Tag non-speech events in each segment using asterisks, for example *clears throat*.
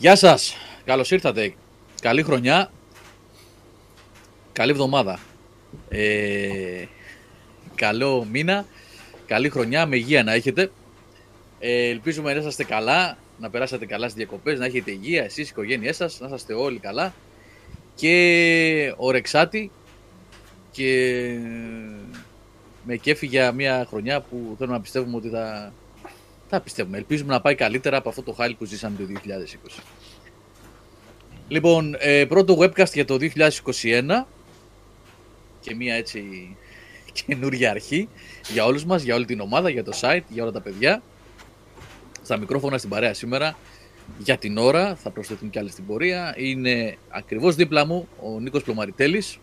Γεια σας, καλώς ήρθατε. Καλή χρονιά, καλή εβδομάδα. Ε, καλό μήνα, καλή χρονιά, με υγεία να έχετε. Ε, ελπίζουμε να είσαστε καλά, να περάσετε καλά στις διακοπές, να έχετε υγεία, εσείς, οι οικογένειές σας, να είσαστε όλοι καλά. Και ορεξάτη και με κέφι για μια χρονιά που θέλουμε να πιστεύουμε ότι θα, θα πιστεύουμε. Ελπίζουμε να πάει καλύτερα από αυτό το χάλι που ζήσαμε το 2020. Λοιπόν, ε, πρώτο webcast για το 2021 και μια έτσι *laughs* καινούργια αρχή για όλους μας, για όλη την ομάδα, για το site, για όλα τα παιδιά. Στα μικρόφωνα στην παρέα σήμερα, για την ώρα, θα προσθέτουν κι άλλες στην πορεία. Είναι ακριβώς δίπλα μου ο Νίκος Πλωμαριτέλης.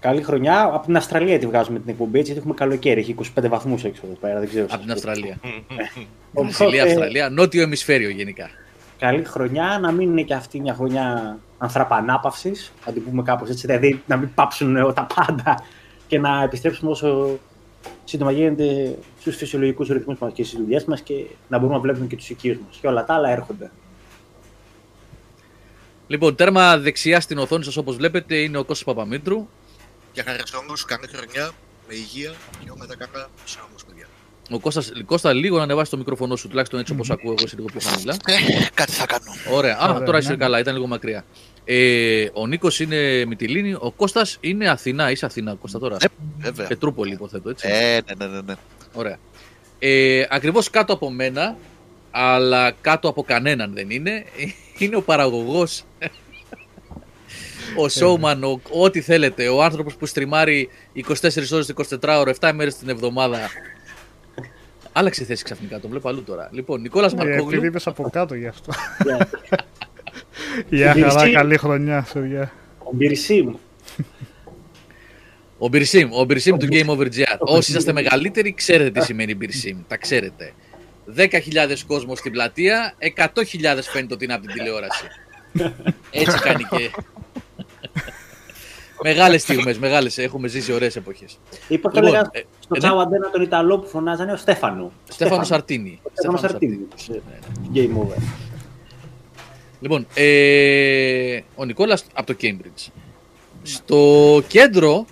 Καλή χρονιά. Από την Αυστραλία τη βγάζουμε την εκπομπή, έτσι έχουμε καλοκαίρι. Έχει 25 βαθμούς έξω εδώ πέρα, δεν ξέρω. Από την Αυστραλία. *laughs* Βραζιλία, Αυστραλία, νότιο ημισφαίριο γενικά. Καλή χρονιά, να μην είναι και αυτή μια χρονιά ανθραπανάπαυσης, να την πούμε κάπως έτσι. Δηλαδή να μην πάψουν τα πάντα και να επιστρέψουμε όσο σύντομα γίνεται στους φυσιολογικούς ρυθμούς μας και στις δουλειές μας και να μπορούμε να βλέπουμε και τους οικείους μας. Και όλα τα άλλα έρχονται. Λοιπόν, τέρμα δεξιά στην οθόνη σας όπως βλέπετε είναι ο Κώστας Παπαμήτρου. Για χαρά όμως, καλή χρονιά, με υγεία και όλα τα καλά σε όμως, παιδιά. Ο Κώστας, Κώστα, λίγο να ανεβάσει το μικρόφωνο σου, τουλάχιστον έτσι όπως ακούω εγώ, είσαι λίγο πιο χαμηλά. Ε, κάτι θα κάνω. Ωραία. Α, Ωραία, τώρα είσαι ναι. καλά, ήταν λίγο μακριά. Ε, ο Νίκος είναι Μυτιλίνη, ο Κώστας είναι Αθηνά. Είσαι Αθηνά, Κώστα τώρα; Ε, βέβαια. Πετρούπολη, υποθέτω, έτσι. Ε, ναι, ναι, ναι, ναι. Ωραία. Ε, Ακριβώς κάτω από μένα, αλλά κάτω από κανέναν δεν είναι, *laughs* είναι ο παραγωγός. Ο showman, ο, ό,τι θέλετε, ο άνθρωπος που στριμάρει 24 ώρες το 24 ώρο, 7 μέρες την εβδομάδα. Άλλαξε θέση ξαφνικά, τον βλέπω αλλού τώρα. Λοιπόν, Νικόλας Ε, Επειδή Μαρκόγλου, είπες από κάτω γι' αυτό. Για- Γεια Στην χαρά, Πυρσή. καλή χρονιά σου, γεια. Ο Μπυρσίμ. ο Μπυρσίμ, ο Μπυρσίμ του Game Over GR. Όσοι είσαστε μεγαλύτεροι, ξέρετε τι σημαίνει Μπυρσίμ. Τα ξέρετε. 10.000 κόσμο στην πλατεία, 100.000 φαίνεται ότι είναι από την τηλεόραση. Έτσι κάνει και. Μεγάλες στιγμές, μεγάλες. Έχουμε ζήσει ωραίες εποχές. Ή πώ το Λοιπόν, λέγανε ε, στο ε, Τσάου Αντένα τον Ιταλό που φωνάζανε ο Στέφανο. Στέφανο Σαρτίνη. Στέφανο Στέφανο Σαρτίνη. Game over. Λοιπόν, ε, ο Νικόλας από το Cambridge. Στο κέντρο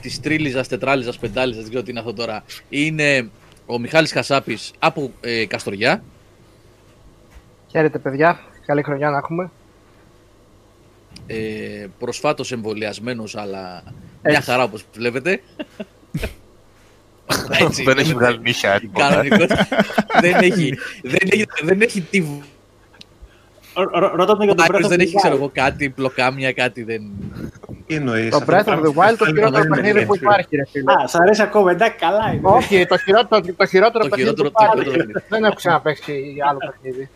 της τρίλιζας, τετράλιζας, πεντάλιζας, δεν ξέρω τι είναι αυτό τώρα, είναι ο Μιχάλης Χασάπης από ε, Καστοριά. Χαίρετε, παιδιά. Καλή χρονιά να έχουμε. Ε, προσφάτως εμβολιασμένος, αλλά μια Έτσι. χαρά όπως βλέπετε. *laughs* Έτσι, Δεν έχει βλέπετε. βγάλει νύχια. τίποτα. Κανονικότητα. *laughs* δεν, έχει, δεν, έχει, δεν έχει τι Ρω- ρω- Ρώτα τον για τον Μάριος, Breath of δεν the έχει ξέρω Wild. εγώ κάτι, πλοκάμια, κάτι δεν... Τι εννοείς, Το αυτό Breath of πράγμα- the Wild το αυτό χειρότερο είναι παιχνίδι που έτσι. υπάρχει, ρε φίλε. Α, σ' αρέσει ακόμα, εντάξει, καλά είναι. Όχι, το χειρότερο, το χειρότερο Το παιχνίδι χειρότερο- που το υπάρχει. χειρότερο παιχνίδι. Δεν έχω ξαναπαίξει άλλο *laughs* παιχνίδι.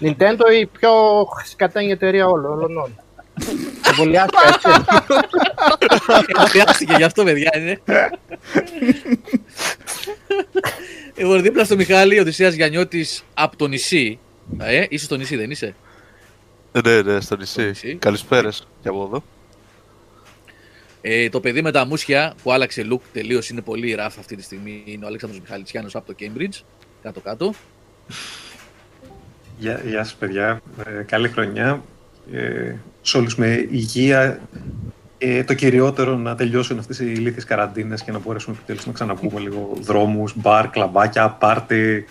Nintendo η πιο σκατένια εταιρεία όλων. Όλων. Εμβολιάστηκα έτσι. Χρειάστηκε γι' αυτό, παιδιά. Είναι. Εγώ δίπλα στο Μιχάλη, ο Οδυσσέας Γιαννιώτης από το νησί. Ε, είσαι στο νησί, δεν είσαι; Ναι, ναι, στο νησί. νησί. Καλησπέρες και από εδώ. Ε, το παιδί με τα μουσια που άλλαξε look τελείως είναι πολύ ραφ αυτή τη στιγμή. Είναι ο Αλέξανδρος Μιχαλητσιάνος από το Cambridge. Κάτω-κάτω. Γεια, γεια σας παιδιά, ε, καλή χρονιά. Ε, σε όλους με υγεία. Ε, το κυριότερο να τελειώσουν αυτές οι ηλίθιες καραντίνες και να μπορέσουμε επιτέλους να ξαναπούμε λίγο δρόμους, μπαρ, κλαμπάκια, πάρτι,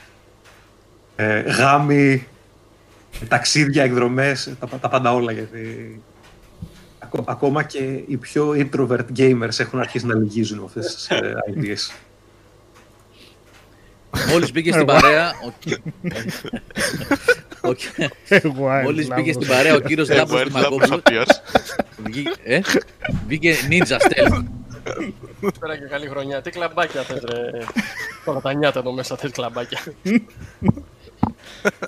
ε, γάμοι, ταξίδια, εκδρομές, τα, τα πάντα όλα γιατί ακό- ακόμα και οι πιο introvert gamers έχουν αρχίσει να λυγίζουν με αυτές τις ε, ideas. Μόλις μπήκε στην παρέα... ο Κι- *laughs* ο Κι- Εγώ, Μόλις Λάμπρος. μπήκε στην παρέα ο κύριος Λάμπρος Εγώ έρθα Δημακόπουλος. Βγή- ε, Μπήκε ninja stealth. Πέρα και καλή χρονιά. Τι κλαμπάκια θες ρε. Τώρα τα νιάτα εδώ μέσα θες κλαμπάκια.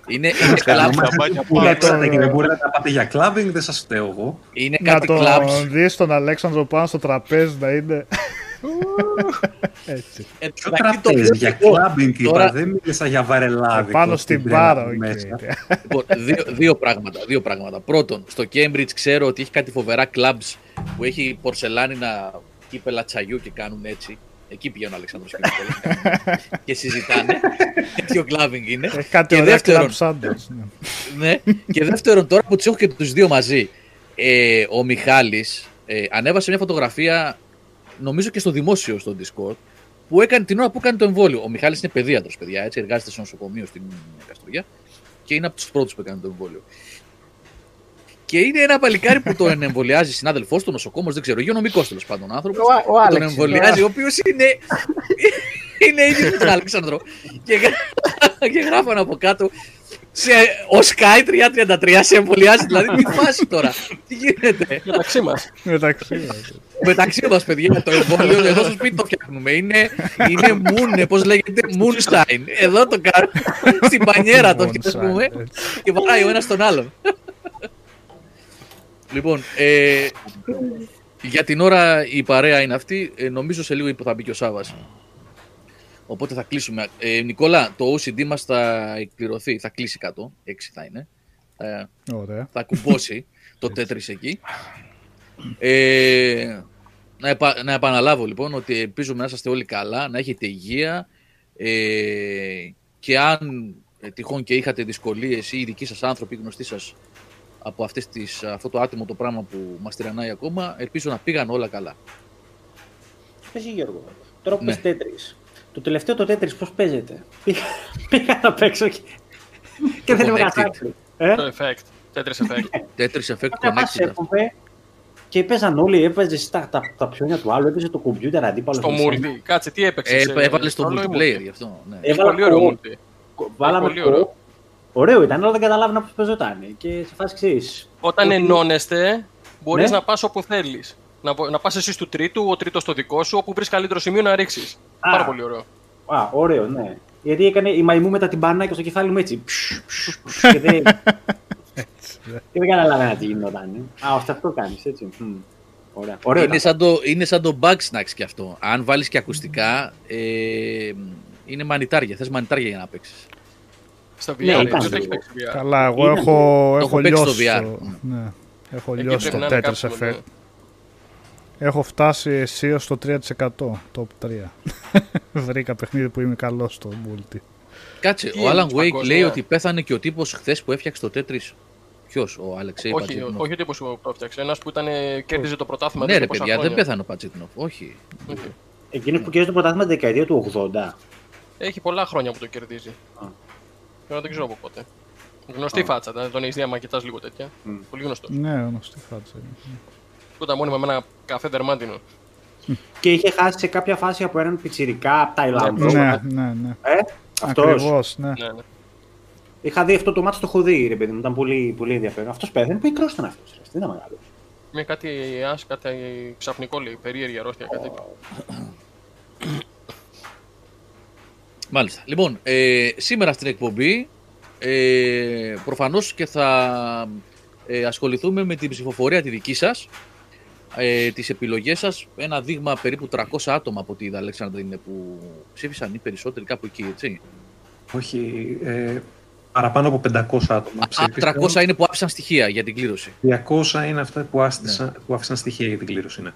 Είναι, είναι, κλαμπ, Καμπάνια Πού πάνω. λέξατε και δεν μπορείτε να πάτε για clubbing, δεν σας φταίω εγώ. είναι Να κάτι clubs. τον δεις τον Αλέξανδρο πάνω στο τραπέζι να είναι... Έτσι. Ε, Ποιο εντάξει, το τραπέζι, πιο για κακό. clubbing είπα, Τώρα- δεν μίλησα για βαρελάδικο. Πάνω στην μπάρα, οκ. Λοιπόν, δύο, δύο, πράγματα, δύο πράγματα. Πρώτον, στο Cambridge ξέρω ότι έχει κάτι φοβερά clubs που έχει πορσελάνινα κύπελα τσαγιού και κάνουν έτσι. Εκεί πήγαινε ο Αλεξάνδρος και, ο Νικόλας. *laughs* και συζητάνε. Τέτοιο clubbing είναι. Έχει κάτι Και ωραία δεύτερον- club sandwich, ναι. ναι. Και δεύτερον, τώρα που τους έχω και τους δύο μαζί, ε, ο Μιχάλης ε, ανέβασε μια φωτογραφία, νομίζω και στο δημόσιο στο Discord, που έκανε την ώρα που έκανε το εμβόλιο. Ο Μιχάλης είναι παιδίατρος, παιδιά, έτσι, εργάζεται στο νοσοκομείο στην Καστοριά και είναι από τους πρώτους που έκανε το εμβόλιο. Και είναι ένα παλικάρι που τον *laughs* εμβολιάζει συνάδελφός του, νοσοκόμος, δεν ξέρω, υγειονομικός τέλος πάντων άνθρωπος. Ο, ο Τον Άλεξ. εμβολιάζει, ο οποίος είναι. *laughs* είναι ίδιος με τον Αλέξανδρο. και, γρα- *laughs* και γράφανε από κάτω. Σε, ο Sky 333 σε εμβολιάζει, δηλαδή τι φάση τώρα. Τι γίνεται; Μεταξύ μας. Εντάξει. ναι. Μεταξύ μας, παιδιά, το εμβόλιο εδώ στο σπίτι το φτιάχνουμε. Είναι, είναι moon, πώς λέγεται, moonshine. Εδώ το κάνουμε. Στην πανιέρα το φτιάχνουμε Έτσι. και βαράει ο ένας τον άλλον. λοιπόν, ε, για την ώρα η παρέα είναι αυτή. Ε, νομίζω σε λίγο που θα μπει και ο Σάβα. Οπότε θα κλείσουμε. Ε, Νικόλα, το OCD μας θα εκπληρωθεί. Θα κλείσει κάτω. 6 θα είναι. Ε, Ωραία. θα κουμπώσει *laughs* το τέτρις εκεί. Ε, να, επα- να επαναλάβω λοιπόν ότι ελπίζουμε να είσαστε όλοι καλά, να έχετε υγεία ε, και αν ε, τυχόν και είχατε δυσκολίες ή οι δικοί σας άνθρωποι, οι γνωστοί σας από αυτές τις, αυτό το άτιμο το πράγμα που μας τυραννάει ακόμα, ελπίζω να πήγαν όλα καλά. Πες Γιώργο, τώρα που Ναι. πες Τέτρις. Το τελευταίο το Τέτρις πώς παίζεται; Πήγα, πήγα να παίξω και, και δεν έβγαλα Connected. χάρτη. Ε; Το effect. Τέτρις effect. Tetris Effect *laughs* Κάποια φάση Connected. έπρεπε και παίζαν όλοι, έπαιζες εσύ τα, τα, τα ψώνια του άλλου, έπαιζε το κομπιούτερ αντίπαλος. Στο στο multi. Κάτσε, τι έπαιξες. Ε, έβαλες στο multiplayer γι' αυτό. Ναι. Έβαλα Πολύ ωραίο co-op. multi. Βάλαμε πολύ co-op. ωραίο. Ωραίο ήταν, αλλά δεν καταλάβαινα πώς παίζονταν. Και σε φάση ξέρεις, Όταν ότι- ενώνεστε, μπορείς Ναι. να πας όπου θέλεις. Να, βο- να πας εσύ του τρίτου, ο τρίτος στο δικό σου, όπου βρεις καλύτερο σημείο να ρίξεις. Α. Πάρα πολύ ωραίο. Α, ωραίο, ναι. Γιατί έκανε η μαϊμού μετά την μπάνα και στο κεφάλι μου έτσι. Ψ, ψ, ψ, και δεν. και δεν καταλάβαινα τι γινόταν. Α, ώστε αυτό κάνεις, έτσι. Μμ. Ωραία. Ωραίο. Είναι ήταν. σαν, το, είναι σαν το bug snacks κι αυτό. Αν βάλεις και ακουστικά, ε, είναι μανιτάρια. Θες μανιτάρια για να παίξεις. Στα VR. Ναι, Ναι, ήταν δεν το έχει λίγο. παίξει VR. Καλά, εγώ Ήταν- έχω, έχω έχω παίξει στο λιώσει. VR. το- Ναι. Έχω Εκεί λιώσει πρέπει το να είναι Tetris κάπου, ναι. Effect. Έχω φτάσει εσύ στο 3%, top 3. *laughs* Βρήκα παιχνίδι που είμαι καλός στο multi. Κάτσε, Τι ο Alan είναι, Wake παγκόσμια; λέει ότι πέθανε και ο τύπος χθες που έφτιαξε το Tetris. Ποιος, ο Αλεξέη Όχι, Πατζίτνοφ. όχι ο τύπος που το έφτιαξε. Ένας που ήταν, κέρδιζε το πρωτάθλημα. Ναι εδώ ρε και πόσα παιδιά, δεν χρόνια. πέθανε ο Πατζίτνοφ. Όχι. Όχι. Εκείνος που κέρδισε το πρωτάθλημα τη δεκαετία του 80. Έχει πολλά χρόνια που το κερδίζει. Α. Τώρα δεν ξέρω από πότε. Γνωστή φάτσα, δηλαδή τον έχεις δει άμα κοιτάς λίγο τέτοια. Μμ. Πολύ γνωστός. Ναι, γνωστή φάτσα. Είναι. Που ήταν μόνιμα με ένα καφέ δερμάτινο. Και είχε χάσει σε κάποια φάση από έναν πιτσιρικά από Ταϊλάνδο. Ναι, ναι, ναι. Ε, αυτός. Ακριβώς, ναι. Ναι, ναι. Είχα δει αυτό το μάτι, το έχω δει, ρε παιδί μου. Ήταν πολύ, πολύ ενδιαφέρον. Αυτός πέθανε, μικρό ήταν αυτός. Δεν ήταν μεγάλο. Με κάτι, ας, κάτι ξαφνικό λέει, περίεργη αρρώστια, κάτι τέτοιο. *coughs* Μάλιστα. Λοιπόν, ε, σήμερα στην εκπομπή ε, προφανώς και θα ε, ασχοληθούμε με την ψηφοφορία τη δική σας, ε, τις επιλογές σας. Ένα δείγμα περίπου 300 άτομα από ό,τι είδα, Αλέξανδρα, είναι που ψήφισαν ή περισσότεροι κάπου εκεί, έτσι; Όχι, ε, παραπάνω από 500 άτομα Α, ψήφισαν. 300 είναι που άφησαν στοιχεία για την κλήρωση. 200 είναι αυτά που, άστησαν, που άφησαν στοιχεία για την κλήρωση. Ναι.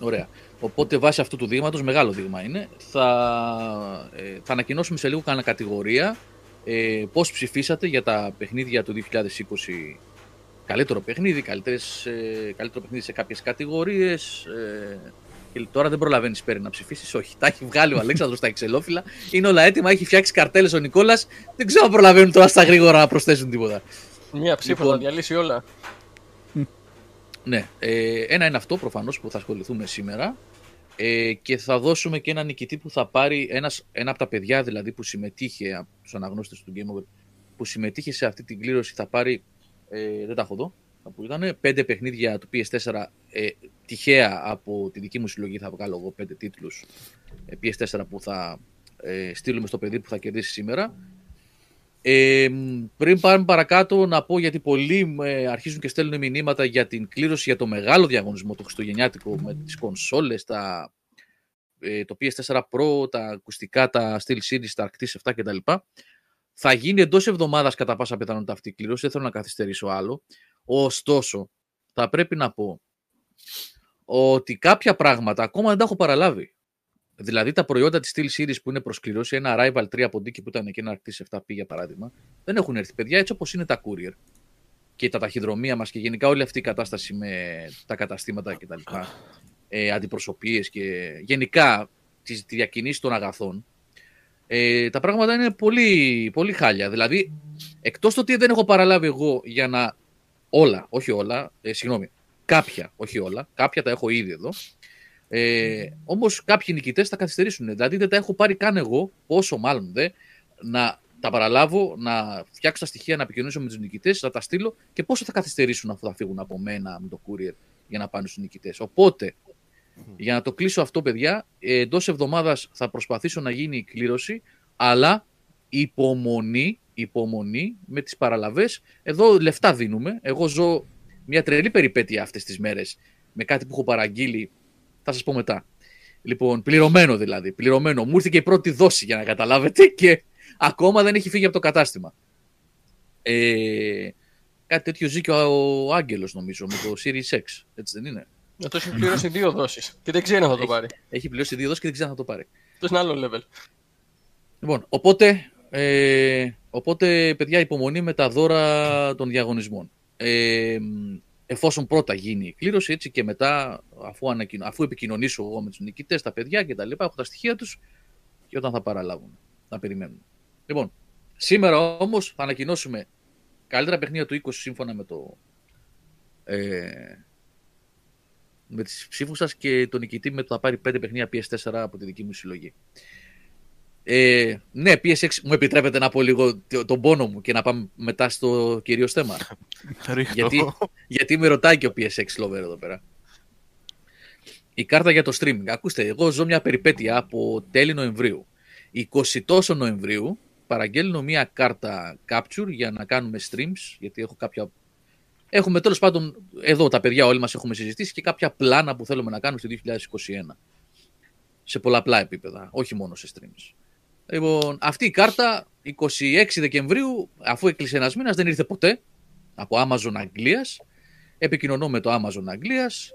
Ωραία. Οπότε βάσει αυτού του δείγματος, μεγάλο δείγμα είναι, θα, ε, θα ανακοινώσουμε σε λίγο κανένα κατηγορία ε, πώς ψηφίσατε για τα παιχνίδια του 2020. Καλύτερο παιχνίδι, καλύτερες, ε, καλύτερο παιχνίδι σε κάποιες κατηγορίες. Ε, και τώρα δεν προλαβαίνεις πέρα να ψηφίσεις. Όχι, τα έχει βγάλει ο Αλέξανδρος στα εξελόφυλλα. Είναι όλα έτοιμα, έχει φτιάξει καρτέλες ο Νικόλας. Δεν ξέρω αν προλαβαίνουν τώρα στα γρήγορα να προσθέσουν τίποτα. Μία ψήφος Λοιπόν. θα διαλύσει όλα. Ναι, ε, ένα είναι αυτό προφανώς που θα ασχοληθούμε σήμερα ε, και θα δώσουμε και ένα νικητή που θα πάρει ένας, ένα από τα παιδιά δηλαδή που συμμετείχε από τους αναγνώστες του Game Over που συμμετείχε σε αυτή την κλήρωση θα πάρει, ε, δεν τα έχω εδώ, που ήταν πέντε παιχνίδια του PS4 ες, τυχαία από τη δική μου συλλογή θα βγάλω εγώ πέντε τίτλους ε, PS4 που θα ε, στείλουμε στο παιδί που θα κερδίσει σήμερα ε, πριν πάμε παρακάτω, να πω γιατί πολλοί ε, αρχίζουν και στέλνουν μηνύματα για την κλήρωση για το μεγάλο διαγωνισμό, το χριστουγεννιάτικο, με τις κονσόλες, τα, ε, το PS4 Pro, τα ακουστικά, τα Steel Series, τα Arctis 7 κτλ. Θα γίνει εντός εβδομάδας κατά πάσα πιθανότητα αυτή η κλήρωση. Δεν θέλω να καθυστερήσω άλλο. Ωστόσο, θα πρέπει να πω ότι κάποια πράγματα ακόμα δεν τα έχω παραλάβει. Δηλαδή τα προϊόντα της Steel Series που είναι προσκληρώση, ένα Rival 3 από Diki που ήταν και ένα RT 7P για παράδειγμα, δεν έχουν έρθει παιδιά έτσι όπως είναι τα courier και τα ταχυδρομεία μας και γενικά όλη αυτή η κατάσταση με τα καταστήματα κτλ. Ε, Αντιπροσωπείες και γενικά τη διακινήση των αγαθών. Ε, τα πράγματα είναι πολύ, πολύ χάλια. Δηλαδή, εκτός το ότι δεν έχω παραλάβει εγώ για να. Όλα, όχι όλα, ε, συγγνώμη, κάποια, όχι όλα, κάποια τα έχω ήδη εδώ. Ε, Όμως κάποιοι νικητές θα καθυστερήσουν. Δηλαδή δεν τα έχω πάρει καν εγώ, πόσο μάλλον δε, να τα παραλάβω, να φτιάξω τα στοιχεία, να επικοινωνήσω με τους νικητές, να τα στείλω και πόσο θα καθυστερήσουν αφού θα φύγουν από μένα με το courier για να πάνε στους νικητές. Οπότε, για να το κλείσω αυτό, παιδιά, εντός εβδομάδας θα προσπαθήσω να γίνει η κλήρωση, αλλά υπομονή, υπομονή με τις παραλαβές. Εδώ λεφτά δίνουμε. Εγώ ζω μια τρελή περιπέτεια αυτές τις μέρες με κάτι που έχω παραγγείλει. Θα σας πω μετά. Λοιπόν, πληρωμένο δηλαδή. Πληρωμένο. Μου ήρθε και η πρώτη δόση για να καταλάβετε και ακόμα δεν έχει φύγει από το κατάστημα. Ε, κάτι τέτοιο ζει και ο, ο Άγγελος νομίζω με το Series X. Έτσι δεν είναι; Αυτό έχει πληρώσει δύο δόσεις και δεν ξέρει αν θα το πάρει. Έχει πληρώσει δύο δόσεις και δεν ξέρει αν θα το πάρει. Αυτό είναι άλλο level. Λοιπόν, οπότε, ε, οπότε παιδιά υπομονή με τα δώρα των διαγωνισμών. Ε, εφόσον πρώτα γίνει η κλήρωση έτσι και μετά αφού, ανακοινω... αφού επικοινωνήσω εγώ με τους νικητές, τα παιδιά και τα λοιπά, έχω τα στοιχεία τους και όταν θα παραλάβουν, θα περιμένουν. Λοιπόν, σήμερα όμως θα ανακοινώσουμε καλύτερα παιχνίδια του 20 σύμφωνα με το ε, με τις ψήφους σας και τον νικητή με το θα πάρει 5 παιχνίδια PS4 από τη δική μου συλλογή. Ε, ναι, PS6 μου επιτρέπετε να πω λίγο τον πόνο μου και να πάμε μετά στο κυρίως θέμα. γιατί, γιατί με ρωτάει και ο PS6 Lover εδώ πέρα. Η κάρτα για το streaming. Ακούστε, εγώ ζω μια περιπέτεια από τέλη Νοεμβρίου. 20 τόσο Νοεμβρίου παραγγέλνω μια κάρτα capture για να κάνουμε streams, γιατί έχω κάποια... Έχουμε τέλος πάντων, εδώ τα παιδιά όλοι μας έχουμε συζητήσει και κάποια πλάνα που θέλουμε να κάνουμε στο 2021. Σε πολλαπλά επίπεδα, όχι μόνο σε streams. Λοιπόν, αυτή η κάρτα 26 Δεκεμβρίου, αφού έκλεισε ένας μήνας, δεν ήρθε ποτέ από Amazon Αγγλίας. Επικοινωνώ με το Amazon Αγγλίας.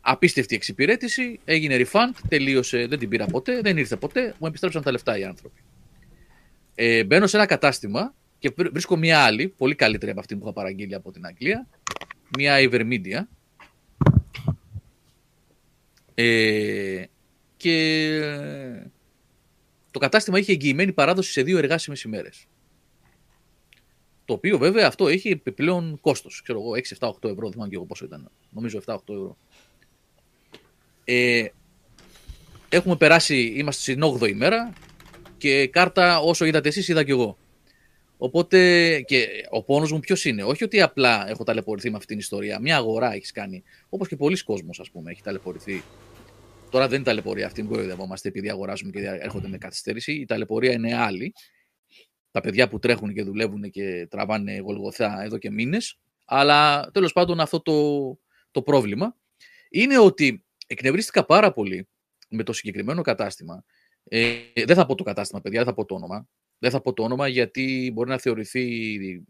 Απίστευτη εξυπηρέτηση. Έγινε refund, τελείωσε, δεν την πήρα ποτέ, δεν ήρθε ποτέ. Μου επιστρέψαν τα λεφτά οι άνθρωποι. Ε, μπαίνω σε ένα κατάστημα και βρίσκω μια άλλη, πολύ καλύτερη από αυτή που είχα παραγγείλει από την Αγγλία. Μια Ivermedia. Ε, και το κατάστημα είχε εγγυημένη παράδοση σε δύο εργάσιμες ημέρες. Το οποίο βέβαια αυτό έχει επιπλέον κόστος. Ξέρω εγώ, 6, 7, 8 ευρώ, δεν θυμάμαι και εγώ πόσο ήταν. Νομίζω 7-8 ευρώ. Ε, έχουμε περάσει, είμαστε στην 8η ημέρα και κάρτα όσο είδατε εσείς είδα και εγώ. Οπότε και ο πόνος μου ποιος είναι; Όχι ότι απλά έχω ταλαιπωρηθεί με αυτήν την ιστορία. Μια αγορά έχεις κάνει. Όπως και πολλοί κόσμος ας πούμε έχει ταλαιπωρηθεί Τώρα δεν είναι ταλαιπωρία αυτή, που κοροϊδευόμαστε επειδή αγοράζουμε και έρχονται με καθυστέρηση. Η ταλαιπωρία είναι άλλη. Τα παιδιά που τρέχουν και δουλεύουν και τραβάνε γολγοθά εδώ και μήνες. Αλλά τέλος πάντων αυτό το, το πρόβλημα είναι ότι εκνευρίστηκα πάρα πολύ με το συγκεκριμένο κατάστημα. Ε, δεν θα πω το κατάστημα, παιδιά, δεν θα πω το όνομα. Δεν θα πω το όνομα γιατί μπορεί να θεωρηθεί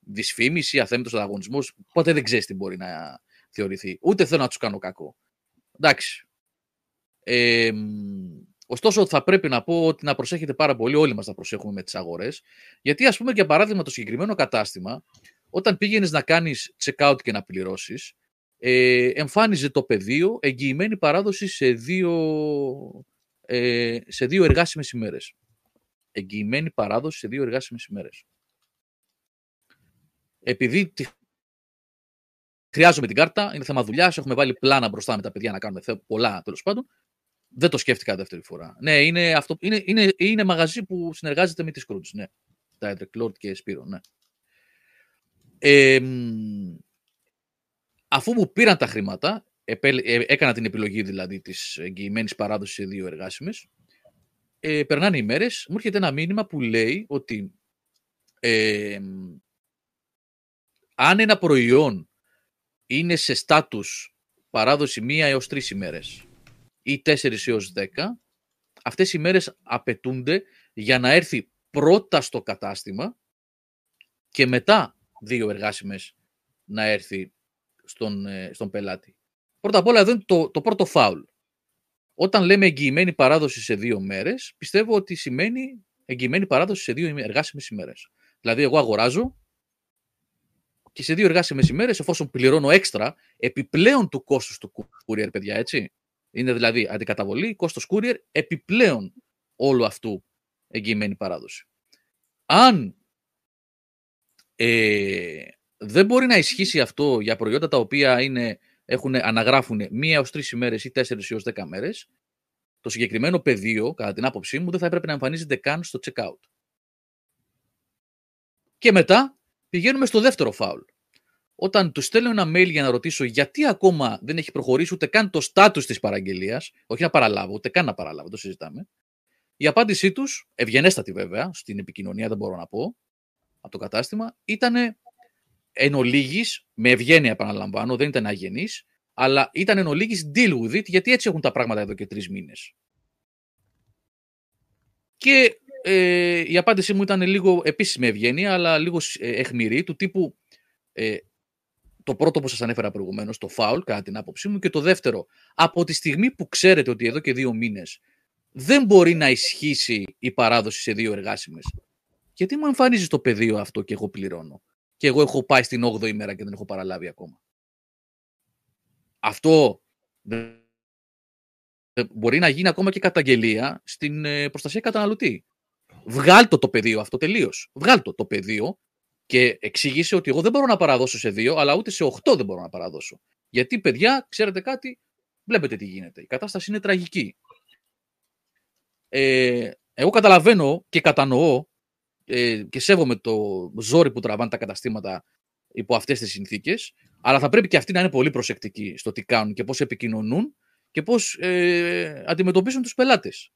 δυσφήμιση, αθέμητος ανταγωνισμός. Ποτέ δεν ξέρεις τι μπορεί να θεωρηθεί. Ούτε θέλω να τους κάνω κακό. Εντάξει, ε, ωστόσο, θα πρέπει να πω ότι να προσέχετε πάρα πολύ, όλοι μας να προσέχουμε με τις αγορές. Γιατί, ας πούμε, για παράδειγμα, το συγκεκριμένο κατάστημα, όταν πήγαινες να κάνεις check-out και να πληρώσεις, ε, εμφάνιζε το πεδίο εγγυημένη παράδοση σε δύο, ε, σε δύο εργάσιμες ημέρες. Εγγυημένη παράδοση σε δύο εργάσιμες ημέρες. Επειδή χρειάζομαι την κάρτα, είναι θέμα δουλειάς, έχουμε βάλει πλάνα μπροστά με τα παιδιά να κάνουμε πολλά τέλος πάντων. Δεν το σκέφτηκα δεύτερη φορά. Ναι, είναι, αυτό, είναι, είναι, είναι μαγαζί που συνεργάζεται με τη Scrooge. Ναι. Τα Lord και Σπύρο, ναι. Ε, αφού μου πήραν τα χρήματα, ε, έκανα την επιλογή δηλαδή της εγγυημένης παράδοσης σε δύο εργάσιμες, ε, περνάνε οι μέρες, μου έρχεται ένα μήνυμα που λέει ότι ε, αν ένα προϊόν είναι σε στάτους παράδοση μία έως τρεις ημέρες ή 4 έως 10, αυτές οι μέρες απαιτούνται για να έρθει πρώτα στο κατάστημα και μετά δύο εργάσιμες να έρθει στον, ε, στον πελάτη. Πρώτα απ' όλα εδώ είναι το, το πρώτο φάουλ. Όταν λέμε εγγυημένη παράδοση σε δύο μέρες, πιστεύω ότι σημαίνει εγγυημένη παράδοση σε δύο εργάσιμες ημέρες. Δηλαδή, εγώ αγοράζω και σε δύο εργάσιμες ημέρες, εφόσον πληρώνω έξτρα, επιπλέον του κόστους του courier, παιδιά, έτσι. Είναι δηλαδή αντικαταβολή, κόστος courier, επιπλέον όλου αυτού εγγυημένη παράδοση. Αν ε, δεν μπορεί να ισχύσει αυτό για προϊόντα τα οποία είναι, έχουν, αναγράφουν μία έως τρεις ημέρες ή τέσσερις έως δέκα μέρες, το συγκεκριμένο πεδίο, κατά την άποψή μου, δεν θα έπρεπε να εμφανίζεται καν στο checkout. Και μετά πηγαίνουμε στο δεύτερο φάουλ. Όταν του στέλνω ένα mail για να ρωτήσω γιατί ακόμα δεν έχει προχωρήσει ούτε καν το στάτους της παραγγελίας, όχι να παραλάβω, ούτε καν να παραλάβω, το συζητάμε, η απάντησή τους, ευγενέστατη βέβαια, στην επικοινωνία δεν μπορώ να πω, από το κατάστημα, ήταν εν ολίγης, με ευγένεια επαναλαμβάνω, δεν ήταν αγενής, αλλά ήταν εν ολίγης deal with it, γιατί έτσι έχουν τα πράγματα εδώ και τρεις μήνες. Και ε, η απάντησή μου ήταν λίγο επίσης με ευγένεια, αλλά λίγο ε, εχμηρή, του τύπου ε, το πρώτο που σας ανέφερα προηγουμένως, το foul, κατά την άποψή μου, και το δεύτερο, από τη στιγμή που ξέρετε ότι εδώ και δύο μήνες δεν μπορεί να ισχύσει η παράδοση σε δύο εργάσιμες, γιατί μου εμφανίζει το πεδίο αυτό και εγώ πληρώνω. Και εγώ έχω πάει στην 8η μέρα και δεν έχω παραλάβει ακόμα. Αυτό μπορεί να γίνει ακόμα και καταγγελία στην ε, προστασία καταναλωτή. Βγάλτο το πεδίο αυτό τελείως. Βγάλτο το πεδίο και εξήγησε ότι εγώ δεν μπορώ να παραδώσω σε δύο, αλλά ούτε σε οχτώ δεν μπορώ να παραδώσω. Γιατί, παιδιά, ξέρετε κάτι, βλέπετε τι γίνεται. Η κατάσταση είναι τραγική. Ε, εγώ καταλαβαίνω και κατανοώ ε, και σέβομαι το ζόρι που τραβάνε τα καταστήματα υπό αυτές τις συνθήκες, αλλά θα πρέπει και αυτοί να είναι πολύ προσεκτικοί στο τι κάνουν και πώς επικοινωνούν και πώς ε, αντιμετωπίζουν τους πελάτες.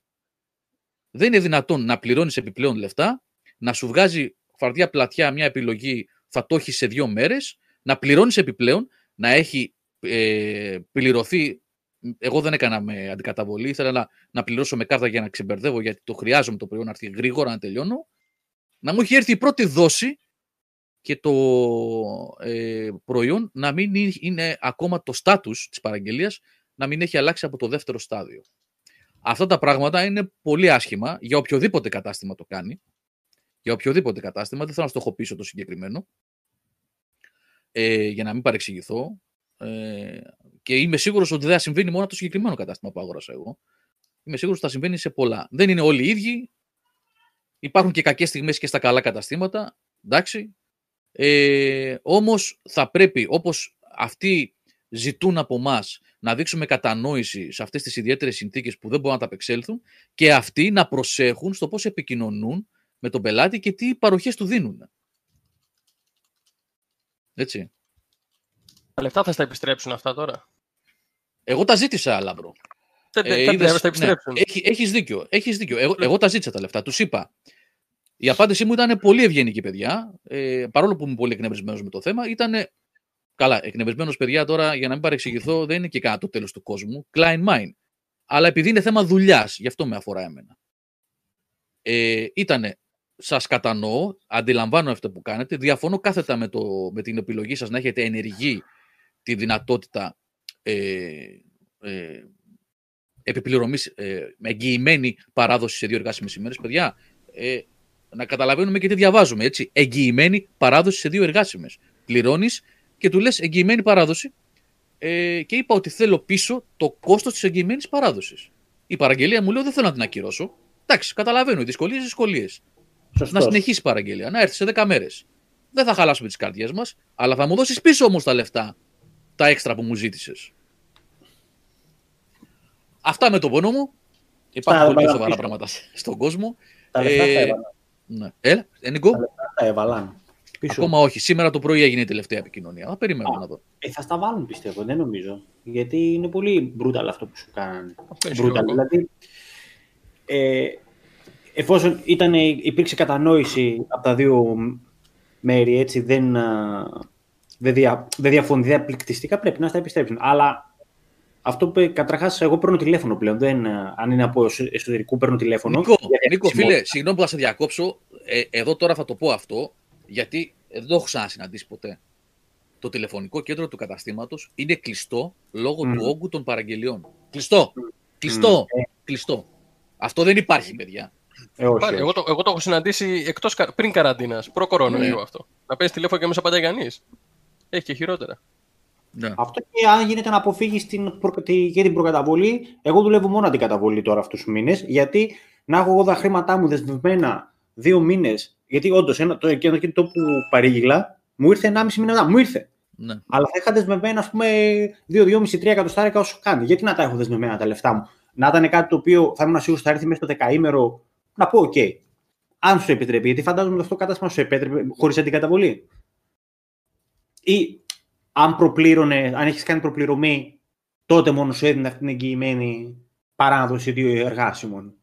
Δεν είναι δυνατόν να πληρώνεις επιπλέον λεφτά, να σου βγάζει φαρδιά πλατιά μια επιλογή, θα το έχεις σε δύο μέρες, να πληρώνεις επιπλέον, να έχει ε, πληρωθεί. Εγώ δεν έκανα με αντικαταβολή, ήθελα να, να πληρώσω με κάρτα για να ξεμπερδεύω γιατί το χρειάζομαι το προϊόν να έρθει γρήγορα να τελειώνω να μου έχει έρθει η πρώτη δόση και το ε, προϊόν να μην είναι ακόμα το στάτους της παραγγελίας, να μην έχει αλλάξει από το δεύτερο στάδιο. Αυτά τα πράγματα είναι πολύ άσχημα για οποιοδήποτε κατάστημα το κάνει. Για οποιοδήποτε κατάστημα, δεν θέλω να στοχοποιήσω το συγκεκριμένο, ε, για να μην παρεξηγηθώ. Ε, και είμαι σίγουρος ότι δεν θα συμβαίνει μόνο το συγκεκριμένο κατάστημα που αγόρασα εγώ. Είμαι σίγουρος ότι θα συμβαίνει σε πολλά. Δεν είναι όλοι οι ίδιοι, Υπάρχουν και κακές στιγμές και στα καλά καταστήματα, εντάξει. Ε, όμως θα πρέπει, όπως αυτοί ζητούν από εμά να δείξουμε κατανόηση σε αυτές τις ιδιαίτερες συνθήκες που δεν μπορούν να τα απεξέλθουν και αυτοί να προσέχουν στο πώς επικοινωνούν με τον πελάτη και τι παροχές του δίνουν. Έτσι. Τα λεφτά θα στα επιστρέψουν αυτά τώρα; Εγώ τα ζήτησα, Λάμπρο. Δεν ε, είδες, τα επιστρέψουν. Ναι, έχεις δίκιο. Έχεις δίκιο. Εγώ, εγώ τα ζήτησα τα λεφτά. Τους είπα. Η απάντησή μου ήταν πολύ ευγενική, παιδιά. Ε, παρόλο που είμαι πολύ εκνευρισμένος με το θέμα, ήταν. Καλά, εκνευρισμένος, παιδιά, τώρα για να μην παρεξηγηθώ, δεν είναι και κάτι το τέλος του κόσμου. Κλάιν μάιν. Αλλά επειδή είναι θέμα δουλειάς, γι' αυτό με αφορά εμένα. Ε, ήτανε, σας κατανοώ, αντιλαμβάνω αυτό που κάνετε, διαφωνώ κάθετα με, το, με την επιλογή σας να έχετε ενεργή τη δυνατότητα ε, ε, επιπληρωμής ε, με εγγυημένη παράδοση σε δύο εργάσιμες ημέρες. Παιδιά, ε, να καταλαβαίνουμε και τι διαβάζουμε. Έτσι. Εγγυημένη παράδοση σε δύο εργάσιμες. Πληρώνεις και του λες εγγυημένη παράδοση ε, και είπα ότι θέλω πίσω το κόστος της εγγυημένης παράδοσης. Η παραγγελία μου λέει δεν θέλω να την ακυρώσω. Εντάξει, καταλαβαίνω. Οι δυσκολίες, δυσκολίες. Να συνεχίσει η παραγγελία, να έρθει σε 10 μέρες. Δεν θα χαλάσουμε τις καρδιές μας, αλλά θα μου δώσεις πίσω όμως τα λεφτά, τα έξτρα που μου ζήτησες. Αυτά με το πόνο μου. Υπάρχουν πολύ σοβαρά πράγματα στον κόσμο. Τα λεφτά ε, θα ναι. Έλα, Ενικό. Τα έβαλαν. Πίσω. Ακόμα όχι. Σήμερα το πρωί έγινε η τελευταία επικοινωνία. Θα περιμένουμε να δω. Ε, θα στα βάλουν πιστεύω, δεν νομίζω. Γιατί είναι πολύ brutal αυτό που σου κάνανε. Brutal. Δηλαδή, ε, εφόσον ήταν, υπήρξε κατανόηση από τα δύο μέρη, έτσι, δεν, δεν, δια, δεν διαφωνεί, δεν πρέπει να στα επιστρέψουν. Αλλά αυτό που καταρχάς, εγώ παίρνω τηλέφωνο πλέον. Δεν, αν είναι από εσωτερικού, παίρνω τηλέφωνο. Νίκο, Νίκο φίλε, συγγνώμη που θα σε διακόψω. Ε, εδώ τώρα θα το πω αυτό, γιατί δεν το έχω ξανασυναντήσει ποτέ. Το τηλεφωνικό κέντρο του καταστήματος είναι κλειστό λόγω του όγκου των παραγγελιών. Κλειστό. Κλειστό. Κλειστό. Αυτό δεν υπάρχει, παιδιά. Ε, όχι, Πάλι, όχι. εγώ, το, εγώ το έχω συναντήσει εκτός, κα- πριν καραντίνας, προ-κορονοϊού Ναι. αυτό. Να παίρνει τηλέφωνο και μέσα πάντα κανείς. Έχει και χειρότερα. Ναι. Αυτό και αν γίνεται να αποφύγεις την, προ- τη- και την προκαταβολή. Εγώ δουλεύω μόνο την καταβολή τώρα αυτούς τους μήνες. Γιατί να έχω εγώ τα χρήματά μου δεσμευμένα δύο μήνες. Γιατί όντως το εκείνο και το που παρήγγειλα μου ήρθε 1,5 μήνα μετά. Μου ήρθε. ναι. Αλλά θα είχα δεσμευμένα, ας πούμε, 2-2,5-3 εκατοστάρικα όσο κάνει. Γιατί να τα έχω δεσμευμένα τα λεφτά μου; Να ήταν κάτι το οποίο θα ήμουν σίγουρος ότι θα έρθει μέσα στο δεκαήμερο. Να πω, οκ. Αν σου επιτρέπει, γιατί φαντάζομαι ότι αυτό το κατάστημα σου επέτρεπε χωρίς αντικαταβολή. Ή αν προπλήρωνε, αν έχεις κάνει προπληρωμή, τότε μόνο σου έδινε αυτή την εγγυημένη παράδοση δύο εργάσιμων.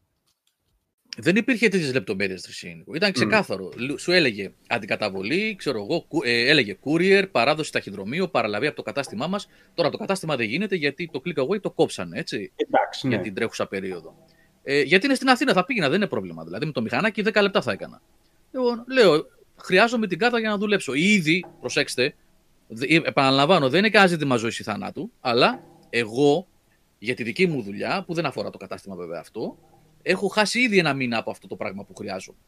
Δεν υπήρχε τέτοιες λεπτομέρειες Τρυσίνικο. Ήταν ξεκάθαρο. Λου- Σου έλεγε αντικαταβολή, ξέρω εγώ, κου- ε, έλεγε courier, παράδοση ταχυδρομείο, παραλαβή από το κατάστημά μας. Τώρα το κατάστημα δεν γίνεται γιατί το click away το κόψανε, έτσι, Εντάξει, ναι. για την τρέχουσα περίοδο. Ε, γιατί είναι στην Αθήνα, θα πήγαινα, δεν είναι πρόβλημα. Δηλαδή με το μηχανάκι 10 λεπτά θα έκανα. Εγώ λέω, χρειάζομαι την κάρτα για να δουλέψω. Ήδη, προσέξτε, δε- ε, επαναλαμβάνω, δεν είναι κανένα ζήτημα ζωής ή θανάτου, αλλά εγώ για τη δική μου δουλειά, που δεν αφορά το κατάστημα βέβαια αυτό, έχω χάσει ήδη ένα μήνα από αυτό το πράγμα που χρειάζομαι.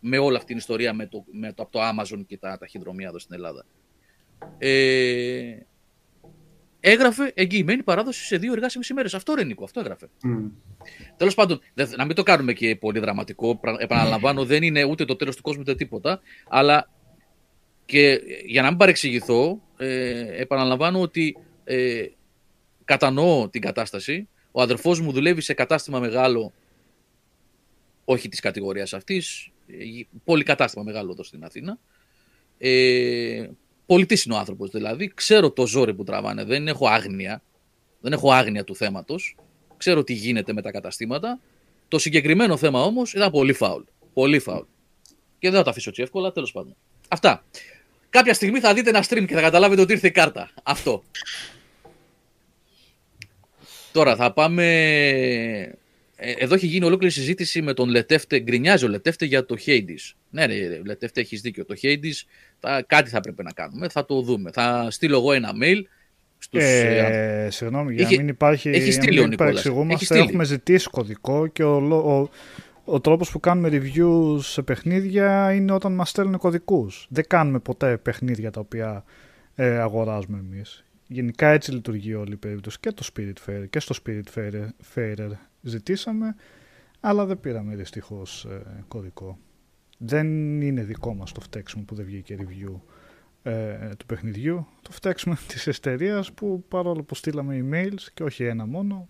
Με όλη αυτή την ιστορία με το, με το, από το Amazon και τα ταχυδρομεία εδώ στην Ελλάδα. Ε, έγραφε εγγυημένη παράδοση σε δύο εργάσιμες ημέρες. Αυτό ρε Νίκο, αυτό έγραφε. Μμ. Τέλος πάντων, δεν- να μην το κάνουμε και πολύ δραματικό. πρα- Επαναλαμβάνω, δεν είναι ούτε το τέλος του κόσμου ούτε τίποτα. Αλλά και για να μην παρεξηγηθώ, ε, επαναλαμβάνω ότι ε, κατανοώ την κατάσταση. Ο αδερφός μου δουλεύει σε κατάστημα μεγάλο, όχι της κατηγορίας αυτής, ε, πολύ κατάστημα μεγάλο εδώ στην Αθήνα. Ε, πολιτής είναι ο άνθρωπος δηλαδή, ξέρω το ζόρι που τραβάνε, δεν έχω άγνοια, δεν έχω άγνοια του θέματος, ξέρω τι γίνεται με τα καταστήματα. Το συγκεκριμένο θέμα όμως ήταν πολύ φάουλ, πολύ φάουλ. Και δεν θα το αφήσω έτσι εύκολα, τέλος πάντων. Αυτά. Κάποια στιγμή θα δείτε ένα stream και θα καταλάβετε ότι ήρθε η κάρτα. Αυτό. Τώρα θα πάμε. Ε, Εδώ έχει γίνει ολόκληρη συζήτηση με τον Λετεύτε. Γκρινιάζει ο Λετεύτε για το Hades. Ναι, ρε, Λετεύτε, έχεις δίκιο. Το Hades θα, κάτι θα πρέπει να κάνουμε. Θα το δούμε. Θα στείλω εγώ ένα mail στους, ε, Ε, συγγνώμη, για Έχει- να μην υπάρχει. έχει για στείλει να ο μην Νικόλας. παρεξηγούμαστε, Έχει στείλει. Έχουμε ζητήσει κωδικό και ο, λο- ο, ο τρόπος που κάνουμε reviews σε παιχνίδια είναι όταν μας στέλνουν κωδικούς. Δεν κάνουμε ποτέ παιχνίδια τα οποία ε, αγοράζουμε εμείς. Γενικά έτσι λειτουργεί όλη η περίπτωση. Και το Spirit Fair και στο Spirit Fair, Fairer ζητήσαμε, αλλά δεν πήραμε δυστυχώς ε, κωδικό. Δεν είναι δικό μας το φταίξιμο που δεν βγήκε review ε, του παιχνιδιού. Το φταίξιμο *laughs* της εταιρείας που παρόλο που στείλαμε emails και όχι ένα μόνο,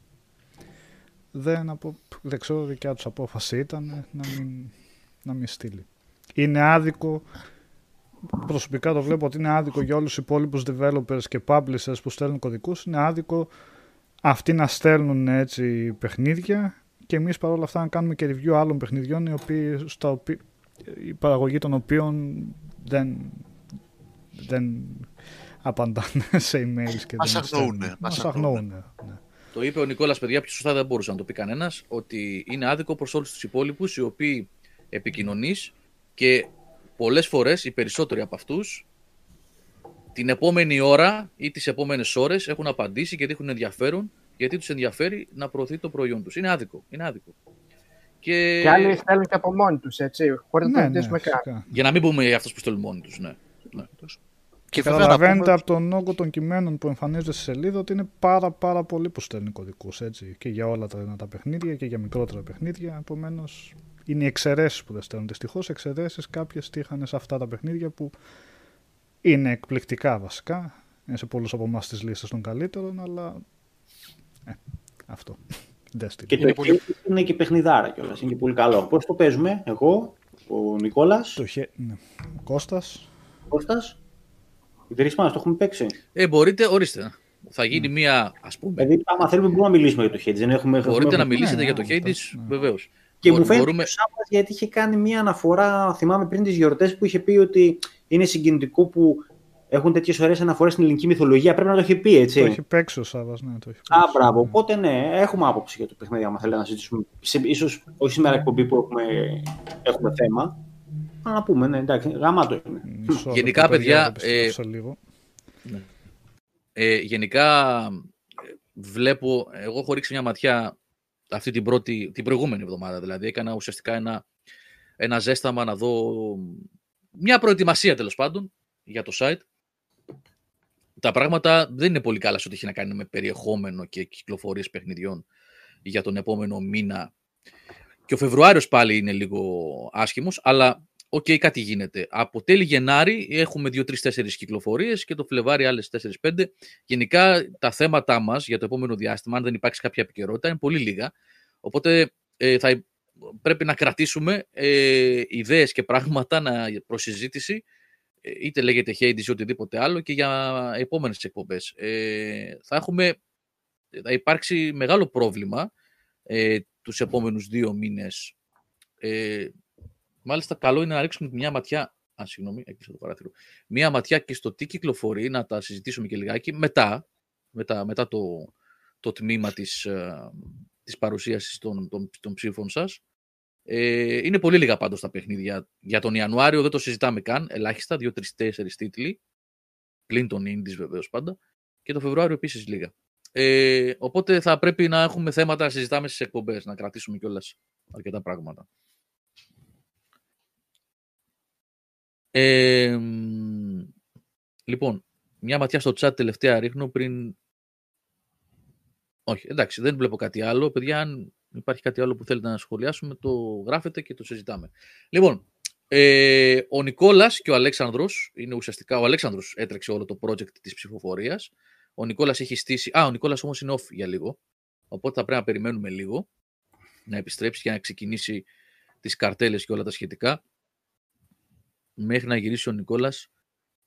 δεν, απο... δεν ξέρω δικιά τους απόφαση ήταν να μην, να μην στείλει. Είναι άδικο, προσωπικά το βλέπω ότι είναι άδικο για όλους τους υπόλοιπους developers και publishers που στέλνουν κωδικούς, είναι άδικο αυτοί να στέλνουν έτσι παιχνίδια και εμείς παρόλα αυτά να κάνουμε και review άλλων παιχνιδιών οι οποίοι, στα οποία, η παραγωγή των οποίων δεν, δεν απαντάνε *laughs* σε emails και Μας δεν αγνοούνε, στέλνουν. μας Μας αγνοούνε. αγνοούνε. Ναι. Το είπε ο Νικόλας, παιδιά, πιο σωστά δεν μπορούσε να το πει κανένας, ότι είναι άδικο προς όλους τους υπόλοιπους οι οποίοι επικοινωνείς και πολλές φορές οι περισσότεροι από αυτούς την επόμενη ώρα ή τις επόμενες ώρες έχουν απαντήσει και δείχνουν ενδιαφέρον γιατί τους ενδιαφέρει να προωθεί το προϊόν τους. Είναι άδικο. Είναι άδικο. Και, Και άλλοι στέλνουν και από μόνοι τους, έτσι, χωρίς να το Ναι, ναι, ρωτήσουμε καν. φυσικά. για να μην πούμε για αυτούς που στέλνουν μόνοι τους. Ναι. ναι. Και βέβαια να Καταλαβαίνετε πούμε... από τον όγκο των κειμένων που εμφανίζονται στη σελίδα ότι είναι πάρα πάρα πολλοί που στέλνουν κωδικούς έτσι και για όλα τα, τα παιχνίδια και για μικρότερα παιχνίδια. Επομένως είναι οι εξαιρέσεις που δεν στέλνουν. Δυστυχώς εξαιρέσεις κάποιες τύχανε σε αυτά τα παιχνίδια που είναι εκπληκτικά βασικά. Είναι σε πολλούς από εμάς τις λίστες των καλύτερων, αλλά. Ε, αυτό. *laughs* Destiny. Και το Είναι πολύ- πολύ... είναι και παιχνιδάρα κιόλας. Είναι και πολύ καλό. Πώς το παίζουμε, εγώ, ο Νικόλας, Το χε... ναι. Ο Κώστας, ο Κώστας, οι τρει μας το έχουμε παίξει. Ε, μπορείτε, ορίστε. Θα γίνει μία, ας πούμε. Δηλαδή, άμα θέλουμε, μπορούμε να μιλήσουμε για το Hades. Δεν έχουμε, Μπορείτε έχουμε- να μιλήσετε ναι, για το ναι, Hades, ναι. βεβαίως. Και μου φαίνεται μπορούμε... ότι ο Σάββας, γιατί είχε κάνει μία αναφορά, θυμάμαι πριν τις γιορτές που είχε πει ότι είναι συγκινητικό που έχουν τέτοιες ωραίες αναφορές στην ελληνική μυθολογία. Πρέπει να το έχει πει, έτσι. το έχει παίξει ο Σάββας, ναι, το έχει Α, παίξει. μπράβο. Ναι. Οπότε ναι, έχουμε άποψη για το παιχνίδι, άμα θέλετε να συζητήσουμε. Σε, ίσως όχι σήμερα εκπομπή που έχουμε, έχουμε θέμα. Αλλά να πούμε, ναι, εντάξει, γαμάτο είναι. Μισό Γενικά, λεπτό, παιδιά, θα επιστρέψω ε, λίγο. Ε, γενικά, ε, βλέπω, εγώ έχω ρίξει μια ματιά αυτή την, πρώτη, την προηγούμενη εβδομάδα. Δηλαδή έκανα ουσιαστικά ένα, ένα ζέσταμα να δω μια προετοιμασία τέλος πάντων για το site. Τα πράγματα δεν είναι πολύ καλά σε ό,τι έχει να κάνει με περιεχόμενο και κυκλοφορίες παιχνιδιών για τον επόμενο μήνα. Και ο Φεβρουάριος πάλι είναι λίγο άσχημος, αλλά OK, okay, κάτι γίνεται. Από τέλη Γενάρη έχουμε 2-3-4 κυκλοφορίες και το Φλεβάρι άλλες 4-5. Γενικά τα θέματα μας για το επόμενο διάστημα, αν δεν υπάρξει κάποια επικαιρότητα, είναι πολύ λίγα. Οπότε ε, θα πρέπει να κρατήσουμε ε, ιδέες και πράγματα να, προσυζήτηση, ε, είτε λέγεται Hades ή οτιδήποτε άλλο, και για επόμενες εκπομπές. Ε, θα, έχουμε, θα υπάρξει μεγάλο πρόβλημα ε, τους επόμενους δύο μήνες. Ε, μάλιστα, καλό είναι να ρίξουμε μια ματιά Α, συγγνώμη, έκλεισα το παράθυρο. Μία ματιά και στο τι κυκλοφορεί, να τα συζητήσουμε και λιγάκι μετά, μετά, μετά το, το τμήμα της, ε, της παρουσίασης των, των, των ψήφων σας. Ε, είναι πολύ λίγα πάντως τα παιχνίδια. Για τον Ιανουάριο δεν το συζητάμε καν, ελάχιστα, 2-3-4 τίτλοι, πλην των Indies βεβαίως πάντα, και το Φεβρουάριο επίσης λίγα. Ε, οπότε θα πρέπει να έχουμε θέματα να συζητάμε στις εκπομπές, να κρατήσουμε κιόλας αρκετά πράγματα. Ε, λοιπόν, μια ματιά στο chat τελευταία ρίχνω πριν όχι, εντάξει, δεν βλέπω κάτι άλλο. Παιδιά, αν υπάρχει κάτι άλλο που θέλετε να σχολιάσουμε, το γράφετε και το συζητάμε. Λοιπόν, ε, ο Νικόλας και ο Αλέξανδρος, είναι ουσιαστικά, ο Αλέξανδρος έτρεξε όλο το project της ψηφοφορίας. Ο Νικόλας έχει στήσει, α, ο Νικόλας όμως είναι off για λίγο, οπότε θα πρέπει να περιμένουμε λίγο να επιστρέψει και να ξεκινήσει τις καρτέλες και όλα τα σχετικά. Μέχρι να γυρίσει ο Νικόλας,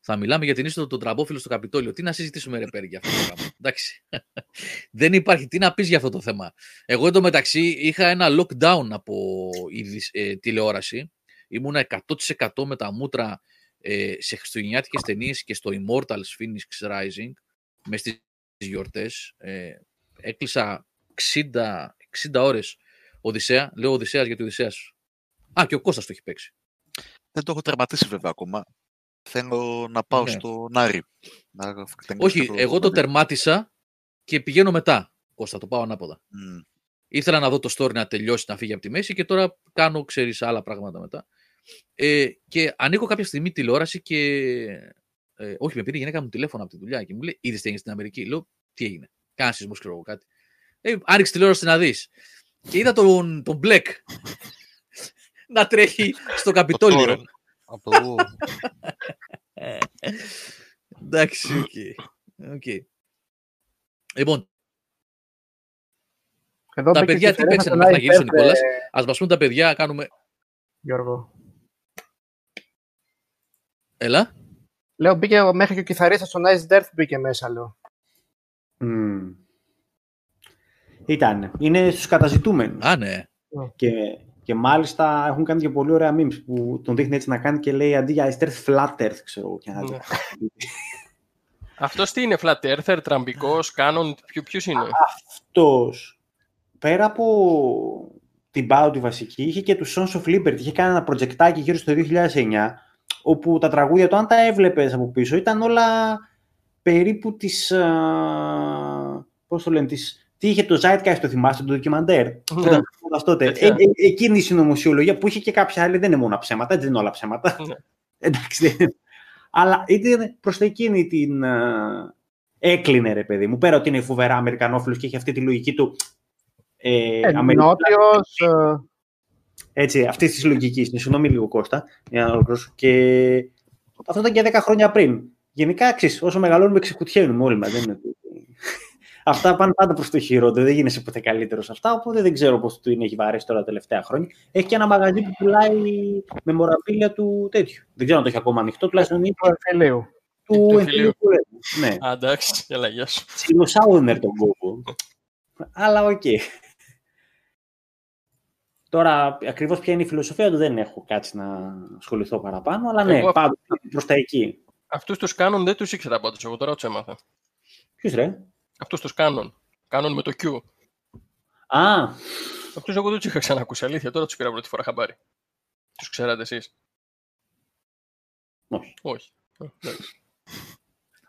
θα μιλάμε για την είσοδο των τραμπόφιλων στο Καπιτόλιο. Τι να συζητήσουμε, ρε Πέρι, για αυτό το πράγμα. *laughs* Εντάξει. Δεν υπάρχει. Τι να πεις για αυτό το θέμα. Εγώ εντωμεταξύ είχα ένα lockdown από η ε, τηλεόραση. Ήμουνα 100% με τα μούτρα ε, σε χριστουγεννιάτικες ταινίες και στο Immortals Phoenix Rising μες στις γιορτές. Ε, έκλεισα 60, 60 ώρες Οδυσσέα. Λέω Οδυσσέας γιατί Οδυσσέας. Α, και ο Κώστας το έχει παίξει. Δεν το έχω τερματίσει βέβαια ακόμα. Θέλω να πάω ναι. στο Νάρι. Να... Όχι, το... εγώ το τερμάτισα και πηγαίνω μετά. Κώστα, το πάω ανάποδα. Mm. Ήθελα να δω το story να τελειώσει, να φύγει από τη μέση και τώρα κάνω, ξέρεις, άλλα πράγματα μετά. Ε, και ανοίγω κάποια στιγμή τηλεόραση και... Ε, όχι, με πήρε η γυναίκα μου τηλέφωνο από τη δουλειά και μου λέει: Είδες τι έγινε στην Αμερική; Λέω: Τι έγινε; Κάνα σεισμό, ξέρω εγώ κάτι. Ε, άνοιξε τηλεόραση να δεις. Και είδα τον, τον Black να τρέχει στο Καπιτόλιο. Από Εντάξει, οκ. Λοιπόν, Εδώ τα παιδιά τι παίξανε μέχρι να γυρίσει ο Νικόλας. Ας μας πούν τα παιδιά, κάνουμε... Γιώργο. Έλα. Λέω, μπήκε μέχρι και ο κιθαρίστας στο Nice Death μπήκε μέσα, λέω. Mm. Ήταν. Είναι στους καταζητούμενους. Α, ναι. Και και μάλιστα έχουν κάνει και πολύ ωραία memes που τον δείχνει έτσι να κάνει και λέει αντί για Earth Flat Earth, ξέρω και ναι. Αυτός τι είναι Flat Earther, τραμπικός, κάνον, ποιος είναι; Αυτός, πέρα από την πάω τη βασική, είχε και τους Sons of Liberty, είχε κάνει ένα προτζεκτάκι γύρω στο 2009, όπου τα τραγούδια του, αν τα έβλεπες από πίσω, ήταν όλα περίπου τις, πώς το λένε, τις τι είχε το Zeitgeist, το θυμάστε, το ντοκιμαντέρ; Ναι. τότε. Ε, ε, εκείνη η συνωμοσιολογία που είχε και κάποια άλλη δεν είναι μόνο ψέματα, δεν είναι όλα ψέματα. Ναι. *laughs* Εντάξει. Αλλά ήταν προς εκείνη την. Uh, έκλεινε, ρε παιδί μου. Πέρα ότι είναι φοβερά Αμερικανόφιλος και έχει αυτή τη λογική του. Ε, ε Νότιος, ε, Έτσι, αυτής της λογικής. Συγγνώμη λίγο Κώστα. Και αυτό ήταν και 10 χρόνια πριν. Γενικά, ξέρεις, όσο μεγαλώνουμε, ξεκουτιαίνουμε όλοι μας. Δεν είναι Αυτά πάνε πάντα προς το χειρότερο. Δεν γίνεσαι ποτέ καλύτερος σε αυτά. Οπότε δεν ξέρω πώς του είναι, έχει βαρέσει τώρα τα τελευταία χρόνια. Έχει και ένα μαγαζί που πουλάει με μοραπίλια του τέτοιου. Δεν ξέρω αν το έχει ακόμα ανοιχτό. Τουλάχιστον είναι του εμφυλίου. Του εμφυλίου που Ναι. Εντάξει, έλα, γεια σου. Σάουνερ τον κόπο. Αλλά οκ. Τώρα, ακριβώς ποια είναι η φιλοσοφία του δεν έχω κάτσει να ασχοληθώ παραπάνω. Αλλά ναι, πάντω προς τα εκεί. Αυτούς τους κάνουν δεν τους ήξερα πάντως. Εγώ τώρα τους έμαθα. Ποιος ρε; Αυτού τους κάνουν. Κάνουν με το Q. Α. Αυτούς εγώ δεν τους είχα ξανακούσει. Αλήθεια, τώρα τους πήρα πρώτη φορά χαμπάρι. Τους ξέρατε εσείς. Όχι. Όχι.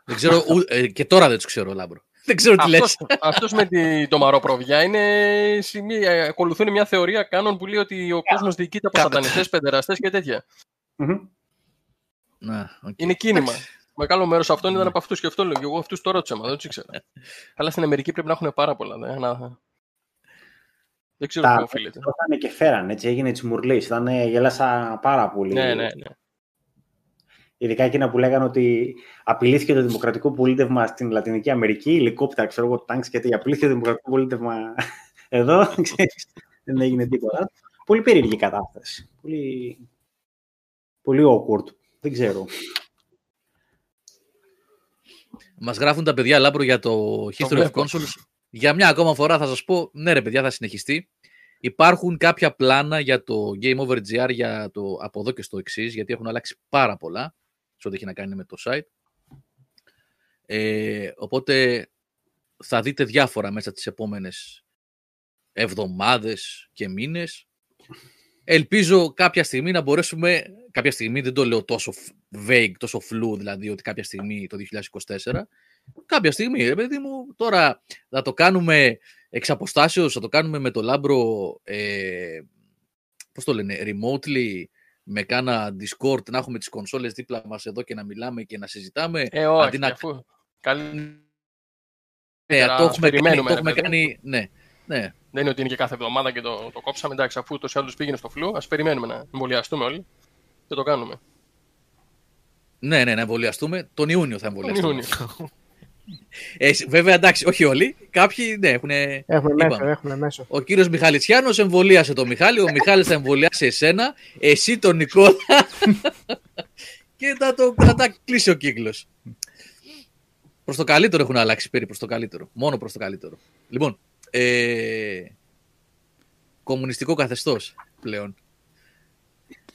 δεν ξέρω, ε, και τώρα δεν τους ξέρω, Λάμπρο. Δεν ξέρω τι λες. Αυτός, αυτός με τη, το μαροπροβιά είναι σημεία, ακολουθούν μια θεωρία κάνων που λέει ότι ο κόσμος διοικείται από Κάπου. σατανιστές, παιδεραστές και τέτοια. Μμμ. Να, οκ. Είναι κίνημα. Μεγάλο μέρος αυτών ήταν από αυτούς και αυτό λέω. Και εγώ αυτούς το ρώτησα, μα δεν τους ήξερα. *laughs* Αλλά στην Αμερική πρέπει να έχουν πάρα πολλά. Δε, να... Δεν ξέρω Τα πού οφείλεται. Ήταν και φέραν, έτσι, έγινε τσιμουρλή. Ήταν, γέλασα πάρα πολύ. Ναι, ναι, ναι. Ειδικά εκείνα που λέγανε ότι απειλήθηκε το δημοκρατικό πολίτευμα στην Λατινική Αμερική, ελικόπτερα, ξέρω εγώ, τάγκς και τέτοια. Απειλήθηκε το δημοκρατικό πολίτευμα *laughs* εδώ, ξέρεις, δεν έγινε τίποτα. Πολύ περίεργη κατάσταση. Πολύ, πολύ awkward. Δεν ξέρω. Μας γράφουν τα παιδιά λάμπρο για το History of βλέπω. Consoles. Για μια ακόμα φορά θα σας πω, ναι ρε παιδιά, θα συνεχιστεί. Υπάρχουν κάποια πλάνα για το Game Over GR για το από εδώ και στο εξής, γιατί έχουν αλλάξει πάρα πολλά σε ό,τι έχει να κάνει με το site. Ε, οπότε θα δείτε διάφορα μέσα τις επόμενες εβδομάδες και μήνες. Ελπίζω κάποια στιγμή να μπορέσουμε, κάποια στιγμή δεν το λέω τόσο vague, τόσο flu, δηλαδή ότι κάποια στιγμή το 2024, κάποια στιγμή, ρε παιδί μου, τώρα θα το κάνουμε εξ αποστάσεως, θα το κάνουμε με το λάμπρο, ε, πώς το λένε, remotely, με κάνα Discord, να έχουμε τις κονσόλες δίπλα μας εδώ και να μιλάμε και να συζητάμε. Ε, όχι, αντί να- αφού... Καλή... Ναι, Τώρα το έχουμε, κάνει, περιμένουμε, το ρε έχουμε παιδί μου. κάνει, ναι, ναι. Δεν είναι ότι είναι και κάθε εβδομάδα και το, το κόψαμε. Εντάξει, αφού τόσο άλλους πήγαινε στο φλού, ας περιμένουμε να εμβολιαστούμε όλοι και το κάνουμε. Ναι, ναι, να εμβολιαστούμε. Τον Ιούνιο θα Τον εμβολιαστούμε. Ιούνιο. Ε, βέβαια, εντάξει, όχι όλοι. Κάποιοι, ναι, έχουν. Έχουμε μέσο, είπαμε. έχουμε μέσο. Ο κύριος Μιχαλητσιάνος εμβολίασε τον Μιχάλη, ο Μιχάλης θα εμβολιάσει εσένα, εσύ τον Νικόλα *laughs* και θα, το, θα τα κλείσει ο κύκλος. Προς το καλύτερο έχουν αλλάξει περί προς το καλύτερο. Μόνο προς το καλύτερο. Λοιπόν, ε, κομμουνιστικό καθεστώς πλέον.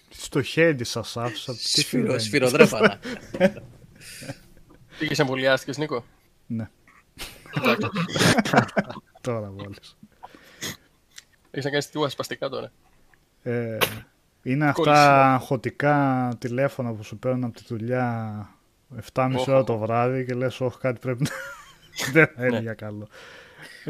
Στο χέρι σας άφησα. Τι Σφυρο, συμβαίνει; σφυροδρέπανα. Πήγες εμβολιάστηκες, Νίκο; Ναι, Εντάξει. *laughs* τώρα μόλις. Έχεις να κάνεις τίποτα σπαστικά τώρα. Ε, είναι Κόλλησες. αυτά αγχωτικά τηλέφωνα που σου παίρνουν από τη δουλειά 7.30 Όχο. ώρα το βράδυ και λες όχι κάτι πρέπει να... δεν θα είναι Ναι. για καλό.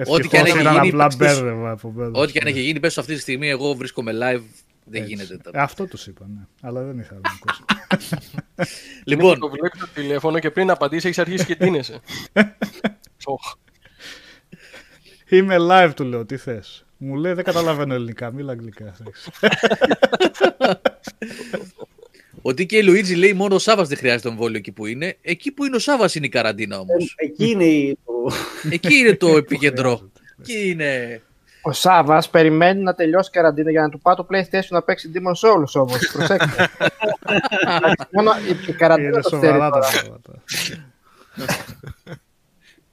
Ό,τι και αν Ευτυχώς έχει ήταν γίνει, απλά πες τους. μπέρδευα από μπέρδευα. Ό,τι και αν έχει γίνει, πες σου αυτή τη στιγμή, εγώ βρίσκομαι live, δεν Έτσι. γίνεται. Ε, τώρα. Αυτό τους είπα, ναι. Αλλά δεν ήθελα να ακούσω. *laughs* Λοιπόν, Το βλέπεις το τηλέφωνο και πριν απαντήσεις έχεις αρχίσει και τίνεσαι. *laughs* Οχ. Είμαι live του λέω, τι θες. Μου λέει δεν καταλαβαίνω ελληνικά, μίλα αγγλικά. *laughs* ότι και η Λουίτζι λέει μόνο ο Σάβα δεν χρειάζεται εμβόλιο εκεί που είναι. Εκεί που είναι ο Σάβα είναι η καραντίνα όμως. Εκεί είναι η... το- εκεί είναι το *laughs* επίκεντρο. Εκεί είναι. Ο Σάβα περιμένει να τελειώσει η καραντίνα για να του πάει το PlayStation να παίξει Demon Souls όμως. Προσέξτε. *laughs* Μόνο η- η καραντίνα Είναι το σοβαρά θέλει τα τώρα. πράγματα.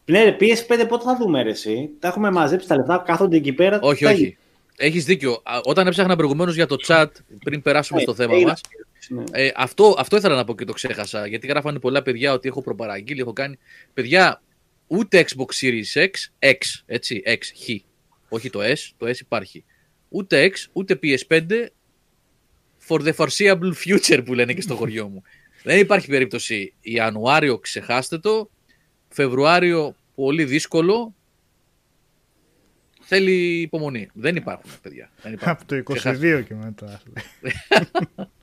Ναι, ρε, PS5 πότε θα δούμε, ρε, εσύ; Τα έχουμε μαζέψει τα λεφτά, κάθονται εκεί πέρα. όχι, τα- όχι. Έχεις δίκιο. Α, Όταν έψαχνα προηγουμένως για το chat, πριν περάσουμε Ναι, στο θέμα είναι μας, αυτό, ναι. ε, αυτό, αυτό ήθελα να πω και το ξέχασα. Γιατί γράφανε πολλά παιδιά ότι έχω προπαραγγείλει, έχω κάνει. Παιδιά, ούτε Xbox Series X, X, έτσι, X, Χ. Όχι το S, το S υπάρχει. Ούτε X, ούτε PS5 for the foreseeable future που λένε και στο χωριό μου. Δεν υπάρχει περίπτωση. Ιανουάριο ξεχάστε το. Φεβρουάριο πολύ δύσκολο. Θέλει υπομονή. Δεν υπάρχουν, παιδιά. Δεν υπάρχουν. Από το 22 Ξεχάστε. και μετά. *laughs*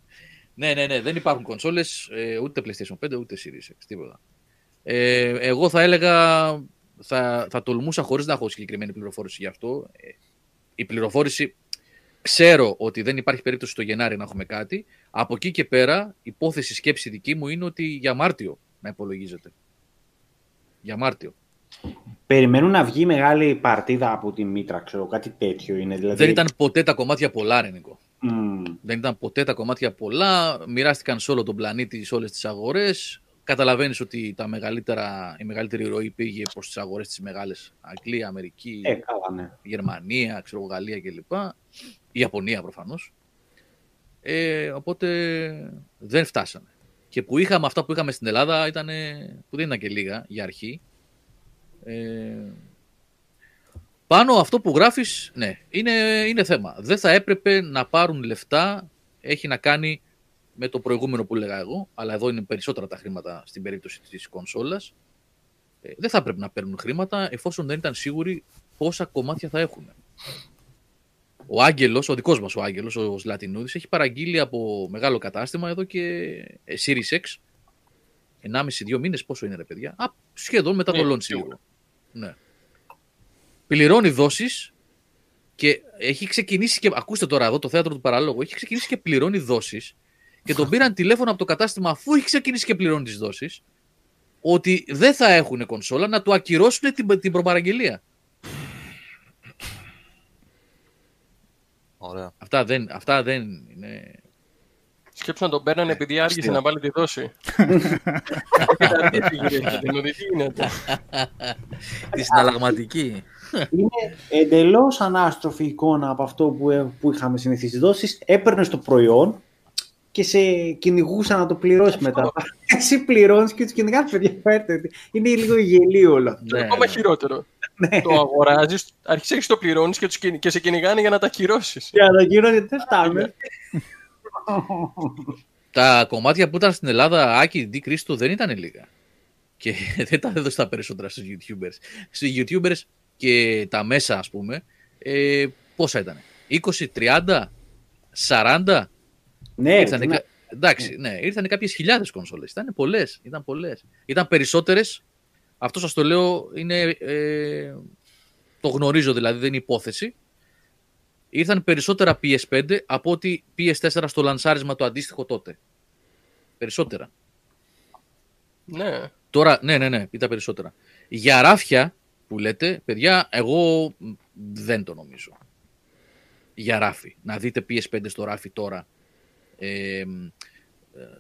Ναι, ναι, ναι. Δεν υπάρχουν κονσόλες, ε, ούτε PlayStation 5, ούτε Series X, τίποτα. Ε, εγώ θα έλεγα, θα, θα τολμούσα χωρίς να έχω συγκεκριμένη πληροφόρηση γι' αυτό. Ε, η πληροφόρηση, ξέρω ότι δεν υπάρχει περίπτωση το Γενάρη να έχουμε κάτι. Από εκεί και πέρα, υπόθεση σκέψη δική μου είναι ότι για Μάρτιο να υπολογίζεται. Για Μάρτιο. Περιμένουν να βγει μεγάλη παρτίδα από τη μήτρα, ξέρω, κάτι τέτοιο είναι. Δηλαδή... Δεν ήταν ποτέ τα κομμάτια πολλά, ρε Νικό. Μμμ. Δεν ήταν ποτέ τα κομμάτια πολλά. Μοιράστηκαν σε όλο τον πλανήτη, σε όλες τις αγορές. Καταλαβαίνεις ότι τα μεγαλύτερα, η μεγαλύτερη ροή πήγε προς τις αγορές τι μεγάλες. Αγγλία, Αμερική, Ε, καλά, ναι. Γερμανία, ξέρω, εγώ, Γαλλία κλπ. Η Ιαπωνία προφανώς. Ε, οπότε δεν φτάσαμε. Και που είχαμε αυτά που είχαμε στην Ελλάδα ήταν, που δεν ήταν και λίγα για αρχή. Ε, πάνω αυτό που γράφεις, ναι, είναι, είναι θέμα. Δεν θα έπρεπε να πάρουν λεφτά, έχει να κάνει με το προηγούμενο που έλεγα εγώ, αλλά εδώ είναι περισσότερα τα χρήματα στην περίπτωση της κονσόλας. ε, δεν θα πρέπει να παίρνουν χρήματα εφόσον δεν ήταν σίγουροι πόσα κομμάτια θα έχουν. Ο Άγγελος, ο δικός μας ο Άγγελος, ο Ζλατινούδη, έχει παραγγείλει από μεγάλο κατάστημα εδώ και ε, Series X. 1,5-2 μήνες, πόσο είναι ρε παιδιά; Α, σχεδόν μετά το Ναι, launch σίγουρα. λίγο. Ναι. Πληρώνει δόσεις και έχει ξεκινήσει και. Ακούστε τώρα εδώ το θέατρο του παραλόγου. Έχει ξεκινήσει και πληρώνει δόσεις και τον πήραν τηλέφωνο από το κατάστημα αφού έχει ξεκινήσει και πληρώνει τις δόσεις ότι δεν θα έχουν κονσόλα να του ακυρώσουν την, την προπαραγγελία. Ωραία. Αυτά δεν, αυτά δεν είναι. Σκέψου να τον παίρνανε επειδή άργησε Αστείο. να βάλει τη δόση. *laughs* Έχετε αργήσει, κύριε Κοντινούδη, τι γίνεται. τη συναλλαγματική. Είναι εντελώς ανάστροφη εικόνα από αυτό που, ε- που είχαμε συνηθίσει δόσεις. Έπαιρνες το προϊόν και σε κυνηγούσαν να το πληρώσεις μετά. *laughs* Εσύ πληρώνεις και τους κυνηγάς, παιδιά, φέρτε. Είναι λίγο γελίο όλο αυτό. ναι, Ακόμα ναι. χειρότερο. Ναι. Το αγοράζεις, αρχίζει και το πληρώνεις και, τους κυνη- και σε κυνηγάνε για να τα ακυρώσεις. Για να γύρω γιατί δεν φτάνουμε. Τα κομμάτια που ήταν στην Ελλάδα, Άκη, Ντι Κρίστο, δεν ήταν λίγα. Και *laughs* δεν τα έδωσε τα περισσότερα στους YouTubers. Στους YouTubers και τα μέσα, ας πούμε, ε, πόσα ήταν. 20, 30, 40. Ναι, Ήρθανε, ναι. κα- εντάξει, ναι, ήρθαν κάποιες χιλιάδες κονσόλες. Ήταν πολλές, ήταν πολλές. Ήταν περισσότερες, αυτό σας το λέω, είναι, ε, το γνωρίζω δηλαδή, δεν είναι υπόθεση. Ήρθαν περισσότερα PS5 από ότι PS4 στο λανσάρισμα το αντίστοιχο τότε. Περισσότερα. Ναι. Τώρα, ναι, ναι, ναι, ήταν περισσότερα. Για ράφια που λέτε, παιδιά, εγώ μ, δεν το νομίζω. Για ράφι. Να δείτε PS5 στο ράφι τώρα. Ε, μ, ε,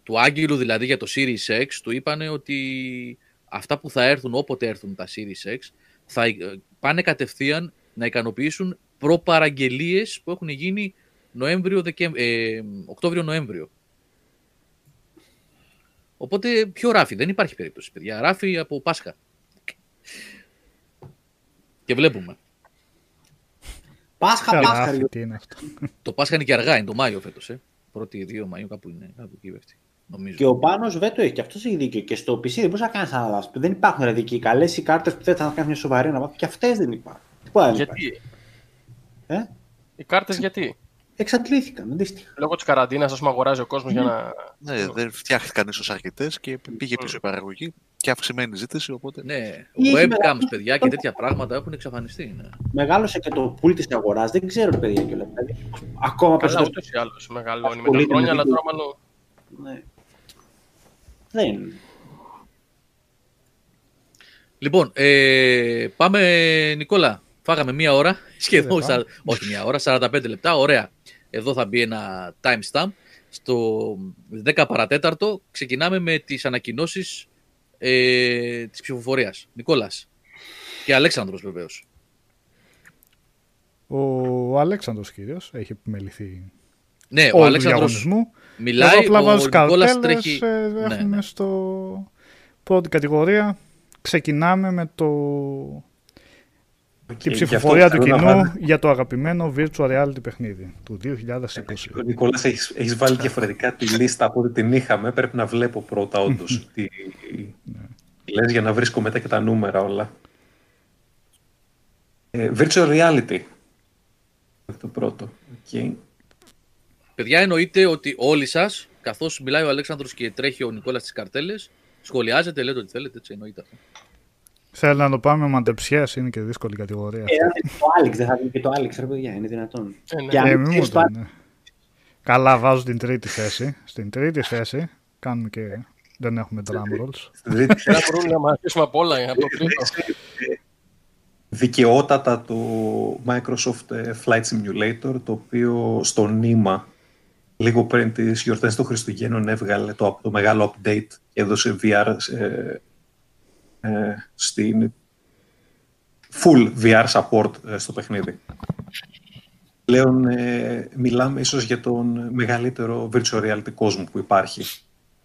του Άγγελου δηλαδή για το Series X του είπανε ότι αυτά που θα έρθουν όποτε έρθουν τα Series X θα ε, πάνε κατευθείαν να ικανοποιήσουν προπαραγγελίες που έχουν γίνει Νοέμβριο, Δεκέμ- ε, Οκτώβριο-Νοέμβριο. Οπότε ποιο ράφι, δεν υπάρχει περίπτωση, παιδιά. Ράφι από Πάσχα. Και βλέπουμε. Πάσχα, Πάσχα. Ράφι, ρε. τι είναι αυτό. Το Πάσχα είναι και αργά, είναι το Μάιο φέτος. Ε. Πρώτη 2 Μαΐου κάπου είναι. Κάπου εκεί πέφτει. Νομίζω. Και ο Πάνος Βέτο έχει και αυτός έχει δίκιο. Και στο PC δεν μπορεί να κάνεις ένα λάθο. Δεν υπάρχουν δηλαδή εκεί καλές οι κάρτες που δεν θα κάνουν μια σοβαρή αναβάθμιση. Και αυτές δεν υπάρχουν. Τίποτα δεν υπάρχει. Γιατί; Ε; Οι κάρτες γιατί; Εξαντλήθηκαν, αντίστοιχα. Λόγω της καραντίνας, ας πούμε, αγοράζει ο κόσμος για να. Ναι, δεν φτιάχτηκαν ίσως αρκετές και πήγε πίσω η παραγωγή και αυξημένη ζήτηση. Οπότε Ναι, Ή έχει webcams, μεγάλο- παιδιά και τέτοια πράγματα έχουν εξαφανιστεί. Ναι. Μεγάλωσε και το πουλ της αγοράς. Δεν ξέρω, ρε παιδιά κιόλα. Δηλαδή, ακόμα Καλά, περισσότερο. ούτως ή άλλως μεγαλώνει με τα Ασχολείται χρόνια, με αλλά βίντεο. τώρα μάλλον. Ναι. Δεν. Λοιπόν, ε, πάμε Νικόλα. Φάγαμε μία ώρα, σχεδόν, Δεν πάμε. σα- όχι μία ώρα, 45 λεπτά, ωραία. Εδώ θα μπει ένα timestamp. Στο 10 παρατέταρτο ξεκινάμε με τις ανακοινώσεις ε, της ψηφοφορίας. Νικόλας και Αλέξανδρος βεβαίως. Ο Αλέξανδρος κύριος έχει επιμεληθεί Ναι, ο όλου του Αλέξανδρος διαγωνισμού. μιλάει, Εγώ απλά ο βάζω Νικόλας καρτέλες, τρέχει... ε, Ναι, έχουμε ναι. στο πρώτη κατηγορία. Ξεκινάμε με το... Και την γι' αυτό ψηφοφορία του θέλω να κοινού βάλω- για το αγαπημένο virtual reality παιχνίδι του 2020. Ο Νικόλας έχεις, έχεις βάλει διαφορετικά τη λίστα από ό,τι την είχαμε. Πρέπει να βλέπω πρώτα όντως *laughs* τι λες για να βρίσκω μετά και τα νούμερα όλα. Ε, virtual reality. Το πρώτο. Okay. Παιδιά, εννοείται ότι όλοι σας, καθώς μιλάει ο Αλέξανδρος και τρέχει ο Νικόλας στις καρτέλες, σχολιάζετε, λέτε ό,τι θέλετε, έτσι εννοείται αυτό. Θέλω να το πάμε με μαντεψιές, είναι και δύσκολη κατηγορία. αυτή. Ε, το Άλεξ, δεν θα βγει και το Άλεξ, ρε παιδιά, είναι δυνατόν. Ε, ναι. Και αν Ε, μη μου ξέρεις το το είναι. Καλά, βάζω την τρίτη θέση. Στην τρίτη θέση κάνουμε και δεν έχουμε drum rolls. Στην τρίτη Δεν μπορούμε να μαθήσουμε από όλα από το τρίτο. δικαιότατα το Microsoft ε, Flight Simulator, το οποίο στο νήμα λίγο πριν τις γιορτές των Χριστουγέννων έβγαλε το, το μεγάλο update και έδωσε VR ε, ε, στην full VR support ε, στο παιχνίδι. Πλέον ε, μιλάμε ίσως για τον μεγαλύτερο virtual reality κόσμο που υπάρχει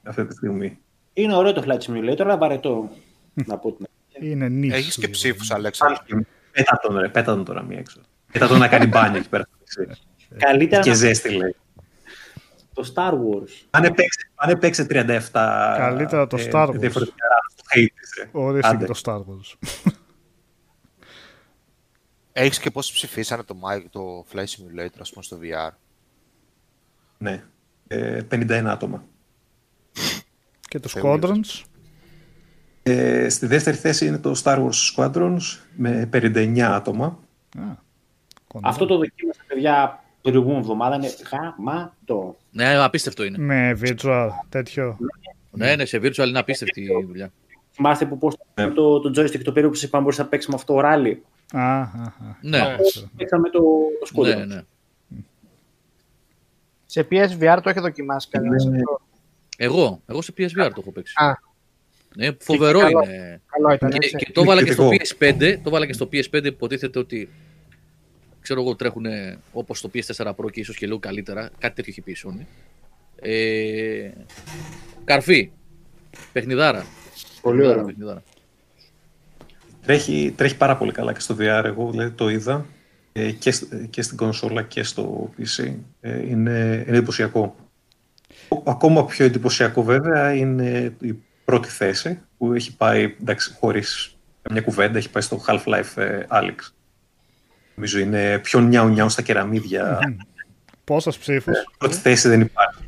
αυτή τη στιγμή. Είναι ωραίο το Flight Simulator, αλλά βαρετό. να πω την αλήθεια. Είναι νύχτα. Έχεις και ψήφους, Αλέξανδρο. Πέτα τον ρε, πέτα τον τώρα μία έξω. Πέτα τον να κάνει μπάνιο εκεί πέρα. Καλύτερα και να- ζέστη λέει. Το Star Wars. Αν έπαιξε, αν έπαιξε 37 Καλύτερα το ε, Star Wars. διαφορετικά rounds 80s, ε. Ορίστηκε Άντε. το Star Wars. Έχεις και πόσοι ψηφίσανε το, Mike, το Flight Simulator, ας πούμε, στο VR. Ναι. Ε, 51 άτομα. Και το Τελείως. Squadrons. Ε, στη δεύτερη θέση είναι το Star Wars Squadrons με 59 άτομα. Α, κοντά. Αυτό το δοκίμασα, παιδιά, προηγούμενη εβδομάδα. Είναι γαμάτο. Ναι, απίστευτο είναι. Με virtual τέτοιο. Ναι, ναι, σε virtual είναι απίστευτη η δουλειά. Θυμάστε που πώς Ναι. το, το joystick το περίπου που σας είπαμε μπορείς να παίξεις με αυτό το ράλι. Α, α, α. Ναι, Παίξαμε το, το σκούτρο. ναι, ναι. Σε PSVR το έχει δοκιμάσει κανένας Ναι. αυτό; Εγώ, εγώ σε PSVR το έχω παίξει. Α. Ναι, φοβερό καλό. είναι. Καλό ήταν, Και, έτσι. και το έβαλα και στο Εκπληκτικό. PS5. Το έβαλα και στο PS5 που υποτίθεται ότι ξέρω εγώ τρέχουν όπως το PS4 Pro και ίσως και λίγο καλύτερα. Κάτι τέτοιο έχει πει η Sony. Ε, καρφί. Παιχνιδάρα. Πολύ Παιχνιδάρα, ωραίο. παιχνιδάρα. Τρέχει, τρέχει πάρα πολύ καλά και στο VR. Εγώ δηλαδή, το είδα ε, και, σ- και στην κονσόλα και στο PC. Ε, είναι, είναι εντυπωσιακό. Ο- Ακόμα πιο εντυπωσιακό βέβαια είναι η πρώτη θέση που έχει πάει, εντάξει, χωρίς μια κουβέντα, έχει πάει στο Half-Life ε, Alyx. Νομίζω είναι πιο νιάου νιάου στα κεραμίδια. Πόσες ψήφους; Πρώτη θέση δεν υπάρχει.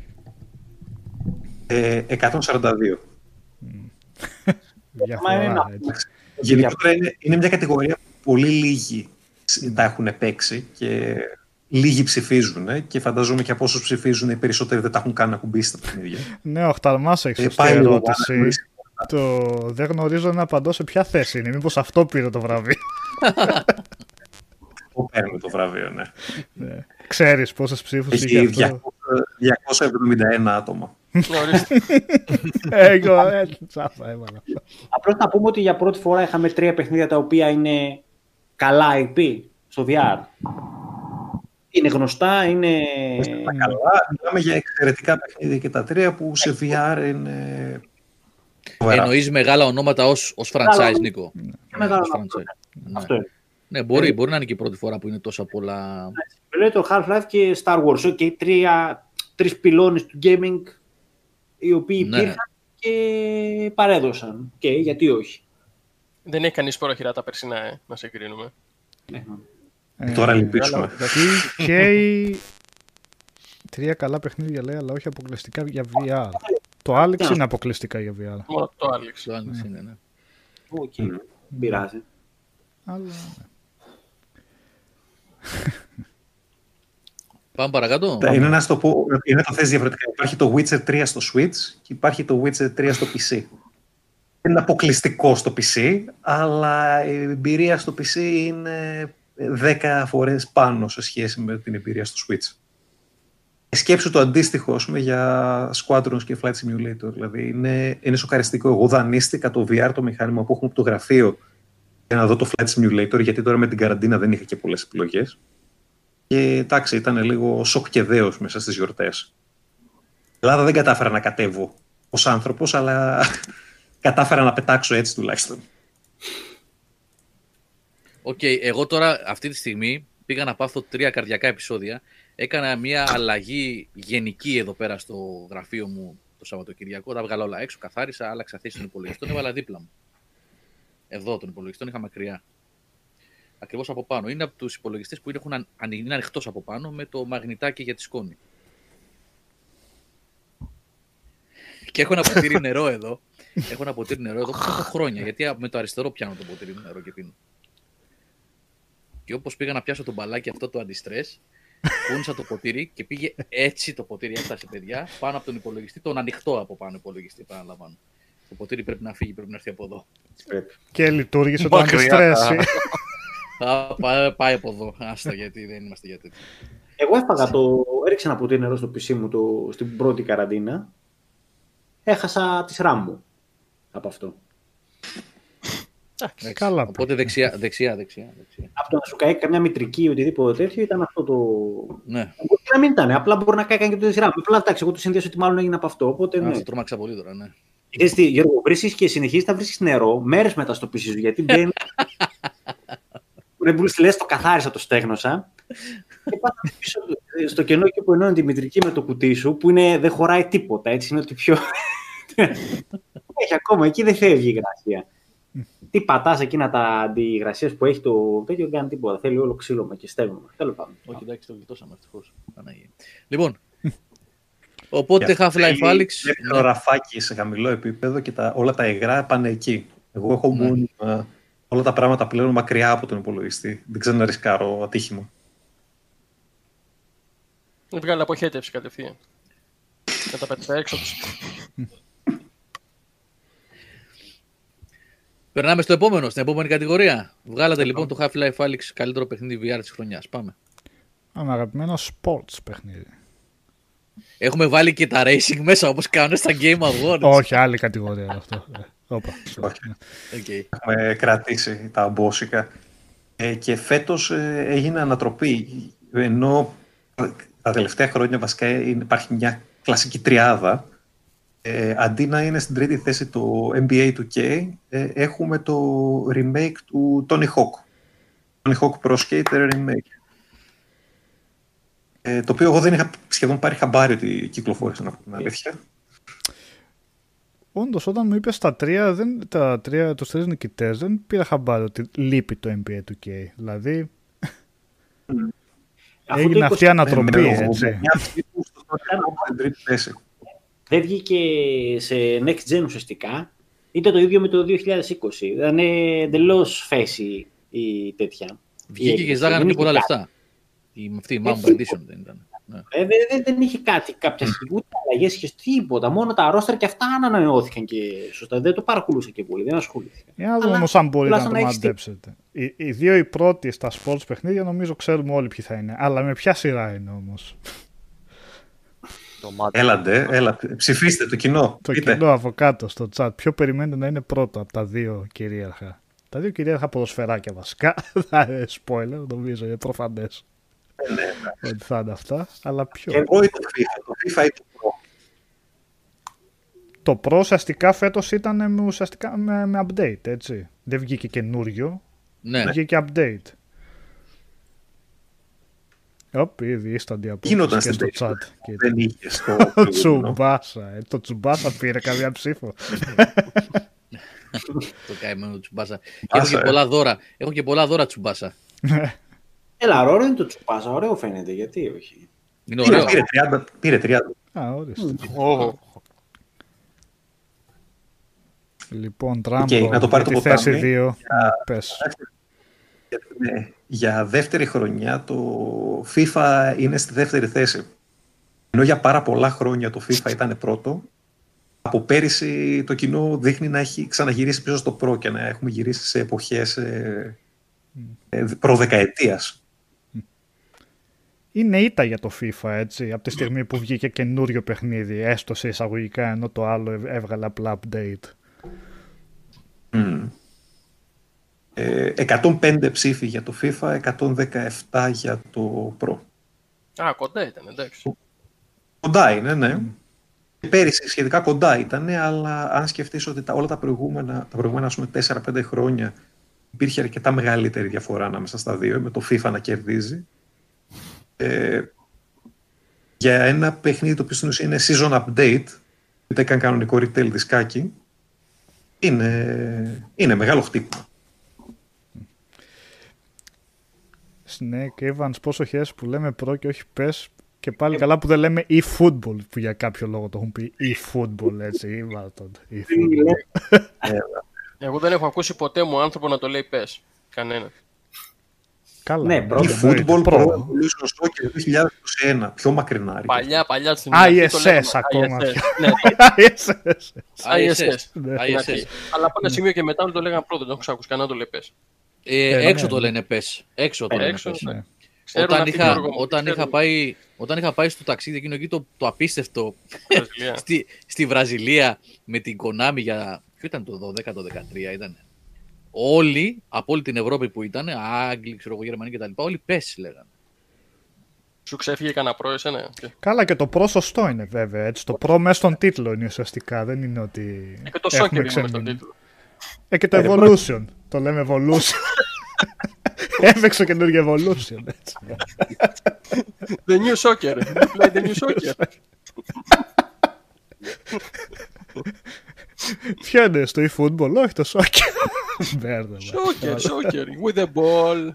Ε, 142. Διαφορά, είναι ένα- έτσι. Γενικότερα είναι, είναι μια κατηγορία που πολύ λίγοι τα έχουν παίξει και λίγοι ψηφίζουν ε, και φανταζόμαι και από όσους ψηφίζουν οι περισσότεροι δεν τα έχουν καν ακουμπήσει στα παιχνίδια. Ναι, ο Χταρμάς έχει Ε, σωστή πάει λίγο ερώτηση. πάνω, Το... Δεν γνωρίζω να απαντώ σε ποια θέση είναι. Μήπως αυτό πήρε το βραβείο. *laughs* Που παίρνει το βραβείο, ναι. Ναι. Ξέρεις πόσες ψήφους είχε Έχει αυτό. 200 271 άτομα. Ναι, ορίστε. *laughs* Εγώ έτσι τσάφα έβαλα. Απλώς να πούμε ότι για πρώτη φορά είχαμε τρία παιχνίδια τα οποία είναι καλά IP στο VR. Είναι γνωστά, είναι... Τα καλά, μιλάμε για εξαιρετικά παιχνίδια και τα τρία που σε VR είναι... φοβερά. Εννοείς μεγάλα ονόματα ως ως franchise, Νίκο. Ναι, μεγάλα ως ονόματα. franchise. Ναι. Αυτό είναι. Ναι, μπορεί, μπορεί να είναι και η πρώτη φορά που είναι τόσα πολλά. Λέει το Half-Life και Star Wars. Οκ, τρία, τρεις πυλώνες του gaming οι οποίοι Ναι. υπήρχαν και παρέδωσαν. Και γιατί όχι; Δεν έχει κανείς πρόχειρα τα περσινά, ε, να σε κρίνουμε. Ναι. Ε, Τώρα λυπήσουμε. Τι καίει τρία καλά παιχνίδια λέει, αλλά όχι αποκλειστικά για VR. Το Alyx είναι αποκλειστικά για VR. Μόνο το Alyx. Το άλλο είναι, ναι. Οκ. Δεν πειράζει. Αλλά... *laughs* Πάμε παρακάτω. Τα- Είναι να σου το πω, είναι το θες διαφορετικά. Υπάρχει το Witcher 3 στο Switch και υπάρχει το Witcher 3 στο PC. Δεν είναι αποκλειστικό στο PC, αλλά η εμπειρία στο PC είναι 10 φορές πάνω σε σχέση με την εμπειρία στο Switch. Σκέψου το αντίστοιχο ας πούμε, για Squadrons και Flight Simulator. Δηλαδή είναι, είναι σοκαριστικό. Εγώ δανείστηκα το VR, το μηχάνημα που έχουμε από το γραφείο, για να δω το Flight Simulator, γιατί τώρα με την καραντίνα δεν είχα και πολλές επιλογές. Και εντάξει, ήταν λίγο σοκ και δέος μέσα στις γιορτές. Η Ελλάδα δεν κατάφερα να κατέβω ως άνθρωπος, αλλά *laughs* κατάφερα να πετάξω έτσι τουλάχιστον. Οκ, εγώ τώρα αυτή τη στιγμή πήγα να πάθω τρία καρδιακά επεισόδια. Έκανα μια αλλαγή γενική εδώ πέρα στο γραφείο μου το Σαββατοκύριακο. Τα 'βγαλα όλα έξω, καθάρισα, άλλαξα θέση στον υπολογιστή, τον έβαλα δίπλα μου. Εδώ τον υπολογιστή, τον είχα μακριά. Ακριβώς από πάνω. Είναι από τους υπολογιστές που έχουν αν- αν- είναι ανοιχτός από πάνω με το μαγνητάκι για τη σκόνη. Και έχω ένα ποτήρι *laughs* νερό εδώ. Έχω ένα ποτήρι νερό εδώ που το έχω χρόνια. Γιατί με το αριστερό πιάνω το ποτήρι μου νερό και πίνω. Και όπως πήγα να πιάσω το μπαλάκι αυτό το αντιστρες, κούνησα το ποτήρι και πήγε έτσι το ποτήρι. Έφτασε παιδιά πάνω από τον υπολογιστή, τον ανοιχτό από πάνω υπολογιστή. Επαναλαμβάνω. Το ποτήρι πρέπει να φύγει, πρέπει να έρθει από εδώ. Και λειτουργήσε το Μακριά. αντιστρέσι. Α, *laughs* πά- πάει από εδώ. Άστα γιατί δεν είμαστε για τέτοιο. Εγώ έφαγα το. Έριξα ένα ποτήρι νερό στο PC μου το, στην πρώτη καραντίνα. Έχασα τη RAM μου από αυτό. Εντάξει. Καλά. Οπότε δεξιά, δεξιά, δεξιά. δεξιά. Από το να σου καεί καμιά μητρική ή οτιδήποτε τέτοιο ήταν αυτό το. Ναι, Μπορεί να μην ήταν, απλά μπορεί να κάει και το τη RAM. Απλά εντάξει, εγώ το συνδυάσω ότι μάλλον έγινε από αυτό. Οπότε ναι. αυτό τρόμαξα πολύ τώρα, ναι. Ξέρεις τι, Γιώργο, βρίσκεις και συνεχίζεις να βρίσκεις νερό μέρες μετά στο PC σου, γιατί μπαίνει... Ρε που λες, το καθάρισα, το στέγνωσα. και πάω πίσω στο κενό εκεί που ενώνει τη μητρική με το κουτί σου, που είναι, δεν χωράει τίποτα, έτσι είναι ότι πιο, έχει ακόμα, εκεί δεν φεύγει η υγρασία. Τι πατάς εκείνα τα αντιγρασίες που έχει το τέτοιο, δεν κάνει τίποτα. Θέλει όλο ξύλωμα και στέλνουμε. Τέλος πάντων. Όχι, εντάξει, το γλιτώσαμε ευτυχώς. Λοιπόν, οπότε Half-Life Alyx. Έχει το ραφάκι σε χαμηλό επίπεδο και τα, όλα τα υγρά πάνε εκεί. Εγώ έχω Ναι. μόνιμα όλα τα πράγματα πλέον μακριά από τον υπολογιστή. Δεν ξέρω να ρισκάρω ατύχημα. Βγάλει αποχέτευση κατευθείαν. Με τα πέτσα έξω τους. Περνάμε στο επόμενο, στην επόμενη κατηγορία. Βγάλατε λοιπόν το Half-Life Alyx καλύτερο παιχνίδι VR της χρονιάς. Πάμε. Ένα αγαπημένο sports παιχνίδι. Έχουμε βάλει και τα racing μέσα όπως κάνουν στα Game Awards. Όχι, άλλη κατηγορία αυτό. Ε, Όπα. Όχι. Okay. Έχουμε κρατήσει τα μπόσικα. Ε, και φέτος ε, έγινε ανατροπή. Ενώ τα τελευταία χρόνια βασικά είναι- υπάρχει μια κλασική τριάδα. Ε, αντί να είναι στην τρίτη θέση το NBA 2K, ε, έχουμε το remake του Tony Hawk. Tony Hawk Pro Skater Remake. Ε, το οποίο εγώ δεν είχα σχεδόν πάρει χαμπάρι ότι κυκλοφόρησε, να πω την αλήθεια. Όντω, όταν μου είπε τα τρία, δεν, τα τρία, τους τρεις νικητές, δεν πήρα χαμπάρι ότι λείπει το NBA 2K. Δηλαδή, Αφού έγινε το αυτή η 20 ανατροπή, Ναι, έτσι. Μια ψήφου στο Tony Hawk στην τρίτη θέση. Δεν βγήκε σε next gen ουσιαστικά. Ήταν το ίδιο με το 2020. Ήταν εντελώ φέση η τέτοια. Βγήκε και έκδοση. ζάγανε Δεν και είχε πολλά κάτι. λεφτά. Η, αυτή η Mamba Edition δεν ήταν. Ναι. Ε, δεν, δεν, δεν είχε κάτι, κάποια στιγμή, ούτε αλλαγές είχες τίποτα. Μόνο τα ρόστρα και αυτά ανανεώθηκαν και σωστά. Δεν το παρακολούσα και πολύ, δεν ασχολήθηκα. Για να δούμε Αλλά όμως αν μπορείτε να τουλάχιστον το να έχεις τι- μαντέψετε. Οι, οι δύο οι πρώτοι στα sports παιχνίδια νομίζω ξέρουμε όλοι ποιοι θα είναι. Αλλά με ποια σειρά είναι όμως. Το μάτι. Έλαντε, έλατε. Ψηφίστε το κοινό. Το Πείτε. κοινό από κάτω στο chat. Ποιο περιμένετε να είναι πρώτο από τα δύο κυρίαρχα. Τα δύο κυρίαρχα ποδοσφαιράκια βασικά. *laughs* Θα είναι spoiler, νομίζω, είναι προφανές. Ότι θα είναι αυτά. Αλλά ποιο; Εγώ ή το FIFA. Το FIFA ή το Pro. Το Pro ουσιαστικά φέτος ήταν με, ουσιαστικά με, με update, έτσι. Δεν βγήκε καινούριο. Ναι. Βγήκε update. Οπ, ήδη instant απόψεις Γινόταν και στην στο τέτοια. chat. Και Δεν είχε *laughs* το το προηγούμενο. τσουμπάσα. Ε. Το τσουμπάσα πήρε καμία ψήφο. *laughs* Το καημένο τσουμπάσα. Και έχω Τσουμπάσα, και ε. πολλά δώρα. Έχω και πολλά δώρα τσουμπάσα. *laughs* Έλα, ρόρο είναι το τσουπάσα. Ωραίο φαίνεται, γιατί όχι. Είναι Πήρε, ωραίο. πήρε 30. Πήρε 30. Α, ορίστε. Ω, Λοιπόν, Τραμπο, να το πάρει για το τη θέση ποτάμι. 2. Πες. Ναι, για δεύτερη χρονιά το FIFA είναι στη δεύτερη θέση. Ενώ για πάρα πολλά χρόνια το FIFA ήταν πρώτο, από πέρυσι το κοινό δείχνει να έχει ξαναγυρίσει πίσω στο προ και να έχουμε γυρίσει σε εποχές ε, ε, προδεκαετίας. Είναι ήττα για το FIFA, έτσι, από τη στιγμή που βγήκε καινούριο παιχνίδι, έστω σε εισαγωγικά, ενώ το άλλο έβ- έβγαλε απλά update. Μμ. Ε, 105 ψήφοι για το FIFA, 117 για το Pro. Α, κοντά ήταν, εντάξει. Κοντά είναι, ναι. Και Πέρυσι σχετικά κοντά ήταν, αλλά αν σκεφτείς ότι τα, όλα τα προηγούμενα, τα προηγούμενα ας πούμε, 4-5 χρόνια υπήρχε αρκετά μεγαλύτερη διαφορά ανάμεσα στα δύο, με το FIFA να κερδίζει. Ε, για ένα παιχνίδι το οποίο στην ουσία είναι season update, δεν έκανε κανονικό retail δισκάκι, είναι, είναι μεγάλο χτύπημα. Snake Evans, πόσο χαίρεσαι που λέμε προ και όχι πες και πάλι καλά που δεν λέμε e-football που για κάποιο λόγο το έχουν πει e-football έτσι ή βάρτον e-football. *laughs* Εγώ δεν έχω ακούσει ποτέ μου άνθρωπο να το λέει πες. Κανένας. Καλά. Ναι, ναι, προ. Η εννοείται, football προ. Pro Evolution Soccer 2021, πιο μακρινά. Παλιά, παλιά στην ISS αρχή το λέγαμε. ακόμα. ISS, *laughs* Ναι, ISS. ISS. Ναι. στην αρχή. ISS. Αλλά από ένα σημείο και μετά το λέγανε πρώτο. Δεν έχω ακούσει κανένα να το λέει πες. Ε, Ε, έξω ναι, το ναι. λένε πες. Έξω το λένε Έξω, πες. ναι. Ξέρουν Όταν, αυτοί, είχα, Γιώργο μου, όταν, είχα ξέρουν. πάει, όταν είχα πάει στο ταξίδι εκείνο εκεί το, το απίστευτο Βραζιλία. *laughs* στη, στη Βραζιλία με την Konami για. Ποιο ήταν το 12, το 13 ήταν. Όλοι από όλη την Ευρώπη που ήταν, Άγγλοι, ξέρω εγώ, Γερμανοί κτλ. Όλοι πες λέγανε. Σου ξέφυγε κανένα προ εσένα. Καλά και το προ σωστό είναι βέβαια. Έτσι. Το προ μέσα στον τίτλο είναι ουσιαστικά. Δεν είναι ότι. Ε, Και το έχουμε soccer είναι μες τον ξεμείνει. τίτλο. Ε, και το Evolution. Το λέμε Evolution. *laughs* Έπαιξε καινούργιο Evolution. Έτσι. The new soccer. You play the new soccer. *laughs* Ποιο είναι στο e-football, όχι το soccer. Μπέρδεμα. Σόκερ, σόκερ. With the ball.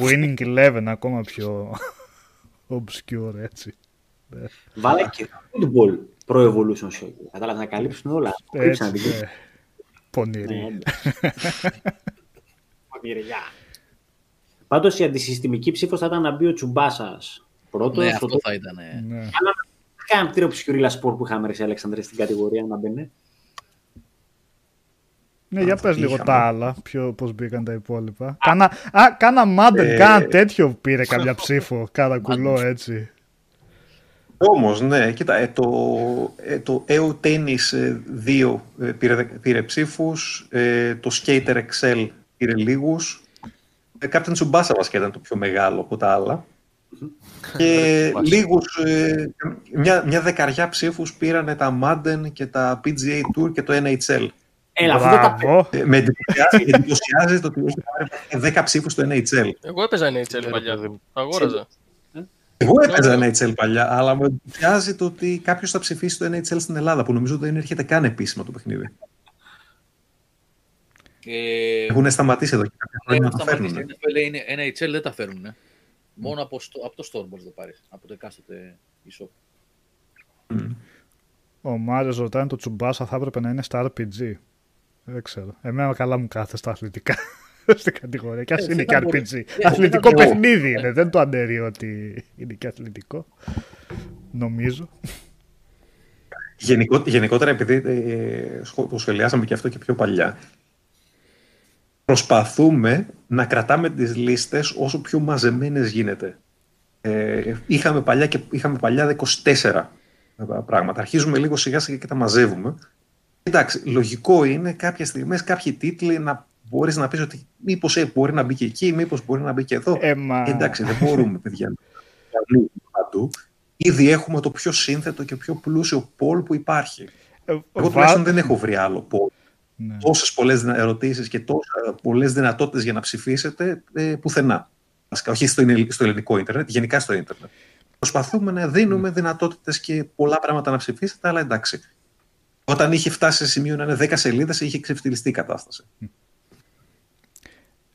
Winning Eleven ακόμα πιο obscure έτσι. Βάλε και football pro evolution soccer. Κατάλαβες να καλύψουν όλα. Έτσι, Κρύψαν την ναι. Πονηρή. Πάντως η αντισυστημική ψήφος θα ήταν να μπει ο Τσουμπάσας πρώτος. Ναι, αυτό θα ήταν. ε. Ναι. Κάνα κτίριο ψυχιουρίλα σπορ που είχαμε ρε Αλέξανδρε στην κατηγορία να μπαινε. Ναι, για πες λίγο είχαμε. τα άλλα, ποιο, πώς μπήκαν τα υπόλοιπα. Κάνα, α, κάνα Madden, Ε, κάνα τέτοιο πήρε καμιά ψήφο, κάνα κουλό έτσι. Όμως, ναι, κοίτα, ε, το, ε, το EO Tennis ε, 2 ε, πήρε, πήρε ψήφους, ε, το Skater XL πήρε λίγους, ε, Captain Tsubasa βασικά ήταν το πιο μεγάλο από τα άλλα. Και λίγους, ε, μια, μια δεκαριά ψήφους πήραν τα Madden και τα PGA Tour και το NHL. Έλα, αυτό δεν τα Μπράβο. Ε, με εντυπωσιάζει, εντυπωσιάζει το ότι έχει πάρει 10 ψήφους στο NHL. Εγώ έπαιζα NHL παλιά. Αγόραζα. Εγώ έπαιζα NHL παλιά, αλλά με εντυπωσιάζει το ότι κάποιος θα ψηφίσει το NHL στην Ελλάδα, που νομίζω δεν έρχεται καν επίσημα το παιχνίδι. Ε, Έχουν σταματήσει εδώ και κάποια χρόνια έχουν να τα σταματήσει. φέρνουν. NFL είναι NHL δεν τα φέρνουν. Ε. Μόνο από, στο, από το store μπορείς να το πάρεις. Από το εκάστοτε e-shop. Ο Μάριος ρωτάει αν το Τσουμπάσα θα έπρεπε να είναι στα RPG. Δεν ξέρω. Εμένα καλά μου κάθεται στα αθλητικά. *laughs* Στην κατηγορία. Και ας Ε, είναι δεν και θα μπορείς. RPG. Ε, Αθλητικό δεν θα μπορείς. παιχνίδι είναι. Δεν το αναιρεί ότι είναι και αθλητικό. Νομίζω. Γενικο, γενικότερα, επειδή ε, σχο- το σχολιάσαμε και αυτό και πιο παλιά, προσπαθούμε να κρατάμε τις λίστες όσο πιο μαζεμένες γίνεται. Ε, είχαμε, παλιά και, είχαμε παλιά 24 πράγματα. Αρχίζουμε λίγο σιγά σιγά και τα μαζεύουμε. Εντάξει, λογικό είναι κάποια στιγμές κάποιοι τίτλοι να μπορείς να πεις ότι μήπως ε, μπορεί να μπει και εκεί, μήπως μπορεί να μπει και εδώ. Ε, μα... Εντάξει, δεν μπορούμε, παιδιά, να ανοίγουμε παντού. Ήδη έχουμε το πιο σύνθετο και πιο πλούσιο πόλ που υπάρχει. ε, Εγώ βα- τουλάχιστον δεν έχω βρει άλλο πόλ. Ναι. Τόσες πολλές δυνα- ερωτήσεις και τόσα πολλές δυνατότητες για να ψηφίσετε ε, πουθενά. Βασικά, όχι στο, ελλην- στο ελληνικό ίντερνετ, γενικά στο ίντερνετ. Προσπαθούμε να δίνουμε δυνατότητες και πολλά πράγματα να ψηφίσετε, αλλά εντάξει. Όταν είχε φτάσει σε σημείο να είναι 10 σελίδες, είχε ξεφτυλιστεί η κατάσταση.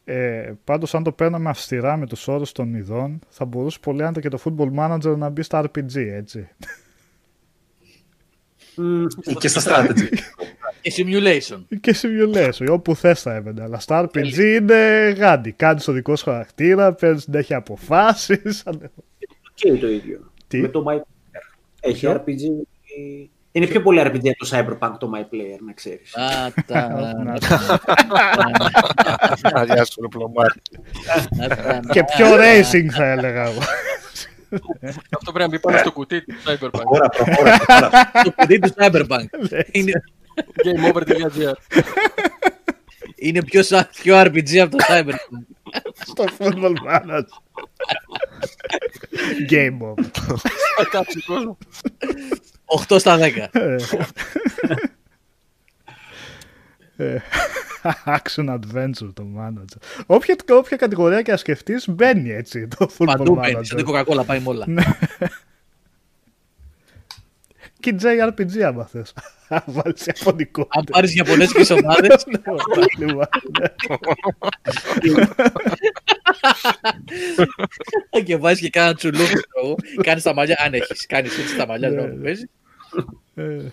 Ε, Πάντως, αν το παίρναμε αυστηρά με τους όρους των ειδών, θα μπορούσε πολύ άνετα και το Football Manager να μπει στα RPG, έτσι. Μμ, και στα strategy. Και simulation. Και simulation, όπου θες θα έβαινε. Αλλά στα RPG είναι γάντι. Κάνεις το δικό σου χαρακτήρα, παίρνεις συνέχεια αποφάσεις. *laughs* Και το ίδιο. Τι; Με το My Player. Έχει RPG. Είναι πιο πολύ RPG από το Cyberpunk το My Player, να ξέρεις. Α, τα- Γεια σου, διπλωμάτη. τα- τα- και πιο racing θα έλεγα εγώ. Αυτό πρέπει να μπει πάνω στο κουτί του Cyberpunk. Προχώρα, προχώρα, προχώρα. Το παιδί του Cyberpunk. είναι, GameOver.gr. είναι πιο, σαν- πιο RPG από το Cyberpunk. στο Football Manager. Game over. Θα κάψει κόσμο. 8 στα 10. Ε, *laughs* Action Adventure το manager. Όποια, όποια κατηγορία και να σκεφτείς, μπαίνει έτσι το Football Παντού μπαίνει. Σαν Manager. την Coca-Cola πάει με όλα. Και JRPG άμα θες. Αν βάλεις ιαπωνικό. Αν πάρεις Ιαπωνέζικες ομάδες. και βάζει και κάνα τσουλούκι. Κάνεις τα μαλλιά. Αν έχεις κάνεις έτσι τα μαλλιά Ναι, ενώ που παίζει. Ε,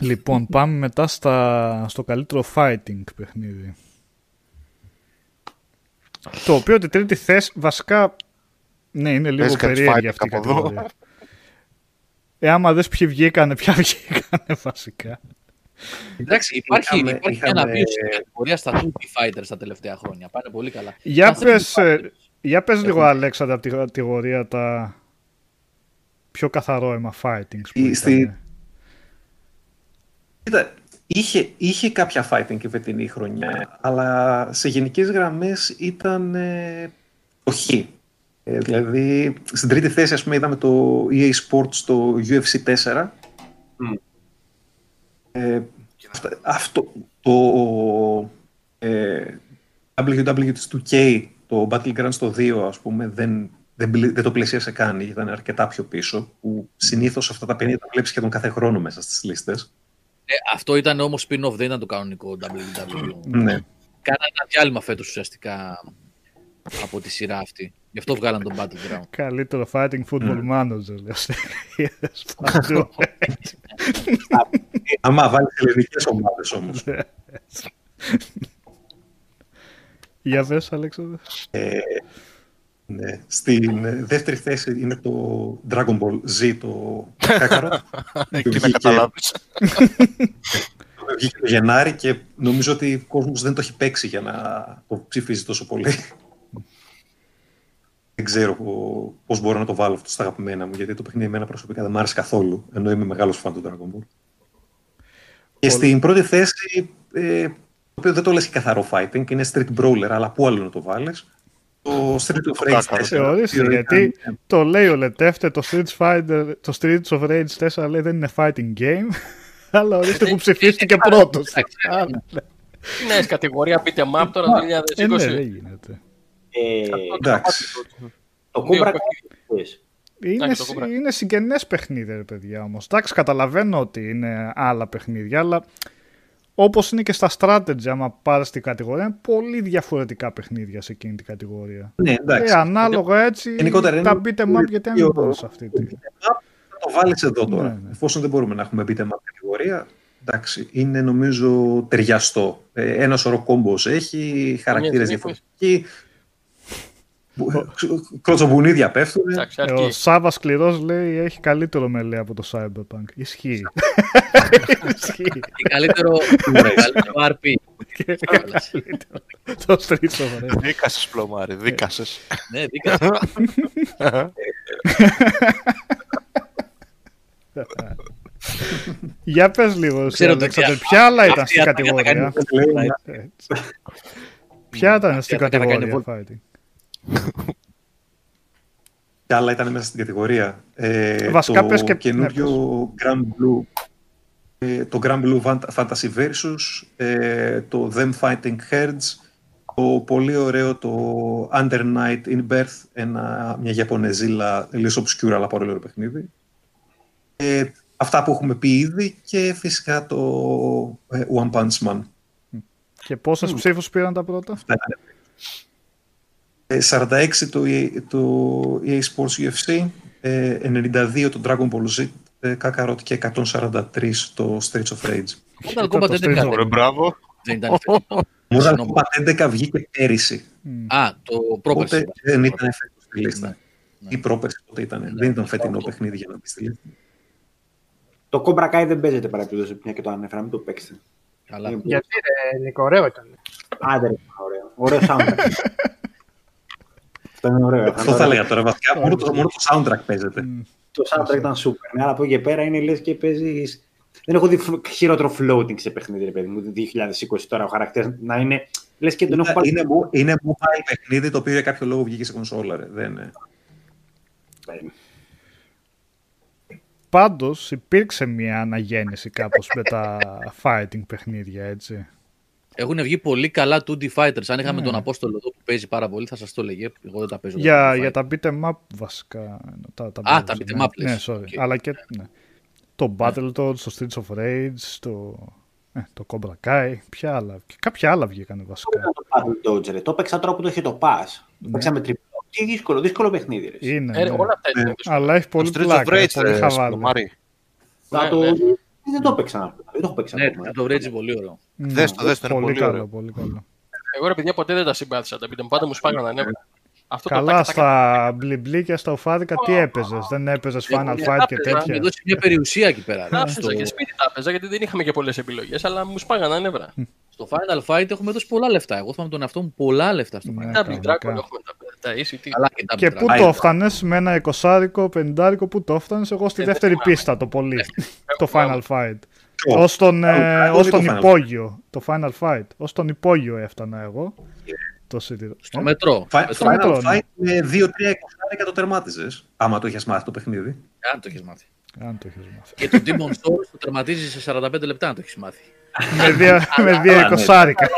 Λοιπόν, πάμε μετά στα, στο καλύτερο fighting παιχνίδι. Το οποίο τη τρίτη θέση βασικά ναι, είναι λίγο Παίζει κάτι περίεργη fighting αυτή η από εδώ. κατηγορία. Ε, άμα δες ποιοι βγήκανε, ποια βγήκανε βασικά. Εντάξει, υπάρχει, Είχαμε- υπάρχει είχαμε- μια αναβίωση στην κατηγορία στα 2D Fighters τα τελευταία χρόνια. Πάνε πολύ καλά. Για Τα πες, 3D ε, Fighters. για πες λίγο, Έχουν- Αλέξανδρα, από τη κατηγορία τα πιο καθαρό αίμα fightings που Η- στη- ήταν. Κοίτα, είχε, είχε κάποια fighting και φετινή χρονιά, αλλά σε γενικές γραμμές ήταν ε, φτωχή. Ε, δηλαδή, στην τρίτη θέση, ας πούμε, είδαμε το EA Sports στο UFC 4. Μμ. Ε, αυτά- αυτό, το ε, WWE της 2K, το Battlegrounds στο 2, ας πούμε, δεν δεν, πλη- δεν το πλησίασε καν, ήταν αρκετά πιο πίσω, που συνήθως αυτά τα παιχνίδια τα βλέπεις σχεδόν κάθε χρόνο μέσα στις λίστες. Ε, αυτό ήταν όμως spin-off, δεν ήταν το κανονικό WWE. Ναι. Κάνανε ένα διάλειμμα φέτος ουσιαστικά από τη σειρά αυτή. Γι' αυτό βγάλαν τον Battleground. Καλύτερο fighting football manager, λέω. *laughs* Είδες, *laughs* παντού. Άμα βάλεις ελληνικές ομάδες όμως. Για πες, Αλέξανδρε. Ε, ναι. Στην ε, δεύτερη θέση είναι το Dragon Ball Z, το κάκαρο. *laughs* Εκεί να βγήκε- καταλάβεις. Το *laughs* Βγήκε το Γενάρη και νομίζω ότι ο κόσμος δεν το έχει παίξει για να το ψηφίζει τόσο πολύ. *laughs* δεν ξέρω πο- πώς μπορώ να το βάλω αυτό στα αγαπημένα μου, γιατί το παιχνίδι εμένα προσωπικά δεν μου άρεσε καθόλου, ενώ είμαι μεγάλος φαν του Dragon Ball. Και στην πρώτη θέση, ε, το οποίο δεν το λες και καθαρό fighting, είναι street brawler, αλλά πού άλλο να το βάλεις. Το Street of Rage κάκαρο. 4. Θεωρείς, το οποίο γιατί ήταν- το λέει ο Λετεύτε, το Street Fighter, το Streets of Rage 4 λέει δεν είναι fighting game, αλλά ορίστε που ψηφίστηκε πρώτος. Εντάξει. Τι νέες κατηγορία beat em up τώρα Ε, ναι, 2020. δεν γίνεται. Ε, Εντάξει. το Δύο Cobra παιχνίδια. Kai Είναι, Εντάξει, το κόμπρα. είναι συγγενές παιχνίδια, ρε παιδιά όμως. Εντάξει, καταλαβαίνω ότι είναι άλλα παιχνίδια, αλλά όπως είναι και στα strategy, άμα πάρεις την κατηγορία, είναι πολύ διαφορετικά παιχνίδια σε εκείνη την κατηγορία. Ναι, εντάξει. Ε, ανάλογα έτσι, Γενικότερα τα είναι beat em up, γιατί αν πιο- δεν μπορούν σε αυτή τη... Θα το βάλεις εδώ τώρα. Ναι, ναι. Εφόσον δεν μπορούμε να έχουμε beat em up κατηγορία, εντάξει, είναι νομίζω ταιριαστό. Ε, ένα σωρό κόμπος έχει, χαρακτήρες τιμή, διαφορετικοί. Κλωτσομπουνίδια πέφτουν. Εντάξει, Ε, ο αρκεί. Σάβας Σκληρός λέει έχει καλύτερο μελέ από το Cyberpunk. Ισχύει. *laughs* Ισχύει. Και καλύτερο, καλύτερο RP. Και καλύτερο. *laughs* το Streets of Rage. Δίκασες, Πλωμάρη, δίκασες. ναι, δίκα. Για πες λίγο, εσύ, Ξέρω ότι Αλέξανδρε, αυτή- ποια άλλα ήταν αυτή στην η ατάκα θα κατηγορία; κάνει- Έτσι. Ποια ήταν στην ατάκα θα κάνει κατηγορία fighting; Και άλλα ήταν μέσα στην κατηγορία. Ε, Βασικά, το πες και- καινούριο ναι, Grand Blue, ε, το Grand Blue Fant- Fantasy Versus, ε, το Them Fighting Herds, το πολύ ωραίο το Under Night in Birth, ένα, μια Ιαπωνεζίλα τελείως obscure αλλά πολύ ωραίο παιχνίδι. Ε, αυτά που έχουμε πει ήδη και φυσικά το ε, One Punch Man. Και πόσες ψήφους πήραν τα πρώτα; Αυτά ήταν. Ε, 46 το, EA το EA Sports UFC, ε, 92 το Dragon Ball Z ε, Kakarot και 143 το Streets of Rage. Mortal το Kombat δεν Street ήταν of Ωραία, μπράβο. Δεν ήταν φετινό. Mortal Συγγνώμη. Kombat 11 βγήκε πέρυσι, Α, το πρόπερση. οπότε δεν ήταν φέτος στη λίστα. Ναι. Ή πρόπερση τότε ήταν; Δεν ήταν φετινό παιχνίδι για να μπει στη λίστα. Το Cobra Kai δεν παίζεται παραπλήρωση, μια και το ανέφερα, μην το παίξετε. Καλά. Είναι Γιατί ρε, Νίκο, ωραίο ήταν. Άντε ρε, ωραίο. Ωραίο soundtrack. *laughs* Αυτό είναι ωραίο. Αυτό θα έλεγα τώρα. Βασικά, μόνο το, μόνο το soundtrack παίζεται. Το soundtrack ήταν super. Ναι, αλλά από εκεί και πέρα είναι λες και παίζει. Δεν έχω δει φ- χειρότερο floating σε παιχνίδι, ρε παιδί μου, το 2020 τώρα ο χαρακτήρας να είναι. Λες και τον έχω Είναι, πάρει. είναι, mo- είναι mobile παιχνίδι το οποίο για κάποιο λόγο βγήκε σε κονσόλα. Ρε. Δεν, είναι. Πάντως υπήρξε μια αναγέννηση κάπως με τα fighting παιχνίδια, έτσι. Έχουν βγει πολύ καλά 2D fighters. Αν είχαμε Ναι. τον Απόστολο εδώ που παίζει πάρα πολύ, θα σας το έλεγε. Εγώ δεν τα παίζω. Για, τα 2D για fighters. τα beat 'em up βασικά. Τα, τα Α, μπέρδεψα, τα beat 'em ναι. up λες. Ναι, sorry. Οκ. Αλλά και ναι. το Battletoads, το Streets of Rage, το, ε, το Cobra Kai, ποια άλλα. Και κάποια άλλα βγήκανε βασικά. το Battle Dodge, ρε. Το έπαιξα τώρα που το είχε το Pass. Το παίξα με τριπλό. Τι δύσκολο, δύσκολο παιχνίδι. Ρε. Είναι, Ε, ρε, ναι. όλα αυτά είναι δύσκολα. Αλλά έχει Το πολύ Streets of πλάκα, Rage, πολύ ρε, χαβάλι. Πλωμάρη. Θα Ναι, το... ναι. Δεν το έπαιξα. Δεν το έχω παίξει Ναι, ακόμα. το Rage είναι πολύ ωραίο. Ναι, Δες το, δες το, είναι πολύ πολύ καλό, ωραίο. πολύ καλό. Εγώ ρε παιδιά ποτέ δεν τα συμπάθησα. Τα beat 'em πάντα μου σπάγανε νεύρα. Αυτό το Καλά, τάκα, τάκα, στα μπλιμπλίκια, στα ουφάδικα, τι έπαιζες; Δεν έπαιζες Final Εγώ Fight και έπαιζα, Έχει τέτοια. δώσει μια περιουσία εκεί πέρα. Τα ρε. έπαιζα και σπίτι τα έπαιζα γιατί δεν είχαμε και πολλές επιλογές, αλλά μου σπάγανε νεύρα. Στο Final Fight έχουμε δώσει πολλά λεφτά. Εγώ θυμάμαι τον εαυτό μου πολλά λεφτά στο Final Ναι, Fight. Τα κανονικά. Dragon έχουμε τα, τα ECT. Καλά και τα Και Dragon. πού το έφτανες με ένα εικοσάρικο, πεντάρικο, πού το έφτανες, εγώ στη Ε, δεύτερη δεν θυμάμαι. πίστα το πολύ. το θυμάμαι. Final Fight. Ποιο; Ως τον, ε, Dragon ως ή το τον Final Fight? υπόγειο. Το Final Fight. Ως τον υπόγειο έφτανα εγώ. Το CD. Στο Ε, μετρό. Fi- Μετρό. Final μετρό, ναι. Fight με 2-3 εκατομμύρια το τερμάτιζες. Άμα το είχες μάθει το παιχνίδι. Αν το έχεις μάθει. Αν το έχεις μάθει. Και το Demon Souls το τερματίζει σε 45 λεπτά, αν το έχεις μάθει. Με δύο, *laughs* με δύο ναι. εικοσάρικα.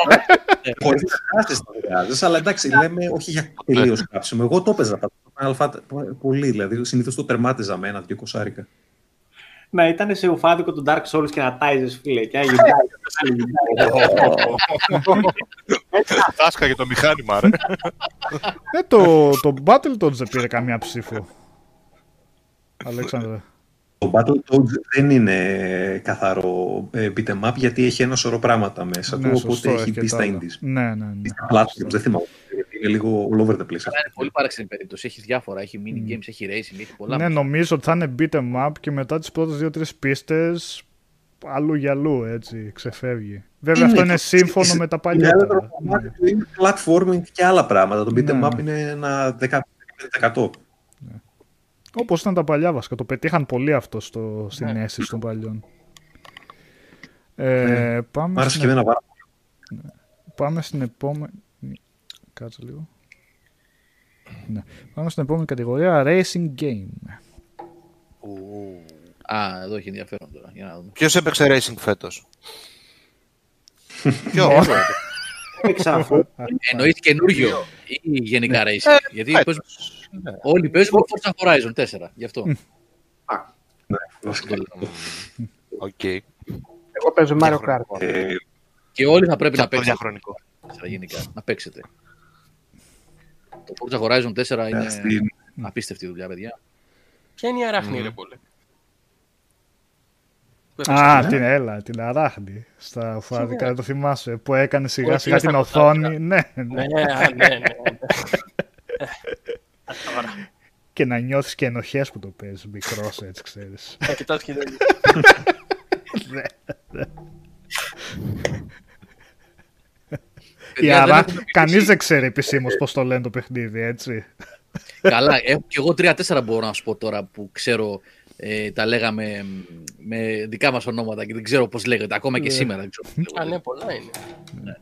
Χωρίς να χάσεις το βγάζεις, αλλά εντάξει, λέμε όχι για τελείως κάψιμο. Εγώ το έπαιζα πάντα. Το Final Fantasy πολύ, δηλαδή συνήθως το τερμάτιζα με ένα-δυο εικοσάρικα. Να ήταν σε ουφάδικο του Dark Souls και να τάιζες, φίλε. Και άγιο Τάσκα για το μηχάνημα, ρε. Ε, το, το Battletoads δεν πήρε καμία ψήφο. Αλέξανδρε. Το Battletoads δεν είναι καθαρό ε, beat em up γιατί έχει ένα σωρό πράγματα μέσα Ναι, του, σωστό, οπότε έχει έχει και μπει τα στα άλλα. indies. Ναι, ναι, ναι. Στα platforms, δεν θυμάμαι. Είναι λίγο all over the place. Αλλά είναι πολύ παράξενη περίπτωση. Έχεις διάφορα. Έχει mini games, έχει racing, έχει πολλά. Ναι, νομίζω ότι θα είναι beat em up και μετά τις πρώτες δύο-τρεις πίστες αλλού για αλλού, έτσι, ξεφεύγει. Βέβαια Είναι, αυτό είναι το- σύμφωνο σε- με τα Το μεγαλύτερο παλιότερα. κομμάτι Ναι. του είναι platforming και άλλα πράγματα. Το beat Ναι, em up ναι. είναι ένα 15%. Όπως ήταν τα παλιά βασικά. Το πετύχαν πολύ αυτό στο, στην αίσθηση των παλιών. Ε, πάμε, Μ' άρεσε στην, και εμένα πάρα πάμε στην επόμενη... Κάτσε λίγο. Ναι. Πάμε στην επόμενη κατηγορία, Racing Game. Α, εδώ έχει ενδιαφέρον τώρα. Για να δούμε. Ποιος έπαιξε racing φέτος; *laughs* Ποιος; Έπαιξα αφού. Εννοεί καινούργιο ή γενικά Ναι. racing. Ε, Γιατί φέτος. Παίζουμε- όλοι παίζουμε Forza Horizon 4. Γι' αυτό. βασικά. Οκ. Εγώ παίζω Mario Kart. Ε, Και όλοι θα πρέπει Και να αυτό παίξετε. διαχρονικό. 4 γενικά. Να παίξετε. Το Forza Horizon 4 είναι στην- απίστευτη δουλειά, παιδιά. Ποια είναι η αράχνη, ρε πολύ. Α, την έλα, την αράχνη. Στα ουφάδικα, δεν το θυμάσαι. Που έκανε σιγά Όχι, σιγά είναι την στα οθόνη. Ναι, ναι. Ναι, *laughs* Και να νιώθεις και ενοχές που το παίζεις μικρός έτσι, ξέρεις. *laughs* Θα κοιτάς και δεν *laughs* Η Παιδιά, δεν αρά... έχουμε Κανείς δεν ξέρει επισήμως πώς το λένε το παιχνίδι, έτσι. Καλά, έχω και εγώ τρία-τέσσερα μπορώ να σου πω τώρα που ξέρω ε, τα λέγαμε μ, με δικά μας ονόματα και δεν ξέρω πώς λέγεται. Ακόμα και Ναι. σήμερα δεν ξέρω πώς λέγονται. Α, ναι, πολλά είναι.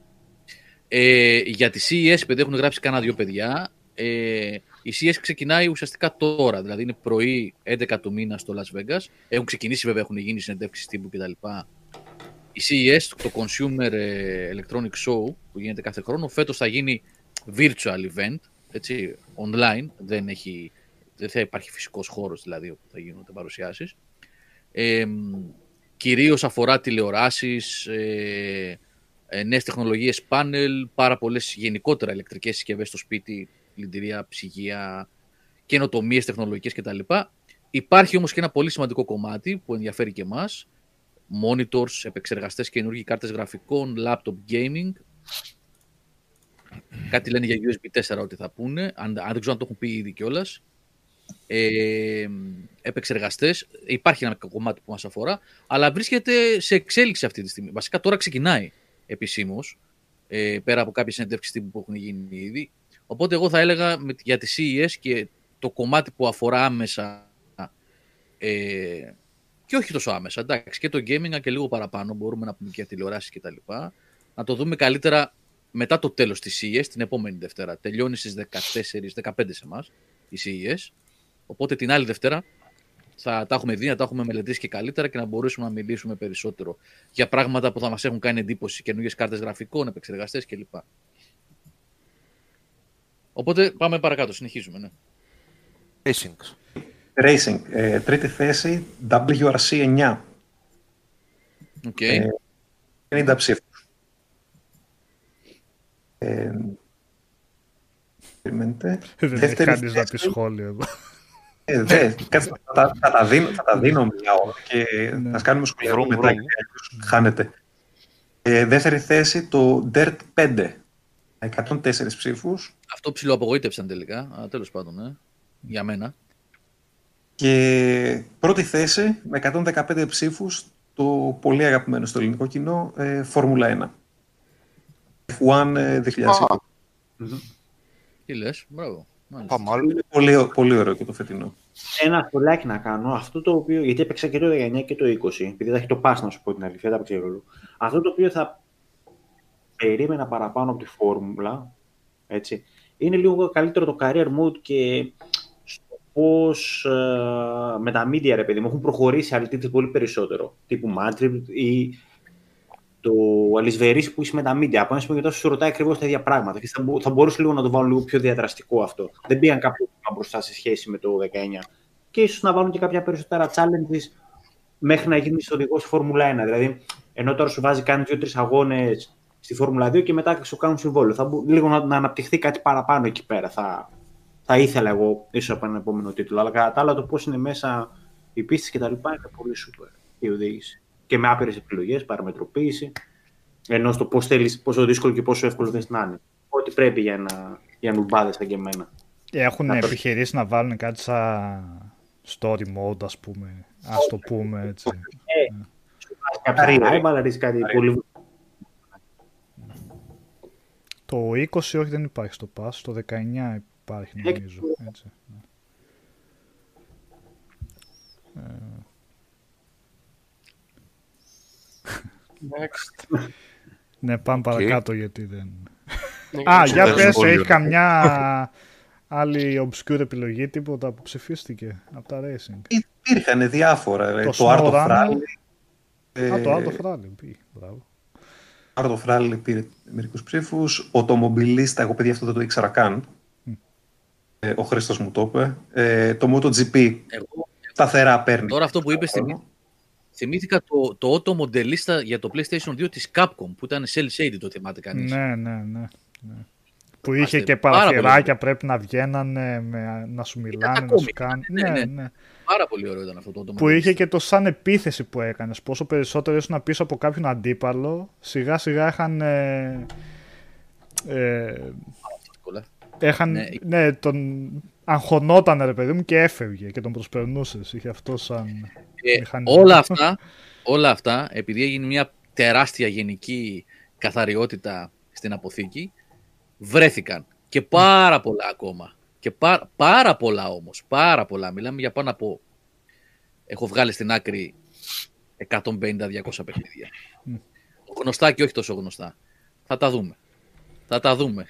Ε, για τη CES, επειδή έχουν γράψει κάνα δύο παιδιά, ε, η CES ξεκινάει ουσιαστικά τώρα, δηλαδή είναι πρωί 11 του μήνα στο Las Vegas. Έχουν ξεκινήσει βέβαια, έχουν γίνει συνεντεύξεις τύπου κτλ. Η CES, το Consumer ε, Electronic Show που γίνεται κάθε χρόνο, φέτος θα γίνει virtual event, έτσι, online, δεν, έχει, δεν θα υπάρχει φυσικός χώρος δηλαδή όπου θα γίνονται παρουσιάσεις. Ε, κυρίως αφορά τηλεοράσεις, ε, ε, νέες τεχνολογίες πάνελ, πάρα πολλές γενικότερα ηλεκτρικές συσκευές στο σπίτι, πλυντηρία, ψυγεία, καινοτομίες τεχνολογικές κτλ. Υπάρχει όμως και ένα πολύ σημαντικό κομμάτι που ενδιαφέρει και εμάς, monitors, επεξεργαστές καινούργιοι κάρτες γραφικών, laptop gaming. Κάτι λένε για USB 4 ότι θα πούνε, αν, αν δεν ξέρω αν το έχουν πει ήδη κιόλας. Ε, επεξεργαστές, υπάρχει ένα κομμάτι που μας αφορά, αλλά βρίσκεται σε εξέλιξη αυτή τη στιγμή. Βασικά τώρα ξεκινάει επισήμως, ε, πέρα από κάποιες συνεντεύξεις τύπου που έχουν γίνει ήδη. Οπότε εγώ θα έλεγα με, για τη CES και το κομμάτι που αφορά άμεσα ε, και όχι τόσο άμεσα, εντάξει, και το gaming και λίγο παραπάνω, μπορούμε να πούμε και για τηλεοράσεις και τα λοιπά, να το δούμε καλύτερα μετά το τέλος της CES, την επόμενη Δευτέρα. Τελειώνει στις 14-15 σε εμάς η CES, οπότε την άλλη Δευτέρα θα τα έχουμε δει, να τα έχουμε μελετήσει και καλύτερα και να μπορέσουμε να μιλήσουμε περισσότερο για πράγματα που θα μας έχουν κάνει εντύπωση, καινούργιες κάρτες γραφικών, επεξεργαστές κλπ. Οπότε πάμε παρακάτω, συνεχίζουμε. Ναι. Racing. Racing. Ε, τρίτη θέση, WRC 9. Okay. Ε, 50 ψήφους. Ε, περιμένετε. Δεν έχει Δεύτερη κανείς να πει θέση. σχόλιο εδώ. Ε, δε, κάτσε, θα, τα- θα, τα δίνω, θα τα δίνω μια ώρα και Ναι. θα κάνουμε σχολείο Βρώμ, μετά βρώμ. γιατί αλλιώς χάνετε. Ε, δεύτερη θέση το Dirt 5. 104 ψήφους Αυτό ψηλοαπογοήτευσαν τελικά, αλλά τέλος πάντων, ε, για μένα. και πρώτη θέση με 115 ψήφους το πολύ αγαπημένο στο ελληνικό κοινό ε, Φόρμουλα 1. F1 ε, 2020. Τι λες, μπράβο. Μάλιστα. Πάμε άλλο. Είναι πολύ, πολύ ωραίο και το φετινό. Ένα σχολιάκι να κάνω. Αυτό το οποίο. Γιατί έπαιξα και το 19 και το 20, επειδή θα έχει το pass να σου πω την αλήθεια, δεν ξέρω ρόλο. Αυτό το οποίο θα περίμενα παραπάνω από τη φόρμουλα, έτσι, είναι λίγο καλύτερο το career mode και στο πώ με τα media, ρε παιδί μου, έχουν προχωρήσει αλητήτες πολύ περισσότερο. Τύπου Madrid ή το αλυσβερίσι που είσαι με τα media. Από ένα σημείο μετά σου ρωτάει ακριβώς τα ίδια πράγματα. Και θα, μπο- θα μπορούσε λίγο να το βάλουν λίγο πιο διαδραστικό αυτό. Δεν πήγαν κάποιο βήμα μπροστά σε σχέση με το 19. Και ίσως να βάλουν και κάποια περισσότερα challenges μέχρι να γίνει οδηγός στη Φόρμουλα 1. Δηλαδή, ενώ τώρα σου βάζει κάνει δύο-τρεις αγώνες στη Φόρμουλα 2 και μετά σου κάνουν συμβόλαιο. Θα μπο- λίγο να, να αναπτυχθεί κάτι παραπάνω εκεί πέρα. Θα, θα ήθελα εγώ ίσως από έναν επόμενο τίτλο. Αλλά κατά τα άλλα, το πώς είναι μέσα οι πίστες και τα λοιπά είναι πολύ super η οδήγηση. Και με άπειρες επιλογές, παραμετροποίηση. Ενώ στο πώς θέλεις, πόσο δύσκολο και πόσο εύκολο θες να είναι. Ό,τι πρέπει για, να, για νουμπάδε σαν και εμένα. Έχουν Να το- επιχειρήσει να βάλουν κάτι σαν story mode, ας πούμε. Ας το πούμε έτσι. Κάποια rival, αλλά κάτι πολύ. Το 20 όχι δεν υπάρχει στο pass, το 19 υπάρχει νομίζω. Έτσι. Ε, Next. *laughs* ναι, πάμε Οκ. παρακάτω γιατί δεν... Ναι, Α, και- για δεν πες, σχόλιο, έχει ναι. καμιά άλλη obscure επιλογή, τίποτα που ψηφίστηκε από τα racing. Υπήρχαν διάφορα. ρε. Το Το Art of Snowrunner. Rally. Α, το ε, άλλο Rally, πει, μπράβο. Art of Rally πήρε μερικούς ψήφους. Ο Automobilista, εγώ παιδιά αυτό δεν το ήξερα καν. Ε, ο Χρήστος μου το είπε. Ε, το MotoGP Εγώ, σταθερά παίρνει. τώρα αυτό που είπες, θυμή, θυμήθηκα το, το auto μοντελίστα για το PlayStation 2 της Capcom, που ήταν cel shaded, το θυμάται κανείς. Ναι, ναι, ναι. ναι. Που Θυμάστε, είχε και πάρα πολύ παραθυράκια, πρέπει να βγαίνανε, με, να σου μιλάνε, τα να σου κόμικ, κάνουν. ναι, Ναι, ναι. Ναι. Πάρα πολύ ωραίο ήταν αυτό το auto Που μοντελίστα. είχε και το σαν επίθεση που έκανες. Πόσο περισσότερο ήσουν πίσω από κάποιον αντίπαλο, σιγά σιγά είχαν. Ε, ε, Εύκολα. είχαν Ναι. ναι. τον αγχωνόταν ρε παιδί μου και έφευγε και τον προσπερνούσες. Είχε αυτό σαν. Ε, μηχανισμό. όλα *laughs* αυτά, όλα αυτά, επειδή έγινε μια τεράστια γενική καθαριότητα στην αποθήκη, βρέθηκαν. Και πάρα πολλά ακόμα. Και πά- πάρα πολλά όμως. Πάρα πολλά. Μιλάμε για πάνω από... Έχω βγάλει στην άκρη 150-200 παιχνίδια. Γνωστά και όχι τόσο γνωστά. Θα τα δούμε. Θα τα δούμε.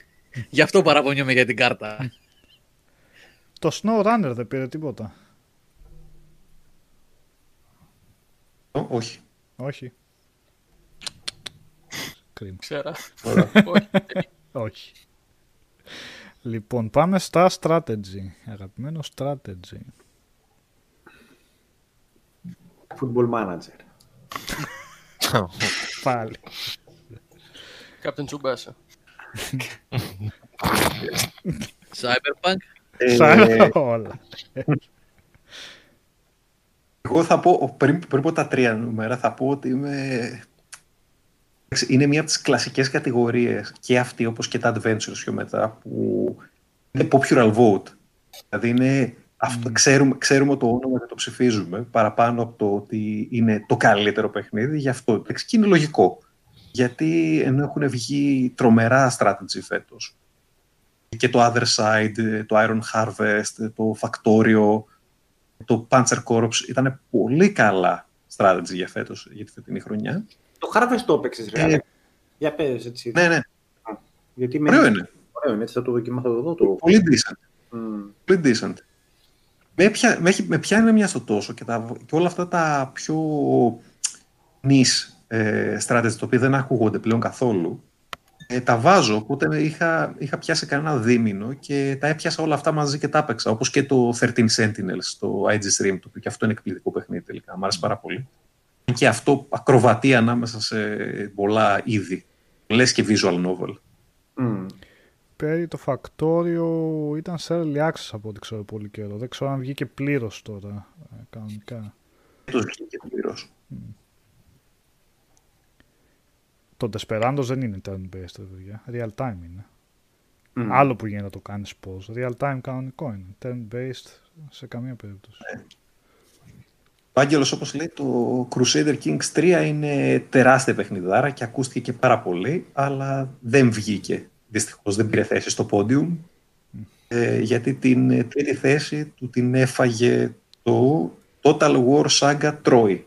Γι' αυτό παραπονιόμαι για την κάρτα. Το Snow Runner δεν πήρε τίποτα. Ω, Όχι. Όχι. Κρίμα. Ξέρα. Ωραία. Όχι. Όχι. Λοιπόν, πάμε στα strategy. Αγαπημένο strategy. Football manager. *laughs* Πάλι. Captain Tsubasa. *laughs* Cyberpunk; Ε, Σαν *laughs* όλα. Εγώ θα πω, πριν, πριν πω τα τρία νούμερα, θα πω ότι είμαι... εντάξει, Είναι μία από τις κλασικές κατηγορίες και αυτή όπως και τα adventures πιο μετά που είναι popular vote. Δηλαδή είναι αυτό, ξέρουμε, ξέρουμε το όνομα και το ψηφίζουμε παραπάνω από το ότι είναι το καλύτερο παιχνίδι γι' αυτό. Εντάξει, Και είναι λογικό. Γιατί ενώ έχουν βγει τρομερά strategy φέτος και το Other Side, το Iron Harvest, το Factorio, το Panzer Corps ήταν πολύ καλά strategy για φέτος, για τη φετινή χρονιά. Το Harvest το έπαιξες, ρε. Ε, Για πες, έτσι. Ναι, ναι, Γιατί με... ωραίο είναι. Ωραίο είναι, έτσι θα το δοκιμάσω εδώ. Το... Πολύ decent. Μμ. Πολύ decent. Με, πια, με, έχει- με πιάνει μια στο τόσο και, τα, και όλα αυτά τα πιο νης ε, strategies, τα οποία δεν ακούγονται πλέον καθόλου, ε, τα βάζω, οπότε είχα, είχα πιάσει κανένα δίμηνο και τα έπιασα όλα αυτά μαζί και τα έπαιξα, όπως και το 13 Sentinels στο IG Stream, το οποίο και αυτό είναι εκπληκτικό παιχνίδι τελικά, μου άρεσε πάρα πολύ. Και αυτό ακροβατεί ανάμεσα σε πολλά είδη, λες και visual novel. Μμ. Πέρι το Factorio ήταν σε early access από ό,τι ξέρω πολύ καιρό. Δεν ξέρω αν βγήκε πλήρως τώρα, ε, κανονικά. Το βγήκε πλήρως. Το Desperados δεν είναι turn-based, ρε παιδιά. Real time είναι. Μμ. Άλλο που γίνεται να το κάνεις πώς. Real time κανονικό είναι. Turn-based σε καμία περίπτωση. Ο Άγγελος όπως λέει το Crusader Kings 3 είναι τεράστια παιχνιδάρα και ακούστηκε και πάρα πολύ αλλά δεν βγήκε δυστυχώς δεν πήρε θέση στο podium ε, γιατί την ε, τρίτη θέση του την έφαγε το Total War Saga Troy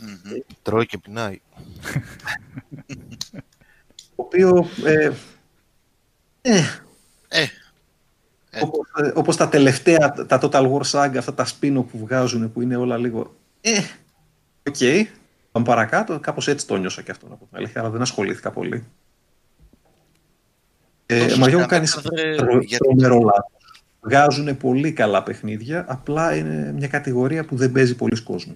Μμμ. Τρώει και πεινάει. *laughs* το οποίο ε, ε, Ε, Ε. όπως, ε, όπως τα τελευταία τα Total War Saga αυτά τα spin που βγάζουν που είναι όλα λίγο ε, οκ Τον παρακάτω, κάπως έτσι το νιώσα και αυτό να πω την αλήθεια, αλλά δεν ασχολήθηκα πολύ. Ε, Τόσο Μαριό μου σκάνδαλο, κάνει ρε, τρο- γιατί- τρομερό λάθος. Βγάζουν πολύ καλά παιχνίδια, απλά είναι μια κατηγορία που δεν παίζει πολλοί κόσμο.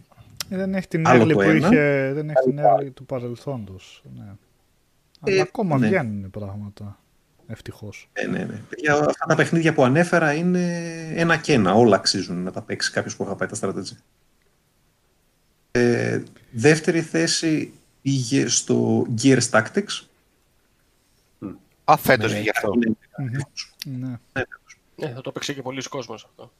Ε, Δεν έχει την Άλλο έγκλη το που ένα. είχε, δεν έχει την έγκλη του παρελθόντος. Ναι. Αλλά Ε, ακόμα ναι. βγαίνουν πράγματα. Ευτυχώς. Ναι, ναι, ναι. Παιδιά, αυτά τα παιχνίδια που ανέφερα είναι ένα και ένα. Όλα αξίζουν να τα παίξει κάποιος που αγαπάει τα strategy. Ε, δεύτερη θέση πήγε στο Gears Tactics. Α, φέτος Ναι, βγήκε αυτό. είναι- Ναι. Ναι, θα το παίξει και πολλοί κόσμος αυτό.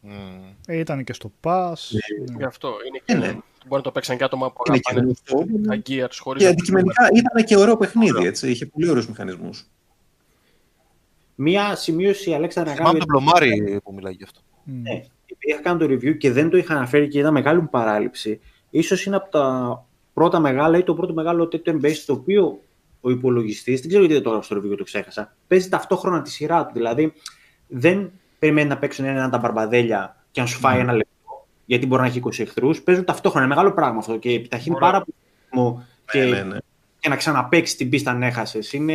Μμμ. Ε, ήταν και στο Pass. Γι' ναι. αυτό είναι και. Ε, ναι. Μπορεί να το παίξαν και άτομα που Είναι και αγαπάνε γνωστό. τα Gears χωρίς Και να αντικειμενικά ήταν και ωραίο παιχνίδι, έτσι. Είχε πολύ ωραίους μηχανισμούς. Μία σημείωση, Αλέξανδρα, να κάνω. Θυμάμαι τον Πλωμάρη που μιλάει γι' αυτό. Μμ. Ναι, επειδή είχα κάνει το review και δεν το είχα αναφέρει και ήταν μεγάλη μου παράληψη, ίσως είναι από τα πρώτα μεγάλα ή το πρώτο μεγάλο τέτοιο base το οποίο ο υπολογιστής, δεν ξέρω γιατί δεν το έγραψα στο review και το ξέχασα, παίζει ταυτόχρονα τη σειρά του. Δηλαδή δεν περιμένει να παίξουν ένα τα μπαρμπαδέλια και να σου φάει ένα λεπτό, γιατί μπορεί να έχει 20 εχθρούς. Παίζουν ταυτόχρονα. Είναι μεγάλο πράγμα αυτό και επιταχύνει Ωραία. πάρα πολύ τον και, Ναι, ναι, ναι. και να ξαναπέξει την πίστα αν έχασε. Είναι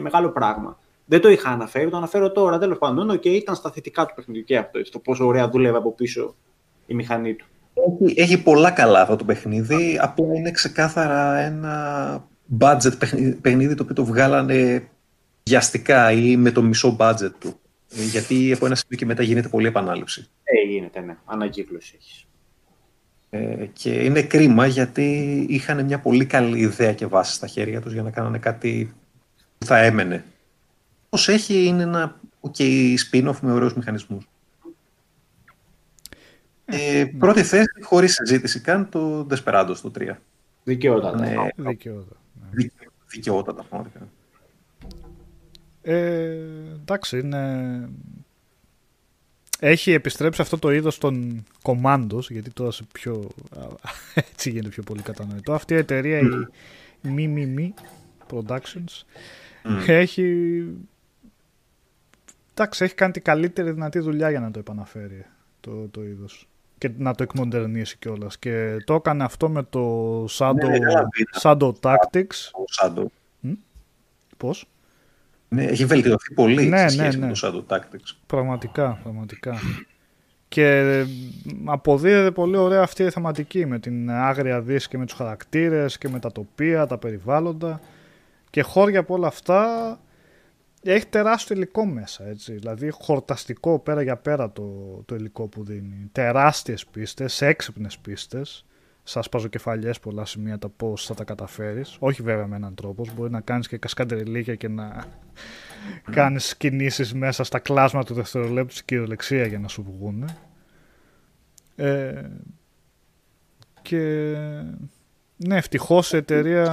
μεγάλο πράγμα. Δεν το είχα αναφέρει, το αναφέρω τώρα. Τέλος πάντων, και ήταν στα θετικά του παιχνιδιού και αυτό. Στο πόσο ωραία δούλευε από πίσω η μηχανή του. Έχει, έχει πολλά καλά αυτό το παιχνίδι, απλά είναι ξεκάθαρα ένα budget παιχνίδι, παιχνίδι το οποίο το βγάλανε βιαστικά ή με το μισό budget του. Ε, Γιατί από ένα σημείο και μετά γίνεται πολλή επανάληψη. Ε, γίνεται, ναι. Ανακύκλωση έχεις. Ε, και είναι κρίμα γιατί είχαν μια πολύ καλή ιδέα και βάση στα χέρια τους για να κάνανε κάτι που θα έμενε. Πώς έχει είναι ένα ok spin-off με ωραίους μηχανισμούς. Ε, πρώτη θέση, χωρίς συζήτηση καν, το Desperados το 3. Δικαιότατα. Ναι, Δικαιώτα. ναι. δικαι- δικαιότατα πραγματικά. Ε, εντάξει, είναι... Έχει επιστρέψει αυτό το είδος των commandos, γιατί τώρα σε πιο... *laughs* έτσι γίνεται πιο πολύ κατανοητό. Αυτή η εταιρεία, η MiMiMi Productions, Μμ. έχει... Εντάξει, έχει κάνει την καλύτερη δυνατή δουλειά για να το επαναφέρει το, το είδος και να το εκμοντερνήσει κιόλας. Και το έκανε αυτό με το Shadow, Ναι, καλά πήρα. Shadow Tactics. Το Shadow. Πώς; Ναι, έχει βελτιωθεί πολύ Ναι, σε σχέση ναι, με ναι. το Shadow Tactics. Πραγματικά, πραγματικά. Και αποδίδεται πολύ ωραία αυτή η θεματική με την άγρια δύση και με τους χαρακτήρες και με τα τοπία, τα περιβάλλοντα και χώρια από όλα αυτά έχει τεράστιο υλικό μέσα, έτσι. Δηλαδή χορταστικό πέρα για πέρα το, το υλικό που δίνει. Τεράστιες πίστες, έξυπνες πίστες. Σας παζοκεφαλιές πολλά σημεία τα πώς θα τα καταφέρεις. Όχι βέβαια με έναν τρόπο. Μπορεί να κάνεις και κασκαντεριλίκια και να κάνεις κινήσεις μέσα στα κλάσματα του δευτερολέπτου στην κυριολεξία για να σου βγουν. Ε, και ναι, ευτυχώς η εταιρεία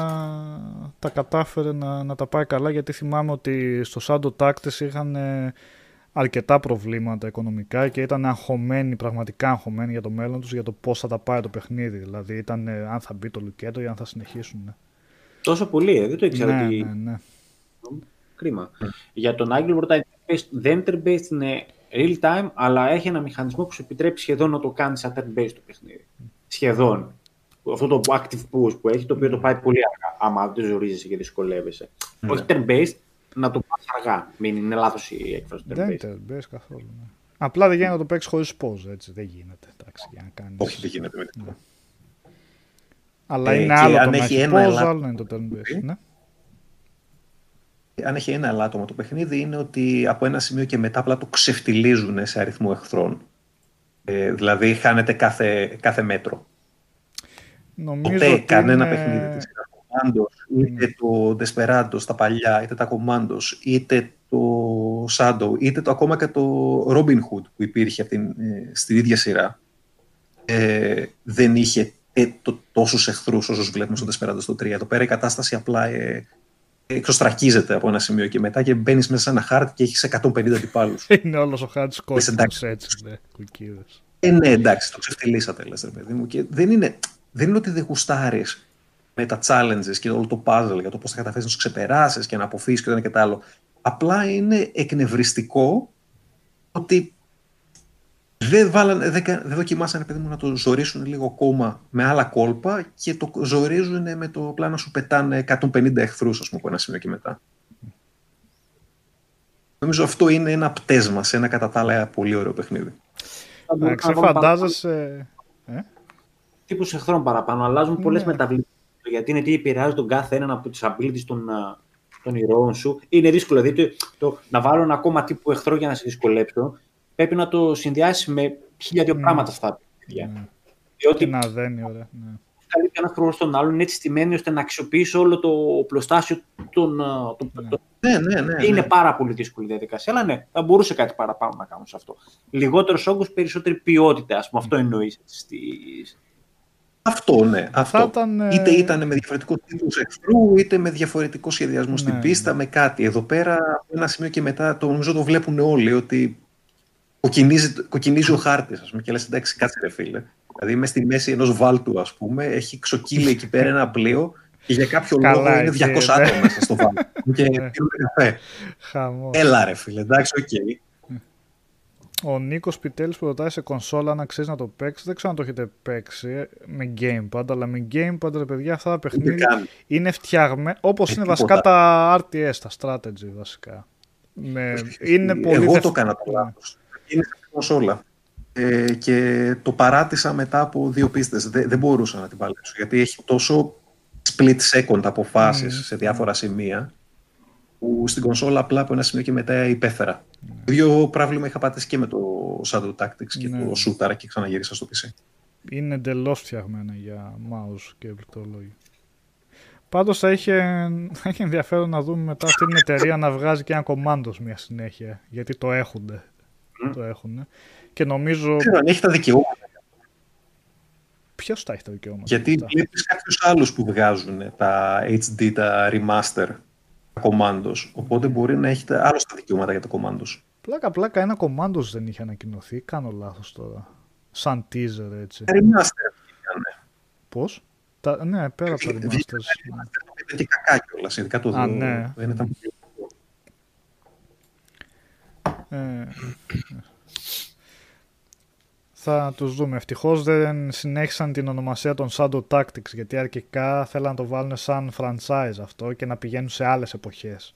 τα κατάφερε να, να τα πάει καλά γιατί θυμάμαι ότι στο Shadow Tactics είχαν ε, αρκετά προβλήματα οικονομικά και ήταν αγχωμένοι, πραγματικά αγχωμένοι για το μέλλον τους για το πώς θα τα πάει το παιχνίδι. Δηλαδή ήταν ε, αν θα μπει το Λουκέτο ή αν θα συνεχίσουν. Τόσο πολύ, ε, δεν το ήξερα ναι, ότι. ναι, ναι. Κρίμα. Για τον Angry Bird interface, δεν turn-based είναι real time, αλλά έχει ένα μηχανισμό που σου επιτρέπει σχεδόν να το κάνεις σαν turn-based το παιχνίδι. Σχεδόν. Αυτό το active push που έχει, το οποίο το πάει πολύ αργά, άμα δεν ζορίζεσαι και δυσκολεύεσαι. Ναι. Όχι turn-based, να το πας αργά. Μην είναι λάθος η έκφραση του Δεν turn-based. είναι turn-based καθόλου. Ναι. Απλά δεν γίνεται να το παίξεις χωρίς pause, έτσι. Δεν γίνεται. Εντάξει, για να κάνεις... Όχι, δεν γίνεται με τίποτα. Αλλά Ε, είναι και άλλο αν το να έχει έχει ένα pause, ελάττωμα άλλο να είναι το turn-based. Ναι. Αν έχει ένα ελάττωμα το παιχνίδι είναι ότι από ένα σημείο και μετά απλά το ξεφτιλίζουν σε αριθμό εχθρών. Ε, δηλαδή χάνεται κάθε, κάθε μέτρο. Νομίζω Ποτέ ότι κανένα είναι... παιχνίδι της σειράς Commandos, είτε το Desperado τα παλιά, είτε τα Commandos, είτε το Shadow, είτε το ακόμα και το Robin Hood που υπήρχε από την, ε, στην ίδια σειρά, ε, δεν είχε ε, το, τόσους εχθρούς όσους βλέπουμε στο Desperado στο 3. Εδώ πέρα η κατάσταση απλά ε, εξωστρακίζεται από ένα σημείο και μετά και μπαίνεις μέσα σε ένα χάρτη και έχεις 150 αντιπάλους. *laughs* Είναι όλος ο χάρτης κόκκινος εντάξει. έτσι, ναι, κουκίδες. Ε, ναι, εντάξει, το ξεφτυλίσατε, λες, ρε παιδί μου. Και δεν είναι, δεν είναι ότι δεν γουστάρεις με τα challenges και όλο το puzzle για το πώς θα καταφέρεις να σου ξεπεράσεις και να αποφύγεις και το ένα και το άλλο. Απλά είναι εκνευριστικό ότι δεν, βάλανε, δεν, κα- δεν δοκιμάσανε παιδί μου, να το ζορίσουν λίγο ακόμα με άλλα κόλπα και το ζορίζουν με το πλάνο να σου πετάνε 150 εχθρούς ας πούμε, από ένα σημείο και μετά. Νομίζω αυτό είναι ένα πτέσμα σε ένα κατά τα άλλα πολύ ωραίο παιχνίδι. Θα μπορούσαν Εντάξει, να βάλουν φαντάζεσαι. Ε; τύπους εχθρών παραπάνω. Αλλάζουν Ναι. πολλές μεταβλητές. Γιατί είναι τι επηρεάζει τον κάθε έναν από τις abilities των, α, των ηρώων σου. Είναι δύσκολο. Δηλαδή το, το, να βάλω ένα ακόμα τύπου εχθρό για να σε δυσκολέψω, πρέπει να το συνδυάσεις με χίλια δύο Ναι. πράγματα αυτά. τα παιχνίδια. Ναι. Διότι Και να δένει, ωραία. Ναι. καλύπτει ένας χρόνος στον άλλον, είναι έτσι στημένη ώστε να αξιοποιήσει όλο το πλωστάσιο των. α, των- Ναι. των- Ναι, ναι, ναι. Είναι ναι. πάρα πολύ δύσκολη η διαδικασία, αλλά ναι, θα μπορούσε κάτι παραπάνω να κάνω σε αυτό. Λιγότερος όγκος, περισσότερη ποιότητα, ας πούμε. Αυτό εννοείς στις... Αυτό, ναι. Αυτό. Θα ήταν, ε, Είτε ήταν με διαφορετικό τίτλο εχθρού, είτε με διαφορετικό σχεδιασμό στην Ναι, πίστα, με κάτι. Εδώ πέρα, από ένα σημείο και μετά, το νομίζω το βλέπουν όλοι ότι κοκκινίζει, κοκκινίζει ο χάρτης, ας πούμε, και λες εντάξει, κάτσε ρε φίλε. Δηλαδή, είμαι στη μέση ενός βάλτου, ας πούμε, έχει εξοκείλει εκεί πέρα ένα πλοίο και για κάποιο Καλά, λόγο είναι 200 εκεί, ναι. άτομα μέσα στο βάλτο. *laughs* και πίνουν καφέ. Χαμός. Έλα, ρε φίλε, εντάξει, οκ. Ο Νίκος Πιτέλης που ρωτάει σε κονσόλα αν αξίζει να το παίξει. Δεν ξέρω αν το έχετε παίξει ε, με gamepad, αλλά με gamepad, ρε παιδιά, αυτά τα Ούτε παιχνίδια καν. είναι φτιαγμένα όπως Ε, είναι τίποτα. βασικά τα RTS, τα strategy βασικά. Με, είναι πολύ Εγώ δευ- το έκανα το λάθος. Είναι σε κονσόλα. Ε, και το παράτησα μετά από δύο πίστες. Δεν, δεν μπορούσα να την παλέψω, γιατί έχει τόσο split second αποφάσεις Μμμ. σε διάφορα σημεία, που στην κονσόλα απλά από ένα σημείο και μετά υπέφερα. Το ίδιο πρόβλημα είχα πατήσει και με το Shadow Tactics και Ναι. το Shooter και ξαναγύρισα στο PC. είναι εντελώς φτιαγμένα για mouse και πληκτρολόγιο. Πάντως θα είχε, θα είχε ενδιαφέρον να δούμε μετά αυτή την εταιρεία να βγάζει και ένα κομμάντος μια συνέχεια. Γιατί το έχουνε. Το έχουνε. Και νομίζω. Δεν ξέρω αν έχει τα δικαιώματα, Ποιος τα έχει τα δικαιώματα. γιατί αυτά; βλέπεις κάποιους άλλους που βγάζουν τα HD, τα remaster, τα commandos, οπότε μπορεί να έχει τα, άλλος τα δικαιώματα για τα commandos. Πλάκα, πλάκα, ένα κομμάντος δεν είχε ανακοινωθεί. Κάνω λάθος τώρα. Σαν teaser έτσι. Τα remaster ήταν. Πώς; Τα, ναι, πέρα από τα Βγήκε- remasters. Ήταν και κακά κιόλας, ειδικά το Α, δύο. ναι. Δεν ήταν Ε, θα τους δούμε. Ευτυχώς δεν συνέχισαν την ονομασία των Shadow Tactics γιατί αρχικά θέλαν να το βάλουν σαν franchise αυτό και να πηγαίνουν σε άλλες εποχές.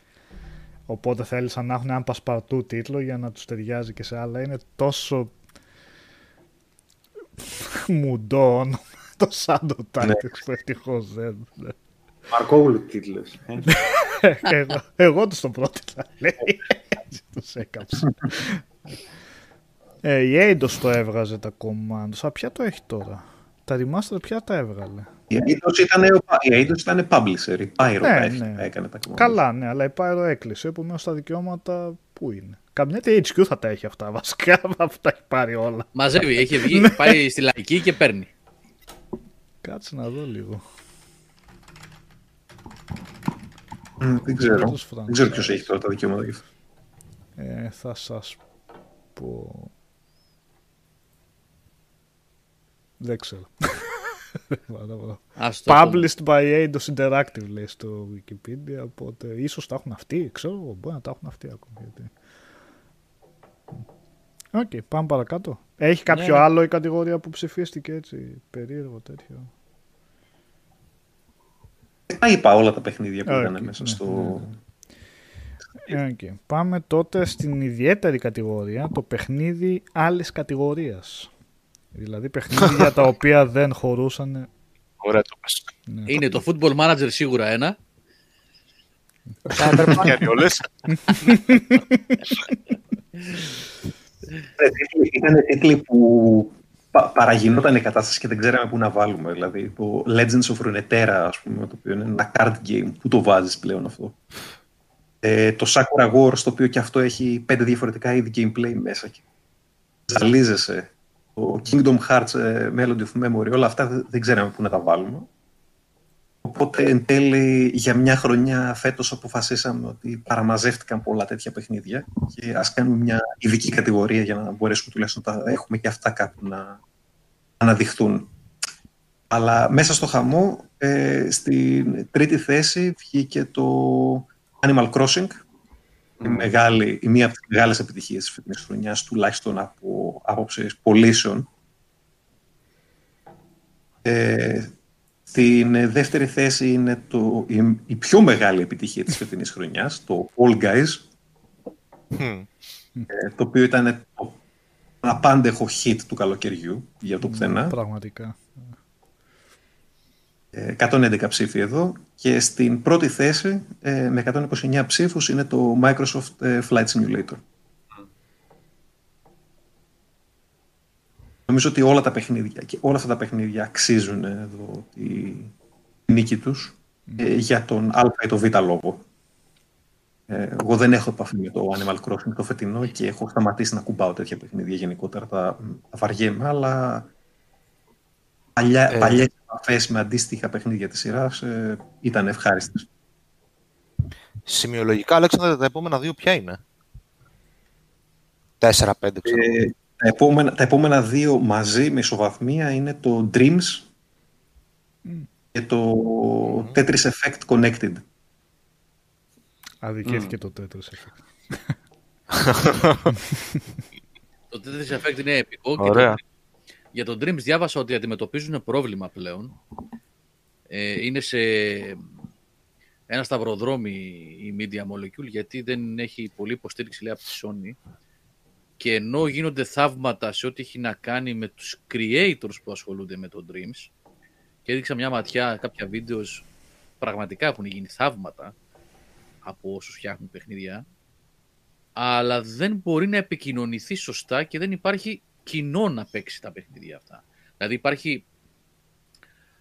Οπότε θέλησαν να έχουν έναν πασπαρτού τίτλο για να τους ταιριάζει και σε άλλα. Είναι τόσο *laughs* μουντό όνομα *laughs* το Shadow Tactics που ευτυχώς δεν... Μαρκόγλου τίτλος. εγώ, εγώ τους το πρότεινα, λέει. Έτσι τους έκαψα. Ε, η Eidos το έβγαζε τα commandos. Α, ποια το έχει τώρα; Τα remaster ποια τα έβγαλε; Η Eidos ήταν, ο- η Eidos ήταν publisher, η Pyro Ναι, τα έχει- ναι. τα έκανε τα κομμάτια. Καλά, ναι, αλλά η Pyro έκλεισε. Επομένως τα δικαιώματα πού είναι; Καμιά HQ θα τα έχει αυτά *laughs* βασικά. Αυτά τα έχει πάρει όλα. Μαζεύει, έχει βγει, *laughs* Ναι. πάει στη λαϊκή και παίρνει. Κάτσε να δω λίγο. Μ, δεν ξέρω. Eidos Δεν ξέρω franchise. ποιο έχει τώρα τα δικαιώματα γι' αυτό. Ε, θα σας πω... Δεν ξέρω. Δεν μπορώ να βρω. Ας το πούμε. Published by Eidos Interactive λέει στο Wikipedia, οπότε ίσως τα έχουν αυτοί, ξέρω εγώ, μπορεί να τα έχουν αυτοί ακόμα. Γιατί... Οκ, πάμε παρακάτω. Έχει κάποιο Ναι. άλλο η κατηγορία που ψηφίστηκε έτσι, περίεργο τέτοιο; Τα είπα όλα τα παιχνίδια που Οκ, ήταν μέσα ναι, στο... ναι, ναι. Οκ. Πάμε τότε στην ιδιαίτερη κατηγορία, το παιχνίδι άλλης κατηγορίας. Δηλαδή παιχνίδια τα οποία δεν χωρούσαν. Ωραία το πες. Ναι. Είναι το Football Manager σίγουρα ένα. Κάνει όλες. Ήταν τίτλοι που πα- παραγινόταν η κατάσταση και δεν ξέραμε πού να βάλουμε. Δηλαδή το Legends of Runeterra, ας πούμε, το οποίο είναι ένα card game. Πού το βάζεις πλέον αυτό; Ε, το Sakura Wars, το οποίο και αυτό έχει πέντε διαφορετικά είδη gameplay μέσα. Και ζαλίζεσαι. Το Kingdom Hearts ε, Melody of Memory, όλα αυτά δεν- δεν ξέραμε πού να τα βάλουμε. Οπότε εν τέλει για μια χρονιά φέτος αποφασίσαμε ότι παραμαζεύτηκαν πολλά τέτοια παιχνίδια και ας κάνουμε μια ειδική κατηγορία για να μπορέσουμε τουλάχιστον να τα έχουμε και αυτά κάπου να αναδειχθούν. Αλλά μέσα στο χαμό, ε, στην τρίτη θέση βγήκε το Animal Crossing, η, μεγάλη, η μία από τις μεγάλες επιτυχίες της φετινής χρονιάς, τουλάχιστον από άποψη πωλήσεων. Ε, στην ε, δεύτερη θέση είναι το, η, η πιο μεγάλη επιτυχία της φετινής χρονιάς, το All Guys, Μμμ. ε, το οποίο ήταν το απάντεχο hit του καλοκαιριού για το πουθενά. Πραγματικά. Ε, 111 ψήφοι εδώ και στην πρώτη θέση ε, με 129 ψήφους είναι το Microsoft ε, Flight Simulator. Νομίζω ότι όλα τα παιχνίδια και όλα αυτά τα παιχνίδια αξίζουν εδώ τη νίκη τους ε, για τον α ή το β λόγο. Ε, εγώ δεν έχω επαφή με το Animal Crossing το φετινό και έχω σταματήσει να κουμπάω τέτοια παιχνίδια γενικότερα. Τα, τα βαριέμαι, αλλά παλιά, Ε. παλιές επαφές με αντίστοιχα παιχνίδια της σειράς ε, ήταν ευχάριστες. Σημειολογικά, Αλέξανδρε, τα επόμενα δύο ποια είναι; 4-5, ξέρω. Ε, τα, επόμενα, τα επόμενα δύο μαζί με ισοβαθμία είναι το Dreams και το Tetris Effect Connected. Αδικήθηκε το Tetris Effect. Το Tetris Effect είναι επικό. και Ωραία. το- για τον Dreams διάβασα ότι αντιμετωπίζουν πρόβλημα πλέον. Ε, είναι σε ένα σταυροδρόμι η Media Molecule γιατί δεν έχει πολύ υποστήριξη λέει, από τη Sony και ενώ γίνονται θαύματα σε ό,τι έχει να κάνει με τους creators που ασχολούνται με το Dreams και έδειξα μια ματιά κάποια βίντεος πραγματικά έχουν γίνει θαύματα από όσους φτιάχνουν παιχνίδια αλλά δεν μπορεί να επικοινωνηθεί σωστά και δεν υπάρχει κοινό να παίξει τα παιχνίδια αυτά. Δηλαδή υπάρχει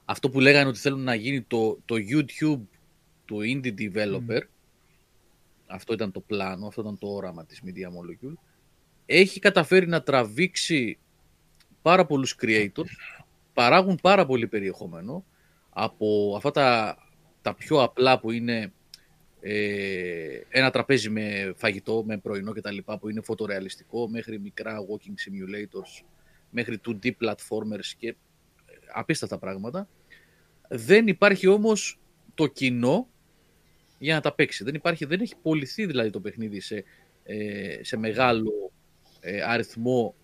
αυτό που λέγανε ότι θέλουν να γίνει το, το YouTube του indie developer, αυτό ήταν το πλάνο, αυτό ήταν το όραμα της Media Molecule, έχει καταφέρει να τραβήξει πάρα πολλούς creators, παράγουν πάρα πολύ περιεχόμενο, από αυτά τα, τα πιο απλά που είναι ε, ένα τραπέζι με φαγητό, με πρωινό κτλ. που είναι φωτορεαλιστικό, μέχρι μικρά walking simulators, μέχρι 2D platformers και ε, απίστευτα πράγματα. Δεν υπάρχει όμως το κοινό για να τα παίξει. Δεν, υπάρχει, δεν έχει πολιθεί δηλαδή το παιχνίδι σε, ε, σε μεγάλο ε, αριθμό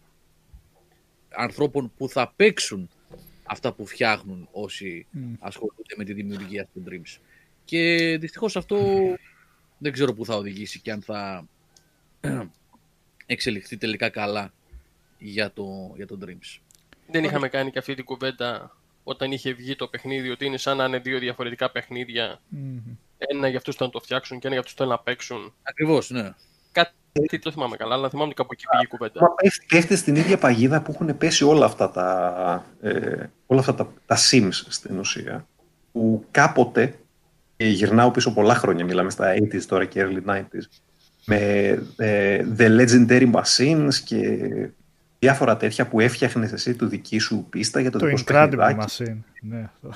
ανθρώπων που θα παίξουν αυτά που φτιάχνουν όσοι Μμ. ασχολούνται με τη δημιουργία του Dreams. Και δυστυχώς αυτό δεν ξέρω πού θα οδηγήσει και αν θα *clears throat* εξελιχθεί τελικά καλά για το, για το Dreams. Δεν είχαμε κάνει και αυτή την κουβέντα όταν είχε βγει το παιχνίδι, ότι είναι σαν να είναι δύο διαφορετικά παιχνίδια. Μμμ. Ένα για αυτούς να το φτιάξουν και ένα για αυτούς θέλουν να παίξουν. Ακριβώς, ναι. Κάτι το θυμάμαι καλά, αλλά θυμάμαι ότι κάπου εκεί πήγε η κουβέντα. Μα πέφτει, πέφτεις στην ίδια παγίδα που έχουν πέσει όλα αυτά τα, ε, όλα αυτά τα, τα Sims στην ουσία. Που κάποτε, και γυρνάω πίσω πολλά χρόνια, μιλάμε στα 80s τώρα και early 90s, με ε, The Legendary Machines και διάφορα τέτοια που έφτιαχνες εσύ του δική σου πίστα για το, Το δικό σου Incredible παιχνιδάκι. Machine. Ναι, αυτό.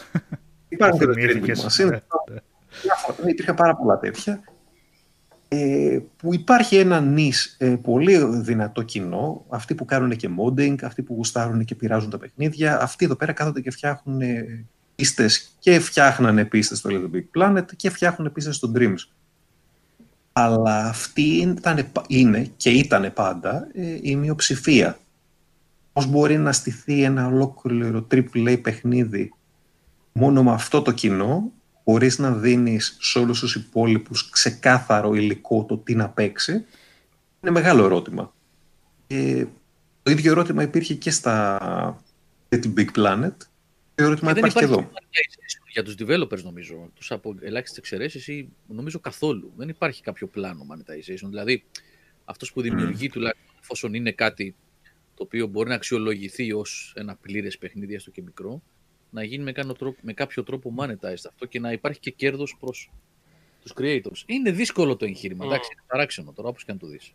Υπάρχουν και το Θυμήθηκες, Incredible Machine; ναι, ναι. Διάφορα, υπήρχαν πάρα πολλά τέτοια. Ε, που υπάρχει ένα νης ε, πολύ δυνατό κοινό, αυτοί που κάνουν και modding, αυτοί που γουστάρουν και πειράζουν τα παιχνίδια, αυτοί εδώ πέρα κάθονται και φτιάχνουν ε, πίστες και φτιάχνανε πίστες στο Little Big Planet και φτιάχνουν πίστες στο Dreams. Αλλά αυτή ήταν, είναι και ήταν πάντα ε, η μειοψηφία. Πώς μπορεί να στηθεί ένα ολόκληρο AAA παιχνίδι μόνο με αυτό το κοινό, χωρίς να δίνεις σε όλους τους υπόλοιπους ξεκάθαρο υλικό το τι να παίξει, είναι μεγάλο ερώτημα. Και το ίδιο ερώτημα υπήρχε και στα Little Big Planet. Το ερώτημα Και δεν υπάρχει και εδώ. monetization για τους developers νομίζω, τους από ελάχιστες εξαιρέσεις ή νομίζω καθόλου. Δεν υπάρχει κάποιο πλάνο monetization. Δηλαδή αυτός που δημιουργεί τουλάχιστον εφόσον είναι κάτι το οποίο μπορεί να αξιολογηθεί ως ένα πλήρες παιχνίδι έστω και μικρό, να γίνει με, κάποιο τρόπο, με κάποιο τρόπο monetized αυτό και να υπάρχει και κέρδος προς τους creators. Είναι δύσκολο το εγχείρημα, Mm. εντάξει, είναι παράξενο τώρα όπως και αν το δεις.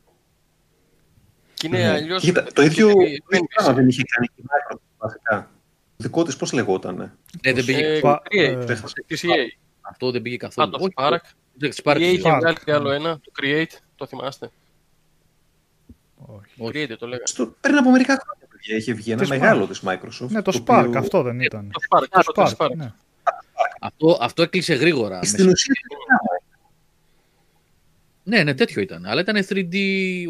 Και είναι Ναι. αλλιώς... Κοίτα, το ίδιο, το επειδή ίδιο επένδυση. πράγμα δεν είχε κάνει και η Microsoft βασικά. Το δικό της πώς λεγότανε; Ναι, δεν πήγε, Ε, Πα- Create, ε, της EA. αυτό δεν πήγε καθόλου. Α, το Όχι, Spark. το- της Η Spark, EA είχε Spark. βγάλει και άλλο ένα, το Create, το θυμάστε; Όχι. Όχι. Create το λέγανε. Στο, πριν από μερικά χρόνια παιδιά, είχε βγει ένα Της μεγάλο Spark. της Microsoft. Ναι, το οποίο- Spark, αυτό δεν ήταν. Το Spark, το Spark, Spark. ναι. Αυτό, αυτό έκλεισε γρήγορα. Στην με- ουσία Ναι, ναι, τέτοιο ήταν. Αλλά ήταν 3D,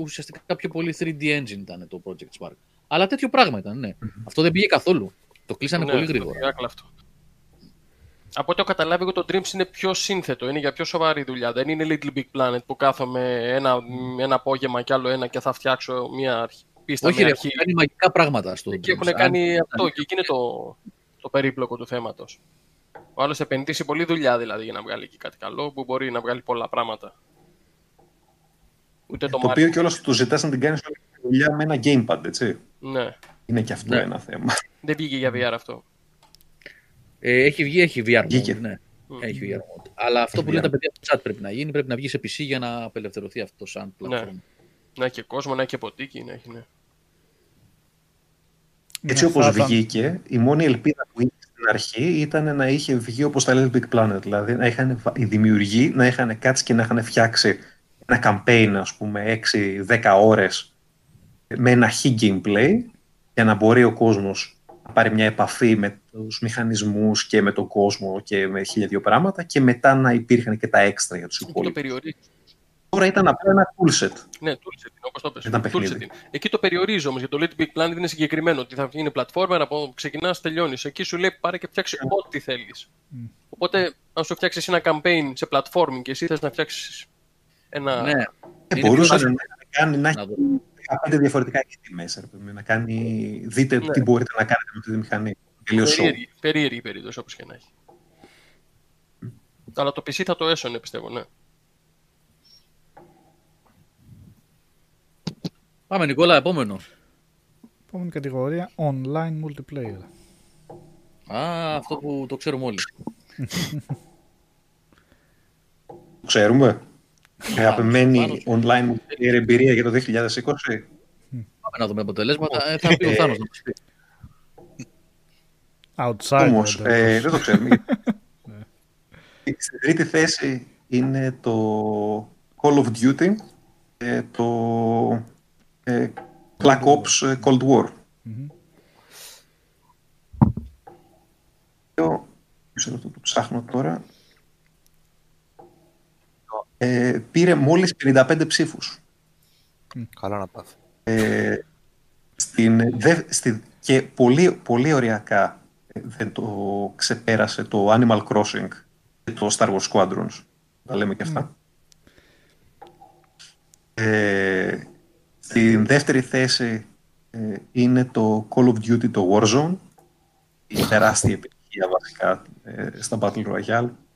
ουσιαστικά πιο πολύ 3D engine ήταν το Project Spark. Αλλά τέτοιο πράγμα ήταν, ναι. Αυτό δεν πήγε καθόλου. Το κλείσανε Ναι, πολύ το γρήγορα. Miracle αυτό. Από ό,τι έχω καταλάβει, εγώ το Dreams είναι πιο σύνθετο, είναι για πιο σοβαρή δουλειά. Δεν είναι Little Big Planet που κάθομαι ένα, ένα απόγευμα κι άλλο ένα και θα φτιάξω μια αρχή. Πίστα, Όχι, μια ρε, αρχή. έχουν κάνει μαγικά πράγματα στο Και Dreams. έχουν Αν- κάνει αυτό και εκεί είναι το, το περίπλοκο του θέματος. Ο άλλος επενδύσει πολλή δουλειά δηλαδή για να βγάλει εκεί κάτι καλό που μπορεί να βγάλει πολλά πράγματα. Ούτε το, Το Mario- οποίο κιόλας του ζητάς να την κάνεις όλη τη δουλειά με ένα gamepad, έτσι. Ναι, Είναι και αυτό Ναι. ένα θέμα. δεν βγήκε για VR αυτό. Ε, έχει βγει, έχει VR Βγήκε. mode, ναι. Μμ. Έχει VR mode. Αλλά αυτό Έχει που λένε VR. τα παιδιά στο chat πρέπει να γίνει, πρέπει να βγει σε PC για να απελευθερωθεί αυτό σαν Ναι. πλατφόρμα. Να έχει και κόσμο, να έχει και ποτίκι, να έχει, ναι. Έτσι Ναι, όπως θα ήταν- βγήκε, η μόνη ελπίδα που είχε στην αρχή ήταν να είχε βγει όπως τα λέει Big Planet. Δηλαδή να είχαν, βα- οι δημιουργοί να είχαν κάτσει και να είχαν φτιάξει ένα campaign, ας πούμε, 6-10 ώρες με ένα χι gameplay για να μπορεί ο κόσμος να πάρει μια επαφή με τους μηχανισμούς και με τον κόσμο και με χίλια δύο πράγματα και μετά να υπήρχαν και τα έξτρα για τους Εκεί το υπόλοιπους. περιορίζεις. Τώρα ήταν απλά ένα toolset. Ναι, toolset είναι, όπως το πες. Ήταν Toolset παιχνίδι. είναι. Εκεί το περιορίζω όμως, γιατί το Little Big Planet είναι συγκεκριμένο. Ότι θα είναι πλατφόρμα, από ξεκινάς, τελειώνεις. Εκεί σου λέει πάρε και φτιάξει ό,τι θέλεις. Οπότε, αν σου φτιάξεις ένα campaign σε platforming και εσύ θες να φτιάξεις ένα... Ναι. Ε, Είναι μπορούσε πιο να, να κάνει να Να έχει δω. 15 διαφορετικά είδη μέσα. ρε παιδί, Να κάνει, δείτε Ναι. τι μπορείτε να κάνετε με αυτή τη μηχανή. Τελείως show. Περίεργη, περίεργη η περίπτωση, όπως και να έχει. Αλλά το PC θα το έσωνε, πιστεύω, ναι. Πάμε Νικόλα, επόμενο. Επόμενη κατηγορία, online multiplayer. Α, αυτό που το ξέρουμε όλοι. Το ξέρουμε. Αγαπημένη πάνω σου. online multiplayer εμπειρία για το 2020. Πάμε να δούμε αποτελέσματα. Ε, θα πει ο Θάνος να μας πει. Outside. Όμως, βέβαια. ε, δεν το ξέρουμε. *laughs* Στην τρίτη θέση είναι το Call of Duty και το ε, Black Ops ε, Cold War. Μμμ. Το, μισό λεπτό, το ψάχνω τώρα; Ε, πήρε μόλις 55 ψήφους. Καλά να πάθει. Ε, στην, δε, στη, και πολύ, πολύ ωριακά ε, δεν το ξεπέρασε το Animal Crossing και το Star Wars Squadrons. Τα λέμε και αυτά. Ε, στην δεύτερη θέση ε, είναι το Call of Duty το Warzone. Η τεράστια επιτυχία βασικά ε, στα Battle Royale που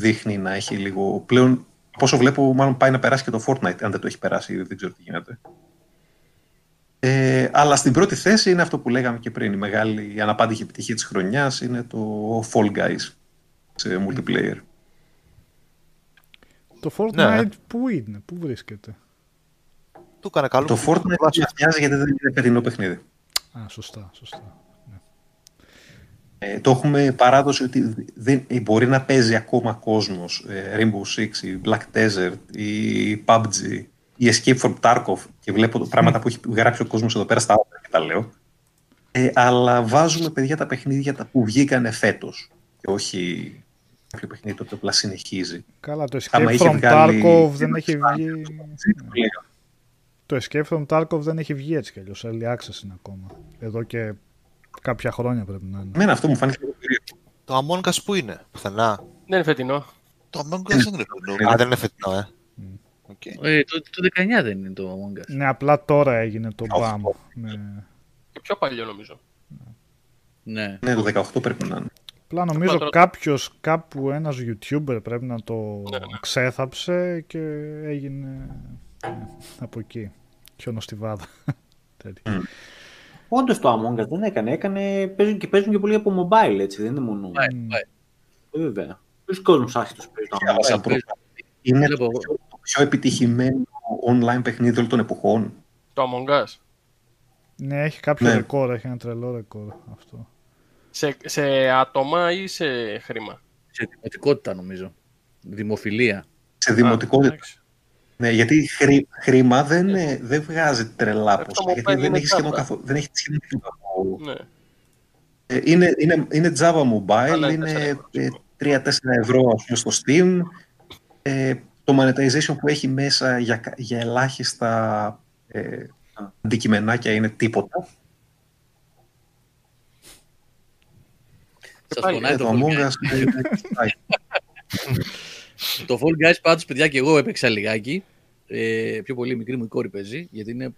δείχνει να έχει λίγο πλέον από όσο βλέπω μάλλον πάει να περάσει και το Fortnite αν δεν το έχει περάσει ήδη δεν ξέρω τι γίνεται. Ε, αλλά στην πρώτη θέση είναι αυτό που λέγαμε και πριν. Η μεγάλη η αναπάντηχη επιτυχία της χρονιάς είναι το Fall Guys σε multiplayer. Το Fortnite Ναι. πού είναι, πού βρίσκεται; Του έκανε καλό. το Fortnite μας νοιάζει γιατί δεν είναι φετινό παιχνίδι. Α, σωστά, σωστά. Ε, το έχουμε παράδοση ότι δεν, ε, μπορεί να παίζει ακόμα κόσμος ε, Rainbow Six ή Black Desert ή PUBG ή Escape from Tarkov και βλέπω το, πράγματα που έχει γράψει ο κόσμος εδώ πέρα στα άκρα και τα λέω. Ε, αλλά βάζουμε παιδιά τα παιχνίδια τα που βγήκαν φέτος και όχι κάποιο παιχνίδι το οποίο απλά συνεχίζει. Καλά, το Άμα Escape είχε from βγάλει- Tarkov δεν έχει βγει. Το λέω. Το Escape from Tarkov δεν έχει βγει έτσι κι αλλιώς. Early access είναι ακόμα. Εδώ και κάποια χρόνια πρέπει να είναι. Εμένα αυτό μου φάνηκε λίγο περίεργο. Το Among Us που είναι, πουθενά; Δεν είναι φετινό. Το Among Us δεν είναι φαινόμενο. Α, δεν είναι φετινό, ε. Οκ. Ε, το, το 19 δεν είναι το Among Us. Ναι, απλά τώρα έγινε το Αυτό. μπαμ. Ναι. Και πιο παλιό νομίζω. Ναι. Ναι, το 18 πρέπει να είναι. Απλά νομίζω τώρα- κάποιος, κάπου ένας YouTuber πρέπει να το Ναι, ναι. ξέθαψε και έγινε ναι, από εκεί. Χιονοστιβάδα. *laughs* Τέτοιο. Όντως το Among Us δεν έκανε. έκανε παίζουν, και παίζουν και πολύ από mobile, έτσι. Δεν είναι μόνο. Πάει, πάει. Ε, βέβαια. Ποιος κόσμος άσχετο παίζει το Among Διάβασα Us; πρώτα. Είναι το Βλέπω. πιο, το πιο επιτυχημένο online παιχνίδι όλων των εποχών. Το Among Us; Ναι, έχει κάποιο Ναι. ρεκόρ, έχει ένα τρελό ρεκόρ αυτό. Σε, σε άτομα ή σε χρήμα; Σε δημοτικότητα νομίζω. Δημοφιλία. Σε δημοτικότητα. Α, εντάξει. Ναι, γιατί χρή, χρήμα δεν, ε, δεν βγάζει τρελά Αυτό ποσά. mobile Γιατί δεν είναι έχει σχεδόν Java. καθόλου. Δεν έχει σχεδόν τίποτα. Ναι. Ε, Είναι, είναι, είναι Java Mobile, Αλλά είναι είναι τέσσερα ευρώ. ε, 3-4 ευρώ ας πούμε, στο Steam. Ε, το το monetization που έχει μέσα για, κα- για ελάχιστα ε, αντικειμενάκια είναι τίποτα. Σας πάλι, πονάει Ε, το το Fall Among Guys. Us ε, *laughs* πάει. *laughs* Το Fall Guys πάντως, παιδιά, και εγώ έπαιξα λιγάκι. Ε, πιο πολύ μικρή μου η κόρη παίζει, γιατί είναι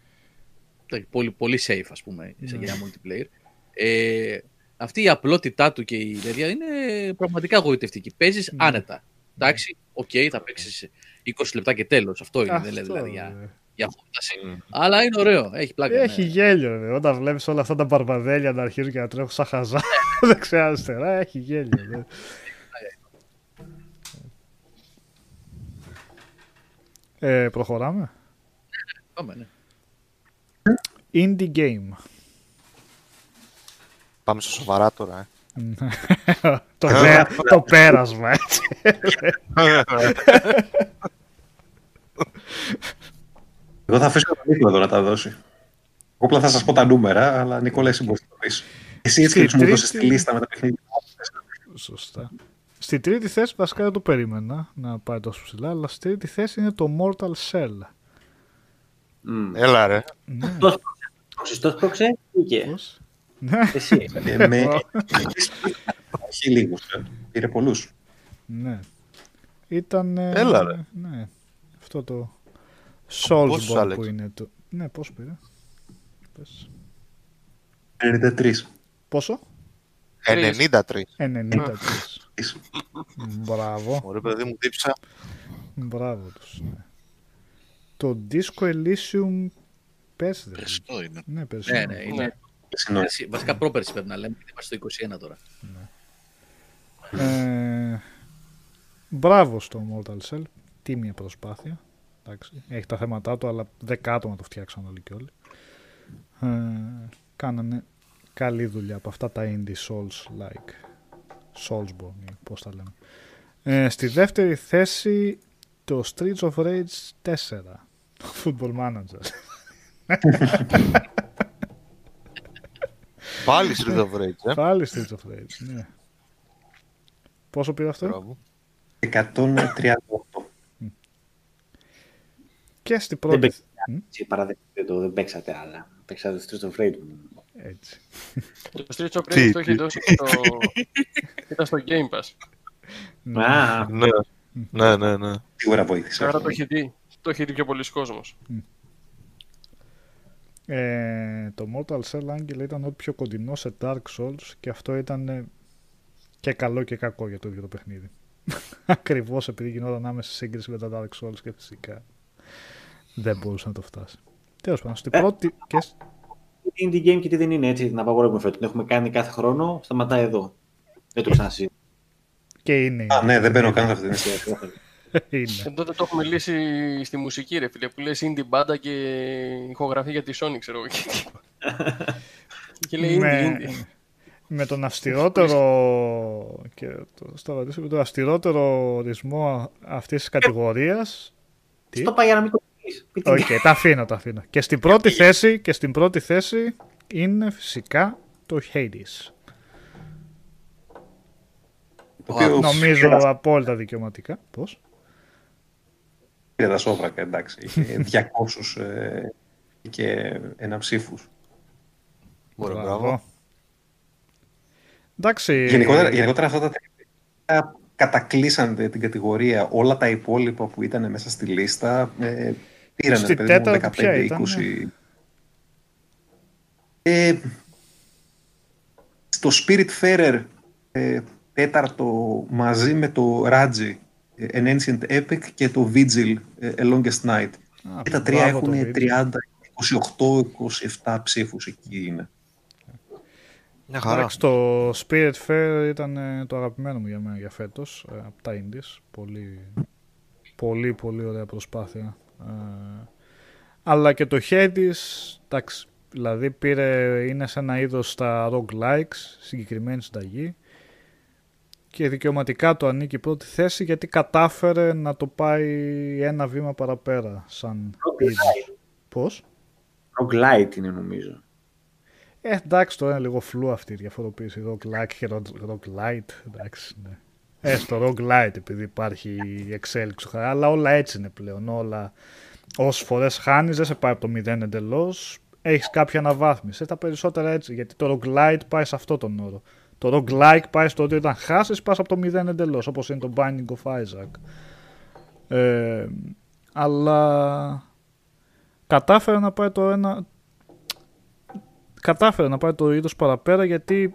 εντάξει, πολύ, πολύ safe, ας πούμε, σε Ναι. για multiplayer. Ε, αυτή η απλότητά του και η τέτοια είναι πραγματικά γοητευτική. Παίζεις Ναι. άνετα. Εντάξει, οκ, θα παίξεις 20 λεπτά και τέλος. Αυτό είναι, δεν λέει Αυτό, δηλαδή για, ρε. για φόνταση. Αλλά είναι ωραίο, έχει πλάκα. Έχει ναι. γέλιο, ρε. Όταν βλέπεις όλα αυτά τα μπαρμπαδέλια να αρχίζουν και να τρέχουν σαν χαζά *laughs* δεξιά-αριστερά, έχει γέλιο. Ρε. Ε, προχωράμε. Πάμε, ναι. Indie game. Πάμε στο σοβαρά τώρα. Ε. *laughs* το, πέ- το πέρασμα, έτσι. Εγώ θα αφήσω τον Νίκο εδώ να τα δώσει. Εγώ απλά θα σας πω τα νούμερα, αλλά Νικόλα εσύ μπορείς να το πεις. Εσύ έτσι Στη μου δώσεις τη τρίτη- λίστα με τα παιχνίδια. Σωστά. Στη τρίτη θέση βασικά δεν το περίμενα να πάει τόσο ψηλά, αλλά στη τρίτη θέση είναι το Mortal Shell. Μμ. Έλα ρε. Ναι, Τόσο πρόξε, τόσο πρόξε, βγήκε. πώς; Ναι, Εσύ. Ε, με... Έχει λίγους, ε. πήρε πολλούς. ναι. Ήταν... ε, Έλα, ρε. Ναι. Αυτό το πόσους, Soulsborne Άλεξ; που είναι το... Ναι, πώς πήρε; Πες. 93. Πόσο; 93. 93. Μπράβο. Ωραία παιδί μου τύψα. Μπράβο τους. Ναι. Το Disco Elysium πες δεν Περσινό είναι. Ναι, Ναι, περσινό. ναι, είναι. Συνό- Πέρσι- Βασικά πρόπερση πρέπει να λέμε, γιατί είμαστε στο 21 τώρα. Ε, μπράβο στο Mortal Shell. Τίμια προσπάθεια. Εντάξει, έχει τα θέματα του, αλλά δέκα άτομα το φτιάξαν όλοι και όλοι. Ε, κάνανε καλή δουλειά από αυτά τα indie souls like. Soulsborne ή πώς τα λέμε. Ε, στη δεύτερη θέση το Streets of Rage 4. Το *laughs* Football Manager. *laughs* Πάλι Street of Rage, ε. Πάλι Streets of Rage, ναι. Πόσο πήρε αυτό; Μπράβο. 138. Και στη Δεν πρώτη... παίξατε. Μ, Έτσι, παραδέχτηκε το, δεν παίξατε άλλα. Παίξατε Street of Rage. Έτσι. Το Streets of Τι, Rage το έχει τι. δώσει και το... ήταν στο Game Pass. Α, Ναι. Ναι, ναι, ναι. Σίγουρα βοήθησε. Άρα το έχει δει. Το έχει δει πιο πολλοί κόσμος. Ε, το Mortal Shell Angel ήταν ό,τι πιο κοντινό σε Dark Souls και αυτό ήταν ε, και καλό και κακό για το ίδιο το παιχνίδι. *laughs* Ακριβώς επειδή γινόταν άμεση σύγκριση με τα Dark Souls και φυσικά δεν μπορούσε να το φτάσει. Τέλος πάντων, στην Ε. πρώτη και... σ- τι indie game και τι δεν είναι έτσι. Να απαγορεύουμε φέτος. Το έχουμε κάνει κάθε χρόνο. Σταματάει εδώ. Δεν το ξανασύζητησα. και είναι. Α, ναι, δεν μπαίνω καν σε αυτήν την *laughs* είναι. Εδώ δεν το έχουμε λύσει στη μουσική, ρε φίλε, που λες indie μπάντα και ηχογραφή για τη Sony, ξέρω εγώ. και *laughs* λέει indie, με, indie. με τον αυστηρότερο *laughs* και το σταματήσω με τον αυστηρότερο ορισμό αυτής της κατηγορίας Τι; Στο πάει για να μην το πεις. Πει την- Οκ, τα αφήνω, τα αφήνω. Και στην πρώτη θέση, και στην πρώτη θέση είναι φυσικά το Hades. Το οποίος Νομίζω πήρε τα- απόλυτα δικαιωματικά. Πώς; πήρε τα σόβρακα, εντάξει. *laughs* Είχε 200 ε, και ένα ψήφους. Ωραία, Μπράβο. μπράβο. Εντάξει. Γενικότερα, γενικότερα αυτά τα τελευταία κατακλείσαν την κατηγορία. Όλα τα υπόλοιπα που ήταν μέσα στη λίστα ε, πήραν Στη παιδί μου, τέταρτη ποια 15-20. ήταν, Ε, στο Spiritfarer ε, τέταρτο μαζί με το Raji, ε, An Ancient Epic και το Vigil, ε, A Longest Night. Α, Και τα τρία μπράβο το έχουν Vigil. 30, 28, 27 ψήφους εκεί είναι. Μια χαρά. Εντάξει, το Spirit Fair ήταν ε, το αγαπημένο μου για μένα για φέτος, ε, από τα Indies. Πολύ, πολύ, πολύ ωραία προσπάθεια. Ε, αλλά και το Hades, εντάξει, δηλαδή πήρε, είναι σε ένα είδος στα roguelikes, συγκεκριμένη συνταγή. Και δικαιωματικά το ανήκει πρώτη θέση γιατί κατάφερε να το πάει ένα βήμα παραπέρα σαν είδος. Πώς; Roguelite είναι νομίζω. Ε, εντάξει, τώρα είναι λίγο φλού αυτή η διαφοροποίηση. Rock like και rock, rock light. Εντάξει, ναι. Έστω roguelite επειδή υπάρχει η εξέλιξη του χαρά, αλλά όλα έτσι είναι πλέον. Όλα όσες φορές χάνεις, δεν σε πάει από το 0 εντελώς. Έχεις κάποια αναβάθμιση. Ε, Τα περισσότερα έτσι. Γιατί το roguelite πάει σε αυτό τον όρο. Το roguelike πάει στο ότι όταν χάσεις, πας από το 0 εντελώς. Όπως είναι το Binding of Isaac. Ε, αλλά κατάφερε να πάει το ένα. Κατάφερε να πάει το είδος παραπέρα γιατί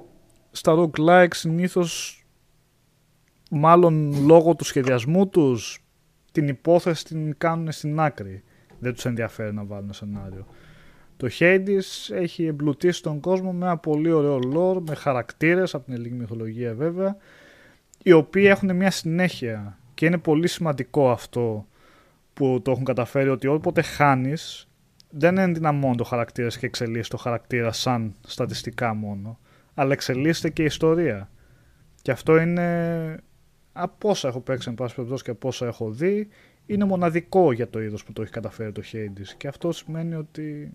στα roguelike συνήθως μάλλον λόγω του σχεδιασμού τους την υπόθεση την κάνουν στην άκρη. Δεν τους ενδιαφέρει να βάλουν σενάριο. Το Hades έχει εμπλουτίσει τον κόσμο με ένα πολύ ωραίο lore, με χαρακτήρες από την ελληνική μυθολογία βέβαια, οι οποίοι έχουν μια συνέχεια και είναι πολύ σημαντικό αυτό που το έχουν καταφέρει ότι όποτε χάνεις δεν ενδυναμώνει το χαρακτήρα και εξελίσσει το χαρακτήρα σαν στατιστικά μόνο, αλλά εξελίσσεται και η ιστορία. Και αυτό είναι από όσα έχω παίξει εν πάση περιπτώσει και από όσα έχω δει, είναι μοναδικό για το είδος που το έχει καταφέρει το Hades. Και αυτό σημαίνει ότι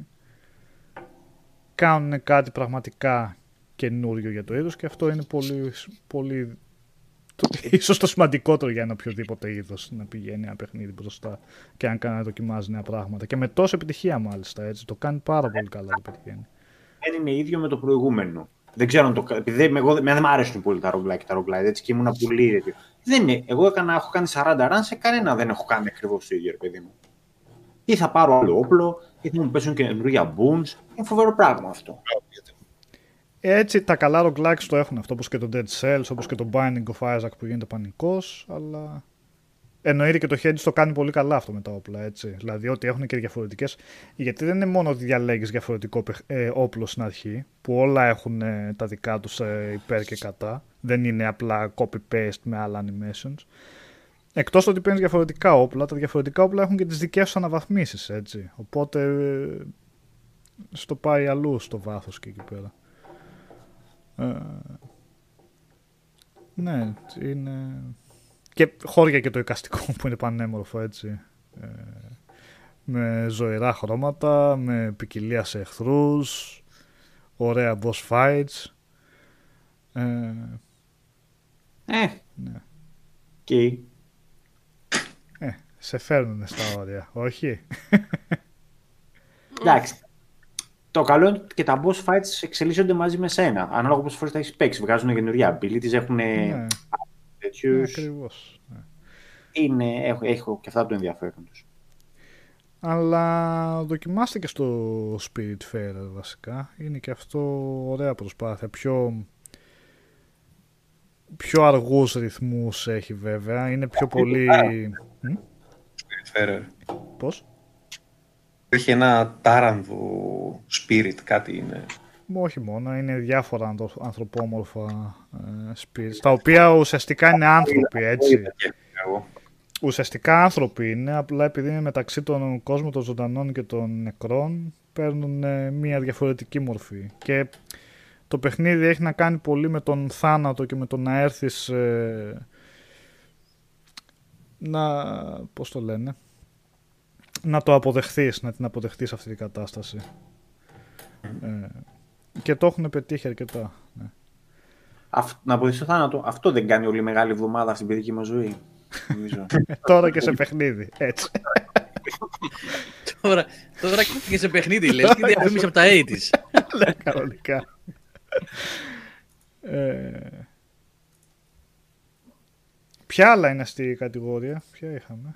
κάνουν κάτι πραγματικά καινούριο για το είδος και αυτό είναι πολύ, πολύ το, ίσως το σημαντικότερο για ένα οποιοδήποτε είδος να πηγαίνει ένα παιχνίδι μπροστά και αν κάνει να δοκιμάζει νέα πράγματα και με τόση επιτυχία μάλιστα έτσι το κάνει πάρα πολύ καλά το πετυχαίνει. Δεν είναι ίδιο με το προηγούμενο. Δεν ξέρω αν το. Επειδή εγώ, δεν μου αρέσουν πολύ τα roguelike και τα roguelike, έτσι και ήμουν πολύ τέτοιο. Δεν είναι. Εγώ έκανα, έχω κάνει 40 runs, σε κανένα δεν έχω κάνει ακριβώς το ίδιο, ρε παιδί μου. Ή θα πάρω άλλο όπλο, ή θα μου πέσουν καινούργια booms. Είναι φοβερό πράγμα αυτό. Έτσι τα καλά roguelikes το έχουν αυτό, όπως και το Dead Cells, όπως και το Binding of Isaac που γίνεται πανικός, αλλά εννοείται και το Hades το κάνει πολύ καλά αυτό με τα όπλα, έτσι. Δηλαδή ότι έχουν και διαφορετικές, γιατί δεν είναι μόνο ότι διαλέγεις διαφορετικό ε, όπλο στην αρχή, που όλα έχουν ε, τα δικά τους ε, υπέρ και κατά, δεν είναι απλά copy-paste με άλλα animations. Εκτός ότι παίρνεις διαφορετικά όπλα, τα διαφορετικά όπλα έχουν και τις δικές τους αναβαθμίσεις, έτσι. Οπότε ε, στο πάει αλλού στο βάθος και εκεί πέρα. Ε, ναι, είναι... Και χώρια και το εικαστικό *laughs* που είναι πανέμορφο έτσι. Ε, με ζωηρά χρώματα, με ποικιλία σε εχθρούς, ωραία boss fights. Ε, ε ναι. Και... Ε, σε φέρνουν στα όρια, όχι; *laughs* Εντάξει. Το καλό είναι ότι και τα boss fights εξελίσσονται μαζί με σένα. Ανάλογα πόσες φορές τα έχεις παίξει. Βγάζουν καινούργια abilities, έχουν. Ναι. Τέτοιους. Ναι, ακριβώς. Ναι. Είναι, έχω, έχω και αυτά το ενδιαφέρον τους. Αλλά δοκιμάστε και στο Spirit Fair βασικά. Είναι και αυτό ωραία προσπάθεια. Πιο, πιο αργούς ρυθμούς έχει βέβαια. Είναι πιο πολύ... Spirit Fair. Πώς; Έχει ένα τάρανδο spirit, κάτι είναι. Όχι μόνο, είναι διάφορα ανθρωπόμορφα ε, spirits, τα οποία ουσιαστικά είναι άνθρωποι, έτσι. Ουσιαστικά άνθρωποι είναι, απλά επειδή είναι μεταξύ των κόσμων των ζωντανών και των νεκρών, παίρνουν ε, μία διαφορετική μορφή. Και το παιχνίδι έχει να κάνει πολύ με τον θάνατο και με το να έρθεις ε, να, πώς το λένε, να το αποδεχθείς, να την αποδεχτείς αυτή την κατάσταση. Ε, και το έχουν πετύχει αρκετά. Ναι. Αυ, να αποδεχτείς το θάνατο, αυτό δεν κάνει όλη μεγάλη εβδομάδα στην παιδική μας ζωή. *laughs* τώρα και σε παιχνίδι, έτσι. τώρα, τώρα και σε παιχνίδι, λες, και διαφήμιση από τα 80's. *laughs* ναι, κανονικά. ε, ποια άλλα είναι στη κατηγορία, ποια είχαμε;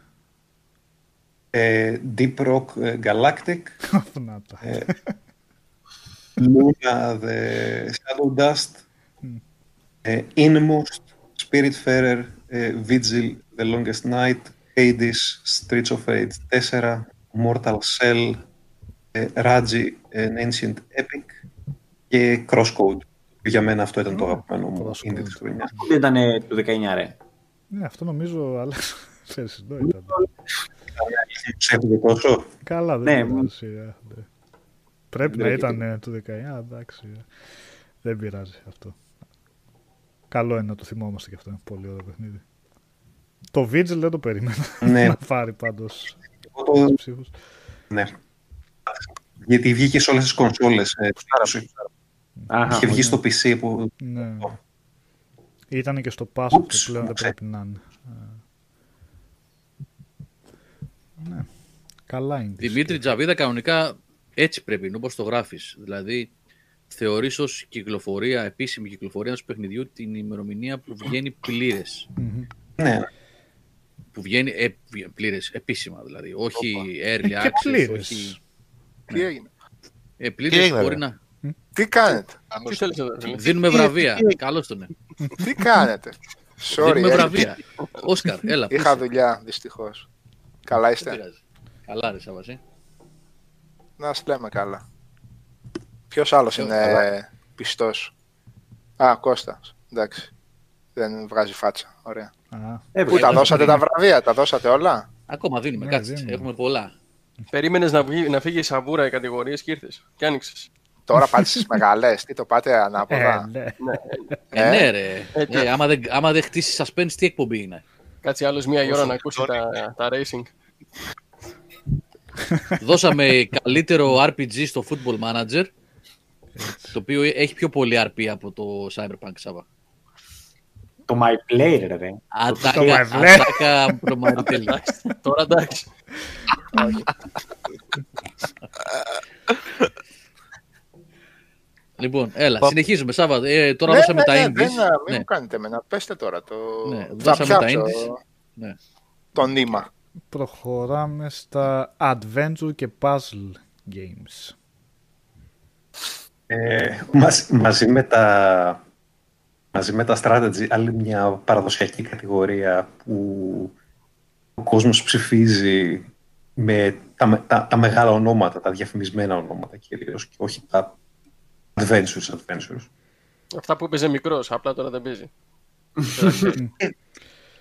Ε, Deep Rock ε, Galactic. *laughs* Να τα. ε, Luna The Shadow Dust. ε, Inmost, Spiritfarer, ε, Vigil The Longest Night, Hades, Streets of Rage 4, Mortal Cell, ε, Raji An Ancient Epic και Crosscode. Για μένα αυτό ήταν το αγαπημένο μου indie της χρονιάς. Αυτό δεν ήταν του 19, ρε. Ναι, αυτό νομίζω, αλλά φερσινό ήταν. Ψεύδι τόσο. Καλά, δεν είναι ουσία. Πρέπει να ήταν του 19, εντάξει. Δεν πειράζει αυτό. Καλό είναι να το θυμόμαστε και αυτό. Είναι πολύ ωραίο παιχνίδι. Το Vigil δεν το περίμενα *laughs* ναι. να πάρει πάντως το... ψήφους. Ναι. Γιατί βγήκε σε όλες τις κονσόλες. Ε, Είχε βγει στο PC που... Ναι. Ήταν και στο Pass Ούψ, και πλέον δεν ούψ. πρέπει να είναι. Ε, Ναι. Καλά είναι. Δημήτρη Τζαβίδα, κανονικά έτσι πρέπει, είναι όπως το γράφεις. Δηλαδή, θεωρείς ως κυκλοφορία, επίσημη κυκλοφορία ενός παιχνιδιού την ημερομηνία που βγαίνει πλήρες. Μμμ. Ναι, Που βγαίνει ε, πλήρες, επίσημα δηλαδή. Όχι early Ε, και access, πλήρες. όχι... Τι έγινε; Ε, Τι πλήρες έγινε, μπορεί ρε; να... Τι κάνετε; Τι θέλεις εδώ, φίλε; Δίνουμε τι- βραβεία. τι- Καλώς τον. ε. Τι κάνετε; Sorry. Δίνουμε ε. βραβεία. Όσκαρ, έλα. πού Είχα είσαι; δουλειά, δυστυχώς. Καλά Δεν είστε. πειράζει. Καλά ρε Σάββαση. Να σας λέμε καλά. Ποιος άλλος Ε, είναι καλά. πιστός; Α, Κώστας. Εντάξει. Δεν βγάζει φάτσα. Ωραία. Α, Ε, Πού τα ε, δώσατε ε, τα βραβεία, τα δώσατε όλα; Ακόμα δίνουμε, Ναι, κάτσε. δίνουμε. Έχουμε πολλά. Περίμενες να, βγει, να φύγει η σαβούρα οι κατηγορίες και ήρθες. Και άνοιξες. Τώρα πάτε στις μεγαλές. Τι το πάτε ε, ανάποδα. ναι. Ε, Ε, ναι ρε. έτσι. Ε, άμα, δεν, άμα δεν χτίσει suspense, τι εκπομπή είναι; Κάτσε άλλος μία η ώρα Όσο να ακούσει τα, τα racing. Δώσαμε καλύτερο RPG στο Football Manager, το οποίο έχει πιο πολύ RP από το Cyberpunk Σάβα. Το My Player, ρε. Ατάκα, My Player. ατάκα προμαριτέλη. Τώρα εντάξει. Λοιπόν, έλα, συνεχίζουμε Σάβα. Ε, τώρα ναι, δώσαμε ναι, τα ναι, indies. δεν, μην Ναι, μου κάνετε εμένα. Πέστε τώρα το... Ναι, Θα δώσαμε τα πιάψω indies. Ναι. Το νήμα. Προχωράμε στα adventure και puzzle games. Ε, μαζί, μαζί, με τα, μαζί με τα strategy, άλλη μια παραδοσιακή κατηγορία που ο κόσμος ψηφίζει με τα, με- τα, τα μεγάλα ονόματα, τα διαφημισμένα ονόματα κυρίως και όχι τα adventures adventures. Αυτά που έπαιζε μικρός, απλά τώρα δεν παίζει. *laughs*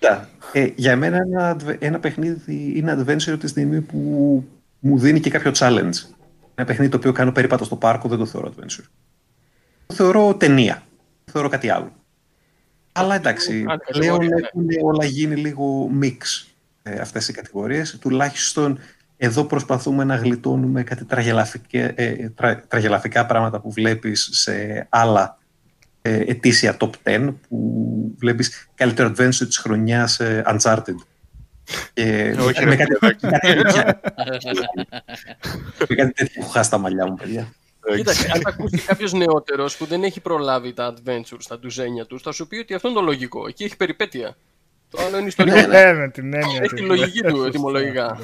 Κοίτα, ε, για μένα ένα, adve- ένα παιχνίδι είναι adventure τη στιγμή που μου δίνει και κάποιο challenge. Ένα παιχνίδι το οποίο κάνω περίπατο στο πάρκο δεν το θεωρώ adventure. Το θεωρώ ταινία. Το θεωρώ κάτι άλλο. Αλλά εντάξει, Άλλη πλέον κατηγορία, ναι. έχουν όλα γίνει λίγο mix ε, αυτές οι κατηγορίες. Τουλάχιστον εδώ προσπαθούμε να γλιτώνουμε κάτι τραγελαφικέ- ε, τρα- τραγελαφικά πράγματα που βλέπεις σε άλλα ε, ετήσια top 10 που βλέπεις καλύτερο adventure της χρονιάς ε, Uncharted. Και Όχι, με ρε, κάτι, με κάτι τέτοια- *laughs* με κάτι τέτοιο που χάσει τα μαλλιά μου, παιδιά. Κοίταξε, αν ακούσει κάποιος νεότερος που δεν έχει προλάβει τα adventures, τα ντουζένια τους, θα σου πει ότι αυτό είναι το λογικό. Εκεί έχει περιπέτεια. Το άλλο είναι ιστορία. Ναι, με την έννοια Έχει του. τη λογική του ετοιμολογικά.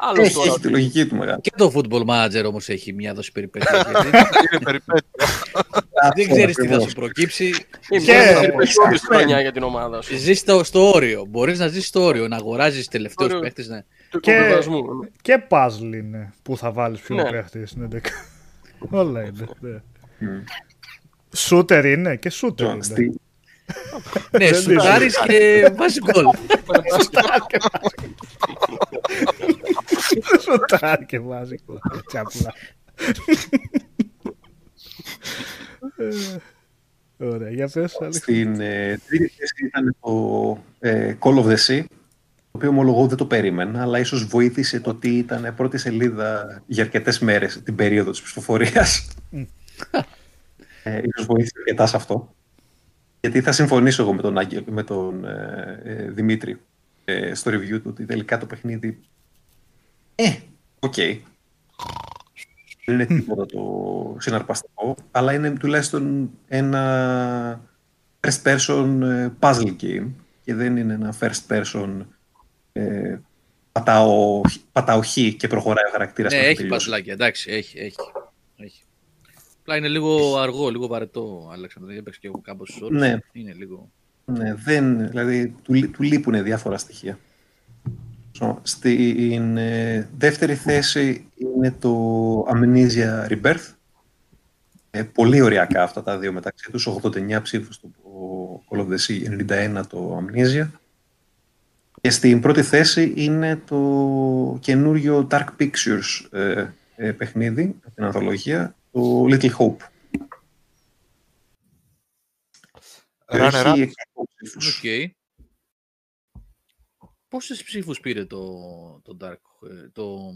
Άλλος Έχει, τώρα. έχει τη λογική του μεγάλη. Και το Football Manager όμως έχει μια δόση περιπέτειας. *laughs* γιατί Είναι περιπέτεια. δεν ξέρεις τι θα σου προκύψει. Είναι Και- μια περιπέτεια χρονιά για την ομάδα σου. Ζεις στο, στο όριο. Μπορείς να ζεις στο όριο, να αγοράζεις τελευταίους Όριο. παίχτες. Ναι. Του Και- υποβιβασμού. Και puzzle είναι που θα βάλεις ποιο Ναι. παίχτη στην 11. *laughs* Όλα είναι. ναι. Shooter είναι και shooter είναι. Στη- ναι, Δεν σουτάρεις και βάζεις γκολ. *laughs* Σουτάρει και βάζει γκολ. Έτσι απλά. Ε, Ωραία, για πες Αλέξη. Στην ε, τρίτη θέση ήταν το ε, Call of the Sea, το οποίο ομολογώ δεν το περίμενα, αλλά ίσως βοήθησε το ότι ήταν πρώτη σελίδα για αρκετές μέρες την περίοδο της ψηφοφορίας. ε, ίσως βοήθησε αρκετά σε αυτό. Γιατί θα συμφωνήσω εγώ με τον, Άγγελ, με τον ε, ε, Δημήτρη ε, στο review του ότι τελικά το παιχνίδι ε, οκ. Δεν είναι τίποτα το συναρπαστικό, αλλά είναι τουλάχιστον ένα first person ε, puzzle game και δεν είναι ένα first person ε, πατάω, πατάω X και προχωράει ο χαρακτήρας ναι, μέχρι έχει να τελειώσει. παζλάκια, εντάξει, έχει, έχει. έχει. Απλά είναι λίγο αργό, λίγο βαρετό, Αλέξανδρο. Έπαιξε και εγώ κάπως στις ώρες. Ναι. Είναι λίγο... Ναι, δεν, δηλαδή του, λεί- του λείπουν διάφορα στοιχεία. So, στην ε, δεύτερη θέση είναι το Amnesia Rebirth. Ε, πολύ ωριακά αυτά τα δύο μεταξύ τους. 89 ψήφους το Call of the Sea, 91 το Amnesia. Και στην πρώτη θέση είναι το καινούριο Dark Pictures ε, ε, παιχνίδι από την ανθολογία, το Little Hope. Runner up. Έχει 100 ψήφους. Οκ. Πόσες ψήφους πήρε το, το Dark, ε, το,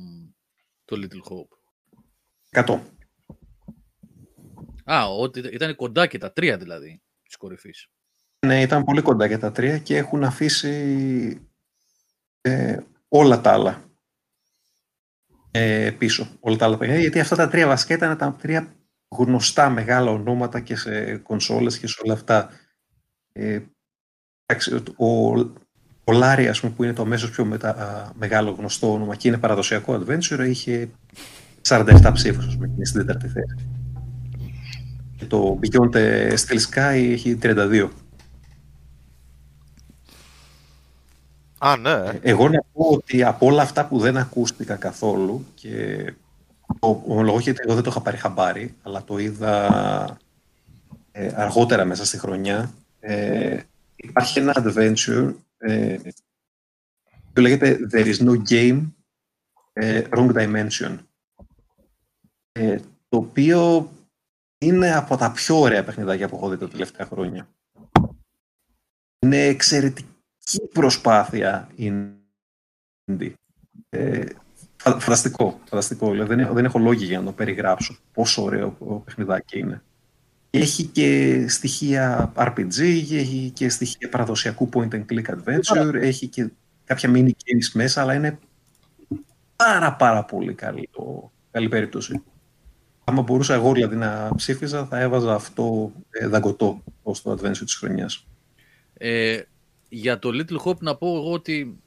το Little Hope; 100. Α, ότι ήταν κοντά και τα τρία δηλαδή της κορυφής. Ναι, ήταν πολύ κοντά για τα τρία και έχουν αφήσει ε, όλα τα άλλα ε, πίσω. Όλα τα άλλα παιχνίδια, γιατί αυτά τα τρία βασικά ήταν τα τρία γνωστά μεγάλα ονόματα και σε κονσόλες και σε όλα αυτά. Ε, εντάξει, ο, ο Λάρι, ας πούμε, που είναι το αμέσως πιο μετα, μεγάλο γνωστό όνομα και είναι παραδοσιακό adventure, είχε 47 ψήφους, ας πούμε, και είναι στην τέταρτη θέση. Και το Beyond Steel Sky έχει 32. Α, ναι. Εγώ να πω ότι από όλα αυτά που δεν ακούστηκα καθόλου και ομολογώ γιατί εγώ δεν το είχα πάρει χαμπάρι, αλλά το είδα ε, αργότερα μέσα στη χρονιά. Ε, υπάρχει ένα adventure ε, που λέγεται There is no game, ε, wrong dimension. Ε, το οποίο είναι από τα πιο ωραία παιχνιδάκια που έχω δει τα τελευταία χρόνια. Είναι εξαιρετική προσπάθεια indie. Ε, φανταστικό, φανταστικό. Δηλαδή, δεν, έχω, δεν έχω λόγια για να το περιγράψω πόσο ωραίο ο παιχνιδάκι είναι. Έχει και στοιχεία RPG, έχει και στοιχεία παραδοσιακού point and click adventure, έχει και κάποια mini games μέσα, αλλά είναι πάρα πάρα πολύ καλή, καλή περίπτωση. Άμα μπορούσα εγώ δηλαδή να ψήφιζα, θα έβαζα αυτό ε, δαγκωτό ως το adventure της χρονιάς. Ε, για το Little Hope να πω εγώ ότι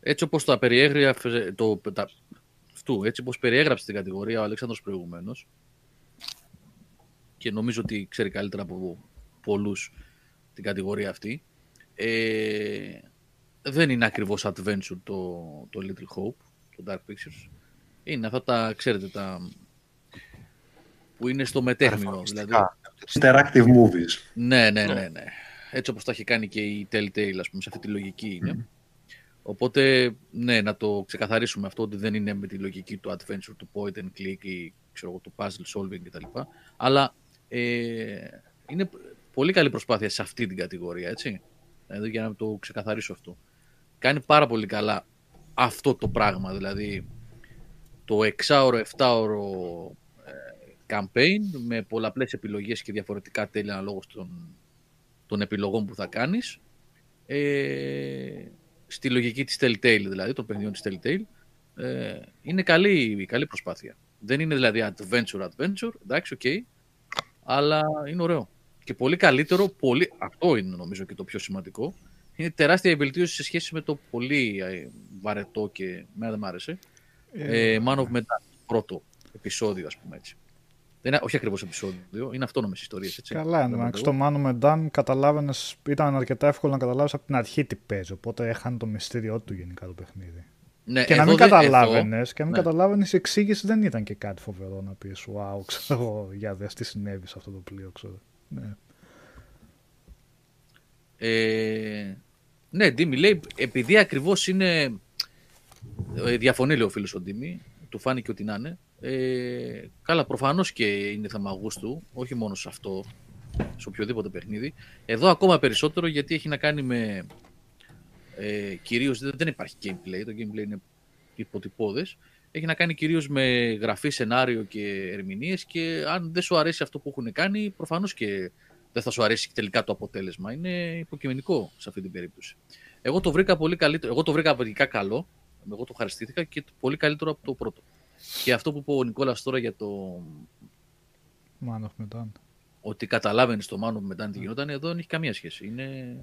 έτσι όπως τα περιέγραψε, το, τα, αυτού, έτσι όπως περιέγραψε την κατηγορία ο Αλέξανδρος προηγουμένως και νομίζω ότι ξέρει καλύτερα από πολλούς την κατηγορία αυτή ε, δεν είναι ακριβώς adventure το, το Little Hope, το Dark Pictures. Είναι αυτά τα, ξέρετε, τα που είναι στο μετέχνιο. Δηλαδή. Interactive movies. Ναι, ναι, ναι, ναι. Έτσι όπως τα έχει κάνει και η Telltale, ας πούμε, σε αυτή τη λογική είναι. Οπότε, ναι, να το ξεκαθαρίσουμε αυτό ότι δεν είναι με τη λογική του adventure, του point and click ή ξέρω, του puzzle solving κτλ. Αλλά ε, είναι πολύ καλή προσπάθεια σε αυτή την κατηγορία, έτσι. Δηλαδή, για να το ξεκαθαρίσω αυτό. Κάνει πάρα πολύ καλά αυτό το πράγμα, δηλαδή το 6ωρο, 7ωρο campaign με πολλαπλές επιλογές και διαφορετικά τέλη αναλόγως των, των επιλογών που θα κάνεις. Ε, στη λογική της Telltale δηλαδή, των παιχνιδιών της Telltale, ε, είναι καλή, καλή προσπάθεια. Δεν είναι δηλαδή adventure adventure, εντάξει, οκ, αλλά είναι ωραίο. Και πολύ καλύτερο, πολύ, αυτό είναι νομίζω και το πιο σημαντικό, είναι τεράστια βελτίωση σε σχέση με το πολύ ε, βαρετό και μένα δεν μ' άρεσε. Ε, Man of Medan, πρώτο επεισόδιο ας πούμε έτσι. Δεν είναι, όχι ακριβώς επεισόδιο, είναι αυτόνομες ιστορίες. Καλά, εντάξει. Το Manu Medan καταλάβαινε, ήταν αρκετά εύκολο να καταλάβεις από την αρχή τι παίζει. Οπότε έχανε το μυστήριό του γενικά το παιχνίδι. Ναι, και να μην καταλάβαινες, και να μην ναι. καταλάβαινες, η εξήγηση δεν ήταν και κάτι φοβερό να πεις Wow, *laughs* ξέρω για δε τι συνέβη σε αυτό το πλοίο, ξέρω. Ναι. Ε, ναι, Ντίμη λέει, επειδή ακριβώς είναι. Ε, διαφωνεί, λέει ο φίλος ο Ντίμη, του φάνηκε ότι να είναι. Ε, καλά, προφανώς και είναι θέμα γούστου, όχι μόνο σε αυτό, σε οποιοδήποτε παιχνίδι. Εδώ ακόμα περισσότερο γιατί έχει να κάνει με... Ε, κυρίως δεν υπάρχει gameplay, το gameplay είναι υποτυπώδες. Έχει να κάνει κυρίως με γραφή, σενάριο και ερμηνείες και αν δεν σου αρέσει αυτό που έχουν κάνει, προφανώς και δεν θα σου αρέσει τελικά το αποτέλεσμα. Είναι υποκειμενικό σε αυτή την περίπτωση. Εγώ το βρήκα πολύ καλύτερο. Εγώ το βρήκα απαιτητικά καλό. Εγώ το χαριστήθηκα και πολύ καλύτερο από το πρώτο. Και αυτό που είπε ο Νικόλας τώρα για το... Man of Medan. Ότι καταλάβαινες το Man of Medan τι γινόταν, εδώ δεν έχει καμία σχέση. Είναι...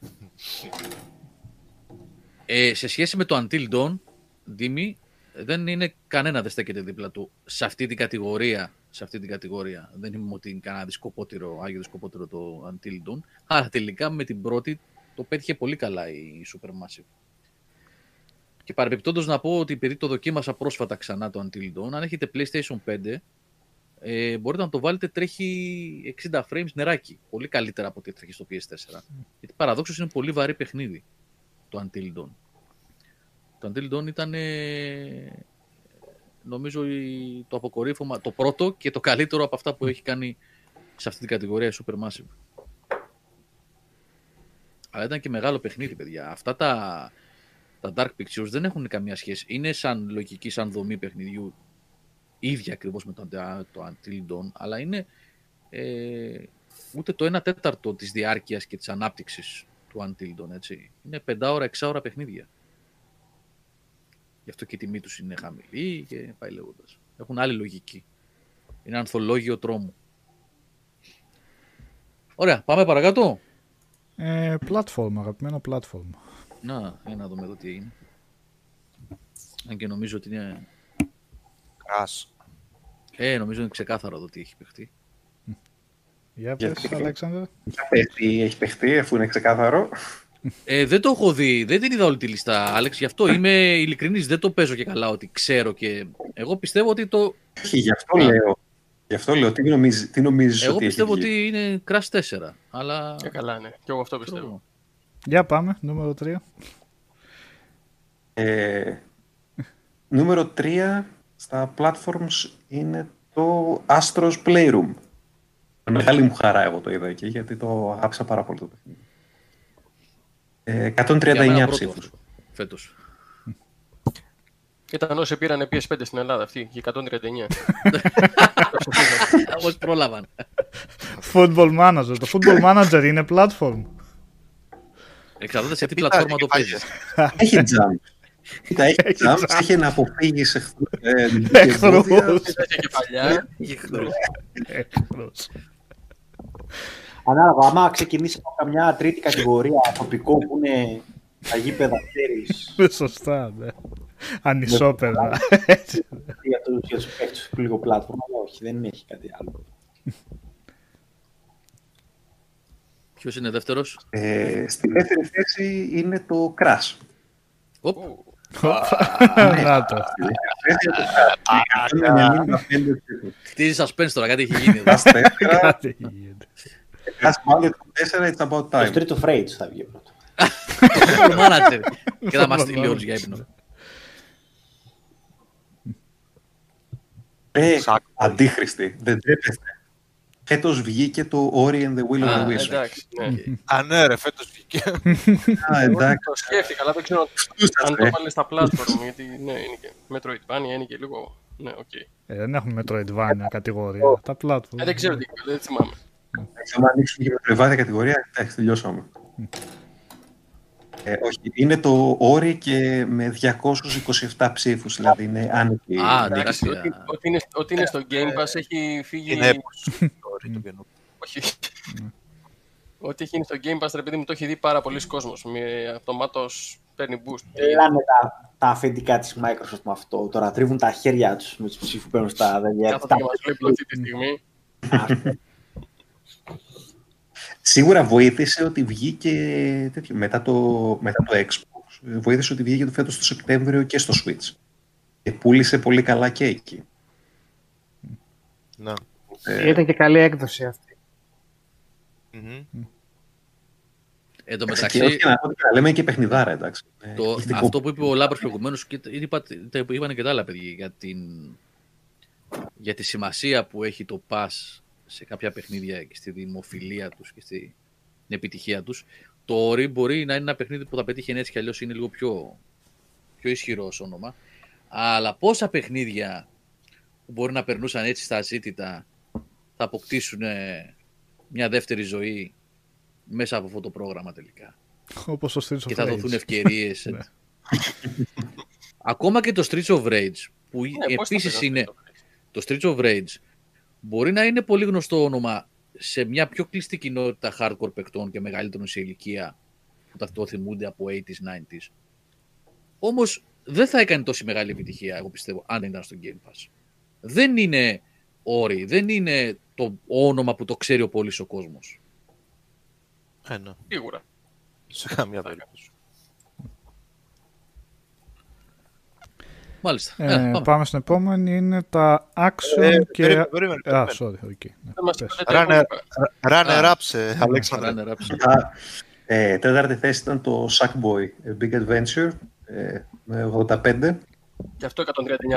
*laughs* Ε, σε σχέση με το Until Dawn, Δήμη, δεν είναι κανένα δεν στέκεται δίπλα του σε αυτή την κατηγορία. Σε αυτή την κατηγορία. Δεν είμαι ότι είναι κανένα δισκοπότερο, άγιο δισκοπότερο το Until Dawn. Αλλά τελικά με την πρώτη το πέτυχε πολύ καλά η Supermassive. Και παρεμπιπτόντως να πω ότι επειδή το δοκίμασα πρόσφατα ξανά το Until Dawn, αν έχετε PlayStation 5, ε, μπορείτε να το βάλετε τρέχει 60 frames νεράκι. Πολύ καλύτερα από ό,τι τρέχει στο PS4. Γιατί παραδόξως είναι πολύ βαρύ παιχνίδι το Until Dawn. Το Until Dawn ήταν νομίζω το αποκορύφωμα, το πρώτο και το καλύτερο από αυτά που έχει κάνει σε αυτή την κατηγορία Supermassive. Αλλά ήταν και μεγάλο παιχνίδι, παιδιά. Αυτά τα, τα Dark Pictures δεν έχουν καμία σχέση. Είναι σαν λογική, σαν δομή παιχνιδιού ίδια ακριβώς με το, το Until Dawn, αλλά είναι ε, ούτε το 1 τέταρτο της διάρκειας και της ανάπτυξης του Until Dawn, έτσι. Είναι 5 ώρα, 6 ώρα παιχνίδια. Γι' αυτό και η τιμή τους είναι χαμηλή και πάει λέγοντας. Έχουν άλλη λογική. Είναι ανθολόγιο τρόμου. Ωραία, πάμε παρακάτω. Ε, platform, αγαπημένο platform. Να, για να δούμε εδώ τι έγινε. Αν και νομίζω ότι είναι... Κράς. Ε, νομίζω είναι ξεκάθαρο εδώ τι έχει παιχτεί. Για πες, Γιατί- Αλέξανδρε. Για πες τι έχει παιχτεί, αφού είναι ξεκάθαρο. Ε, δεν το έχω δει, δεν την είδα όλη τη λίστα, Άλεξ. Γι' αυτό είμαι ειλικρινής, δεν το παίζω και καλά ότι ξέρω και... Εγώ πιστεύω ότι το... Όχι, γι' αυτό λέω. Γι' αυτό λέω, τι νομίζεις, τι νομίζεις Εγώ ότι πιστεύω έχει βγει. ότι είναι Crash 4, αλλά... Ε, καλά, ναι. Και εγώ αυτό πιστεύω. Για πάμε, νούμερο 3. Ε, νούμερο 3 στα platforms είναι το Astros Playroom. Με μεγάλη μου χαρά εγώ το είδα εκεί, γιατί το αγάπησα πάρα πολύ το παιχνίδι. Ε, Για μένα 139 πρώτο, ψήφους. Φέτος. Ήταν όσοι πήραν PS5 στην Ελλάδα αυτή, και 139. *laughs* Όπως πρόλαβαν. Football Manager. Το Football Manager είναι platform. Εξαρτάται σε τι Κοίτα, πλατφόρμα το έχει παίζεις. Έχει jump. Κοίτα, έχει Έχει jump, jump. έχει να αποφύγεις εχθρούς. ε, Εχθρούς. εμπόδια. Είχε και παλιά. Εχθρός. Ανάλογα, άμα ξεκινήσει από καμιά τρίτη κατηγορία τοπικό που είναι τα γήπεδα, ξέρεις, Ναι, Σωστά, ναι. Ανισόπεδα. Έτσι. για τους, για τους παίκτες που λίγο πλάτφορμα, αλλά όχι, δεν έχει κάτι άλλο. Ποιος είναι δεύτερος; Ε, στη δεύτερη θέση είναι το Crash. Οπ. Να το. Στη δεύτερη θέση είναι το Crash. 195 ψήφους. Χτίζεις suspense τώρα, κάτι έχει γίνει εδώ. Crash 4, Κάτι γίνεται. Crash Bandicoot 4, it's about Το time. Street of Rage θα βγει πρώτο. Football Manager. Και θα μας στείλει όλους για ύπνο. Ε, Σάκ. αντίχριστοι. Δεν ντρέπεστε. Φέτος βγήκε το Ori and the Will of Α, the Wisps. Εντάξει, ναι. Α, ναι, ρε, φέτος βγήκε. Α, εντάξει. Το σκέφτηκα, αλλά δεν ξέρω Στούσας, αν το ρε. έβαλε στα platform, γιατί ναι, είναι και Metroidvania, είναι και λίγο... Ναι, οκ. Ε, δεν έχουμε Metroidvania κατηγορία. Τα platform. Ε, δεν ξέρω τι, δεν θυμάμαι. Θα ανοίξουμε και με τρεβάδια κατηγορία. Εντάξει, τελειώσαμε. Ε, όχι, είναι το Ori και με 227 ψήφους, δηλαδή είναι άνετη. Α, Εντάξει, εντάξει. ότι, ότι, είναι, ότι είναι στο Game Pass έχει φύγει... Είναι έπος. *laughs* Sorry, το καινούργιο. Όχι. Ό,τι έχει γίνει στο Game Pass, ρε παιδί μου, το έχει δει πάρα πολλοί κόσμος. Με αυτομάτως παίρνει boost. Λάνε τα, τα αφεντικά της Microsoft με αυτό. Τώρα τρίβουν τα χέρια τους με τους ψήφους που παίρνουν στα δελεία. Κάθονται και μας βλέπουν αυτή τη στιγμή. *laughs* Σίγουρα βοήθησε ότι βγήκε τέτοιο, μετά, το, μετά το Xbox. ε, Βοήθησε ότι βγήκε το φέτος το Σεπτέμβριο και στο Switch. Και πούλησε πολύ καλά και εκεί. Ναι. Ε, Ήταν και καλή έκδοση αυτή. Μμμ. Εν τω και μεταξύ, όχι να πω ότι να λέμε και παιχνιδάρα, εντάξει. Ε, το, ηχτικό. αυτό που είπε ο Λάμπρος προηγουμένως και τα είπα, τα είπαν και τα άλλα παιδιά για, την, για τη σημασία που έχει το pass σε κάποια παιχνίδια και στη δημοφιλία τους και στην επιτυχία τους. Το Ori μπορεί να είναι ένα παιχνίδι που θα πετύχει έτσι κι αλλιώς είναι λίγο πιο, πιο ισχυρός ως όνομα. Αλλά πόσα παιχνίδια που μπορεί να περνούσαν έτσι στα ζήτητα θα αποκτήσουν ε, μια δεύτερη ζωή μέσα από αυτό το πρόγραμμα τελικά; Όπως το Streets of Και θα Rage. δοθούν ευκαιρίες. *laughs* Ναι. Ακόμα και το Streets of Rage, που Ναι, πώς θα επίσης παίζανε είναι. αυτό. Το Streets of Rage μπορεί να είναι πολύ γνωστό όνομα σε μια πιο κλειστή κοινότητα hardcore παικτών και μεγαλύτερων σε ηλικία που τα το θυμούνται από 80s, 90s. Όμως δεν θα έκανε τόση μεγάλη επιτυχία, εγώ πιστεύω, αν δεν ήταν στο Game Pass. Δεν είναι όρι, δεν είναι το όνομα που το ξέρει ο πολύς ο κόσμος. Ε, ναι. Σίγουρα. Σε καμία περίπτωση. Μάλιστα. Ε, Έλα, πάμε. πάμε. στην επόμενη. Είναι τα action Ε, και... περίμενε, περίμενε, Α, περίμενε. sorry, okay. Ναι, Δεν μας πες. είπατε Ράνε, τα ράνε Α. ράψε, Runner Αλέξανδρε. up. Α, ε, τέταρτη θέση ήταν το Sackboy A Big Adventure ε, με 85. Γι' αυτό 139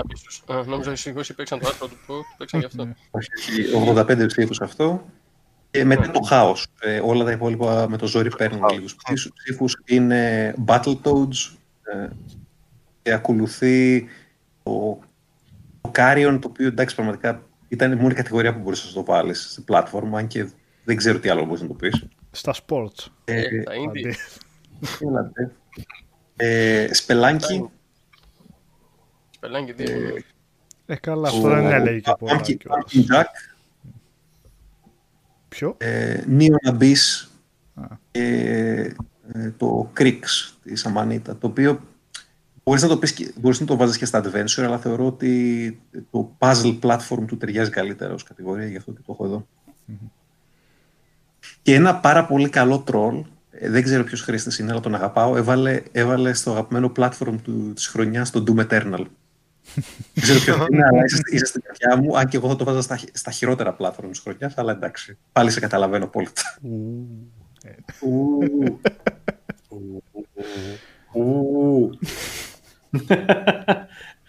πίσω. Α, νόμιζα ότι όσοι παίξαν το άστρο του που παίξαν γι' αυτό. Όχι, όχι, 85 ψήφους αυτό. Και μετά το χάος. Ε, όλα τα υπόλοιπα με το ζόρι παίρνουν λίγους ψήφους- ψήφους. Είναι Battletoads ε, και ακολουθεί το, το Carrion, το οποίο εντάξει πραγματικά ήταν η μόνη κατηγορία που μπορούσες να το βάλεις στην πλατφόρμα, αν και Δεν ξέρω τι άλλο μπορείς να το πεις. Στα sports. Ε, Ε, τα indie. Αντί. Έλατε. Ε, Σπελάνκι. Σπελάνκι, τι Ε, είναι. Ε, καλά, αυτό δεν έλεγε και πολλά. Pumpkin κιόλας. Pumpkin Jack. Ποιο; ε, Neon Abyss Α. και ε, το Crix της Amanita, το οποίο μπορείς να το, πεις, και- μπορείς να το βάζεις και στα adventure, αλλά θεωρώ ότι το puzzle platform του ταιριάζει καλύτερα ως κατηγορία, γι' αυτό και το έχω εδώ. Και ένα πάρα πολύ καλό troll, ε, δεν ξέρω ποιος χρήστης είναι, αλλά τον αγαπάω, έβαλε, έβαλε στο αγαπημένο platform του, της χρονιάς το Doom Eternal. *laughs* δεν ξέρω ποιος είναι, αλλά είσαι, είσαι στην καρδιά μου, αν και εγώ θα το βάζα στα, χει- στα χειρότερα platform της χρονιάς, αλλά εντάξει, πάλι σε καταλαβαίνω απόλυτα. Ου. Ου. Ου.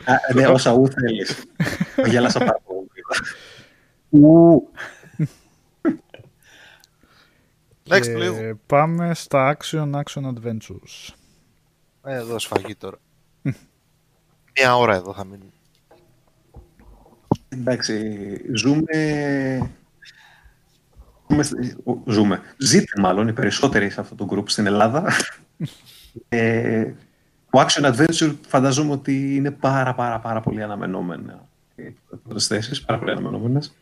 Α, ναι, *laughs* όσα ου θέλεις. *laughs* Γέλασα πάρα πολύ. Ου. Next, Και please. πάμε στα action action adventures. Ε, εδώ σφαγή τώρα. *laughs* Μια ώρα εδώ θα μείνουμε. Εντάξει, ζούμε... Ζούμε, στη- ο- ζούμε. Ζείτε μάλλον οι περισσότεροι σε αυτό το group στην Ελλάδα. ε, το Action Adventure φανταζόμαι ότι είναι πάρα πάρα πάρα πολύ αναμενόμενα ε, πρώτες θέσεις, πάρα πολύ αναμενόμενες.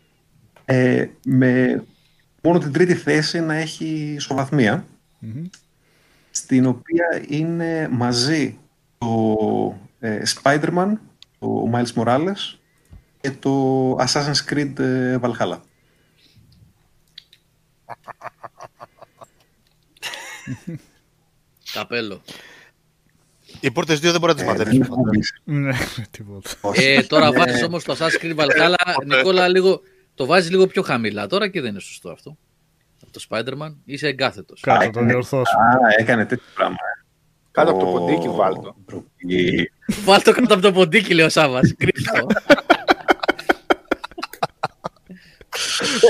Ε, με μόνο την τρίτη θέση να έχει ισοβαθμία, Μμμ. στην οποία είναι μαζί το ε, Spider-Man, το Miles Morales και το Assassin's Creed ε, Valhalla. Καπέλο. Οι πρώτε δύο δεν μπορεί να τις Ε, μαντέψεις. δεν έχω μιλήσει. Ναι, τίποτα. Ε, τώρα βάζεις όμως το Assassin's Creed Valhalla, Νικόλα, λίγο, το βάζεις λίγο πιο χαμηλά τώρα και δεν είναι σωστό αυτό. Από το Spider-Man είσαι εγκάθετος. Κάτω το διορθώσουμε. Α, έκανε τέτοιο πράγμα. ε. Κάτω από το Ω, ποντίκι βάλτο. ντροπή. Βάλ το κάτω από το ποντίκι, λέει ο Σάβα. Κρύψτο.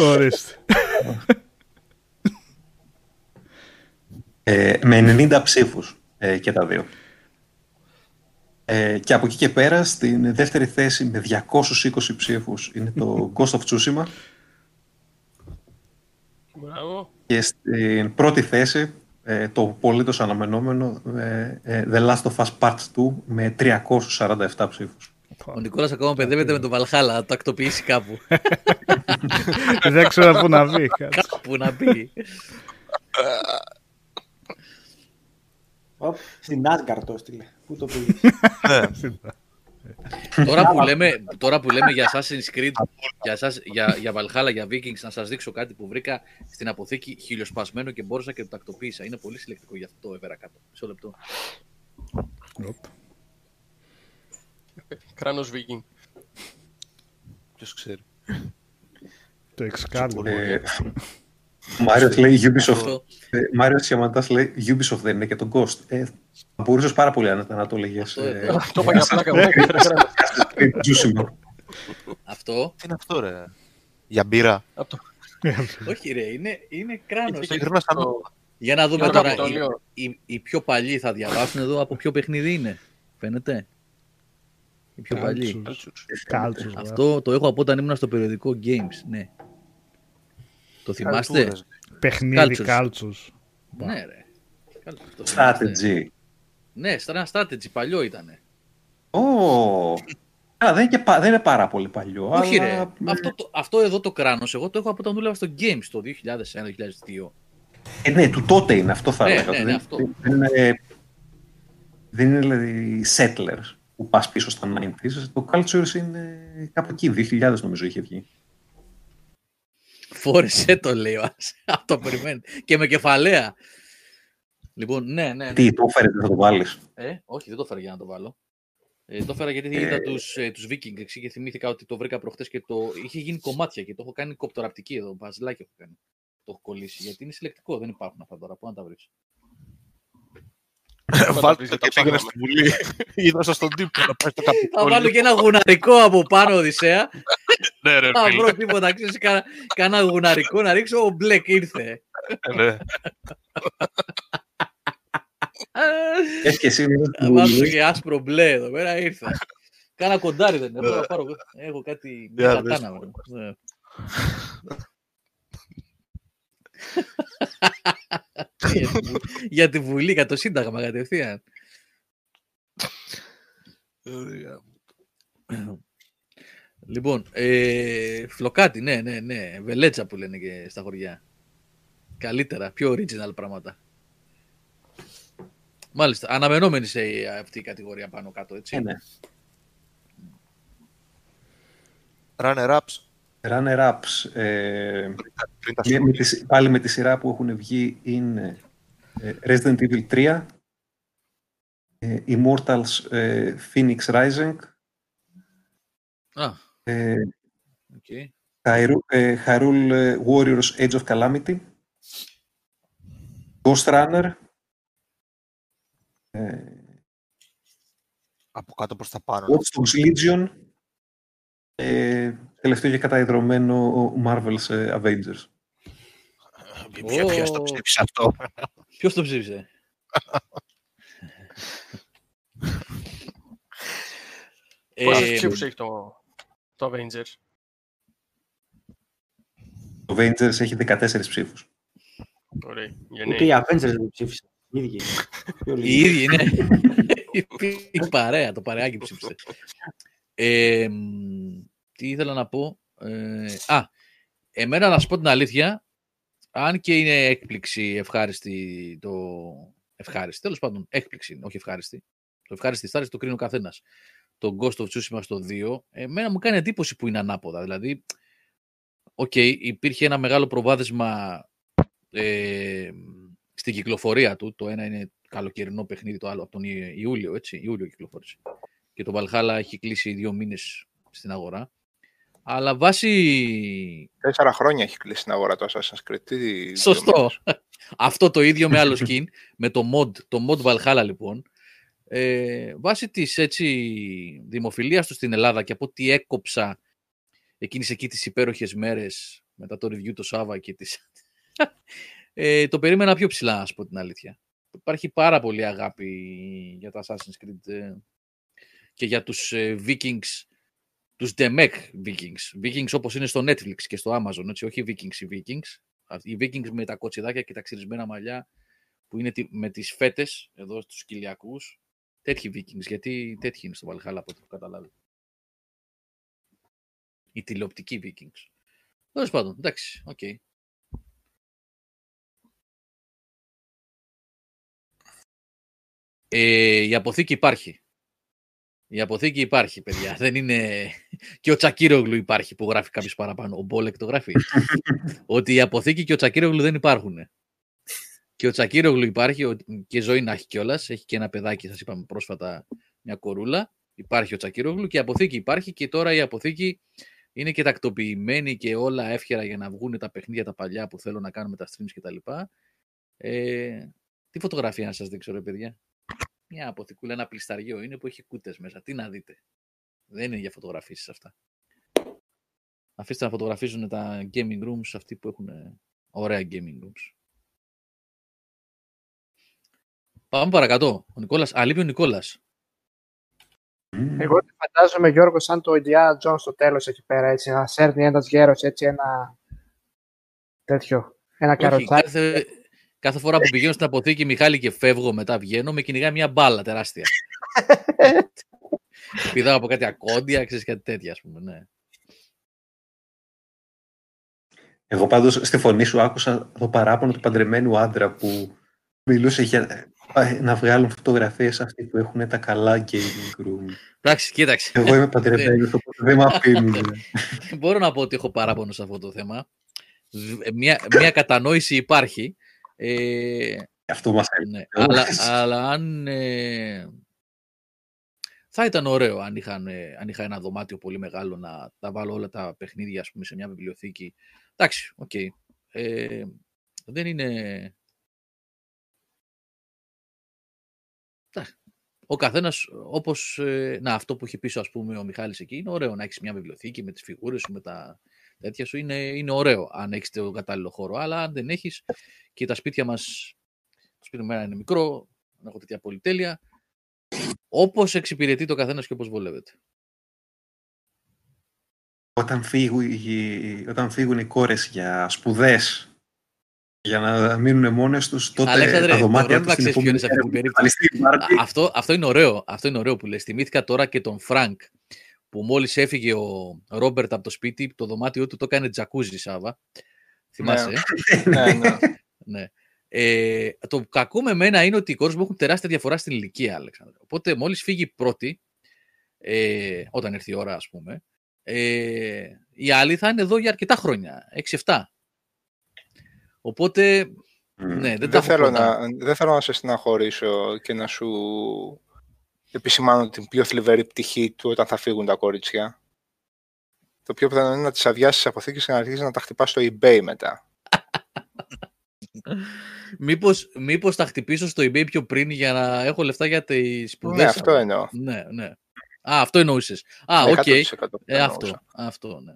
Ορίστε. Ε, με 90 ψήφους ε, και τα δύο. Ε, και από εκεί και πέρα στην δεύτερη θέση με 220 ψήφους είναι το *laughs* Ghost of Tsushima Μπράβο. και στην πρώτη θέση ε, το πολύτως αναμενόμενο ε, ε, The Last of Us Part 2 με 347 ψήφους. Ο Νικόλας ακόμα παιδεύεται με τον Valhalla, να το ακτοποιήσει κάπου. *laughs* Δεν ξέρω πού να βγει. *laughs* κάπου να πει. Οπ, Στην Asgard το έστειλε. Πού το πήγες; *laughs* τώρα, που λέμε, τώρα που λέμε για Assassin's Creed, για, Assassin- για, για Valhalla, για Vikings, να σας δείξω κάτι που βρήκα στην αποθήκη χιλιοσπασμένο και μπόρεσα και το τακτοποίησα. Είναι πολύ συλλεκτικό γι' αυτό το έβερα κάτω. Μισό λεπτό. Κράνος Viking. Ποιος ξέρει. Το Excalibur. Ε, ο Μάριος λέει Ubisoft. Αυτό. Ε, Μάριος Σιαμαντάς λέει Ubisoft δεν είναι και τον Ghost. Ε, θα μπορούσες πάρα πολύ άνετα να το λέγες. Αυτό, Ε, ε, Το είπα για πλάκα. μου, έφερε κράνος. Tsushima. αυτό. Τι είναι αυτό, ρε; Για μπύρα. Απ' το- Όχι ρε, είναι, είναι κράνος. Συγκεκριμένα σαν Για να δούμε Ποιο τώρα. Καπιτόλιο; Οι, οι, οι πιο παλιοί θα διαβάσουν εδώ από ποιο παιχνίδι είναι. Φαίνεται; Οι πιο παλιοί. Κάλτσους. Κάλτσους. Αυτό το έχω από όταν ήμουν στο περιοδικό Games. Ναι. Το θυμάστε; Καλτούρες. Παιχνίδι Κάλτσους. κάλτσους. Ναι, ρε. Καλά, το θυμάστε; Strategy. Ναι, στα strategy παλιό ήταν. Ω, Α, δεν, είναι και πα- δεν είναι πάρα πολύ παλιό. Όχι, αλλά... ρε. Αυτό, το, αυτό εδώ το κράνος, εγώ το έχω από όταν δούλευα στο Games το 2001-2002. Ε, ναι, του τότε είναι, αυτό θα Ναι, έλεγα. ναι, ναι, δεν, αυτό. δεν είναι, δεν είναι δηλαδή settlers που πας πίσω στα 90s. Το Cultures είναι κάπου εκεί, 2000 νομίζω είχε βγει. Φόρεσε το λέει ο Άς. *laughs* Αυτό περιμένει. Και με κεφαλαία. Λοιπόν, ναι, ναι. ναι. Τι, το έφερε, δεν θα το βάλεις. Ε, όχι, δεν το έφερα για να το βάλω. Ε, το έφερα γιατί είδα Ε. τους, ε, τους Vikings εκεί και θυμήθηκα ότι το βρήκα προχτές και το είχε γίνει κομμάτια και το έχω κάνει κοπτοραπτική εδώ, μπαζλάκι έχω κάνει. Το έχω κολλήσει, γιατί είναι συλλεκτικό, δεν υπάρχουν αυτά τώρα, πού να τα βρεις; Βάλτε πεις το για τα και πήγαινε ψάχναμε. στη Βουλή. *laughs* Είδα στον τύπο να πάει στο Θα Καπιτόλιο. βάλω και ένα γουναρικό από πάνω, Οδυσσέα. *laughs* Ναι, ρε, Θα φίλε. βρω τίποτα, ξέρεις, κάνα, κάνα γουναρικό να ρίξω, ο Μπλεκ ήρθε. Ναι. Έχει και εσύ μέσα Θα στη βάζω Βουλή. και άσπρο μπλε εδώ πέρα, ήρθα. Κάνα κοντάρι δεν είναι, μπορώ να πάρω, έχω κάτι, μια Για κατάνα. δες. βρε. Ναι. για, τη, Βου- για τη Βουλή, για το Σύνταγμα κατευθείαν. Λοιπόν, ε, φλοκάτι, ναι, ναι, ναι. Βελέτσα που λένε και στα χωριά. Καλύτερα, πιο original πράγματα. Μάλιστα, αναμενόμενη σε αυτή η κατηγορία πάνω κάτω, έτσι. Ε, ναι. Runner-ups. Runner-ups. Ε, Πριν τα με- σου. με τη σι- πάλι με τη σειρά που έχουν βγει είναι ε, Resident Evil 3, ε, Immortals ε, Fenyx Rising, Α, ε, οκ. Hyrule, ε, Hyrule ε, Warriors Age of Calamity, Ghostrunner, ε, Από κάτω προς τα πάνω. Watch Dogs Legion και τελευταίο και καταϊδρωμένο Marvel's ε, Avengers. Ποιο- Ποιος το Ω. ψήφισε αυτό; Ποιος το ψήφισε; Πόσους Ε, ψήφους έχει το, το Avengers. Το Avengers έχει 14 ψήφους. Ωραία. Ούτε Γενναίοι. οι Avengers δεν ψήφισαν. Οι ίδιοι. Πιο Οι λίγοι. ίδιοι είναι. *laughs* *laughs* Η παρέα, το παρεάκι ψήφισε. Ε, μ, τι ήθελα να πω. Ε, α, εμένα να σου πω την αλήθεια, αν και είναι έκπληξη ευχάριστη το... Ευχάριστη, τέλος πάντων, έκπληξη, όχι ευχάριστη. Το ευχάριστη στάση το κρίνει ο καθένας. Το Ghost of Tsushima στο 2, εμένα μου κάνει εντύπωση που είναι ανάποδα. Δηλαδή, οκ, υπήρχε ένα μεγάλο προβάδισμα ε, στην κυκλοφορία του. Το ένα είναι καλοκαιρινό παιχνίδι, το άλλο από τον Ι- Ιούλιο, έτσι. Ιούλιο κυκλοφόρησε. Και το Valhalla έχει κλείσει δύο μήνες στην αγορά. Αλλά βάσει... Τέσσερα χρόνια έχει κλείσει την αγορά το Assassin's Creed. Τι Σωστό. Αυτό το ίδιο με άλλο skin, με το mod, το mod Valhalla λοιπόν, ε, βάσει της έτσι δημοφιλίας τους στην Ελλάδα και από ό,τι έκοψα εκείνες εκεί τις υπέροχες μέρες μετά το review το Σάβα και τις... *laughs* ε, το περίμενα πιο ψηλά, να σου πω την αλήθεια. Υπάρχει πάρα πολύ αγάπη για τα Assassin's Creed ε, και για τους ε, Vikings, τους Demek Vikings. Vikings όπως είναι στο Netflix και στο Amazon, έτσι, όχι Vikings οι Vikings. Αυτοί- Οι Vikings με τα κοτσιδάκια και τα ξυρισμένα μαλλιά που είναι τι- με τις φέτες εδώ στους κοιλιακούς. Τέτοιοι Vikings, γιατί τέτοιοι είναι στο Valhalla από ό,τι έχω καταλάβει. Οι τηλεοπτικοί Vikings. Τέλος πάντων, εντάξει, οκ. Ε, η αποθήκη υπάρχει. Η αποθήκη υπάρχει, παιδιά. *laughs* Δεν είναι... Και ο Τσακύρογλου υπάρχει που γράφει κάποιος παραπάνω. Ο Μπόλεκ το γράφει. *laughs* ότι η αποθήκη και ο Τσακύρογλου δεν υπάρχουν. Και ο Τσακύρογλου υπάρχει ο- και ζωή να έχει κιόλας. Έχει και ένα παιδάκι, σας είπαμε πρόσφατα, μια κορούλα. Υπάρχει ο Τσακύρογλου και η αποθήκη υπάρχει και τώρα η αποθήκη είναι και τακτοποιημένη και όλα εύχερα για να βγουν τα παιχνίδια τα παλιά που θέλω να κάνουμε τα streams κτλ. Ε, τι φωτογραφία να σας δείξω ρε παιδιά; Μια αποθηκούλα, ένα πλισταριό είναι που έχει κούτες μέσα. Τι να δείτε; Δεν είναι για φωτογραφίσεις αυτά. Αφήστε να φωτογραφίζουν τα gaming rooms αυτοί που έχουν ε, ωραία gaming rooms. Πάμε παρακάτω. Ο Νικόλας, α, λείπει ο Νικόλας. Εγώ τι φαντάζομαι, Γιώργο, σαν το Indiana Jones στο τέλος εκεί πέρα, έτσι, να σέρνει ένας γέρος, έτσι, ένα τέτοιο, ένα Όχι, καροτσάκι. κάθε, κάθε φορά που πηγαίνω στην αποθήκη Μιχάλη και φεύγω μετά βγαίνω, με κυνηγάει μια μπάλα τεράστια. *laughs* Πηδάω από κάτι ακόντια, ξέρεις κάτι τέτοια, ας πούμε, ναι. Εγώ πάντως στη φωνή σου άκουσα το παράπονο του παντρεμένου άντρα που μιλούσε για ε, να βγάλουν φωτογραφίες αυτοί που έχουν τα καλά gaming room. Εντάξει, κοίταξε. Εγώ είμαι παντρεμένος, οπότε δεν με αφήνουν. *laughs* Μπορώ να πω ότι έχω παράπονο σε αυτό το θέμα. Δ- Μια, μια κατανόηση υπάρχει. Ε, Αυτό μας ναι, αλλά, αλλά αν... ε, θα ήταν ωραίο αν, είχαν, ε, αν είχα ένα δωμάτιο πολύ μεγάλο να τα βάλω όλα τα παιχνίδια ας πούμε, σε μια βιβλιοθήκη. Εντάξει, οκ. Ε, δεν είναι... Ο καθένας, όπως. να, αυτό που έχει πίσω, ας πούμε, ο Μιχάλης εκεί, είναι ωραίο να έχεις μια βιβλιοθήκη με τις φιγούρες σου, με τα τέτοια σου. Είναι, είναι ωραίο αν έχεις το κατάλληλο χώρο. Αλλά αν δεν έχεις και τα σπίτια μας. Το σπίτι μου είναι μικρό, δεν έχω τέτοια πολυτέλεια. Όπως εξυπηρετεί το καθένας και όπως βολεύεται. Όταν φύγουν, οι- όταν φύγουν οι κόρες για σπουδές Για να μείνουν μόνες τους, τότε Αλέξανδρε, τα το δωμάτια πρόβλημα τους στην ξέρεις ποιο είναι σε αυτή την επόμενη περίπτωση. μέρα, Μάρτι, Α, Αυτό, αυτό είναι ωραίο. Αυτό είναι ωραίο που λες. Θυμήθηκα τώρα και τον Φρανκ που μόλις έφυγε ο Ρόμπερτ από το σπίτι, το δωμάτιό του το έκανε τζακούζι, Σάβα. Θυμάσαι, ε; ναι, ναι. ναι. Ε, το κακό με μένα είναι ότι οι κόρες μου έχουν τεράστια διαφορά στην ηλικία, Αλέξανδρε. Οπότε μόλις φύγει η πρώτη, ε, όταν έρθει η ώρα, ας πούμε, ε, οι άλλοι θα είναι εδώ για αρκετά χρόνια, 6-7. Οπότε, ναι, δεν, τα Δεν έχω θέλω, κοντά. να, δεν θέλω να σε στεναχωρήσω και να σου επισημάνω την πιο θλιβερή πτυχή του όταν θα φύγουν τα κορίτσια. Το πιο πιθανό είναι να τις αδειάσεις τις αποθήκες και να αρχίσεις να τα χτυπάς στο eBay μετά. *laughs* Μήπως, μήπως τα χτυπήσω στο eBay πιο πριν για να έχω λεφτά για τις σπουδές. Ναι, αυτό εννοώ. Ναι, ναι. Α, αυτό εννοούσες. Α, οκ. 100% Ε, εννοούσα. αυτό, αυτό, ναι.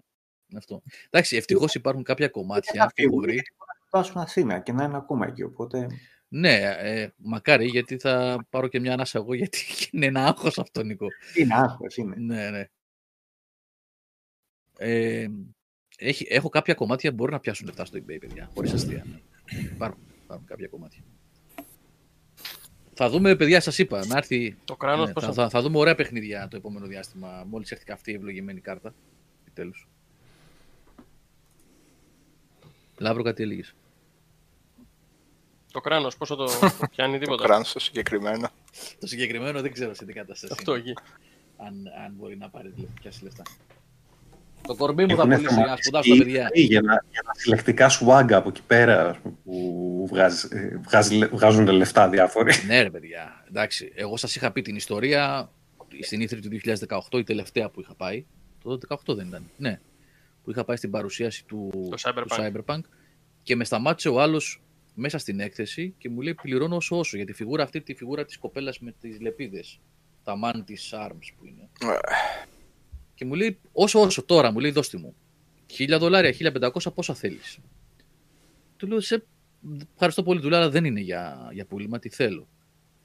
Αυτό. Εντάξει, ευτυχώς υπάρχουν κάποια κομμάτια θα που έχω φύγουν βρει. Γιατί μπορεί να φτάσουν Αθήνα και να είναι ακόμα εκεί. Οπότε Ναι, ε, μακάρι, γιατί θα πάρω και μια ανάσα εγώ, *laughs* γιατί είναι ένα άγχος αυτό, Νικό. είναι άγχος, είναι. Ναι, ναι. Ε, έχει, έχω κάποια κομμάτια που μπορεί να πιάσουν λεφτά στο eBay, παιδιά. Χωρίς αστεία. Ναι. Υπάρχουν, υπάρχουν κάποια κομμάτια. Θα δούμε, παιδιά, σας είπα, να έρθει... Το κράνος ναι, πώς θα, θα- θα, θα δούμε ωραία παιχνίδια το επόμενο διάστημα, μόλις έρθει και αυτή η ευλογημένη κάρτα. Επιτέλους. Λάβρο, κάτι έλεγες. Το κράνος, πόσο το, *laughs* το πιάνει Το τίποτα. κράνος το συγκεκριμένο. Το συγκεκριμένο δεν ξέρω σε τι κατάσταση. Αυτό είναι. εκεί. Αν, αν μπορεί να πάρει λεφτά, πιάσει λεφτά. Το κορμί μου θα Έχουν πουλήσει να θεματιστεί σπουδάσω τα παιδιά. Για, να, για τα συλλεκτικά swag από εκεί πέρα ας πούμε, που βγάζει, ε, βγάζει- βγάζουν λεφτά διάφοροι. Ναι, ρε παιδιά. Εντάξει, εγώ σας είχα πει την ιστορία στην ήθρη του 2018, η τελευταία που είχα πάει. Το 2018 δεν ήταν. Ναι. Που είχα πάει στην παρουσίαση του, Το Cyberpunk. του Cyberpunk και με σταμάτησε ο άλλος μέσα στην έκθεση και μου λέει πληρώνω όσο όσο για τη φιγούρα αυτή, τη φιγούρα της κοπέλας με τις λεπίδες. Τα Mantis Arms που είναι. Και μου λέει όσο όσο τώρα, μου λέει δώστη μου. 1000 δολάρια, 1500 πόσα θέλεις. Του λέω σε ευχαριστώ πολύ, του λέω, αλλά δεν είναι για, για πούλημα, τι θέλω.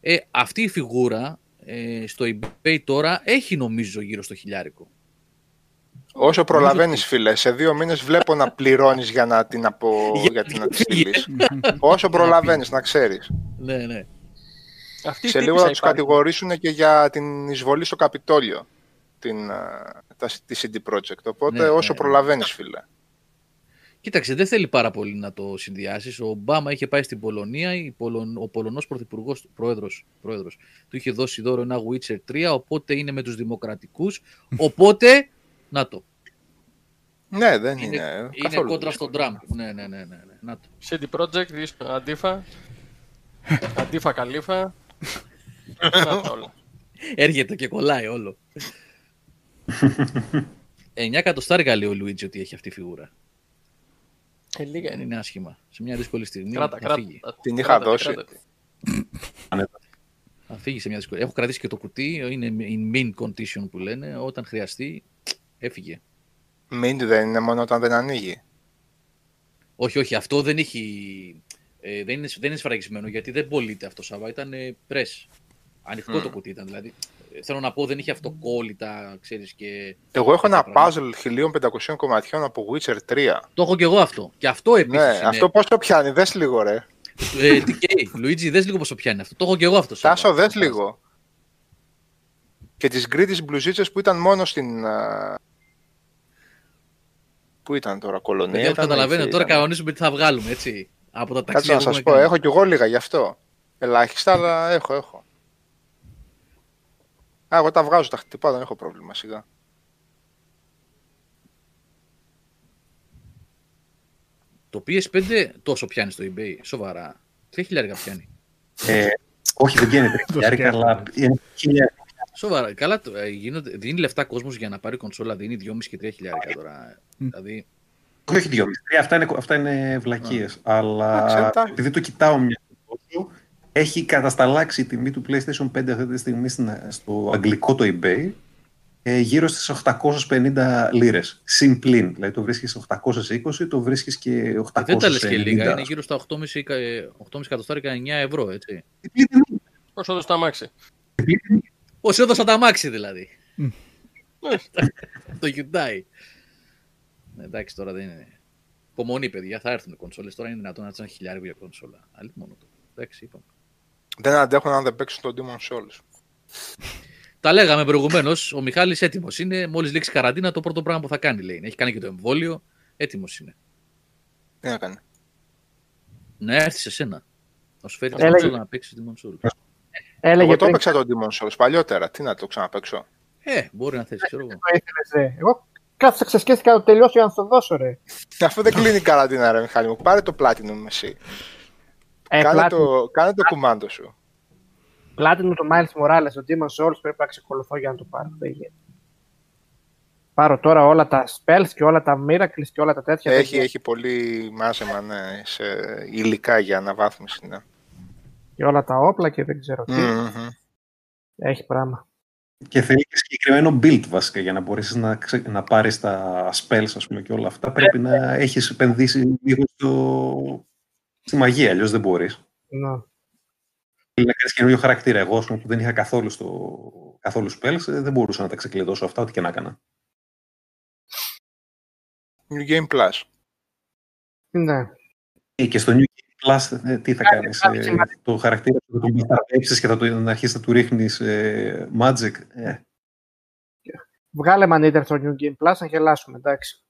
Ε, αυτή η φιγούρα ε, στο eBay τώρα έχει νομίζω γύρω στο χιλιάρικο. Όσο προλαβαίνεις, φίλε, σε δύο μήνες βλέπω να πληρώνεις για να την, απο... Για- για την να τη στείλει. *laughs* Όσο προλαβαίνεις, να ξέρεις. Ναι, ναι. Αυτή η Σε λίγο τύπισσα θα τους υπάρχει. κατηγορήσουν και για την εισβολή στο Καπιτόλιο. Την, α, τα, τη CD Projekt. Οπότε Ναι, όσο ναι. προλαβαίνεις, φίλε. Κοίταξε, δεν θέλει πάρα πολύ να το συνδυάσεις. Ο Ομπάμα είχε πάει στην Πολωνία, η Πολων... ο Πολωνός πρωθυπουργός, πρόεδρος, πρόεδρος, του είχε δώσει δώρο ένα Witcher 3, οπότε είναι με τους δημοκρατικούς, *laughs* οπότε, να το. Ναι, δεν είναι. Είναι, είναι καθόλου κόντρα στον δύσκολο. Τραμπ. Ναι, ναι, ναι, ναι, ναι. Να το. CD Projekt, ίσο- αντίφα. αντίφα καλύφα. Να τα όλα. Έρχεται και κολλάει όλο. 9 εκατοστάρικα λέει ο Λουίτζι ότι έχει αυτή η φιγούρα. Ε, λίγα Δεν είναι. είναι άσχημα. Σε μια δύσκολη στιγμή Κράτα, θα κράτα. φύγει. Την είχα Κράτα τη, δώσει. κράτα τη. Θα φύγει σε μια δύσκολη. Έχω κρατήσει και το κουτί, είναι in mint condition που λένε. Όταν χρειαστεί, έφυγε. Mint δεν είναι μόνο όταν δεν ανοίγει. Όχι, όχι, αυτό δεν έχει. Ε, δεν, είναι, δεν είναι σφραγισμένο γιατί δεν πωλείται αυτό Σάβα. Ήταν ε, press. Ανοιχτό Μμ. το κουτί ήταν. Δηλαδή, ε, θέλω να πω, δεν είχε αυτοκόλλητα, ξέρεις και. Εγώ έχω ένα τέτοια πράγματα. puzzle 1500 κομματιών από Witcher 3. Το έχω και εγώ αυτό. Και αυτό επίσης. Ναι, αυτό πόσο πιάνει, δες λίγο ρε. Ε, TK, Λουίτζι, δες λίγο πόσο πιάνει αυτό. Το έχω και εγώ αυτό. Σάβα. Τάσο, δες λίγο. Και τις γκρίτες μπλουζίτσες που ήταν μόνο στην... α, Πού ήταν τώρα, κολονία. Παιδιά, ήταν, καταλαβαίνετε, είχε- τώρα ήταν. κανονίζουμε τι θα βγάλουμε, έτσι. Από τα Κάτσε ταξίδια να που σας έχουμε πω, κάνει. έχω κι εγώ λίγα γι' αυτό. Ελάχιστα, αλλά έχω, έχω. Α, εγώ τα βγάζω, τα χτυπάω, δεν έχω πρόβλημα, σιγά. Το PS5 τόσο πιάνει στο eBay, σοβαρά. Τι χιλιάρικα πιάνει. Ε, όχι, δεν πιάνει *laughs* τρία αλλά είναι χίλια. Σοβαρά. Καλά, το- ε, γίνονται, δίνει λεφτά κόσμος για να πάρει κονσόλα, δίνει 2,5 και 3 χιλιάρικα τώρα. Δηλαδή, Όχι, όχι δύο. Τρία, Αυτά είναι, αυτά είναι βλακίες. Αλλά Εντάξει, εντάξει. επειδή το κοιτάω μια τόσο, έχει κατασταλάξει η τιμή του PlayStation 5 αυτή τη στιγμή στην- στο αγγλικό το eBay ε, γύρω στις 850 λίρες. Συμπλήν. Δηλαδή το βρίσκεις 820, το βρίσκεις και 890. δεν τα λες και λίγα, είναι γύρω στα 8,5 κα- ε, 8,5 εκατοστάρικα 9 ευρώ, έτσι. Όσο δώσει το αμάξι. Πώς έδωσα τα μάξι δηλαδή. το Hyundai. Ναι, εντάξει τώρα δεν είναι. Υπομονή, παιδιά, θα έρθουν οι κονσόλες. Τώρα είναι δυνατόν να τσάνε χιλιάρι για κονσόλα. Άλλη μόνο το. Εντάξει, είπαμε. Δεν αντέχουν αν δεν παίξουν τον Demon Souls. Τα λέγαμε προηγουμένως. Ο Μιχάλης έτοιμος είναι. Μόλις λήξει καραντίνα, το πρώτο πράγμα που θα κάνει λέει. Έχει κάνει και το εμβόλιο. Έτοιμος είναι. Τι να κάνει. Να έρθει σε σένα. Να σου φέρει την Έλεγε- κονσόλα να παίξεις Demon Souls. Έλεγε Εγώ το πριν έπαιξα τον Demon Souls παλιότερα. Τι να το ξαναπαίξω. Ε, μπορεί να θες, ξέρω εγώ. το ήθελες, ρε. Εγώ κάθισα ξεσκέστηκα να το τελειώσω για να σου το δώσω, ρε. *laughs* Αφού δεν κλείνει η καραντίνα, ρε Μιχάλη μου. Πάρε το Platinum εσύ. Ε, κάνε, πλάτη, το, κάνε το κουμάντο σου. πλάτη μου το Miles Morales, το Demon Souls πρέπει να ξεκολουθώ για να το πάρω. Δεν γίνεται. Πάρω τώρα όλα τα spells και όλα τα miracles και όλα τα τέτοια. Έχει, τέτοια. έχει πολύ μάζεμα ναι, σε υλικά για αναβάθμιση. Ναι. Και όλα τα όπλα και δεν ξέρω τι. Μμμ. Έχει πράγμα. Και θέλει και συγκεκριμένο build βασικά για να μπορέσεις να, ξε... να πάρεις τα spells ας πούμε, και όλα αυτά. Πρέπει να έχεις επενδύσει λίγο στο... στη μαγεία, αλλιώς δεν μπορείς. Ναι. Θέλει να κάνεις καινούριο χαρακτήρα. Εγώ, ας πούμε, που δεν είχα καθόλου, στο... καθόλου spells, ε, δεν μπορούσα να τα ξεκλειδώσω αυτά, ό,τι και να έκανα. New Game Plus. Ναι. Ε, Και στο New Game Plus, ε, τι θα κάνεις, το χαρακτήρα σου θα τον μπασταρδέψει και θα το, να αρχίσεις να του ρίχνεις magic. Ε, Βγάλε Maneater στο New Game Plus να γελάσουμε, εντάξει.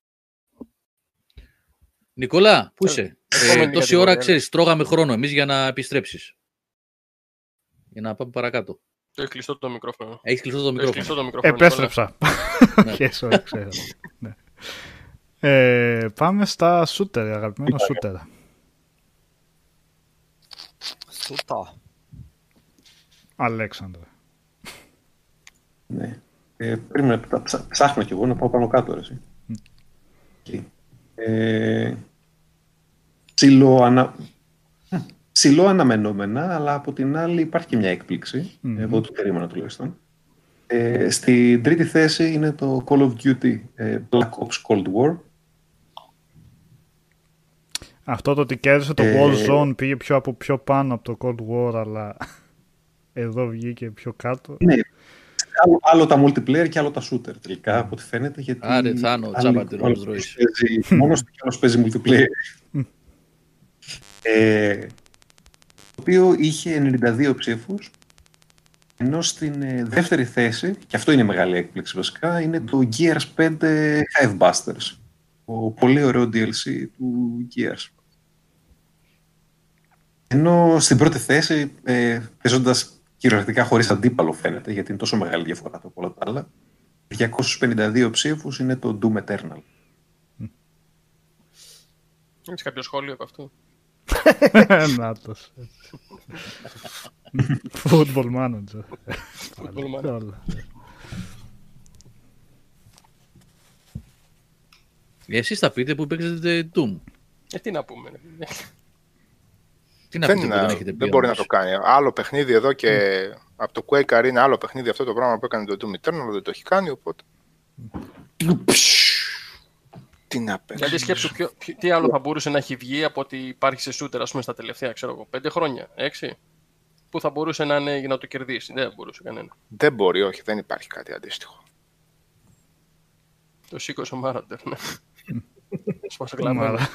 Νικόλα, πού είσαι; Ε, επόμενη τόση κατηγορία, ώρα ναι. ξέρεις, τρώγαμε χρόνο εμείς για να επιστρέψεις. Για να πάμε παρακάτω. Το έχει κλειστό το μικρόφωνο. Έχεις κλειστό το Έχει μικρόφωνο. κλειστό το μικρόφωνο. Επέστρεψα. Ναι. *laughs* Yes, όχι, ξέρω. Ναι. Ε, πάμε στα shooter, αγαπημένο shooter. Σούτα. Αλέξανδρε. ναι. Ε, πρέπει να τα ψά- ψάχνω κι εγώ να πάω πάνω κάτω. Ρε, εσύ. Εκεί. Ε, ψηλό, ανα... ψηλό αναμενόμενα, αλλά από την άλλη υπάρχει και μια έκπληξη. Μμμ. Εγώ το περίμενα τουλάχιστον. Ε, στην τρίτη θέση είναι το Call of Duty ε, Black Ops Cold War. Αυτό το ότι κέρδισε το Ε, Warzone πήγε πιο από πιο πάνω από το Cold War, αλλά *laughs* εδώ βγήκε πιο κάτω. Ναι. Άλλο, άλλο τα multiplayer και άλλο τα shooter τελικά, από ό,τι φαίνεται. Γιατί Άρε, Θάνο, άλλοι- τσάμπα την μόνος Rolls του Royce. παίζει- *laughs* Μόνος του και άλλος παίζει multiplayer. ε, το οποίο είχε 92 ψήφους, ενώ στην ε, δεύτερη θέση, και αυτό είναι μεγάλη έκπληξη βασικά, είναι το Gears 5 Hivebusters. Το πολύ ωραίο DLC του Gears. Ενώ στην πρώτη θέση, ε, παίζοντας κυριολεκτικά χωρίς αντίπαλο φαίνεται, γιατί είναι τόσο μεγάλη διαφορά από όλα τα άλλα, 252 ψήφους είναι το Doom Eternal. Έχεις κάποιο σχόλιο από αυτό. *laughs* Νάτος. Football manager. Football manager. Όλα. Εσείς θα πείτε που παίξετε Doom. Ε, τι να πούμε. Ρε. Τι να Δεν, πείτε που είναι- δεν έχετε πει. δεν μπορεί να όμως. το κάνει. Άλλο παιχνίδι εδώ και από το Quake Arena, άλλο παιχνίδι αυτό το πράγμα που έκανε το Doom Eternal, δεν το έχει κάνει, οπότε... Τι να παίξει. Γιατί σκέψου ποιο, ποιο- τι άλλο θα μπορούσε να έχει βγει από ότι υπάρχει σε shooter, ας πούμε, στα τελευταία, ξέρω εγώ, πέντε χρόνια, έξι. Που θα μπορούσε να είναι για να το κερδίσει. Δεν μπορούσε κανένα. Δεν μπορεί, όχι, δεν υπάρχει κάτι αντίστοιχο. Το σήκωσε ο Μάραντερ, ναι. Σπάσε Μαλά- κλαμμένο.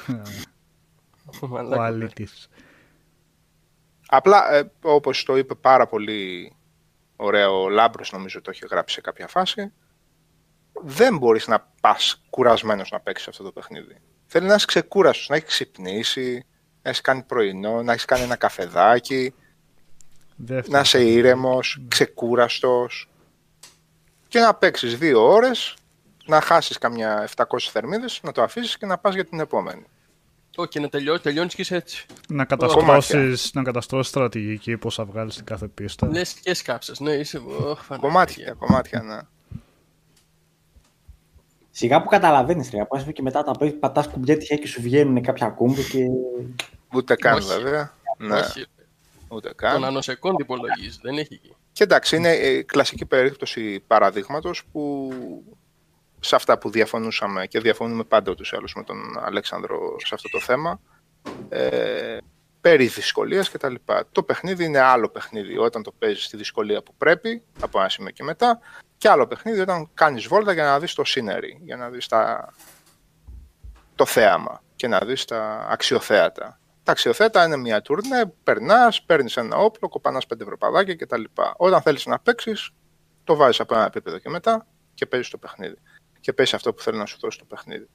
Ο Μαλάκα. αλήτης. Απλά, ε, όπως το είπε πάρα πολύ ωραία ο Λάμπρος, νομίζω το έχει γράψει σε κάποια φάση, δεν μπορείς να πας κουρασμένος να παίξεις αυτό το παιχνίδι. Θέλει να είσαι ξεκούραστος, να έχεις ξυπνήσει, να έχεις κάνει πρωινό, να έχεις κάνει ένα καφεδάκι, Δεύτερη. να είσαι ήρεμος, ξεκούραστος και να παίξεις δύο ώρες, να χάσεις καμιά 700 θερμίδες, να το αφήσεις και να πας για την επόμενη. Όχι, και να τελειώσει, τελειώνεις και είσαι έτσι. Να καταστρώσεις, να καταστρώσεις στρατηγική πώς θα βγάλεις την κάθε πίστα. Λε και σκάψες. Ναι, είσαι. Ωχ, φανατική. Κομμάτια, κομμάτια, ναι. Σιγά που καταλαβαίνεις, ρε. Από και μετά τα πατάς κουμπιά τυχαία και σου βγαίνουν κάποια κούμπου και. Ούτε καν Όχι. βέβαια. Ναι, Όχι. ούτε Το καν. νανοσεκόντ υπολογίζει. Δεν έχει εκεί. Και εντάξει, είναι ε, κλασική περίπτωση παραδείγματος που σε αυτά που διαφωνούσαμε και διαφωνούμε πάντα ούτως ή άλλως με τον Αλέξανδρο σε αυτό το θέμα, ε, περί δυσκολίας και τα λοιπά. Το παιχνίδι είναι άλλο παιχνίδι όταν το παίζεις στη δυσκολία που πρέπει, από ένα σημείο και μετά, και άλλο παιχνίδι όταν κάνεις βόλτα για να δεις το scenery, για να δεις τα... το θέαμα. και να δεις τα αξιοθέατα. Τα αξιοθέατα είναι μια τουρνέ, περνάς, παίρνεις ένα όπλο, κοπανάς πέντε ευρωπαδάκια κτλ. Όταν θέλεις να παίξεις, το βάζεις από ένα επίπεδο και μετά και παίζεις το παιχνίδι. Και παίζεις αυτό που θέλει να σου δώσει το παιχνίδι.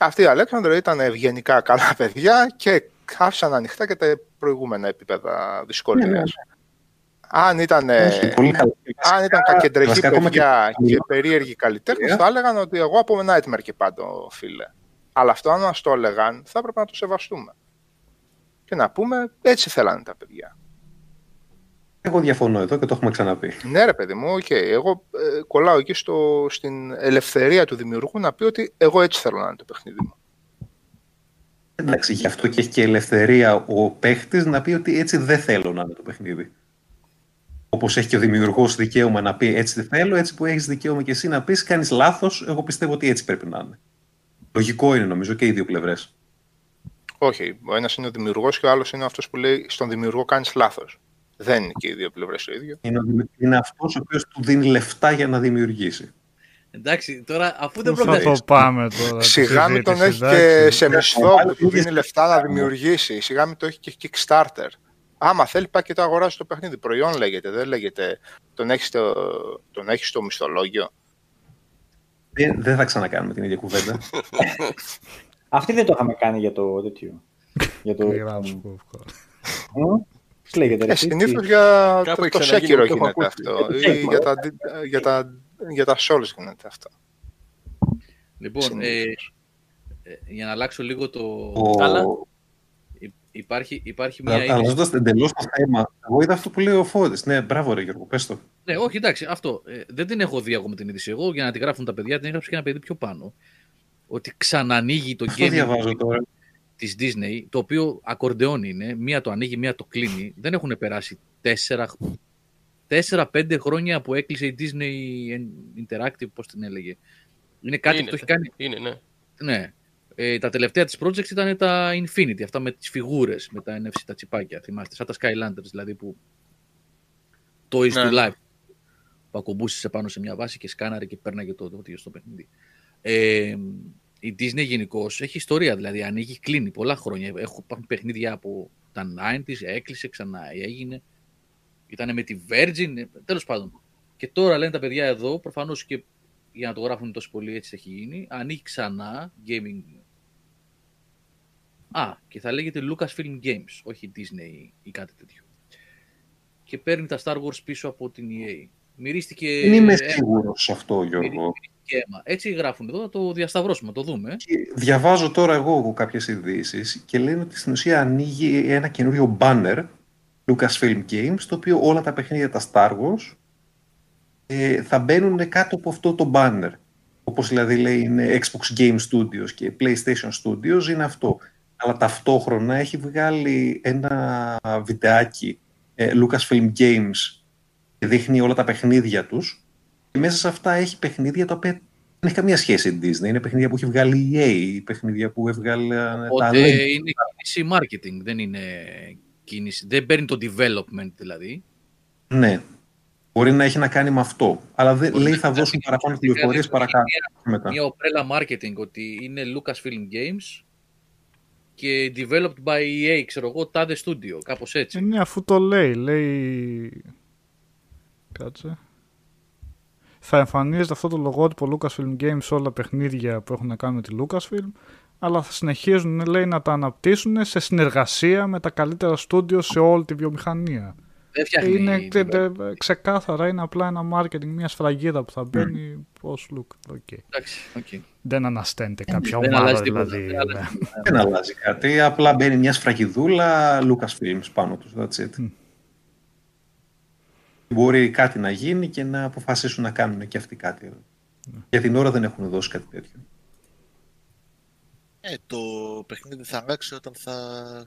Αυτοί οι, Αλέξανδρε, ήταν ευγενικά καλά παιδιά και άφησαν ανοιχτά και τα προηγούμενα επίπεδα δυσκολίας. Ναι, ναι. Αν ήταν, Όχι, πολύ καλά. αν ήταν κακεντρεχή βασικά ακόμα παιδιά και- και, περίεργοι καλλιτέχνες, θα έλεγαν ότι εγώ από Nightmare και πάνω, φίλε. Αλλά αυτό αν μας το έλεγαν, θα έπρεπε να το σεβαστούμε. Και να πούμε, έτσι θέλανε τα παιδιά. Εγώ διαφωνώ εδώ και το έχουμε ξαναπεί. Ναι, ρε παιδί μου, οκ. Εγώ ε, κολλάω εκεί στο, στην ελευθερία του δημιουργού να πει ότι εγώ έτσι θέλω να είναι το παιχνίδι μου. Εντάξει, γι' αυτό και έχει και ελευθερία ο παίχτης να πει ότι έτσι δεν θέλω να είναι το παιχνίδι. Όπως έχει και ο δημιουργός δικαίωμα να πει έτσι δεν θέλω, έτσι που έχεις δικαίωμα και εσύ να πεις κάνεις λάθος, εγώ πιστεύω ότι έτσι πρέπει να είναι. Λογικό είναι νομίζω και οι δύο πλευρές. Όχι, ο ένας είναι ο δημιουργός και ο άλλος είναι αυτός που λέει στον δημιουργό κάνεις λάθος. Δεν είναι και οι δύο πλευρές το ίδιο. Είναι, ο δημι- είναι αυτός ο οποίος του δίνει λεφτά για να δημιουργήσει. Εντάξει, τώρα αφού δεν Πού θα πρόκειται. το πάμε τώρα. τη Σιγά μην τον συζήτηση, έχει και εντάξει. σε μισθό που του δίνει λεφτά να δημιουργήσει. Σιγά μην το έχει και Kickstarter. Άμα θέλει, πάει και το αγοράζει το παιχνίδι. Προϊόν λέγεται, δεν λέγεται. Τον έχεις στο, τον έχεις στο μισθολόγιο; Δεν, δεν θα ξανακάνουμε την ίδια κουβέντα. *laughs* Αυτή δεν το είχαμε κάνει για το τέτοιο. για το... Γράψου, πω, εύκολα. Μμ. Πώς λέγεται, ρε, Ε, εσύ, Συνήθως τι- για Κάπου το, έχει το ξαναγίνει, Sekiro το έχω γίνεται ακούσει. αυτό. Το Ή Sekiro. για τα, για, τα, για τα Souls γίνεται αυτό. Λοιπόν, ε, Συνήθως. ε, για να αλλάξω λίγο το. Ο- Αλλά- υ- Υπάρχει, υπάρχει μια είδηση. Αλλάζοντα εντελώς το θέμα, εγώ είδα αυτό που λέει ο Φώτης. Ναι, μπράβο, ρε Γιώργο, πες το. Ναι, όχι, εντάξει, αυτό. Ε, δεν την έχω δει ακόμα την είδηση εγώ για να τη γράφουν τα παιδιά. Την έγραψε και ένα παιδί πιο πάνω. Ότι ξανανοίγει το Αυτό gaming διαβάζω τώρα; Της Disney, το οποίο ακορντεόν είναι. Μία το ανοίγει, μία το κλείνει. Δεν έχουν περάσει τέσσερα, τέσσερα-πέντε χρόνια που έκλεισε η Disney Interactive, πώς την έλεγε. Είναι κάτι Είναι, που το έχει κάνει Είναι, ναι. Ναι. Ε, τα τελευταία της projects ήταν τα Infinity, αυτά με τις φιγούρες, με τα NFC, τα τσιπάκια, θυμάστε, σαν τα Skylanders, δηλαδή που Toys Ναι, to ναι. Life, που ακουμπούσες επάνω σε μια βάση και σκάναρε και πέρναγε το δόντιο στο παιχνίδι. Ε, η Disney γενικώ έχει ιστορία, δηλαδή ανοίγει, κλείνει πολλά χρόνια. Έχω, υπάρχουν παιχνίδια από τα 90s, έκλεισε, ξανά έγινε. Ήταν με τη Virgin, ε, τέλος πάντων. Και τώρα λένε τα παιδιά εδώ, προφανώς και για να το γράφουν τόσο πολύ έτσι έχει γίνει, ανοίγει ξανά gaming. Α, και θα λέγεται Lucasfilm Games, όχι Disney ή κάτι τέτοιο. Και παίρνει τα Star Wars πίσω από την EA. Μυρίστηκε Δεν είμαι αίμα, σίγουρος σε αυτό, Γιώργο. Μυρίστηκε αίμα. Έτσι γράφουν εδώ, θα το διασταυρώσουμε, το δούμε. Και Διαβάζω τώρα εγώ κάποιες ειδήσεις και λένε ότι στην ουσία ανοίγει ένα καινούριο banner Lucasfilm Games, το οποίο όλα τα παιχνίδια τα Star Wars ε, θα μπαίνουν κάτω από αυτό το banner. Όπως δηλαδή λέει είναι Xbox Game Studios και PlayStation Studios είναι αυτό. Αλλά ταυτόχρονα έχει βγάλει ένα βιντεάκι ε, Lucasfilm Games και δείχνει όλα τα παιχνίδια τους και μέσα σε αυτά έχει παιχνίδια τα οποία δεν έχει καμία σχέση η Disney. Είναι παιχνίδια που έχει βγάλει η EA, παιχνίδια που έβγαλε τα Οπότε Lego. είναι κίνηση marketing, δεν είναι κίνηση. Δεν παίρνει το development δηλαδή. Ναι. Μπορεί να έχει να κάνει με αυτό. Αλλά δεν, Μπορεί λέει να θα κάνει δώσουν και παραπάνω ουσιαστικά πληροφορίες είναι παρακάτω. Μια, μετά. μια οπρέλα marketing ότι είναι Lucasfilm Games και developed by EA, ξέρω εγώ, τάδε studio, κάπως έτσι. Ε, ναι, αφού το λέει. Λέει. Κάτσε. Θα εμφανίζεται αυτό το λογότυπο Lucasfilm Games σε όλα τα παιχνίδια που έχουν να κάνουν με τη Lucasfilm, αλλά θα συνεχίζουν λέει, να τα αναπτύσσουν σε συνεργασία με τα καλύτερα στούντιο σε όλη τη βιομηχανία. Δεν φτιάχνει. Είναι development. τε- τε- ξεκάθαρα, είναι απλά ένα marketing, μια σφραγίδα που θα μπαίνει ως logo. Okay. Εντάξει, οκ. Δεν ανασταίνεται κάποια Δεν ομάδα αλλάζει τίποτα, δηλαδή. δεν αλλάζει ναι. Δεν αλλάζει κάτι. Απλά μπαίνει μια σφραγιδούλα Lucasfilms πάνω τους. That's it. Μπορεί κάτι να γίνει και να αποφασίσουν να κάνουν και αυτοί κάτι. Για την ώρα δεν έχουν δώσει κάτι τέτοιο. Ε, το παιχνίδι θα αλλάξει όταν θα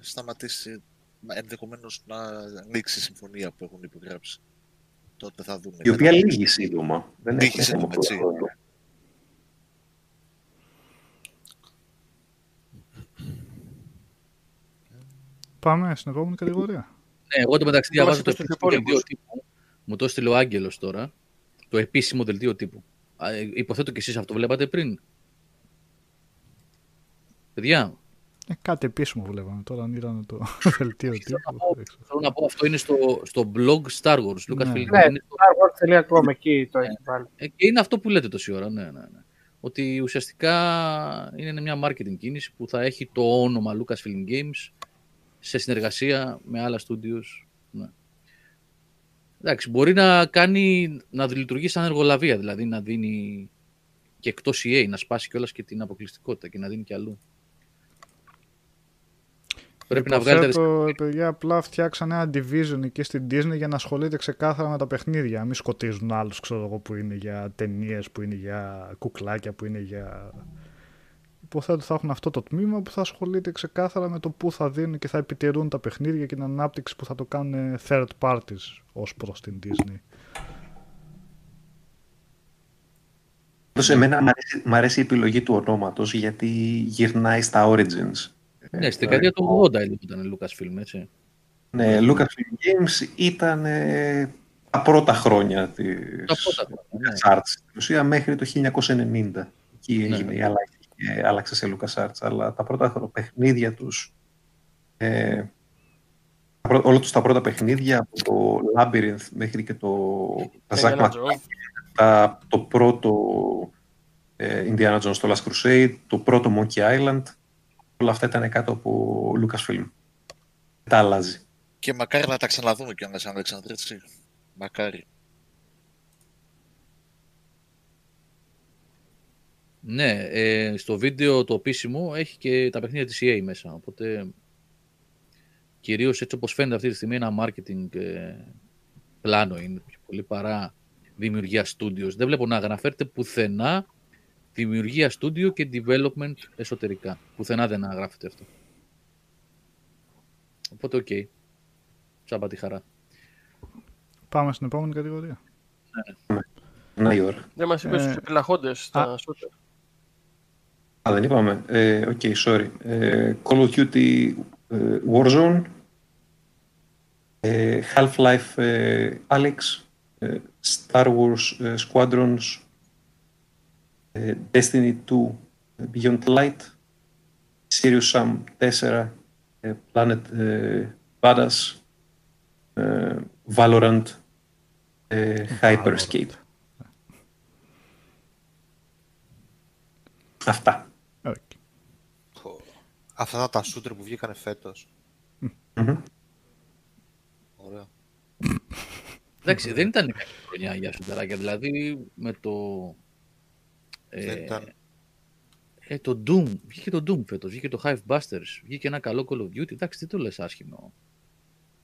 σταματήσει ενδεχομένως να ανοίξει η συμφωνία που έχουν υπογράψει. Τότε θα δούμε. Η οποία λύγει σύντομα. Δεν Λύγει έχει σύντομα, ακόμα έτσι. πολλά χρόνια. Πάμε στην επόμενη κατηγορία. Ναι, εγώ το μεταξύ Τώρα διαβάζω το στους επίσημο υπόλοιπους. δελτίο τύπου. Μου το έστειλε ο Άγγελος τώρα. Το επίσημο δελτίο τύπου. Α, ε, υποθέτω και εσείς αυτό βλέπατε πριν. Παιδιά, Ε, κάτι επίσημο βλέπαμε τώρα, αν ήταν το *laughs* *laughs* δελτίο τύπου. δεν ξέρω. θέλω να πω αυτό είναι στο, στο blog Star Wars. Lucasfilm. Ναι. Ναι, Είναι στο- starwars.com, εκεί το έχει βάλει. Ε, και είναι αυτό που λέτε τόση ώρα, ναι, ναι, ναι. Ότι ουσιαστικά είναι μια marketing κίνηση που θα έχει το όνομα Lucasfilm Games σε συνεργασία με άλλα studios. Ναι. Εντάξει, μπορεί να κάνει, να λειτουργεί σαν εργολαβία, δηλαδή να δίνει και εκτός EA, να σπάσει κιόλας και την αποκλειστικότητα και να δίνει κι αλλού. Πρέπει να βγάλετε... Υποθέτω, παιδιά, απλά φτιάξανε ένα division εκεί στην Disney για να ασχολείται ξεκάθαρα με τα παιχνίδια. Μην σκοτίζουν άλλους, ξέρω εγώ, που είναι για ταινίες, που είναι για κουκλάκια, που είναι για. Υποθέτω θα έχουν αυτό το τμήμα που θα ασχολείται ξεκάθαρα με το πού θα δίνουν και θα επιτηρούν τα παιχνίδια και την ανάπτυξη που θα το κάνουν third parties ως προς την Disney. Πάντως, εμένα μ' αρέσει, μ' αρέσει η επιλογή του ονόματος γιατί γυρνάει στα Origins. Ναι, στην δεκαετία του 80 ήταν Lucasfilm, έτσι. Ναι, Lucasfilm Games ήταν ε, τα πρώτα χρόνια της Τα πρώτα χρόνια, ναι. LucasArts. Στην ουσία μέχρι το 1990. Εκεί έγινε ναι. η αλλαγή και άλλαξε σε LucasArts. Αλλά τα πρώτα χρο- παιχνίδια τους, ε, τα πρω- όλα τους τα πρώτα παιχνίδια, από το Labyrinth μέχρι και το τα Zack Indiana McCracken, Jones. τα- το πρώτο ε, Indiana Jones, το Last Crusade, το πρώτο Monkey Island, όλα αυτά ήταν κάτω από Lucasfilm. Τα αλλάζει. Και μακάρι να τα ξαναδούμε κιόλας, Αλέξανδρε, έτσι. Μακάρι. Ναι, ε, στο βίντεο το επίσημο έχει και τα παιχνίδια της EA μέσα, οπότε κυρίως έτσι όπως φαίνεται αυτή τη στιγμή ένα marketing ε, πλάνο είναι πιο πολύ παρά δημιουργία studios. Δεν βλέπω να αναφέρεται πουθενά δημιουργία studio και development εσωτερικά. Πουθενά δεν αναγράφεται αυτό. Οπότε οκ. Τσάμπα τη χαρά. Πάμε στην επόμενη κατηγορία. Να η ώρα. Δεν μας είπες Ε, τους επιλαχόντες στα α. Shooter. Α, δεν είπαμε. Ε, Οκ, sorry. Ε, Call of Duty ε, Warzone, ε, Half-Life ε, Alyx, ε, Star Wars ε, Squadrons, ε, Destiny 2 ε, Beyond Light, Sirius Sam 4, ε, Planet ε, Badass, ε, Valorant, ε, Hyperscape. Αυτά. Οκ. Πω. Αυτά ήταν τα shooter που βγήκανε φέτος. Μμμ. Ωραία. Εντάξει, δεν ήταν καλή χρονιά για σουτεράκια. Δηλαδή με το. Δεν Ε, ήταν. ε, το Doom. Βγήκε το Doom φέτος. Βγήκε το Hive Busters. Βγήκε ένα καλό Call of Duty. Εντάξει, τι το λες άσχημο.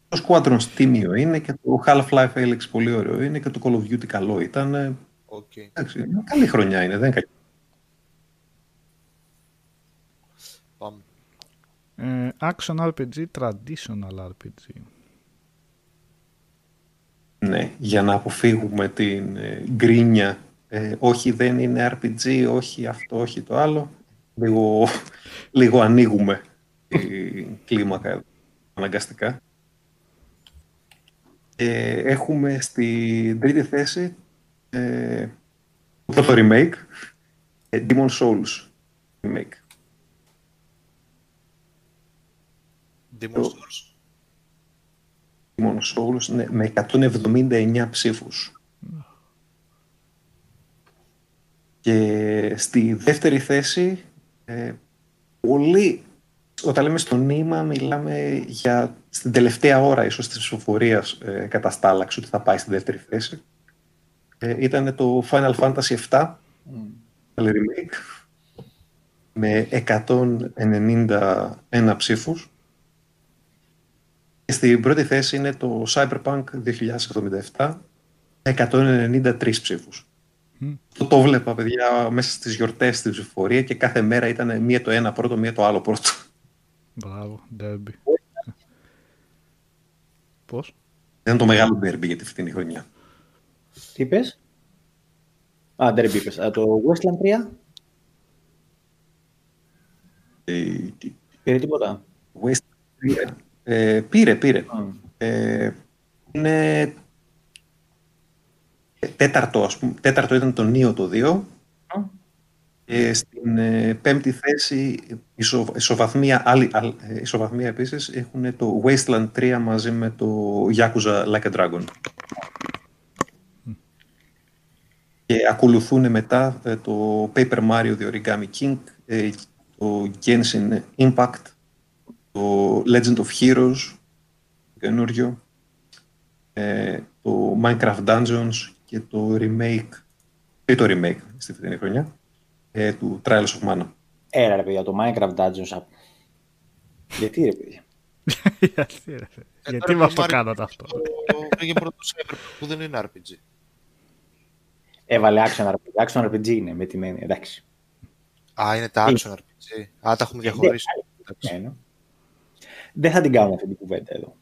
Το Squadrons τίμιο είναι και το Half-Life Alyx πολύ ωραίο είναι και το Call of Duty καλό ήταν. Ε, Οκ. Εντάξει, είναι καλή χρονιά είναι, δεν είναι κακή. Πάμε. Ε, action RPG, traditional RPG. Ναι, για να αποφύγουμε την ε, γκρίνια. Ε, όχι δεν είναι RPG, όχι αυτό, όχι το άλλο. Λίγο, λίγο ανοίγουμε την κλίμακα εδώ, αναγκαστικά. Ε, έχουμε στην τρίτη θέση ε, το πρώτο remake, ε, Demon Souls remake. Demon Souls. Demon Souls ναι, με 179 ψήφους. Και στη δεύτερη θέση, ε, πολύ, όταν λέμε στο νήμα, μιλάμε για στην τελευταία ώρα ίσως της ψηφοφορίας ε, καταστάλαξη ότι θα πάει στη δεύτερη θέση. Ε, ήταν το Final Fantasy VII, πάλι remake, με 191 ψήφους. Και στην πρώτη θέση είναι το Cyberpunk 2077 με 193 ψήφους. Μμ. Το, το βλέπα, παιδιά, μέσα στις γιορτές στην ψηφοφορία και κάθε μέρα ήταν μία το ένα πρώτο, μία το άλλο πρώτο. Μπράβο, derby. *laughs* Πώς; Ήταν το μεγάλο derby για τη φετινή χρονιά. Τι είπες; Α, Derby είπες. Α, το Westland 3 Ε, πήρε τίποτα; West πήρε. Ε, πήρε, πήρε. Α, Ε, είναι ε, τέταρτο, ας πούμε. Τέταρτο ήταν το Neo το 2. Α. Και στην ε, πέμπτη θέση, ισο, ισοβαθμία, άλλη, άλλη, ε, ισοβαθμία επίσης, έχουν το Wasteland 3 μαζί με το Yakuza Like a Dragon. Και ακολουθούν μετά ε, το Paper Mario The Origami King, ε, το Genshin Impact, το Legend of Heroes, το καινούριο, ε, το Minecraft Dungeons και το remake, ή το remake στη φετινή χρονιά, ε, του Trials of Mana. Έλα ρε παιδιά, το Minecraft Dungeons. απ- Γιατί ρε παιδιά; Γιατί, ρε, φίλε. Γιατί μας το κάνατε αυτό; Πήγε πρώτο σε που δεν είναι RPG. Έβαλε action RPG. Action RPG είναι με την έννοια, εντάξει. Α, είναι τα action RPG. Α, τα έχουμε διαχωρίσει. Ναι, ναι. Δεν θα την κάνουμε αυτή την κουβέντα εδώ.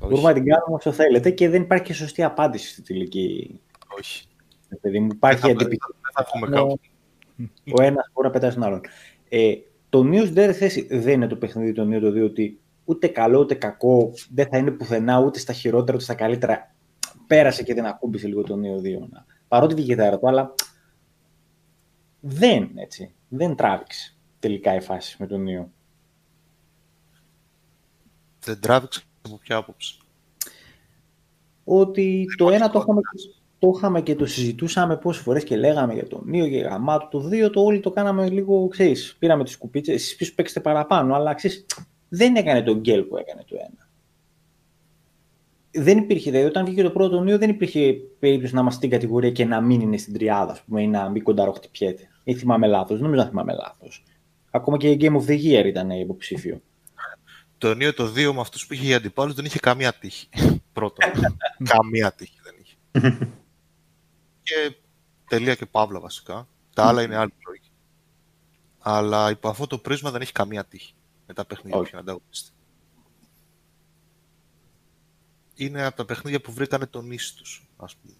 Μπορούμε να την κάνουμε όσο θέλετε και δεν υπάρχει και σωστή απάντηση στη τελική. Όχι. Ρε Παιδί μου, υπάρχει Δεν θα- αντιπιστή. δεν θα βγούμε Ο- κάπου. Ο ένας μπορεί να πετάει στον άλλον. Ε, το Neo στην τέταρτη θέση δεν είναι το παιχνίδι το Neo το 2 ότι ούτε καλό ούτε κακό δεν θα είναι πουθενά ούτε στα χειρότερα ούτε στα καλύτερα. Πέρασε και δεν ακούμπησε λίγο το Neo 2. να- Παρότι βγήκε τα του, αλλά δεν έτσι. Δεν τράβηξε τελικά η φάση με τον Neo. Δεν τράβηξε από ποια άποψη. ότι το ένα το είχαμε, το είχαμε και το συζητούσαμε πόσες φορές και λέγαμε για το Νίο και γαμάτο. Το δύο το όλοι το κάναμε λίγο, ξέρεις, πήραμε τις κουπίτσες, εσείς πίσω παίξετε παραπάνω, αλλά ξέρεις, δεν έκανε τον γκέλ που έκανε το ένα. Δεν υπήρχε, δηλαδή όταν βγήκε το πρώτο Νίο δεν υπήρχε περίπτωση να είμαστε στην κατηγορία και να μην είναι στην τριάδα, ας πούμε, ή να μην κονταροχτυπιέται. Ή θυμάμαι λάθος, νομίζω να θυμάμαι λάθος. Ακόμα και η Game of the Year ήταν υποψήφιο. Το Νίο το 2 με αυτούς που είχε για αντιπάλους δεν είχε καμία τύχη. *laughs* Πρώτον. καμία τύχη δεν είχε. *laughs* και τελεία και παύλα βασικά. Τα άλλα είναι άλλη λογική. Αλλά υπό αυτό το πρίσμα δεν έχει καμία τύχη με τα παιχνίδια που Όχι. είναι ανταγωνιστή. Είναι από τα παιχνίδια που βρήκανε τον ίση τους, ας πούμε.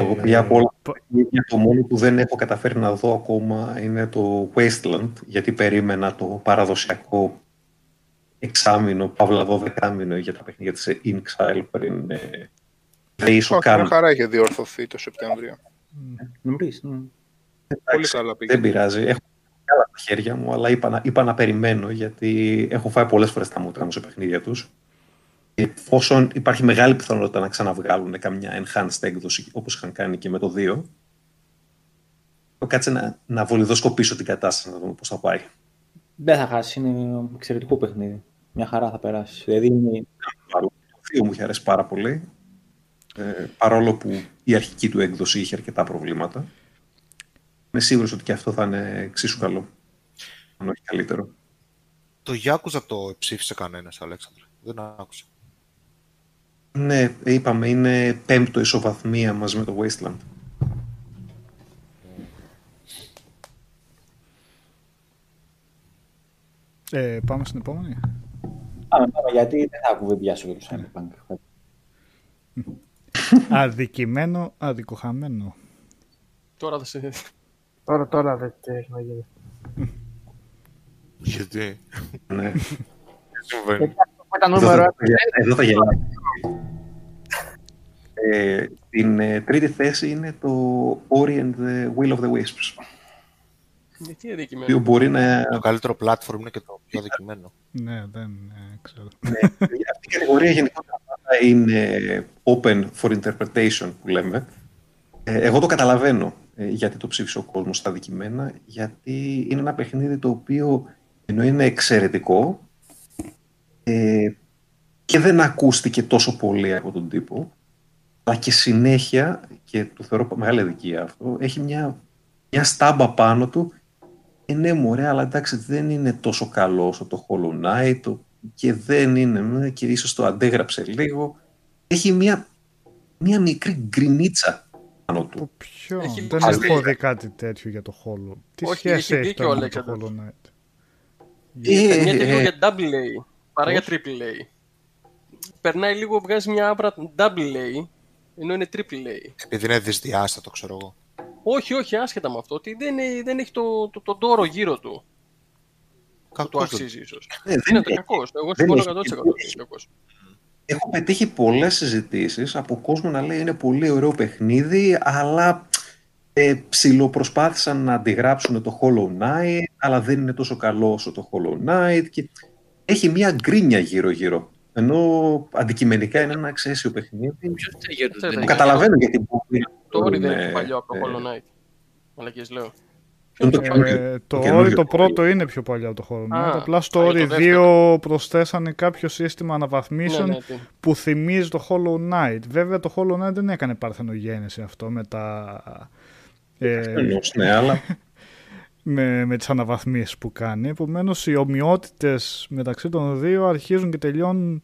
Εγώ πια από όλα τα παιχνίδια, το μόνο που δεν έχω καταφέρει να δω ακόμα είναι το Wasteland, γιατί περίμενα το παραδοσιακό εξάμηνο, παύλα δωδεκάμηνο για τα παιχνίδια της Inxile πριν ε, δείσω Όχι, μια καν. χαρά είχε διορθωθεί το Σεπτέμβριο. Νωρίς, ναι. Πολύ καλά πήγε. Δεν πειράζει, έχω καλά τα χέρια μου, αλλά είπα να, είπα να περιμένω, γιατί έχω φάει πολλές φορές τα μούτρα μου σε παιχνίδια τους. Και εφόσον υπάρχει μεγάλη πιθανότητα να ξαναβγάλουν καμιά enhanced έκδοση, όπως είχαν κάνει και με το 2, θα κάτσε να, να βολιδοσκοπήσω την κατάσταση, να δούμε πώς θα πάει. Δεν θα χάσει, είναι εξαιρετικό παιχνίδι. Μια χαρά θα περάσει. Δηλαδή είναι Το 2 μου είχε αρέσει πάρα πολύ, ε, παρόλο που η αρχική του έκδοση είχε αρκετά προβλήματα. Είμαι σίγουρος ότι και αυτό θα είναι εξίσου καλό, αν όχι καλύτερο. Το Yakuza το ψήφισε κανένας, Αλέξανδρε. Δεν άκουσα. Ναι, είπαμε, είναι πέμπτο ισοβαθμία μαζί με το Wasteland. Ε, πάμε στην επόμενη. Πάμε, πάμε, γιατί δεν θα κουβεντιάσω για το Cyberpunk. *laughs* Αδικημένο, αδικοχαμένο. Τώρα θα σε... Τώρα, τώρα δεν τι έχει να γίνει. Γιατί; Ναι. *laughs* Συμβαίνει. Που ήταν Εδώ νούμερο θα, ένα. εδώ θα γελάω. Ε, την ε, τρίτη θέση είναι το Ori and the Will of the Wisps. Γιατί Το οποίο αδικημένο. μπορεί να... Το καλύτερο platform είναι και το πιο αδικημένο. Ναι, δεν ε, ξέρω. ναι, αυτή η κατηγορία γενικότερα πάντα είναι open for interpretation που λέμε. Ε, εγώ το καταλαβαίνω ε, γιατί το ψήφισε ο κόσμος στα αδικημένα, γιατί είναι ένα παιχνίδι το οποίο ενώ είναι εξαιρετικό ε, και δεν ακούστηκε τόσο πολύ από τον τύπο, αλλά και συνέχεια, και το θεωρώ μεγάλη αδικία αυτό, έχει μια, μια στάμπα πάνω του ε, ναι, μωρέ, αλλά εντάξει, δεν είναι τόσο καλό όσο το Hollow Knight το- και δεν είναι, μ, και ίσως το αντέγραψε λίγο. Έχει μια, μια μικρή γκρινίτσα πάνω του. Ποιο, Έχει δεν δίκιο. έχω δει κάτι τέτοιο για το Hollow. Τι Όχι, σχέση έχει έχει δίκιο τώρα ο με το Αλέξανδρος. Hollow Knight; Ε, Περνιέται λίγο ε, για double A παρά για triple A. Περνάει λίγο, βγάζει μια άβρα double A, ενώ είναι triple A. Επειδή είναι δυσδιάστατο, ξέρω εγώ. Όχι, όχι, άσχετα με αυτό, ότι δεν, ε- δεν έχει το, το, τον τόρο γύρω του. Που του Κακός δεν- αξίζει ίσως. ε, δεν Είναι το έχει- κακός. Εγώ δεν συμφωνώ έχει 100% και ότι είναι κακός. έχω πετύχει πολλές συζητήσεις από κόσμο να λέει είναι πολύ ωραίο παιχνίδι, αλλά ε, ψιλοπροσπάθησαν να αντιγράψουν το Hollow Knight, αλλά δεν είναι τόσο καλό όσο το Hollow Knight και έχει μια γκρίνια γύρω-γύρω. Ενώ αντικειμενικά είναι ένα αξιέσιο παιχνίδι. δεν Καταλαβαίνω γιατί μπορεί Το Ori δεν ε, είναι παλιό από το ε, Hollow Knight. Μαλακίες λέω. είναι το Ε, καινούριο; το καινούριο Ori το το πρώτο είναι πιο παλιό από το Hollow Knight. Α, Απλά στο α, Ori για το 2 προσθέσανε κάποιο σύστημα αναβαθμίσεων Ναι, ναι, τι. που θυμίζει το Hollow Knight. Βέβαια το Hollow Knight δεν έκανε παρθενογέννηση αυτό με τα... ε, Εννοώς, ναι, αλλά *laughs* με, με τις αναβαθμίσεις που κάνει. Επομένως οι ομοιότητες μεταξύ των δύο αρχίζουν και τελειώνουν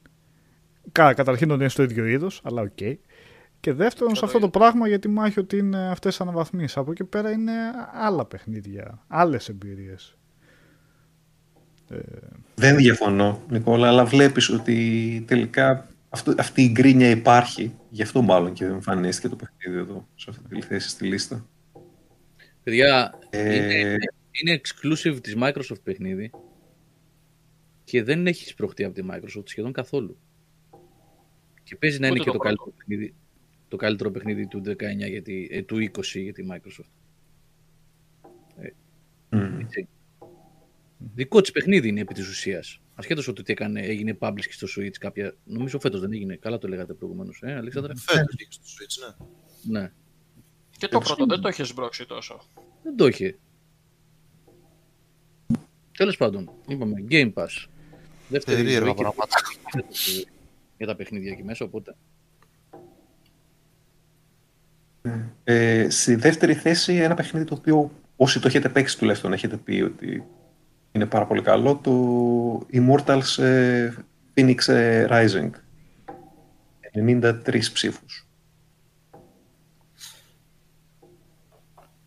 κα, καταρχήν ότι είναι στο ίδιο είδος, αλλά οκ. Και δεύτερον σε αυτό το πράγμα γιατί μάχει ότι είναι αυτές τις αναβαθμίσεις. Από εκεί πέρα είναι άλλα παιχνίδια, άλλες εμπειρίες. δεν διαφωνώ, Νικόλα, αλλά βλέπεις ότι τελικά αυτό, αυτή η γκρίνια υπάρχει. Γι' αυτό μάλλον και δεν εμφανίστηκε το παιχνίδι εδώ, σε αυτή τη θέση στη λίστα. Παιδιά, Ε, είναι, είναι exclusive της Microsoft παιχνίδι και δεν έχει σπρωχτεί από τη Microsoft σχεδόν καθόλου. Και παίζει να είναι Ούτε και το το, καλύτερο παιχνίδι, το καλύτερο παιχνίδι του 19 γιατί, ε, του 20 για τη Microsoft. μ. Έτσι. Δικό της παιχνίδι είναι επί της ουσίας. Ασχέτως ότι τι έκανε, έγινε publish και στο Switch κάποια. Νομίζω φέτος δεν έγινε. Καλά το λέγατε προηγουμένως. Ε, Αλέξανδρα. Φέτος βγήκε στο Switch, ναι. Ναι. Και το πρώτο δεν το είχε σμπρώξει τόσο. Δεν το είχε. Τέλος πάντων, είπαμε Game Pass. Δεύτερη Περίεργα ζωή και πράγματα. για τα παιχνίδια εκεί μέσα, οπότε. Ε, στη δεύτερη θέση ένα παιχνίδι το οποίο όσοι το έχετε παίξει τουλάχιστον έχετε πει ότι είναι πάρα πολύ καλό το Immortals ε, Phoenix ε, Rising 93 ψήφους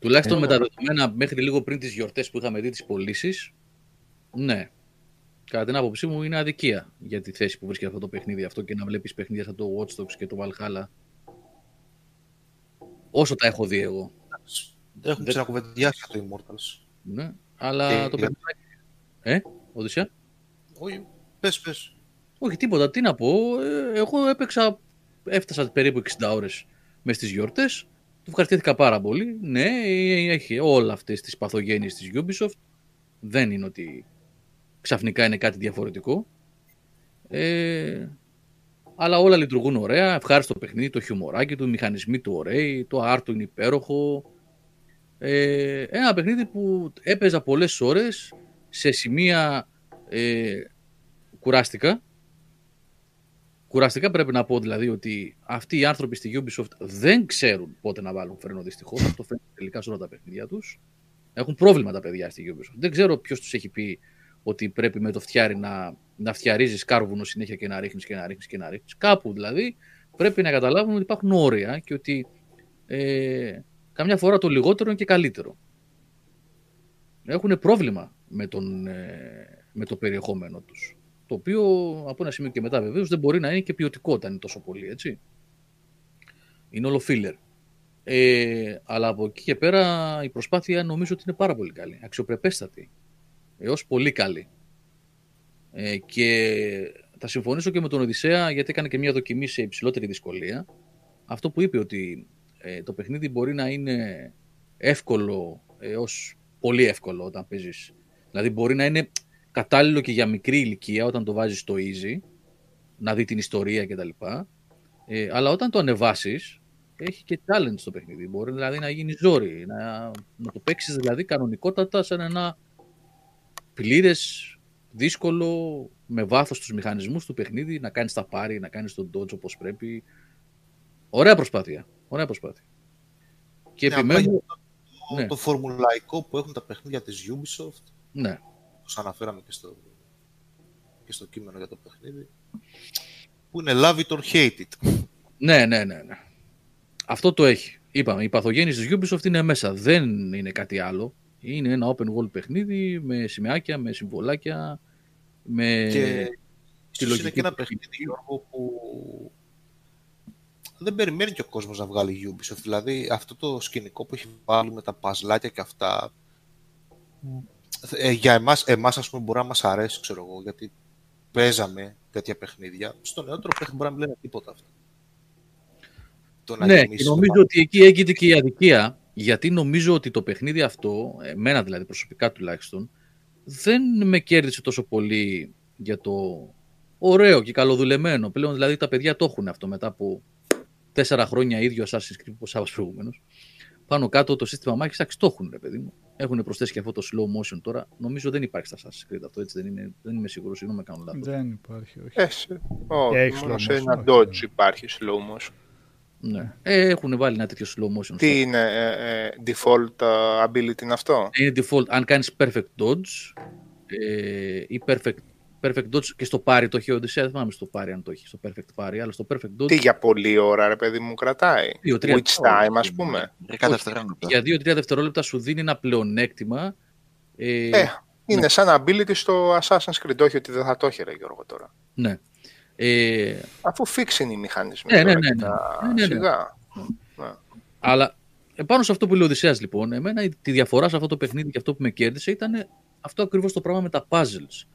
Τουλάχιστον Ε, με τα δεδομένα μέχρι λίγο πριν τις γιορτές που είχαμε δει τις πωλήσεις, ναι. Κατά την άποψή μου είναι αδικία για τη θέση που βρίσκεται αυτό το παιχνίδι αυτό και να βλέπεις παιχνίδια σαν το Watch Dogs και το Valhalla. Όσο τα έχω δει εγώ. Έχουμε Δεν- ξανακουβεντιάσει για το Immortals. Ναι. Αλλά Και το για- παιχνίδι. Ε, Οδυσσέα. Όχι, πες, πες. Όχι, τίποτα. Τι να πω. ε, Εγώ έπαιξα, έφτασα περίπου 60 ώρες μες στις γιορτές. Του ευχαριστήθηκα πάρα πολύ. Ναι, ε, έχει όλα αυτές τις παθογένειες της Ubisoft. Δεν είναι ότι ξαφνικά είναι κάτι διαφορετικό. Ε, αλλά όλα λειτουργούν ωραία. Ευχάριστο παιχνίδι, το χιουμοράκι του, οι μηχανισμοί του ωραίοι, το art του είναι υπέροχο. Ε, ένα παιχνίδι που έπαιζα πολλές ώρες σε σημεία ε, κουράστηκα. Κουραστικά πρέπει να πω δηλαδή ότι αυτοί οι άνθρωποι στη Ubisoft δεν ξέρουν πότε να βάλουν φρένο δυστυχώς. Αυτό φαίνεται τελικά σε όλα τα παιχνίδια τους. Έχουν πρόβλημα τα παιδιά στη Ubisoft. Δεν ξέρω ποιος τους έχει πει ότι πρέπει με το φτιάρι να, να φτιαρίζεις κάρβουνο συνέχεια και να ρίχνεις και να ρίχνεις και να ρίχνεις. Κάπου δηλαδή πρέπει να καταλάβουν ότι υπάρχουν όρια και ότι ε, καμιά φορά το λιγότερο είναι και καλύτερο. Έχουν πρόβλημα με, τον, ε, με το περιεχόμενο τους. Το οποίο από ένα σημείο και μετά βεβαίως δεν μπορεί να είναι και ποιοτικό όταν είναι τόσο πολύ, έτσι. Είναι όλο filler. Ε, αλλά από εκεί και πέρα η προσπάθεια νομίζω ότι είναι πάρα πολύ καλή. Αξιοπρεπέστατη. Έως πολύ καλή. Ε, και θα συμφωνήσω και με τον Οδυσσέα γιατί έκανε και μια δοκιμή σε υψηλότερη δυσκολία. Αυτό που είπε ότι ε, το παιχνίδι μπορεί να είναι εύκολο έως πολύ εύκολο όταν παίζεις. Δηλαδή μπορεί να είναι κατάλληλο και για μικρή ηλικία όταν το βάζεις στο easy, να δει την ιστορία κτλ. Ε, αλλά όταν το ανεβάσεις, έχει και challenge στο παιχνίδι. Μπορεί δηλαδή να γίνει ζόρι, να, να το παίξεις δηλαδή κανονικότατα σαν ένα πλήρες, δύσκολο, με βάθος τους μηχανισμούς του παιχνίδι, να κάνεις τα πάρη, να κάνεις τον dodge όπως πρέπει. Ωραία προσπάθεια. Ωραία προσπάθεια. Και Ναι, απλά επιμένω... Το, Ναι. το φορμουλαϊκό που έχουν τα παιχνίδια της Ubisoft, Ναι. Όπως αναφέραμε και στο, και στο κείμενο για το παιχνίδι, που είναι love it or hate it. Ναι, ναι, ναι, ναι. Αυτό το έχει. Είπαμε, η παθογέννηση της Ubisoft είναι μέσα. Δεν είναι κάτι άλλο. Είναι ένα open world παιχνίδι με σημαίακια, με συμβολάκια, με Και τη ίσως λογική είναι και ένα του παιχνίδι, Γιώργο, που δεν περιμένει και ο κόσμος να βγάλει η Ubisoft. Δηλαδή αυτό το σκηνικό που έχει βάλει με τα παζλάκια και αυτά, ε, για εμάς, εμάς ας πούμε μπορεί να μας αρέσει, ξέρω εγώ, γιατί παίζαμε τέτοια παιχνίδια. Στο νεότερο παιχνίδι μπορεί να μην λένε τίποτα αυτά. Το να Ναι, γεμίσεις και το νομίζω μάτι. ότι εκεί έγινε και η αδικία, γιατί νομίζω ότι το παιχνίδι αυτό, εμένα δηλαδή προσωπικά τουλάχιστον, δεν με κέρδισε τόσο πολύ για το ωραίο και καλοδουλεμένο. Πλέον δηλαδή τα παιδιά το έχουν αυτό μετά από τέσσερα χρόνια ίδιο Assassin's Creed όπως είπα προηγούμενος. Πάνω κάτω το σύστημα μάχης, εντάξει, το έχουν, ρε παιδί μου. Έχουν προσθέσει και αυτό το slow motion τώρα. Νομίζω δεν υπάρχει στα Assassin's Creed αυτό, έτσι δεν, είναι, δεν είμαι σίγουρος, συγγνώμη με κάνω λάθος. Δεν υπάρχει, όχι. Ε, σε- όχι, Έχει μόνο slow σε motion, ένα όχι, dodge υπάρχει slow motion. Ναι. Ε, έχουν βάλει ένα τέτοιο slow motion. στο- Τι είναι, ε, ε, default ε, ability είναι αυτό; είναι default αν κάνεις perfect dodge ε, ή perfect, perfect dodge και στο πάρει το έχει ο Odyssey, δεν θυμάμαι στο πάρει αν το έχει, στο perfect πάρει, αλλά στο perfect dodge Τι για πολλή ώρα, ρε παιδί μου, κρατάει. Δύο-τρία Which time, ας πούμε. Μερικά Όχι. δευτερόλεπτα. για 2-3 δευτερόλεπτα σου δίνει ένα πλεονέκτημα ε, Ε, είναι σαν ability στο Assassin's Creed, όχι ότι δεν θα το έχει, ρε Γιώργο, τώρα. ναι. Ε, Αφού fix είναι οι μηχανισμοί. Ναι, ναι, τώρα ναι, και ναι. τα- Ναι, ναι, ναι. Σιγά. αλλά επάνω σε αυτό που λέει ο Οδυσσέας λοιπόν, εμένα η- τη διαφορά σε αυτό το παιχνίδι και αυτό που με κέρδισε ήταν αυτό ακριβώς το πράγμα με τα puzzles.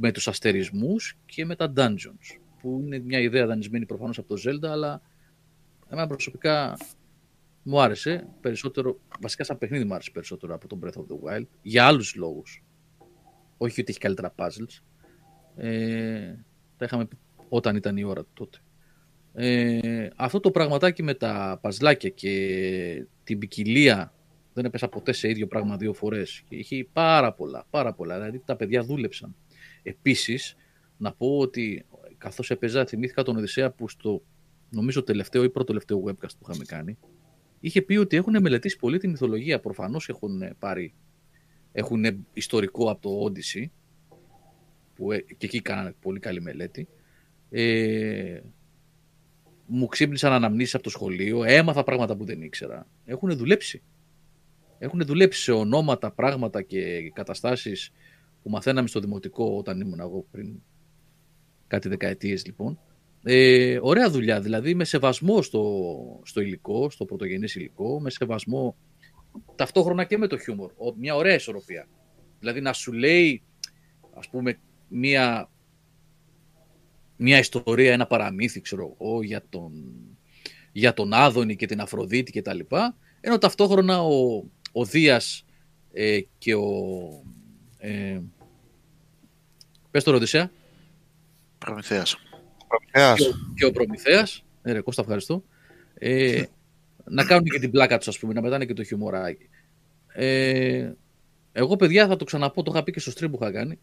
Με τους αστερισμούς και με τα dungeons. Που είναι μια ιδέα δανεισμένη προφανώς από το Zelda, αλλά εμένα προσωπικά μου άρεσε περισσότερο, βασικά σαν παιχνίδι μου άρεσε περισσότερο από το Breath of the Wild, για άλλους λόγους. Όχι ότι έχει καλύτερα puzzles. Ε, τα είχαμε πει όταν ήταν η ώρα τότε. Ε, αυτό το πραγματάκι με τα παζλάκια και την ποικιλία δεν έπεσα ποτέ σε ίδιο πράγμα δύο φορές. Και είχε πάρα πολλά, πάρα πολλά. Δηλαδή τα παιδιά δούλεψαν. Επίσης, να πω ότι καθώς έπαιζα, θυμήθηκα τον Οδυσσέα που στο νομίζω τελευταίο ή πρώτο τελευταίο webcast που είχαμε κάνει, είχε πει ότι έχουν μελετήσει πολύ τη μυθολογία. Προφανώς έχουν πάρει, έχουν ιστορικό από το Odyssey, που ε, και εκεί κάνανε πολύ καλή μελέτη. Ε, μου ξύπνησαν αναμνήσεις από το σχολείο, έμαθα πράγματα που δεν ήξερα. Έχουν δουλέψει. Έχουν δουλέψει σε ονόματα, πράγματα και καταστάσεις που μαθαίναμε στο δημοτικό όταν ήμουν εγώ πριν κάτι δεκαετίες λοιπόν. Ε, ωραία δουλειά, δηλαδή με σεβασμό στο, στο υλικό, στο πρωτογενές υλικό, με σεβασμό ταυτόχρονα και με το χιούμορ. Ο- Μια ωραία ισορροπία. Δηλαδή να σου λέει, ας πούμε, μια, μια ιστορία, ένα παραμύθι, ξέρω εγώ, για τον, για τον Άδωνη και την Αφροδίτη και τα λοιπά, ενώ ταυτόχρονα ο, ο Δίας ε, και ο... Ε, πες το Οδυσσέα. Προμηθέας. Προμηθέας. Και, ο- και ο Προμηθέας. Ε, ρε, Κώστα, ευχαριστώ. Ε, να κάνουν και την πλάκα τους, ας πούμε, να πετάνε και το χιουμοράκι. Ε, εγώ, παιδιά, θα το ξαναπώ, το είχα πει και στο stream που είχα κάνει.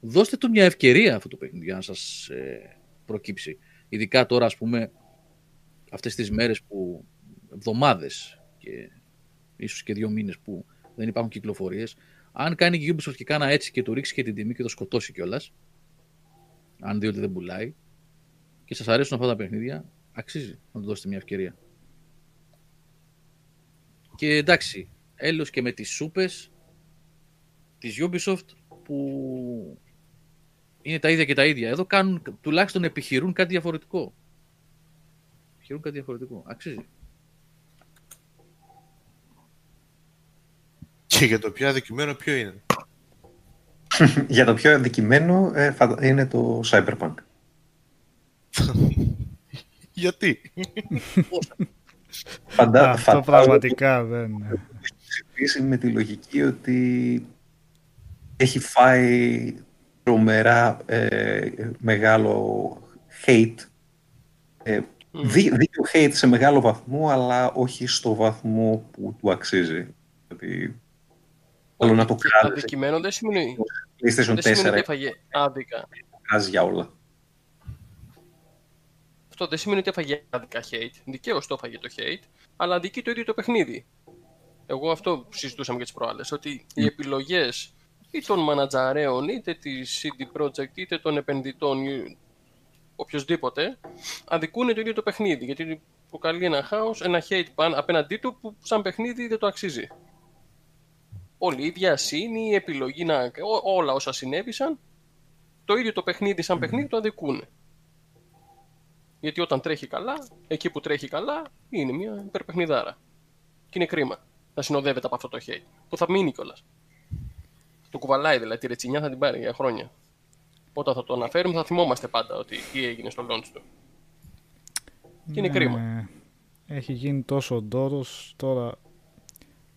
Δώστε του μια ευκαιρία αυτό το παιχνίδι για να σας ε, προκύψει. Ειδικά τώρα, ας πούμε, αυτές τις μέρες που εβδομάδες και ίσως και δύο μήνες που δεν υπάρχουν κυκλοφορίες, αν κάνει και η Ubisoft και κάνα έτσι και του ρίξει και την τιμή και το σκοτώσει κιόλας, αν δει ότι δεν πουλάει, και σας αρέσουν αυτά τα παιχνίδια, αξίζει να του δώσετε μια ευκαιρία. Και εντάξει, έλος και με τις σούπες της Ubisoft που είναι τα ίδια και τα ίδια. Εδώ κάνουν, τουλάχιστον επιχειρούν κάτι διαφορετικό. Επιχειρούν κάτι διαφορετικό. Αξίζει. Και για το πιο αδικημένο ποιο είναι; *laughs* Για το πιο αδικημένο ε, φαντα- είναι το Cyberpunk. *laughs* Γιατί; *laughs* Φαντα... Αυτό φαντάζομαι πραγματικά δεν είναι. συζητήσει με τη λογική ότι έχει φάει τρομερά ε, μεγάλο hate. Ε, δί- δίκιο hate σε μεγάλο βαθμό, αλλά όχι στο βαθμό που του αξίζει. Δηλαδή, θέλω να το κράζεις. Αδικημένο δεν σημαίνει, PlayStation δεν σημαίνει 4 ότι έφαγε άδικα. κράζεις για όλα. Αυτό δεν σημαίνει ότι έφαγε άδικα hate. Δικαίως το έφαγε το hate, αλλά αδικεί το ίδιο το παιχνίδι. Εγώ αυτό που συζητούσαμε και τις προάλλες, ότι οι επιλογές ή των μανατζαρέων, είτε της CD Projekt, είτε των επενδυτών, ή οποιοδήποτε, αδικούν το ίδιο το παιχνίδι. Γιατί προκαλεί ένα χάος, ένα hate πάνω, απέναντί του που σαν παιχνίδι δεν το αξίζει. Όλη η βιασύνη, η επιλογή να. ό- όλα όσα συνέβησαν, το ίδιο το παιχνίδι σαν παιχνίδι το αδικούν. Γιατί όταν τρέχει καλά, εκεί που τρέχει καλά, είναι μια υπερπαιχνιδάρα. Και είναι κρίμα να συνοδεύεται από αυτό το hate. Που θα μείνει κιόλας. Το κουβαλάει δηλαδή, τη ρετσινιά θα την πάρει για χρόνια. όταν θα το αναφέρουμε θα θυμόμαστε πάντα ότι τι έγινε στο launch του. Και είναι κρίμα. Ναι. Έχει γίνει τόσο ντόρος, τώρα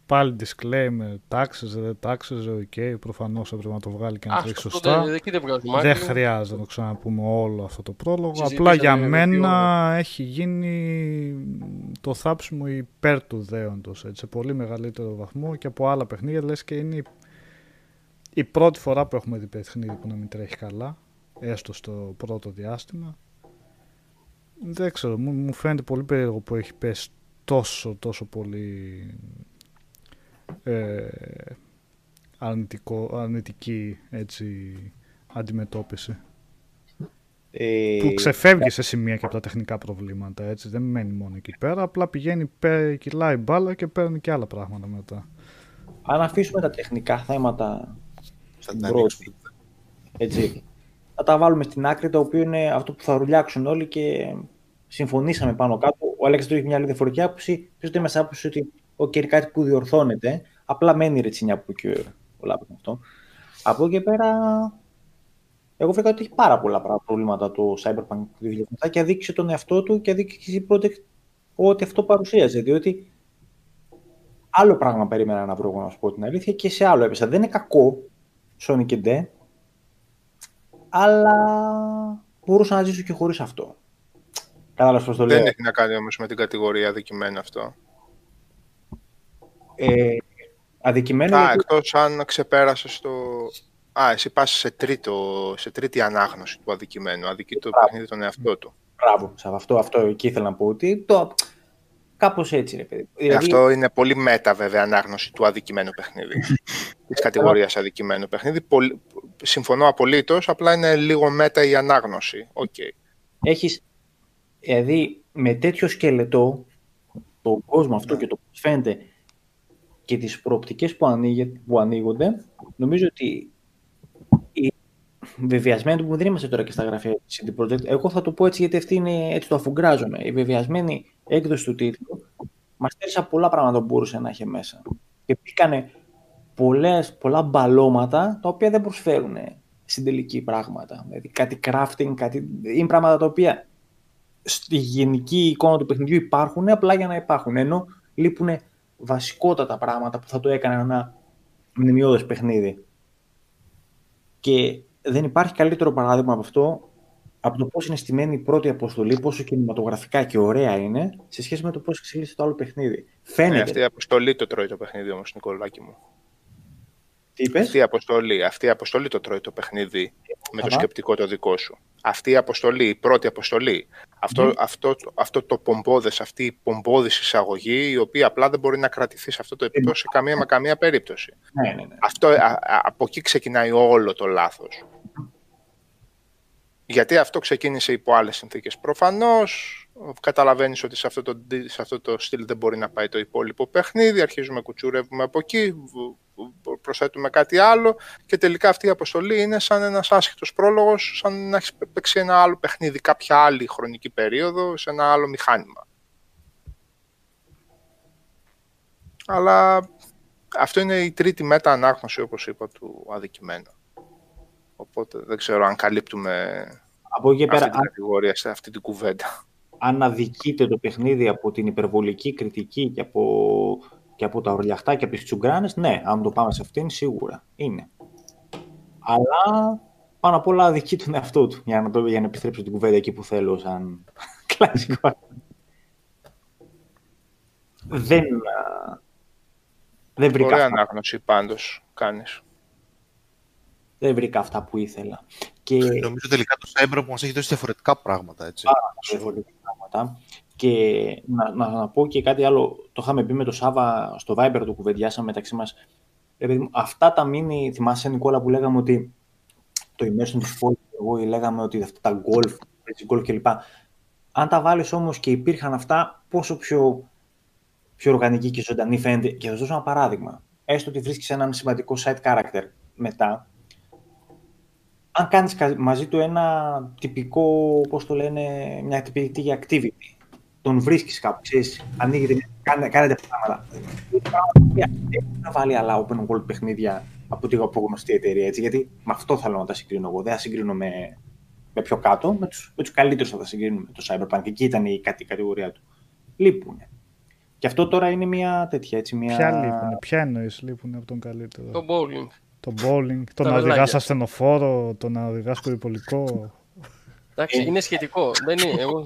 πάλι disclaimer, τάξεζε, δεν τάξεζε, οκ, προφανώς έπρεπε να το βγάλει και να Α, τρέξει αυτό σωστά. δεν- εκεί δεν βγάζουμε Δεν άκρη. χρειάζεται να το ξαναπούμε όλο αυτό το πρόλογο. Συζητήσαμε Απλά για δύο μένα έχει γίνει το θάψιμο υπέρ του δέοντος έτσι, σε πολύ μεγαλύτερο βαθμό και από άλλα παιχνίδια. Λες και είναι η, η πρώτη φορά που έχουμε δει παιχνίδι που να μην τρέχει καλά, έστω στο πρώτο διάστημα. Δεν ξέρω, μου, μου φαίνεται πολύ περίεργο που έχει πέσει τόσο τόσο πολύ ε, αρνητικό, αρνητική έτσι, αντιμετώπιση. Ε, Που ξεφεύγει σε σημεία και από τα τεχνικά προβλήματα, έτσι. Δεν μένει μόνο εκεί πέρα, απλά πηγαίνει, πέ- κυλάει μπάλα και παίρνει και άλλα πράγματα μετά. Αν αφήσουμε τα τεχνικά θέματα στην πρώτη, έτσι, θα τα βάλουμε στην άκρη, το οποίο είναι αυτό που θα ρουλιάξουν όλοι και συμφωνήσαμε πάνω κάτω. Ο Αλέξανδρος έχει μια άλλη διαφορετική άποψη. Ποιος δεν μας άποψη ότι ο είναι κάτι που διορθώνεται, απλά μένει η ρετσινιά από εκεί ο Λάπης με αυτό. Από εκεί και πέρα, εγώ βρήκα ότι έχει πάρα πολλά πράγματα- προβλήματα το Cyberpunk 2007 και αδίκησε τον εαυτό του και αδίκησε η Project ό,τι αυτό παρουσίαζε. Διότι άλλο πράγμα περίμενα να βρω, εγώ, να σου πω την αλήθεια, και σε άλλο έπεσα. Δεν είναι κακό, Sonic και D, αλλά μπορούσα να ζήσω και χωρίς αυτό. Κατάλαβες πώς το λέω. Δεν έχει να κάνει όμως με την κατηγορία αδικημένο αυτό. Ε, αδικημένο Α, γιατί- εκτός αν ξεπέρασες το... Α, εσύ πας σε, τρίτο, σε τρίτη ανάγνωση του αδικημένου. Αδικεί το παιχνίδι τον εαυτό του. Μπράβο, σε αυτό, αυτό εκεί ήθελα να πω ότι το... κάπως έτσι ρε παιδί. Δηλαδή, Αυτό είναι πολύ μέτα βέβαια ανάγνωση του αδικημένου παιχνίδι. *laughs* Της κατηγορίας αδικημένου παιχνίδι. Πολύ- Συμφωνώ απολύτως, απλά είναι λίγο meta η ανάγνωση. Οκ. έχεις, δηλαδή με τέτοιο σκελετό, τον κόσμο αυτό Ναι. και το πώς φαίνεται και τις προοπτικές που, ανοίγε- που ανοίγονται, νομίζω ότι η βεβιασμένη που δεν είμαστε τώρα και στα γραφεία της CD Projekt, εγώ θα το πω έτσι γιατί αυτή είναι, έτσι το αφουγκράζομαι. Η βεβιασμένη έκδοση του τίτλου μας στέλνει πολλά πράγματα που μπορούσε να έχει μέσα. Και μπήκανε πολλές, πολλά μπαλώματα τα οποία δεν προσφέρουν στην τελική πράγματα. Δηλαδή κάτι crafting, κάτι... είναι πράγματα τα οποία στη γενική εικόνα του παιχνιδιού υπάρχουν απλά για να υπάρχουν. Ενώ λείπουν βασικότατα πράγματα που θα το έκαναν ένα μνημειώδες παιχνίδι. Και δεν υπάρχει καλύτερο παράδειγμα από αυτό από το πώς είναι στημένη η πρώτη αποστολή, πόσο κινηματογραφικά και ωραία είναι, σε σχέση με το πώς εξελίσσεται το άλλο παιχνίδι. Ε, Φαίνεται. αυτή η αποστολή το τρώει το παιχνίδι όμως, Νικολάκη μου. Τι είπες; Αυτή η αποστολή, αυτή η αποστολή το τρώει το παιχνίδι με το Αχα. σκεπτικό το δικό σου. Αυτή η αποστολή, η πρώτη αποστολή, αυτό, Μμμ. αυτό, αυτό το πομπόδες, αυτή η πομπόδης εισαγωγή, η οποία απλά δεν μπορεί να κρατηθεί σε αυτό το επίπεδο σε καμία με καμία περίπτωση. Ναι, ναι, ναι. Αυτό, α- α- από εκεί ξεκινάει όλο το λάθος. Γιατί αυτό ξεκίνησε υπό άλλες συνθήκες. Προφανώς καταλαβαίνεις ότι σε αυτό, το, σε αυτό το στυλ δεν μπορεί να πάει το υπόλοιπο παιχνίδι, αρχίζουμε κουτσουρεύουμε από εκεί, β- β- προσθέτουμε κάτι άλλο και τελικά αυτή η αποστολή είναι σαν ένας άσχετος πρόλογος, σαν να έχεις παίξει ένα άλλο παιχνίδι κάποια άλλη χρονική περίοδο σε ένα άλλο μηχάνημα. Αλλά αυτό είναι η τρίτη μέτα ανάγνωση, όπως είπα, του αδικημένου. Οπότε δεν ξέρω αν καλύπτουμε Από εκεί και αυτή πέρα, την κατηγορία σε αυτή την κουβέντα. αν αδικείται το παιχνίδι από την υπερβολική κριτική και από, και από τα ορλιαχτά και από τις τσουγκράνες, ναι, αν το πάμε σε αυτήν, σίγουρα είναι. Αλλά πάνω απ' όλα αδικεί τον εαυτό του, για να, το, για να επιστρέψω την κουβέντα εκεί που θέλω, σαν *laughs* κλασικό. δεν, α, δεν, βρήκα Ωραία αυτά, ανάγνωση πάντως κάνεις. δεν βρήκα αυτά που ήθελα. Και Νομίζω τελικά το Cyberpunk μας έχει δώσει διαφορετικά πράγματα, έτσι. πάρα πολλά διαφορετικά πράγματα. Και να, να, να πω και κάτι άλλο, το είχαμε πει με το Σάβα στο Viber, το κουβεντιάσαμε μεταξύ μας. Ρε παιδί μου, αυτά τα μίνι, θυμάσαι Νικόλα που λέγαμε ότι το immersion της πόλης, εγώ λέγαμε ότι αυτά τα golf, έτσι, golf κλπ. Αν τα βάλεις όμως και υπήρχαν αυτά, πόσο πιο, πιο οργανική και ζωντανή φαίνεται. Και θα σου δώσω ένα παράδειγμα. Έστω ότι βρίσκεις έναν σημαντικό side character μετά, αν κάνεις κα- μαζί του ένα τυπικό, πώς το λένε, μια τυπική activity, τον βρίσκεις κάπου, ξέρεις, ανοίγετε, κάνετε, κάνετε πράγματα. Είναι πράγματα τα οποία Δεν έχουν να βάλει άλλα open world παιχνίδια από την από γνωστή εταιρεία, έτσι, γιατί με αυτό θέλω να τα συγκρίνω εγώ. Δεν θα συγκρίνω με, με πιο κάτω, με τους, με τους καλύτερους θα τα συγκρίνω με το Cyberpunk. Εκεί ήταν η, κατη- η κατηγορία του. Λείπουνε. Και αυτό τώρα είναι μια τέτοια, έτσι, μια... Ποια λείπουν, ποια εννοείς λείπουν από τον καλύτερο; Το bowling. Το bowling, το Τα να οδηγάς βελάκια. ασθενοφόρο, το να οδηγάς περιπολικό. Εντάξει, είναι σχετικό. Δεν είναι, εγώ...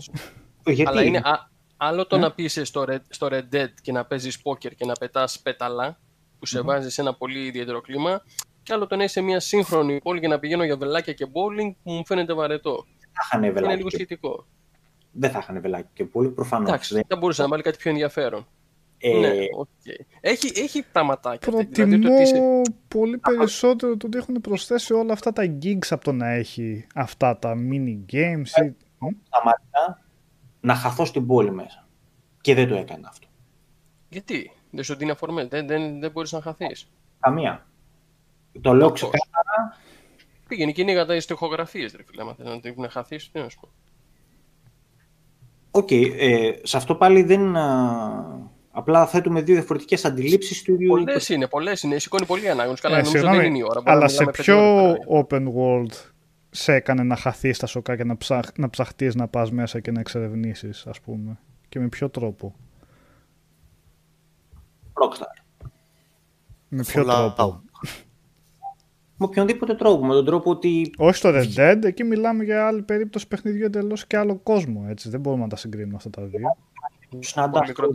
Γιατί; Αλλά είναι α- άλλο το να πεις στο, Red- στο Red Dead και να παίζεις poker και να πετάς πέταλα που σε βάζει σε ένα πολύ ιδιαίτερο κλίμα. Και άλλο το να είσαι σε μια σύγχρονη πόλη και να πηγαίνω για βελάκια και bowling που μου φαίνεται βαρετό. θα είχαν Είναι βελάκι λίγο και- σχετικό. Δεν θα είχαν βελάκι και πολύ προφανώς. Εντάξει, θα μπορούσε να βάλει κάτι πιο ενδιαφέρον. Ε, Ναι, οκ. Έχει, έχει πραγματάκια. Δηλαδή το Προτιμώ ότι είσαι- πολύ περισσότερο το ότι έχουν προσθέσει όλα αυτά τα gigs από το να έχει αυτά τα mini games. Ή... Μ; Σταμάτησα να χαθώ στην πόλη μέσα. Και δεν το έκανα αυτό. Γιατί, δεν σου δίνει αφορμές, δεν, δεν, δεν μπορείς να χαθείς. Καμία. Το λέω Πώς; ξεκάθαρα. Πήγαινε και ανοίγα τα στοιχογραφίες, ρε φίλε, άμα θες να την χαθείς, τι να σου πω. Οκ, ε, σε αυτό πάλι δεν. α, απλά θέτουμε δύο διαφορετικές αντιλήψεις του ίδιου. Πολλές είναι, πολλές είναι, σηκώνει πολύ ανάγνωση. Καλά, Ε, νομίζω συγγνώμη, δεν είναι η ώρα. Μπορούμε αλλά να σε μιλάμε πέντε ποιο ώρες τώρα. open world σε έκανε να χαθείς στα σοκάκια και να, ψαχ, να ψαχτείς να πας μέσα και να εξερευνήσεις, ας πούμε. Και με ποιο τρόπο; Rockstar. Με ποιο Fallout. τρόπο; Με οποιονδήποτε τρόπο. Με τον τρόπο ότι. Όχι στο Red Dead, εκεί μιλάμε για άλλη περίπτωση παιχνιδιού εντελώς και άλλο κόσμο. Έτσι. Δεν μπορούμε να τα συγκρίνουμε αυτά τα δύο. Συναντά Πολύ μικρό.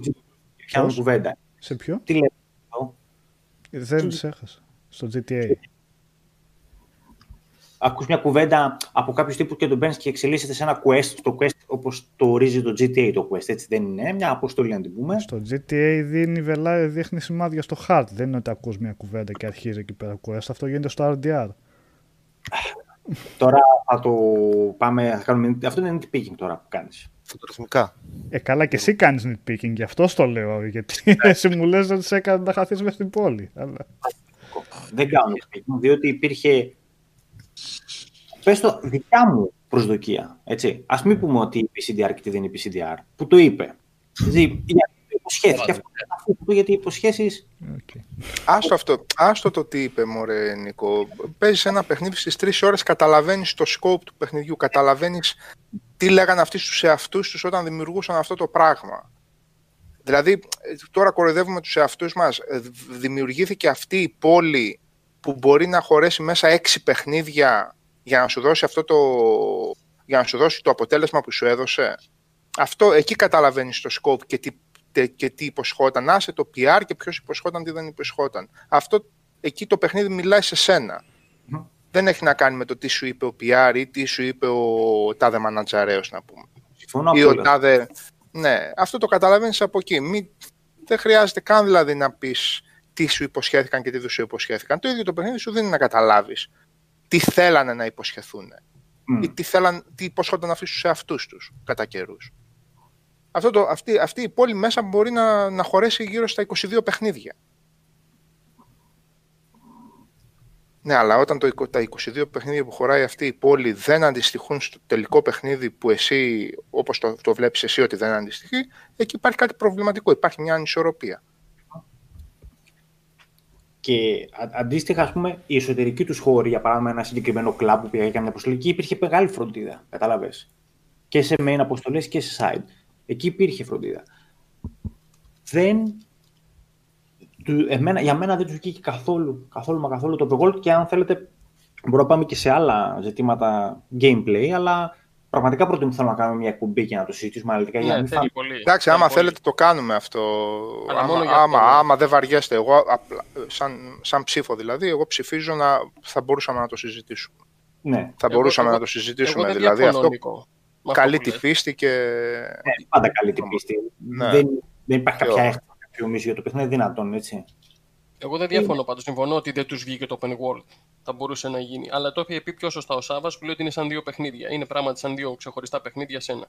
πιάνουν Πώς; κουβέντα. Σε ποιο; Τι λέει αυτό; Δεν σε έχασα. Στο GTA. Ακούς μια κουβέντα από κάποιου τύπου και τον παίρνεις και εξελίσσεται σε ένα quest. Το quest όπως το ορίζει το GTA το quest. Έτσι δεν είναι. Μια αποστολή να την πούμε. Στο GTA δίνει βελά, δείχνει σημάδια στο χάρτη. Δεν είναι ότι ακούς μια κουβέντα και αρχίζει εκεί πέρα quest. Αυτό γίνεται στο RDR. *laughs* Τώρα θα το πάμε. Θα κάνουμε... Αυτό δεν είναι nitpicking τώρα που κάνεις. Φωτορυθμικά. Ε, καλά και εσύ κάνεις nitpicking, γι' αυτό το λέω. Γιατί *laughs* εσύ μου λες ότι σε έκανε να χαθείς μες στην πόλη. Αλλά... Δεν κάνω nitpicking, διότι υπήρχε. Πες το, δικιά μου προσδοκία. Έτσι. Ας μην πούμε ότι η PCDR και τι δεν είναι η PCDR. Που το είπε. Δηλαδή, γιατί υποσχέθηκε αυτό. Αυτό που είπε γιατί οι υποσχέσεις Okay. Άστο αυτό, άστο το τι είπε, μωρέ Νίκο. Παίζεις ένα παιχνίδι στις τρεις ώρες, καταλαβαίνεις το scope του παιχνιδιού, καταλαβαίνεις τι λέγανε αυτοί στους εαυτούς τους όταν δημιουργούσαν αυτό το πράγμα. Δηλαδή, ε, τώρα κοροϊδεύουμε τους εαυτούς μας. Ε, δ- Δημιουργήθηκε αυτή η πόλη που μπορεί να χωρέσει μέσα έξι παιχνίδια για να σου δώσει αυτό το, για να σου δώσει το αποτέλεσμα που σου έδωσε. Αυτό, εκεί καταλαβαίνεις το scope και τι, τε- και τι υποσχόταν. Άσε το PR και ποιος υποσχόταν, τι δεν υποσχόταν. Αυτό, εκεί το παιχνίδι μιλάει σε σένα. Δεν έχει να κάνει με το τι σου είπε ο PR ή τι σου είπε ο τάδε μανατζαρέος, να πούμε. συμφωνώ Ή ο απόλυτα. τάδε... Ναι, αυτό το καταλαβαίνεις από εκεί. Μη... Δεν χρειάζεται καν δηλαδή να πεις τι σου υποσχέθηκαν και τι δεν σου υποσχέθηκαν. Το ίδιο το παιχνίδι σου δίνει να καταλάβεις τι θέλανε να υποσχεθούν Μμ. ή τι, θέλαν, τι υποσχόταν αυτοί στους εαυτούς τους κατά καιρούς. Αυτό το, αυτή, αυτή η πόλη μέσα μπορεί να, να χωρέσει γύρω στα 22 παιχνίδια. Ναι, αλλά όταν το, εικο- τα 22 παιχνίδια που χωράει αυτή η πόλη δεν αντιστοιχούν στο τελικό παιχνίδι που εσύ, όπως το, το βλέπεις εσύ ότι δεν αντιστοιχεί, εκεί υπάρχει κάτι προβληματικό, υπάρχει μια ανισορροπία. Και α- αντίστοιχα, ας πούμε, η εσωτερική τους χώρη, για παράδειγμα, ένα συγκεκριμένο κλαμπ που πήγα για μια αποστολή, εκεί υπήρχε μεγάλη φροντίδα. Κατάλαβε. Και σε main αποστολές και σε side. Εκεί υπήρχε φροντίδα. Δεν. Του, εμένα, για μένα δεν τους βγήκε καθόλου, καθόλου μα καθόλου το open world και αν θέλετε μπορούμε να πάμε και σε άλλα ζητήματα gameplay, αλλά πραγματικά προτιμώ θέλω να κάνουμε μια εκπομπή και να το συζητήσουμε αναλυτικά για να Ναι, μην θέλει φάμε. πολύ. Εντάξει, Θέλει άμα πολύ. θέλετε το κάνουμε αυτό. Αλλά άμα, μόνο για άμα, αυτό, ναι. άμα δεν βαριέστε. Εγώ, απλά, σαν, σαν ψήφο δηλαδή, εγώ ψηφίζω να θα μπορούσαμε να το συζητήσουμε. Ναι, Θα Εγώ- μπορούσαμε εγώ- να το συζητήσουμε. Εγώ δεν δηλαδή διαφωνώ, αυτό Νίκο, με αυτό καλή που τη λες. πίστη και. ναι, πάντα καλή την πίστη. Ναι. Δεν, δεν υπάρχει Και κάποια όλα. έξτρα κάποιο μίσο για το παιχνίδι, είναι δυνατόν, έτσι. Εγώ δεν διαφωνώ πάντως, συμφωνώ ότι δεν τους βγήκε το open world. Θα μπορούσε να γίνει. Αλλά το είχε πει πιο σωστά ο Σάβας που λέει ότι είναι σαν δύο παιχνίδια. Είναι πράγματι σαν δύο ξεχωριστά παιχνίδια σε ένα.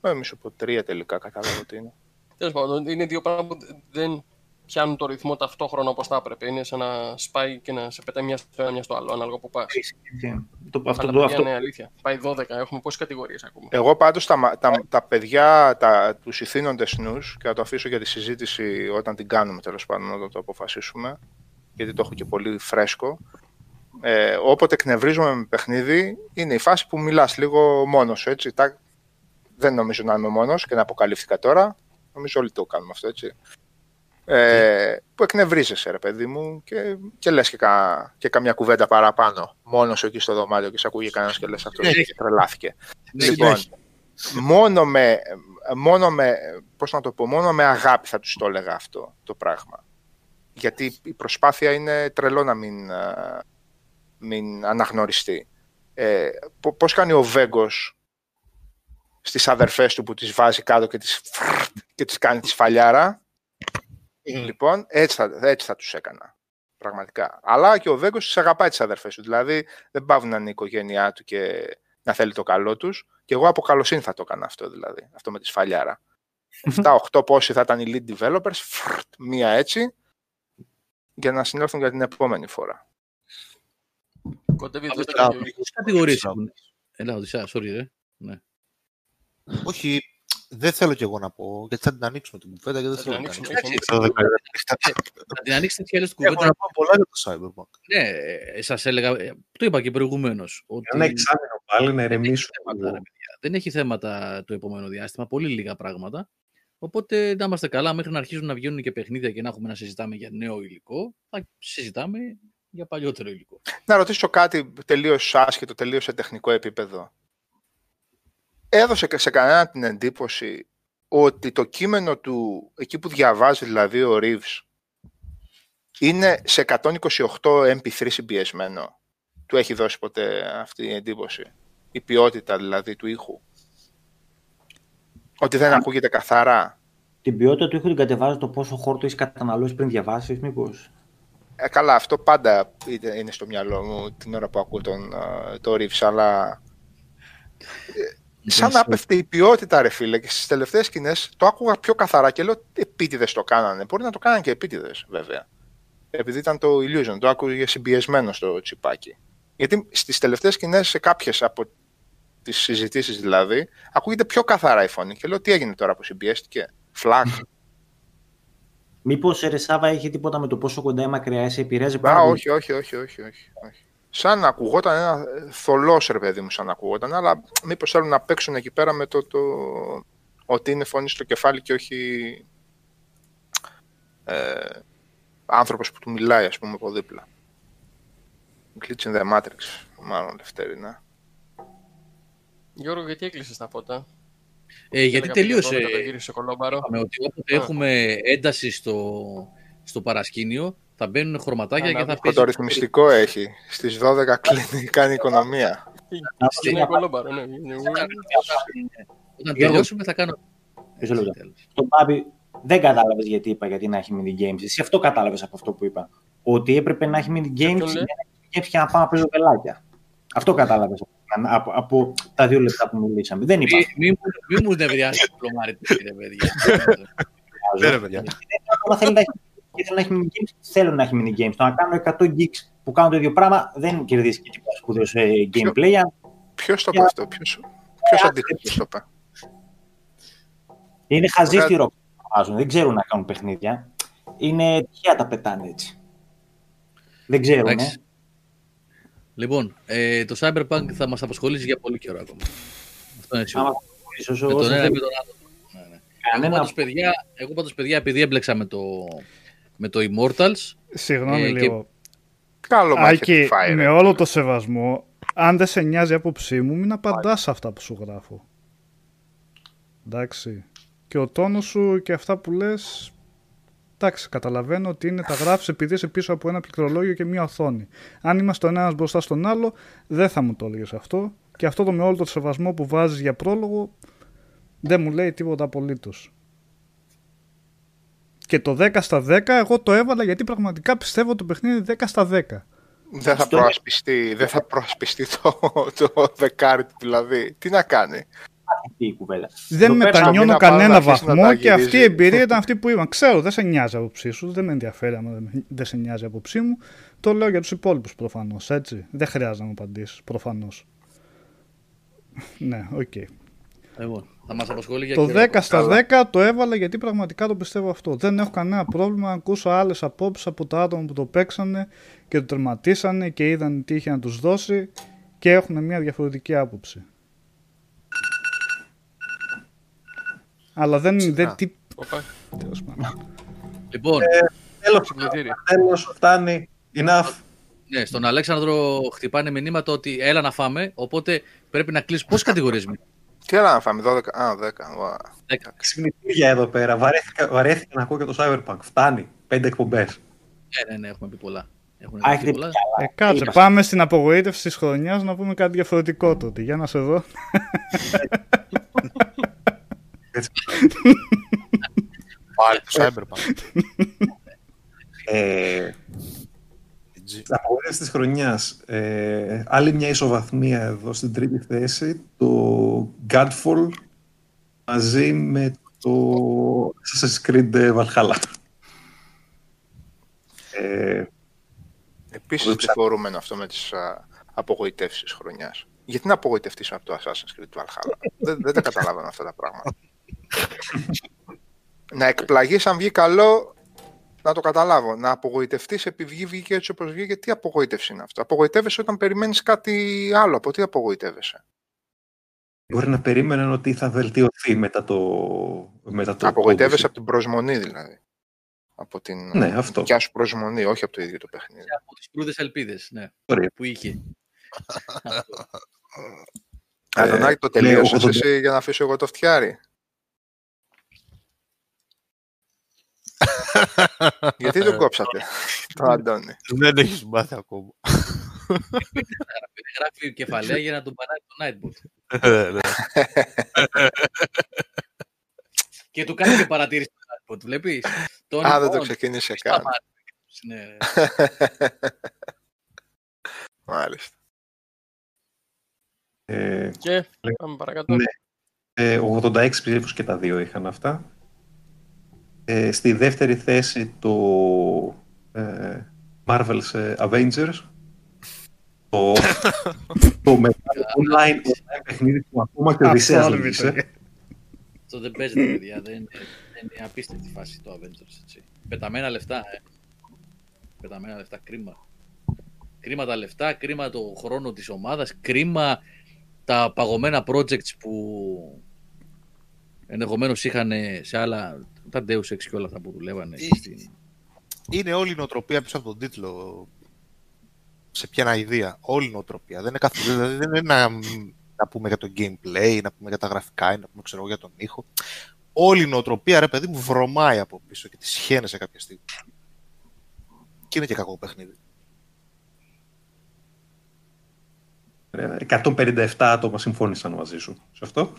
Ε, μη σου πω τρία τελικά, κατάλαβα ότι είναι. Τέλος πάντων, είναι δύο πράγματα που δεν, πιάνουν το ρυθμό ταυτόχρονα όπως θα έπρεπε. Είναι σαν να σπάει και να σε πετάει μια στο ένα, μια στο άλλο, ανάλογα που πας. Το, αυτό, Αλλά το, παιδιά, αυτό, είναι αλήθεια. Πάει 12, έχουμε πόσες κατηγορίες ακόμα. Εγώ πάντως τα, μα- τα, τα παιδιά, τα, τους ηθήνοντες νους, και θα το αφήσω για τη συζήτηση όταν την κάνουμε τέλος πάντων, όταν το αποφασίσουμε, γιατί το έχω και πολύ φρέσκο. Ε, όποτε εκνευρίζομαι με παιχνίδι, είναι η φάση που μιλάς λίγο μόνος σου, έτσι. Τα, δεν νομίζω να είμαι μόνος και να αποκαλύφθηκα τώρα. Νομίζω όλοι το κάνουμε αυτό, έτσι. Ε, που εκνευρίζεσαι, ρε παιδί μου, και, και λες και, κα, και καμιά κουβέντα παραπάνω. Μόνος σου εκεί στο δωμάτιο και σε ακούγει κανένας και λες αυτός Ναι. τρελάθηκε. Ναι, λοιπόν, ναι. μόνο με, μόνο με, πώς να το πω, μόνο με αγάπη θα τους το έλεγα αυτό το πράγμα. Γιατί η προσπάθεια είναι τρελό να μην, α, μην αναγνωριστεί. Ε, πο- πώς κάνει ο Βέγκος στις αδερφές του που τις βάζει κάτω και τις, φρρτ και τις κάνει τη σφαλιάρα; Λοιπόν, έτσι θα, έτσι θα τους έκανα. Πραγματικά. Αλλά και ο Βέγκος τις αγαπάει τις αδερφές του. Δηλαδή δεν πάβουν να είναι η οικογένειά του και να θέλει το καλό τους. Και εγώ από καλοσύνη θα το έκανα αυτό δηλαδή. Αυτό με τη σφαλιάρα. 7-8 πόσοι θα ήταν οι lead developers, φρρτ, μία έτσι, για να συνέλθουν για την επόμενη φορά. Κοντεύει Πόσες 12 κατηγορίες. κατηγορίες έχουν. Έλα, Οδυσσέα, sorry, ρε. Ναι. Όχι, δεν θέλω κι εγώ να πω, γιατί θα την ανοίξουμε την κουβέντα και δεν Θα θέλω την να την ανοίξουμε, ανοίξουμε. έχει Το Θα την ανοίξετε και άλλες Έχω κουβέντα. να πω πολλά για το Cyberpunk. Ναι, ε, σας έλεγα, ε, το είπα και προηγουμένως. Ότι Ένα εξάμεινο πάλι να δεν έχει ηρεμήσουμε. θέματα, λίγο. ρε παιδιά. Δεν έχει θέματα το επόμενο διάστημα, πολύ λίγα πράγματα. Οπότε να είμαστε καλά μέχρι να αρχίσουν να βγαίνουν και παιχνίδια και να έχουμε να συζητάμε για νέο υλικό. Θα συζητάμε για παλιότερο υλικό. Να ρωτήσω κάτι τελείως άσχετο, τελείως σε τεχνικό επίπεδο. Έδωσε και σε κανένα την εντύπωση ότι το κείμενο του, εκεί που διαβάζει δηλαδή ο Reeves, είναι σε 128 MP3 συμπιεσμένο. Του έχει δώσει ποτέ αυτή η εντύπωση; Η ποιότητα δηλαδή του ήχου; Ότι δεν ακούγεται καθαρά; την ποιότητα του ήχου την κατεβάζει το πόσο χώρο το έχεις καταναλώσει πριν διαβάσεις, μήπως; Ε, καλά, αυτό πάντα είναι είναι στο μυαλό μου την ώρα που ακούω τον, ε, το Reeves, αλλά ε, σαν να πέφτει η ποιότητα, ρε φίλε, και στις τελευταίες σκηνές το άκουγα πιο καθαρά και λέω επίτηδες το κάνανε. Μπορεί να το κάνανε και επίτηδες, βέβαια. Επειδή ήταν το illusion, το άκουγε συμπιεσμένο στο τσιπάκι. Γιατί στις τελευταίες σκηνές, σε κάποιες από τις συζητήσεις δηλαδή, ακούγεται πιο καθαρά η φωνή. Και λέω τι έγινε τώρα που συμπιέστηκε. Φλακ. Μήπως η Ρεσάβα έχει τίποτα με το πόσο κοντά ή μακριά είσαι, επηρεάζει Α, πάρα πολύ. όχι, όχι, όχι, όχι, όχι, όχι. Σαν να ακουγόταν ένα θολός ρε παιδί μου, σαν να ακουγόταν, αλλά μήπως θέλουν να παίξουν εκεί πέρα με το, το ότι είναι φωνή στο κεφάλι και όχι ε, άνθρωπος που του μιλάει, ας πούμε, από δίπλα. Glitch in the Matrix, μάλλον Λευτέρινα. Γιώργο, γιατί έκλεισες τα φώτα. Ε, γιατί Έλεγα πήγε τελείωσε. 12, το γύρισε κολόμπαρο. Είπαμε ότι όποτε Α. έχουμε ένταση στο, στο παρασκήνιο, θα μπαίνουν χρωματάκια και θα Ανάβει. παίζει. Το ρυθμιστικό έχει. Στις 12 κλείνει, κάνει οικονομία. Είναι κολόμπαρο, ναι. Όταν τελειώσουμε θα κάνω. Μισό λεπτό. Τον Μπάμπη δεν κατάλαβες γιατί είπα γιατί να έχει mini games. Εσύ αυτό κατάλαβες από αυτό που είπα. Ότι έπρεπε να έχει mini games ποιον για λέει; να έχει games και να πάω να παίζω βελάκια. Αυτό κατάλαβες από, από τα δύο λεπτά που μιλήσαμε. Δεν είπα. Μη, μη, μου- μη μου νευριάσεις το πλωμάρι του, κύριε παιδιά. Δεν ρε παιδιά. Αν θέλει να έχει, και θέλω να έχει mini games, θέλω να έχει mini games. Το να κάνω 100 gigs που κάνουν το ίδιο πράγμα δεν κερδίζει και τίποτα σπουδαίος σε gameplay. αν- Ποιος το είπε αυτό, ποιο ποιος αντίθετος το είπε. Είναι χαζί Ωραία. στη ροκ που βάζουν. Δεν ξέρουν να κάνουν παιχνίδια. Είναι τυχαία τα πετάνε έτσι. Δεν ξέρουν. Εντάξει. Λοιπόν, ε, το Cyberpunk θα μας απασχολήσει για πολύ καιρό ακόμα. Αυτό είναι σίγουρο. Όσο, Με τον όσο ένα δεν- με τον άλλο. Ναι, ναι. Εγώ Κανένα- πάντως, παιδιά, εγώ πάντως, παιδιά, επειδή έμπλεξα με το, με το Immortals, Συγγνώμη Ε, και- λίγο. Καλό μου Άκη, έχετε φάει. με ρε. όλο το σεβασμό, αν δεν σε νοιάζει η άποψή μου, μην απαντάς σε αυτά που σου γράφω. Εντάξει. Και ο τόνος σου και αυτά που λες, εντάξει, καταλαβαίνω ότι είναι τα γράφεις επειδή είσαι πίσω από ένα πληκτρολόγιο και μία οθόνη. Αν είμαστε ο ένας μπροστά στον άλλο, δεν θα μου το έλεγες αυτό. Και αυτό το με όλο το σεβασμό που βάζεις για πρόλογο, δεν μου λέει τίποτα απολύτως. Και το 10 στα 10 εγώ το έβαλα γιατί πραγματικά πιστεύω το παιχνίδι είναι 10 στα 10. Δεν θα Στο- προασπιστεί, δεν θα προασπιστεί το, το δεκάρι του δηλαδή. Τι να κάνει; αυτή η κουβέντα. Δεν Εδώ πέρα, μετανιώνω να πάρουν κανένα να αρχίσει να βαθμό τα και αυτή η γυρίζει. εμπειρία ήταν αυτή που είπα. Ξέρω, δεν σε νοιάζει η άποψή σου, δεν με ενδιαφέρει άμα δεν- δεν σε νοιάζει η άποψή μου. Το λέω για τους υπόλοιπους προφανώς, έτσι. Δεν χρειάζεται να μου απαντήσεις, προφανώς. *laughs* ναι, οκ. Λοιπόν, θα μας απασχολεί για Το καιρό. 10 στα 10 το έβαλα γιατί πραγματικά το πιστεύω αυτό. Δεν έχω κανένα πρόβλημα να ακούσω άλλες απόψεις από τα άτομα που το παίξανε και το τερματίσανε και είδαν τι είχε να τους δώσει και έχουν μια διαφορετική άποψη. Αλλά δεν. δεν τι... Οπα, Τέλος πάντων. Λοιπόν, Τέλος, συγχαρητήρια. τέλος, φτάνει. Enough. ναι, στον Αλέξανδρο χτυπάνε μηνύματα ότι έλα να φάμε, οπότε πρέπει να κλείσει. Πόσες *laughs* κατηγορίες μείνουν, Τι άλλα να φάμε, 12. Α, 10. Ουα. 10. Ξυπνητήρια εδώ πέρα. Βαρέθηκα, βαρέθηκα να ακούω και το Cyberpunk. Φτάνει. Πέντε εκπομπές. Ναι, ναι, ναι, έχουμε πει πολλά. Έχουμε Α, πει έχετε πει πολλά. καλά. Ε, κάτσε, Είπα. πάμε στην απογοήτευση της χρονιάς να πούμε κάτι διαφορετικό τότε. Για να σε δω. Πάλι το Cyberpunk. Ε, GG. Απογοήτευση της χρονιάς. Ε, άλλη μια ισοβαθμία εδώ στην τρίτη θέση. Το Godfall μαζί με το Assassin's Creed Valhalla. Ε, Επίσης, Εγώ δεν θεωρούμε αυτό με τις απογοητεύσεις τη χρονιάς. Γιατί να απογοητευτείς από το Assassin's Creed Valhalla; δεν, δεν τα καταλάβαμε αυτά τα πράγματα. *laughs* να εκπλαγείς αν βγει καλό, να το καταλάβω. Να απογοητευτείς επειδή βγήκε έτσι όπως βγήκε, τι απογοήτευση είναι αυτό; Απογοητεύεσαι όταν περιμένεις κάτι άλλο. Από τι απογοητεύεσαι; μπορεί να περίμεναν ότι θα βελτιωθεί μετά το, μετά το Απογοητεύεσαι Odyssey. από την προσμονή δηλαδή. Από την Ναι, αυτό. δικιά σου προσμονή, όχι από το ίδιο το παιχνίδι. Από τις πρώτε ελπίδες, ναι, Ωραία. που είχε. Αντωνάκη, το Ε, λέω, τελείωσες 80. εσύ για να αφήσω εγώ το φτιάρι; *laughs* Γιατί τον κόψατε, *laughs* το Αντώνη; Δεν έχεις μάθει ακόμα. Γράφει κεφαλαία για να τον παράει το Nightbot. Ε, ναι. *laughs* Και του κάνει και παρατήρηση το Nightbot, βλέπεις; Α, δεν το ξεκίνησε καν. Ναι, Μάλιστα. Ε, Και πάμε παρακάτω. Ναι. Ε, 86 ψήφους και τα δύο είχαν αυτά. Ε, στη δεύτερη θέση το ε, Marvel's ε, Avengers. Το, *laughs* το μεγάλο online, online παιχνίδι που ακόμα και ο Οδυσσέας Αυθόρμητο. λύγησε. Αυτό δεν παίζεται, παιδιά. Δεν, είναι- δεν είναι απίστευτη φάση το Avengers. Έτσι. Πεταμένα λεφτά, ε. Πεταμένα λεφτά, κρίμα. Κρίμα τα λεφτά, κρίμα το χρόνο της ομάδας, κρίμα τα παγωμένα projects που ενδεχομένως είχαν σε άλλα, τα Deus Ex και όλα αυτά που δουλεύανε. Ε, στην- Είναι όλη η νοοτροπία πίσω από τον τίτλο. Σε ποια ένα ιδέα. Όλη η νοοτροπία. Δεν είναι, καθ... δηλαδή δεν είναι να, να πούμε για το gameplay, να πούμε για τα γραφικά, ή να πούμε ξέρω, εγώ, για τον ήχο. Όλη η νοοτροπία, ρε παιδί μου, βρωμάει από πίσω και τη σχένεσαι κάποια στιγμή. Και είναι και κακό παιχνίδι. Ε, 157 άτομα συμφώνησαν μαζί σου σε αυτό.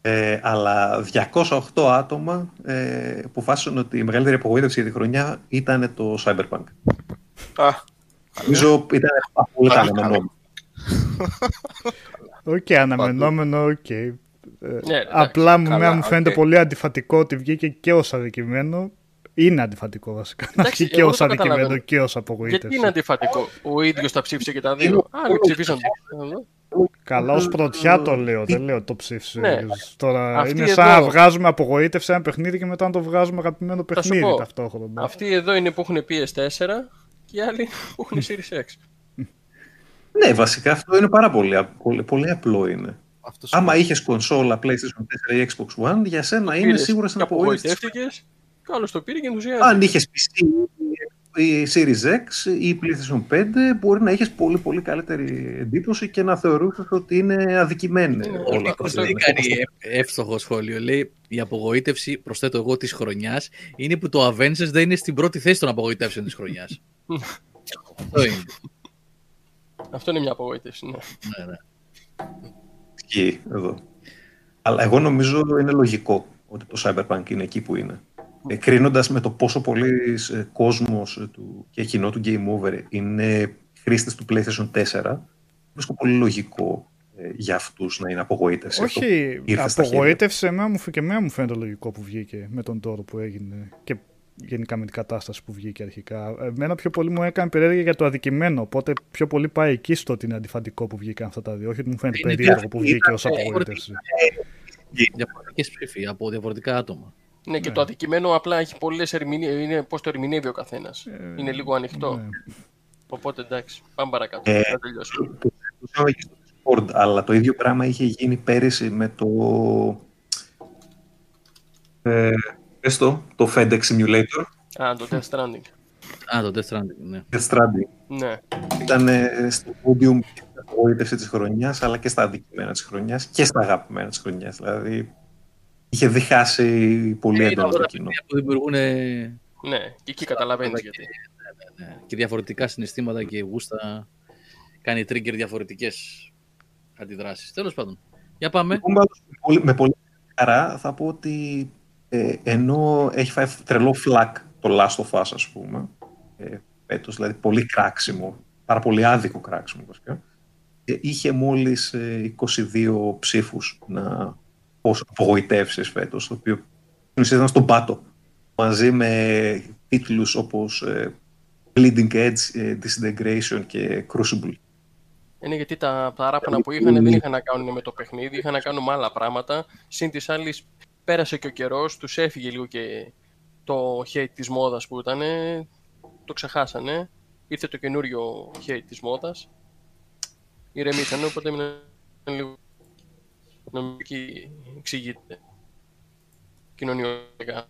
Ε, αλλά 208 άτομα ε, αποφάσισαν ότι η μεγαλύτερη απογοήτευση για τη χρονιά ήταν το Cyberpunk. Α, Νομίζω ήταν πολύ Πάλι αναμενόμενο. *laughs* Οκ, αναμενόμενο, οκ. Ε, εντάξει, απλά μου, καλά, εμένα μου φαίνεται οκ. πολύ αντιφατικό ότι βγήκε και ως αδικημένο. Είναι αντιφατικό βασικά. Να Εντάξει, βγει και εγώ ως το αδικημένο καταλαβαίνω. και ως Γιατί απογοήτευση. είναι αντιφατικό; Ο ίδιος τα ψήφισε και τα δύο. Άλλοι ψήφισαν. Καλά, ως πρωτιά το λέω, δεν λέω το ψήφισε. Ναι. Τώρα Αυτή είναι εδώ- σαν να βγάζουμε απογοήτευση ένα παιχνίδι και μετά να το βγάζουμε αγαπημένο Θα σου παιχνίδι πω. ταυτόχρονα. Αυτοί εδώ είναι που έχουν PS4 και οι άλλοι *laughs* που έχουν Series X. Ναι, βασικά αυτό είναι πάρα πολύ, α- πολύ, πολύ απλό είναι. Αυτό Άμα είχες κονσόλα PlayStation 4 ή Xbox One, για σένα είναι Πήρες σίγουρα στην και απογοήτευση. απογοητεύτηκες, και άλλο το πήρε και ενθουσιάστηκες. Αν είχες PC ή Series X ή PlayStation 5, μπορεί να είχε πολύ πολύ καλύτερη εντύπωση και να θεωρούσες ότι είναι αδικημένοι Είναι Ο όλα Νίκος αυτά. δεν κάνει ε- εύστοχο σχόλιο. Λέει η απογοήτευση, προσθέτω εγώ, της χρονιάς είναι που το Avengers δεν είναι στην πρώτη θέση των απογοητεύσεων της χρονιάς. *laughs* Αυτό είναι. Αυτό είναι μια απογοήτευση. Ναι. Ναι, ναι. Ισχύει εδώ. Αλλά εγώ νομίζω είναι λογικό ότι το Cyberpunk είναι εκεί που είναι. Ε, κρίνοντας με το πόσο πολύ ε, κόσμος ε, του, και κοινό του Game Over είναι χρήστες του PlayStation 4, βρίσκω πολύ λογικό ε, για αυτούς να είναι απογοήτευση. Όχι, Αυτό ήρθε στα χέρια. απογοήτευση εμένα μου, φ- και εμένα μου φαίνεται λογικό που βγήκε με τον τόρο που έγινε και γενικά με την κατάσταση που βγήκε αρχικά. Εμένα πιο πολύ μου έκανε περιέργεια για το αδικημένο, οπότε πιο πολύ πάει εκεί στο ότι είναι αντιφατικό που βγήκαν αυτά τα δύο. Όχι ότι μου φαίνεται Είναι περίεργο που διαφορετικά, βγήκε ως ε, απογοήτευση. Διαφορετικές ψήφοι από διαφορετικά άτομα. Ναι, και το αντικείμενο απλά έχει πολλές ερμηνείε. Είναι πώς το ερμηνεύει ο καθένας. Ε, είναι λίγο ανοιχτό. ναι. Οπότε εντάξει, πάμε παρακάτω. Ε, να τελειώσουμε. Το το είχε στο Discord, αλλά το ίδιο πράγμα είχε γίνει πέρυσι με το... Ε, πες το, το FedEx Simulator, Α, το Death Stranding. Α, το Death Stranding, ναι. Death Stranding. Ναι. Ήταν ε, στο podium και στην απογοήτευση της χρονιάς, αλλά και στα αδικημένα της χρονιάς και στα αγαπημένα της χρονιάς. Δηλαδή, είχε διχάσει πολύ Ε, έντονα είναι το αυτά κοινό. παιχνίδια που δημιουργούν ε, Ναι, και εκεί καταλαβαίνεις γιατί. ναι, και διαφορετικά συναισθήματα και γούστα. Κάνει trigger διαφορετικές αντιδράσεις. Τέλος πάντων. Για πάμε. Εγώ πάντως, με πολύ- με πολύ χαρά θα πω ότι ε, ενώ έχει φάει τρελό φλακ το Last of Us, ας πούμε, ε, φέτος, δηλαδή πολύ κράξιμο, πάρα πολύ άδικο κράξιμο βασικά, ε, είχε μόλις ε, 22 ψήφους να ως απογοητεύσεις φέτος, το οποίο στην ουσία ήταν στον πάτο, μαζί με τίτλους όπως ε, Bleeding Edge, ε, Disintegration και Crucible. Είναι γιατί τα παράπονα που είχαν δεν είχαν να κάνουν με το παιχνίδι, είχαν να κάνουν με άλλα πράγματα. Συν της άλλης, πέρασε και ο καιρός, τους έφυγε λίγο και το hate της μόδας που ήταν. Το ξεχάσανε. Ήρθε το καινούριο hate της μόδας. Ηρεμήσανε, οπότε έμειναν λίγο. Νομίζω εκεί εξηγείται. Κοινωνιολογικά.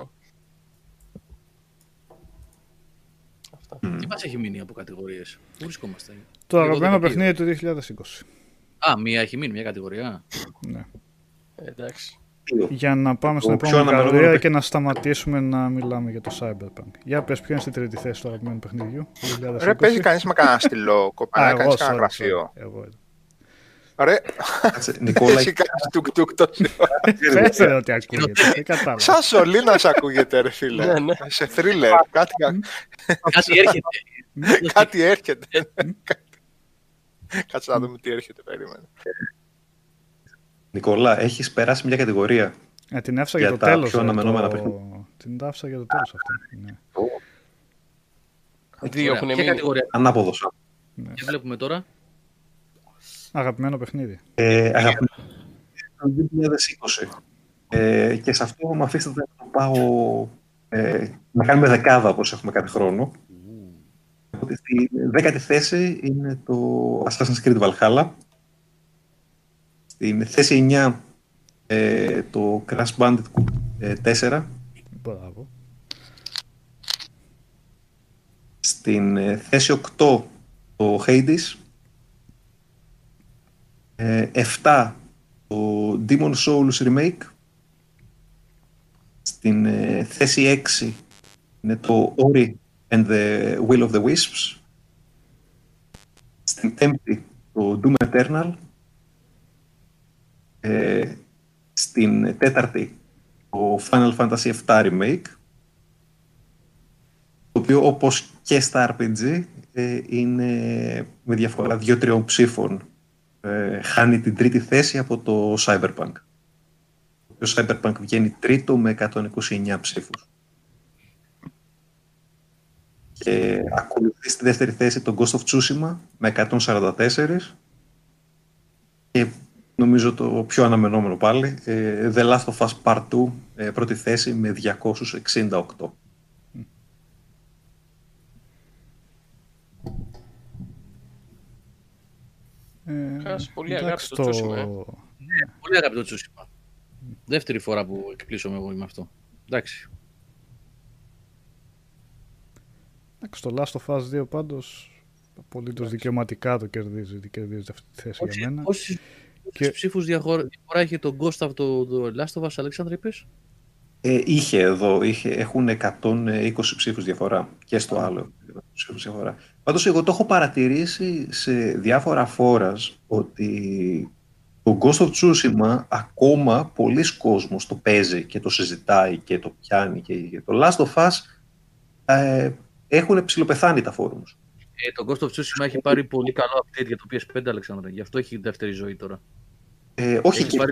Τι μας έχει μείνει από κατηγορίες; Πού βρισκόμαστε; Το Εγώ αγαπημένο 12. παιχνίδι του 2020. Α, μία έχει μείνει, μια κατηγορία. Ναι. Εντάξει. Για να πάμε στην Το πιο επόμενη αναμενόμενο κατηγορία παιχνίδι. και να σταματήσουμε να μιλάμε για το Cyberpunk. Για πες ποιο είναι στην τρίτη θέση του αγαπημένου παιχνιδιού; Του 2020. Ρε, παίζει κανείς με κανένα *laughs* στυλό, Α, κοπανά, εγώ, κάνεις κανένα sorry, γραφείο. sorry. Εγώ. Ρε, Κάτσε, Νικόλα, εσύ κάνεις τουκ-τουκ τόση ώρα. Πες ρε ότι ακούγεται. Δεν κατάλαβα. Σαν σωλήνα σ' ακούγεται, ρε φίλε. Ναι, ναι. Σε θρίλερ. Κάτι, Κάτι έρχεται. κάτι έρχεται. Κάτσε να δούμε τι έρχεται, περίμενε. Νικόλα, έχεις περάσει μια κατηγορία. Ε, την άφησα Για για το τα τέλος. πιο ρε, αναμενόμενα το- παιχνίδια. Την άφησα για το τέλος αυτή. Ναι. Δύο έχουν Ποια μείνει; κατηγορία; Ανάποδος. Και βλέπουμε τώρα. Αγαπημένο παιχνίδι. Ε, αγαπημένο το 2020. Ε, και σε αυτό μου αφήσατε να το πάω ε, να κάνουμε δεκάδα όπως έχουμε κάθε χρόνο. Οπότε στη δέκατη θέση είναι το Assassin's Creed Valhalla. Στην θέση 9 ε, το Crash Bandicoot ε, 4. Μπράβο. Στην ε, θέση 8 το Hades. Ε, 7 το Demon Souls Remake. Στην ε, θέση 6 είναι το Ori and the Will of the Wisps. Στην πέμπτη το Doom Eternal. Ε, στην τέταρτη το Final Fantasy VII Remake το οποίο όπως και στα RPG ε, είναι με διαφορά δύο-τριών ψήφων ε, χάνει την τρίτη θέση από το Cyberpunk. Το Cyberpunk βγαίνει τρίτο με 129 ψήφους. Και ακολουθεί στη δεύτερη θέση το Ghost of Tsushima με 144 και νομίζω το πιο αναμενόμενο πάλι ε, The Last of Us Part 2 ε, πρώτη θέση με 268. Χάς, πολύ εντάξει, αγάπη το Τσούσιμα, ε. Πολύ αγαπητό Τσούσιμα. Δεύτερη φορά που εκπλήσω εγώ με αυτό. Εντάξει. Εντάξει, το Last of Us 2 πάντως απολύτως δικαιωματικά το κερδίζει, το κερδίζει αυτή τη θέση για μένα. Πόσοι Και- ψήφους διαφορά έχει το Ghost από το, το Last of Us, Αλέξανδρε, είπες; Ε, είχε εδώ, είχε, έχουν 120 ψήφους διαφορά και στο άλλο ψήφους διαφορά. Πάντως εγώ το έχω παρατηρήσει σε διάφορα φόρας ότι το Ghost of Tsushima ακόμα πολλοί κόσμος το παίζει και το συζητάει και το πιάνει και το Last of Us ε, έχουν ψηλοπεθάνει τα φόρουμς. Ε, το Ghost of Tsushima έχει πάρει πολύ καλό update για το PS5, Αλεξάνδρε. Γι' αυτό έχει δεύτερη ζωή τώρα. Ε, όχι, Έχεις και πάρει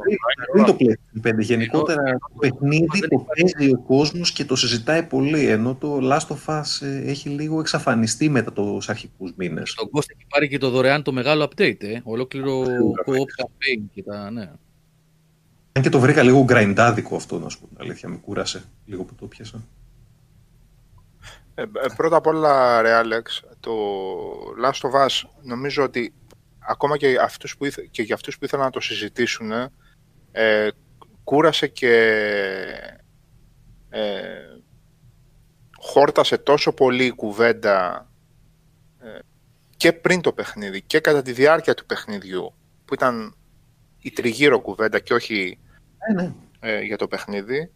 πριν, το πριν το PlayStation 5. Γενικότερα το παιχνίδι το παίζει ο κόσμος και το συζητάει πολύ, ενώ το Last of Us ε, έχει λίγο εξαφανιστεί μετά τους αρχικούς μήνες. Στον Κώστα έχει πάρει και το δωρεάν το μεγάλο update, ε. Ολόκληρο co-op campaign και τα, ναι. Αν και το βρήκα λίγο γκραϊντάδικο αυτό, να σου πω την αλήθεια, με κούρασε λίγο που το πιάσα. Ε, ε, πρώτα απ' όλα, ρε Άλεξ, το Last of Us νομίζω ότι ακόμα και, αυτούς που ήθε, και για αυτούς που ήθελαν να το συζητήσουν, ε, κούρασε και ε, χόρτασε τόσο πολύ η κουβέντα ε, και πριν το παιχνίδι και κατά τη διάρκεια του παιχνιδιού, που ήταν η τριγύρω κουβέντα και όχι ναι. ε, για το παιχνίδι,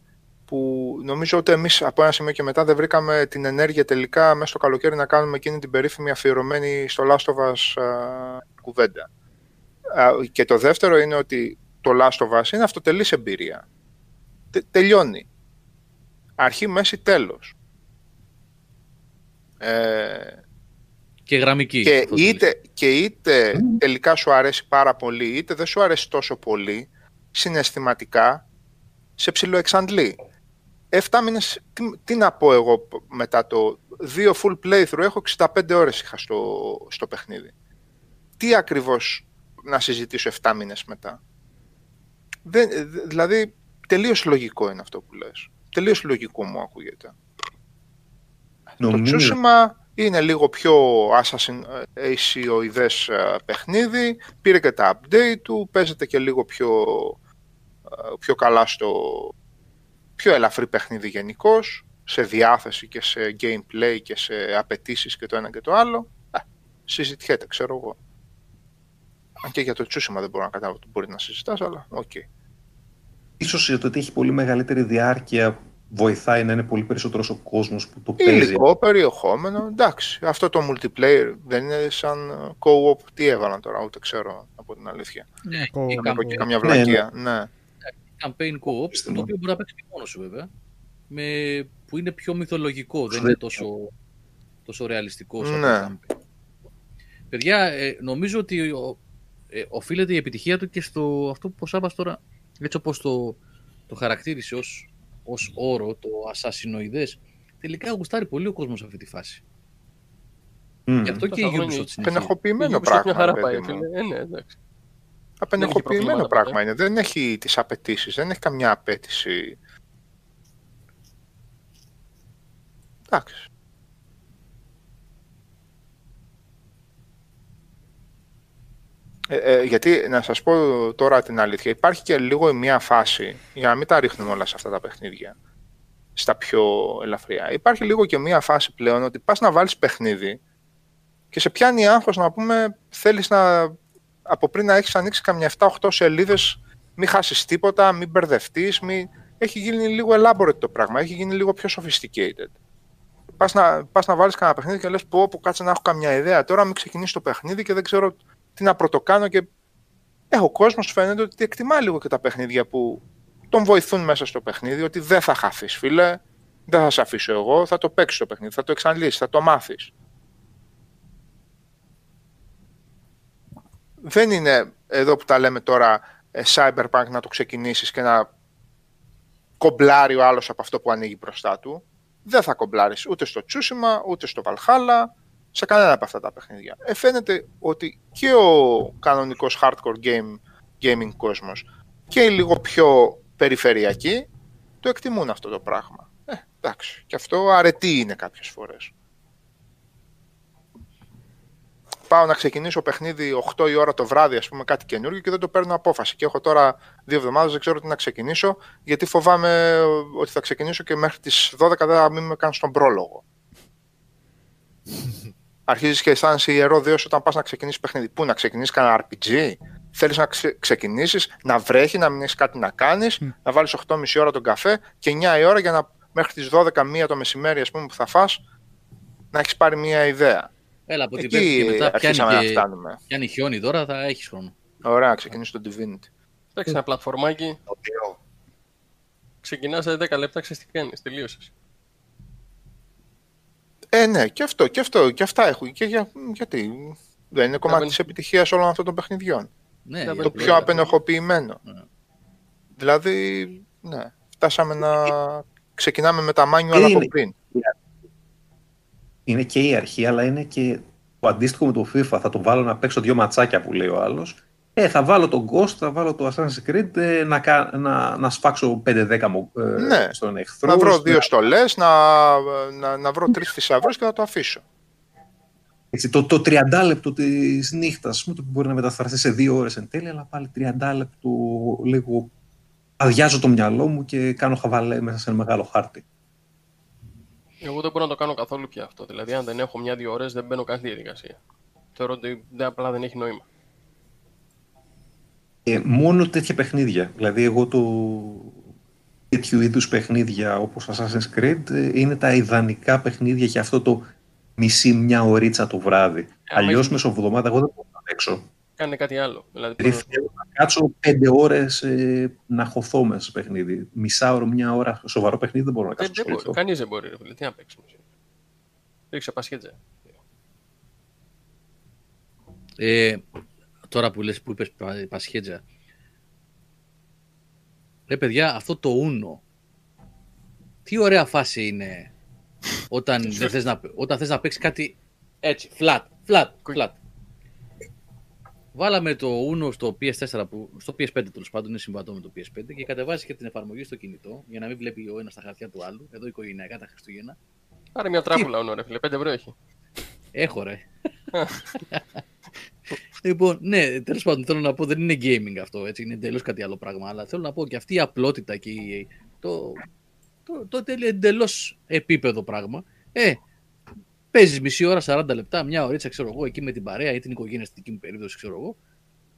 που νομίζω ότι εμείς από ένα σημείο και μετά δεν βρήκαμε την ενέργεια τελικά μέσα στο καλοκαίρι να κάνουμε εκείνη την περίφημη αφιερωμένη στο Last of Us α, κουβέντα. Α, και το δεύτερο είναι ότι το Last of Us είναι αυτοτελής εμπειρία. Τε, τελειώνει. Αρχή, μέση, τέλος. Ε, Και γραμμική. και αυτό θέλεις. είτε, και είτε τελικά σου αρέσει πάρα πολύ, είτε δεν σου αρέσει τόσο πολύ, συναισθηματικά σε ψιλοεξαντλεί. 7 μήνες, τι, τι να πω εγώ μετά το δύο full playthrough, έχω 65 ώρες είχα στο, στο παιχνίδι. Τι ακριβώς να συζητήσω 7 μήνες μετά. Δεν, δε- δηλαδή, τελείως λογικό είναι αυτό που λες. Τελείως λογικό μου ακούγεται. Το Νομίζω- Tsushima είναι λίγο πιο Assassin Asioides ε, παιχνίδι, πήρε και τα update του, παίζεται και λίγο πιο, ε, πιο καλά στο πιο ελαφρύ παιχνίδι γενικώς, σε διάθεση και σε gameplay και σε απαιτήσεις και το ένα και το άλλο. Ε, συζητιέται, ξέρω εγώ. Αν και για το Tsushima δεν μπορώ να καταλάβω ότι μπορεί να συζητάς, αλλά οκ. Ίσως το ότι έχει πολύ μεγαλύτερη διάρκεια βοηθάει να είναι πολύ περισσότερος ο κόσμος που το παίζει. Υλικό, περιεχόμενο, εντάξει. Αυτό το multiplayer δεν είναι σαν ε, co-op. Τι έβαλαν τώρα, ούτε ξέρω από την αλήθεια. Ναι, Co-op. η Να πω και campaign- καμιά Ναι, βλακεία. Ναι. campaign co-op, Πιστεύω. το οποίο μπορεί να παίξει και μόνος σου βέβαια, με, που είναι πιο μυθολογικό, δεν είναι τόσο, τόσο ρεαλιστικό σαν Ναι. το campaign. Παιδιά, ε, νομίζω ότι ο, ε, οφείλεται η επιτυχία του και στο αυτό που ο Σάββας τώρα, έτσι όπως το, το χαρακτήρισε ως, ως όρο, το ασασινοειδές, τελικά γουστάρει πολύ ο κόσμος αυτή τη φάση. Μμμ. Γι' αυτό και η Τόσα χρόνια Ubisoft συνεχίζει. Απενεχοποιημένο Η Ubisoft μια πράγμα. χαρά ρε πάει, παιδί μου. φίλε. Ε, ναι, εντάξει. Απενεχοποιημένο προβλήματα πράγμα ποτέ. είναι. Δεν έχει τις απαιτήσεις, δεν έχει καμιά απέτηση. Εντάξει. Ε, ε, γιατί, να σας πω τώρα την αλήθεια, υπάρχει και λίγο η μία φάση, για να μην τα ρίχνουμε όλα σε αυτά τα παιχνίδια, στα πιο ελαφριά. Υπάρχει λίγο και μία φάση πλέον ότι πας να βάλεις παιχνίδι και σε πιάνει άγχος να πούμε θέλεις να από πριν να έχεις ανοίξει καμιά 7-8 σελίδες μην χάσεις τίποτα, μην μπερδευτείς, μην... έχει γίνει λίγο elaborate το πράγμα, έχει γίνει λίγο πιο sophisticated. Πας να, πας να βάλεις κανένα παιχνίδι και λες πω, πω κάτσε να έχω καμιά ιδέα, τώρα μην ξεκινήσει το παιχνίδι και δεν ξέρω τι να πρωτοκάνω και έχω κόσμος φαίνεται ότι εκτιμά λίγο και τα παιχνίδια που τον βοηθούν μέσα στο παιχνίδι, ότι δεν θα χαθείς φίλε, δεν θα σε αφήσω εγώ, θα το παίξεις το παιχνίδι, θα το εξαντλήσεις, θα το μάθεις. δεν είναι εδώ που τα λέμε τώρα ε, cyberpunk να το ξεκινήσεις και να κομπλάρει ο άλλος από αυτό που ανοίγει μπροστά του. Δεν θα κομπλάρεις ούτε στο Tsushima, ούτε στο Valhalla, σε κανένα από αυτά τα παιχνίδια. Ε, φαίνεται ότι και ο κανονικός hardcore game, gaming κόσμος και οι λίγο πιο περιφερειακοί το εκτιμούν αυτό το πράγμα. Ε, εντάξει, και αυτό αρετή είναι κάποιες φορές. πάω να ξεκινήσω παιχνίδι 8 η ώρα το βράδυ, ας πούμε, κάτι καινούργιο και δεν το παίρνω απόφαση. Και έχω τώρα δύο εβδομάδες, δεν ξέρω τι να ξεκινήσω, γιατί φοβάμαι ότι θα ξεκινήσω και μέχρι τις 12 δεν θα μην με κάνω στον πρόλογο. *laughs* Αρχίζεις και αισθάνεσαι ιερό Δεό όταν πας να ξεκινήσεις παιχνίδι. Πού να ξεκινήσεις κανένα RPG, θέλεις να ξε- ξεκινήσεις, να βρέχει, να μην έχεις κάτι να κάνεις, να βάλεις 8,5 ώρα τον καφέ και 9 η ώρα για να μέχρι τις 12 μία το μεσημέρι, ας πούμε, που θα φας, να έχεις πάρει μία ιδέα. Έλα, από την Εκεί Πέμπτη και μετά αρχίσαμε πιάνει, να και, φτάνουμε. πιάνει χιόνι τώρα, θα έχεις χρόνο. Ωραία, ξεκινήσει το Divinity. Εντάξει, ένα πλατφορμάκι. Ξεκινάς σε 10 λεπτά, ξέρεις τι κάνεις. Τελείωσες. Ε, ναι, και αυτό, και αυτό, και αυτά έχουν. Και για, γιατί δεν είναι κομμάτι Κάπου- της επιτυχίας όλων αυτών των παιχνιδιών. Ναι, Το για το πλέον. πιο απενοχοποιημένο. Ναι. Δηλαδή, ναι, φτάσαμε να ξεκινάμε με τα manual Είναι- από πριν. Είναι και η αρχή, αλλά είναι και το αντίστοιχο με το FIFA. Θα το βάλω να παίξω δύο ματσάκια που λέει ο άλλος. Ε, θα βάλω τον Ghost, θα βάλω το Assassin's Creed ε, να, κα- να, να σφάξω 5-10 μου, ε, Ναι. στον εχθρό. Να βρω στο- δύο στολές, να, να, να βρω τρεις θησαυρούς και να το αφήσω. Έτσι, το, το 30 λεπτό της νύχτας, πούμε, το που μπορεί να μεταφραστεί σε δύο ώρες εν τέλει, αλλά πάλι 30 λεπτό λίγο αδειάζω το μυαλό μου και κάνω χαβαλέ μέσα σε ένα μεγάλο χάρτη. Εγώ δεν μπορώ να το κάνω καθόλου πια αυτό. Δηλαδή, αν δεν έχω μια-δύο ώρες, δεν μπαίνω καν στη διαδικασία. Θεωρώ ότι δεν, απλά δεν έχει νόημα. Ε, μόνο τέτοια παιχνίδια. Δηλαδή, εγώ το τέτοιου είδους παιχνίδια όπως Assassin's Creed ε, είναι τα ιδανικά παιχνίδια για αυτό το μισή μια ωρίτσα το βράδυ. άμα Αλλιώς έχει- μεσοβδομάδα εγώ δεν μπορώ να παίξω. Κάνε κάτι άλλο. Δηλαδή, Δηλαδή θέλω να κάτσω πέντε ώρες ε, να χωθώ μέσα σε παιχνίδι. Μισά ώρα, μια ώρα σοβαρό παιχνίδι δεν μπορώ να δεν, κάτσω. δεν να μπορεί. ασχοληθώ. Κανείς δεν μπορεί. Ρε, φίλε. Τι να παίξει. Ρίξε πασχέτζε. Ε, τώρα που λες που είπες πα- Πασχέτζα. Ρε παιδιά, αυτό το ούνο. Τι ωραία φάση είναι όταν, δεν θες να, όταν θες να παίξεις κάτι έτσι, flat, flat, flat. Βάλαμε το Uno στο PS4, που, στο PS5 τέλος πάντων, είναι συμβατό με το PS5 και κατεβάζει και την εφαρμογή στο κινητό για να μην βλέπει ο ένας τα χαρτιά του άλλου. Εδώ οικογενειακά τα Χριστούγεννα. Πάρε μια τράπουλα όνο, ρε φίλε. 5 ευρώ έχει. Έχω ρε. *laughs* λοιπόν, ναι, τέλος πάντων θέλω να πω δεν είναι gaming αυτό, έτσι, είναι εντελώς κάτι άλλο πράγμα. Αλλά θέλω να πω και αυτή η απλότητα και η- το, το, το εντελώς επίπεδο πράγμα. Ε, παίζεις μισή ώρα, 40 λεπτά, μια ωρίτσα, ξέρω εγώ, εκεί με την παρέα ή την οικογένεια στη δική μου περίπτωση, ξέρω εγώ.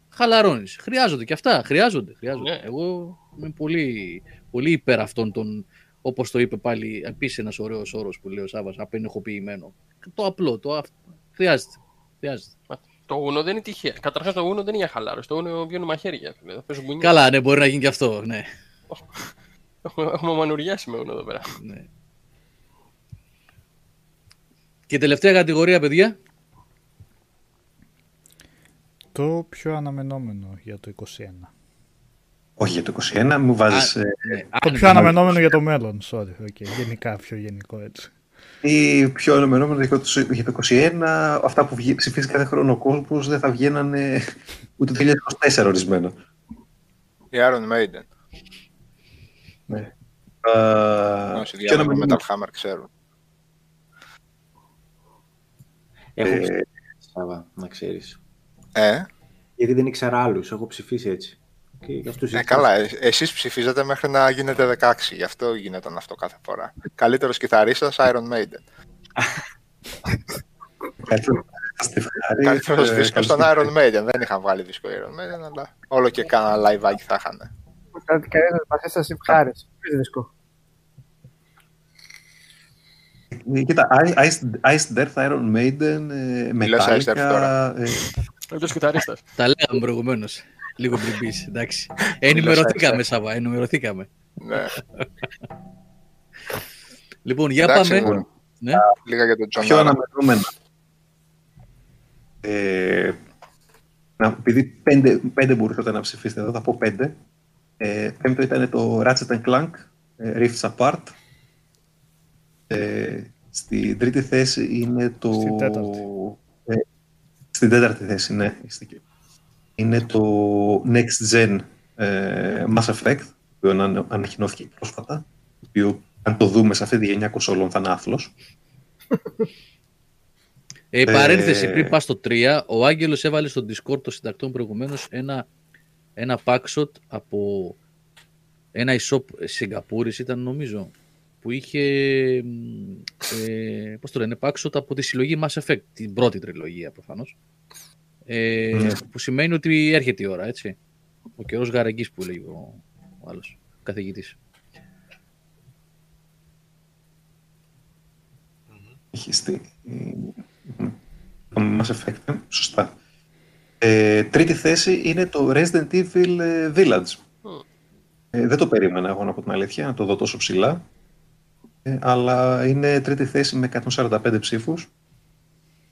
Χαλαρώνεις. Χρειάζονται και αυτά. Χρειάζονται. χρειάζονται. Ναι. Εγώ είμαι πολύ, πολύ υπέρ αυτών των, όπως το είπε πάλι, επίσης ένας ωραίος όρος που λέει ο Σάβα, απενεχοποιημένο. Το απλό, το αυ... χρειάζεται. χρειάζεται. Μα, Το Uno δεν είναι τυχαία. Καταρχάς το Uno δεν είναι για χαλάρωση. Το Uno βγαίνουν μαχαίρια. Φίλε. Θα παίζω μπουνιά. Καλά, ναι, μπορεί να γίνει και αυτό. Ναι. Έχουμε, έχουμε μανουριάσει με Uno εδώ πέρα. ναι. Και τελευταία κατηγορία, παιδιά. Το πιο αναμενόμενο για το 21. Όχι για το 21, μου βάζεις... Α, ε, ναι. Το Α, πιο αναμενόμενο για το μέλλον, sorry. Okay. Γενικά, πιο γενικό έτσι. Ή πιο αναμενόμενο για το, για το 21, αυτά που βγει- ψηφίζει κάθε χρόνο ο κόσμος δεν θα βγαίνανε ούτε το 2024 ορισμένα. Η Iron Maiden. Ναι. Α, Όσοι πιο διάβασαν αναμενόμενο- Metal Hammer ξέρουν. Έχω Ε, ψηφίσει, Σάβα, να ξέρεις. Ε, Γιατί δεν ήξερα άλλους, έχω ψηφίσει έτσι. Και γι' αυτούς ε, ήρθα. καλά, ε, εσείς ψηφίζατε μέχρι να γίνετε 16, γι' αυτό γινόταν αυτό κάθε φορά. Καλύτερος κιθαρίστας, Iron Maiden. Καλύτερο- θα είστε ευχαρίστες, Καλύτερος ε, δίσκος καλώς στον ήρθατε. Iron Maiden. Δεν είχαν βγάλει δίσκο Iron Maiden, αλλά όλο και κάνα live θα είχαν. Κάτι κανένα μας έστασε ευχάριστη. Ποιο δίσκο. Ε, Κοίτα, Ice- Iced Death, Iron Maiden, ε, Μιλάς Iced Death Metallica, τώρα. ε, Καλύτερος κιθαρίστας. Τα λέγαμε προηγουμένως. Λίγο μπριμπής, εντάξει. *laughs* Ενημερωθήκαμε, Σάβα, ενημερωθήκαμε. Ναι. *laughs* Λοιπόν, για Εντάξει, πάμε. λοιπόν. Ναι. Λίγα για τον John πιο Arryn. αναμενόμενα. Ε, να, επειδή πέντε, πέντε μπορούσατε να ψηφίσετε εδώ, θα πω πέντε. Ε, πέμπτο ήταν το Ratchet and Clank, ε, Rifts Apart. Ε, στην τρίτη θέση είναι το... Στην τέταρτη. Ε, στην τέταρτη θέση, ναι. είστε εκεί. Είναι το Next Gen ε, Mass Effect, το οποίο ανα- ανακοινώθηκε πρόσφατα, το οποίο αν το δούμε σε αυτή τη γενιά κονσόλων θα είναι άθλος. Ε, παρένθεση, Ε, πριν πας στο 3, ο Άγγελος έβαλε στο Discord των συντακτών προηγουμένως ένα, ένα packshot από ένα e-shop Σιγκαπούρης ήταν νομίζω που είχε μ, ε, πώς το λένε, packshot από τη συλλογή Mass Effect, την πρώτη τριλογία προφανώς ε, Ναι. που σημαίνει ότι έρχεται η ώρα, έτσι. Ο καιρός γαραγγής που λέει ο, ο άλλος καθηγητής. Έχει στη... Το Mass Effect, ε, σωστά. Ε, τρίτη θέση είναι το Resident Evil ε, Village. Ε, δεν το περίμενα εγώ να πω την αλήθεια, να το δω τόσο ψηλά. Ε, αλλά είναι τρίτη θέση με 145 ψήφους.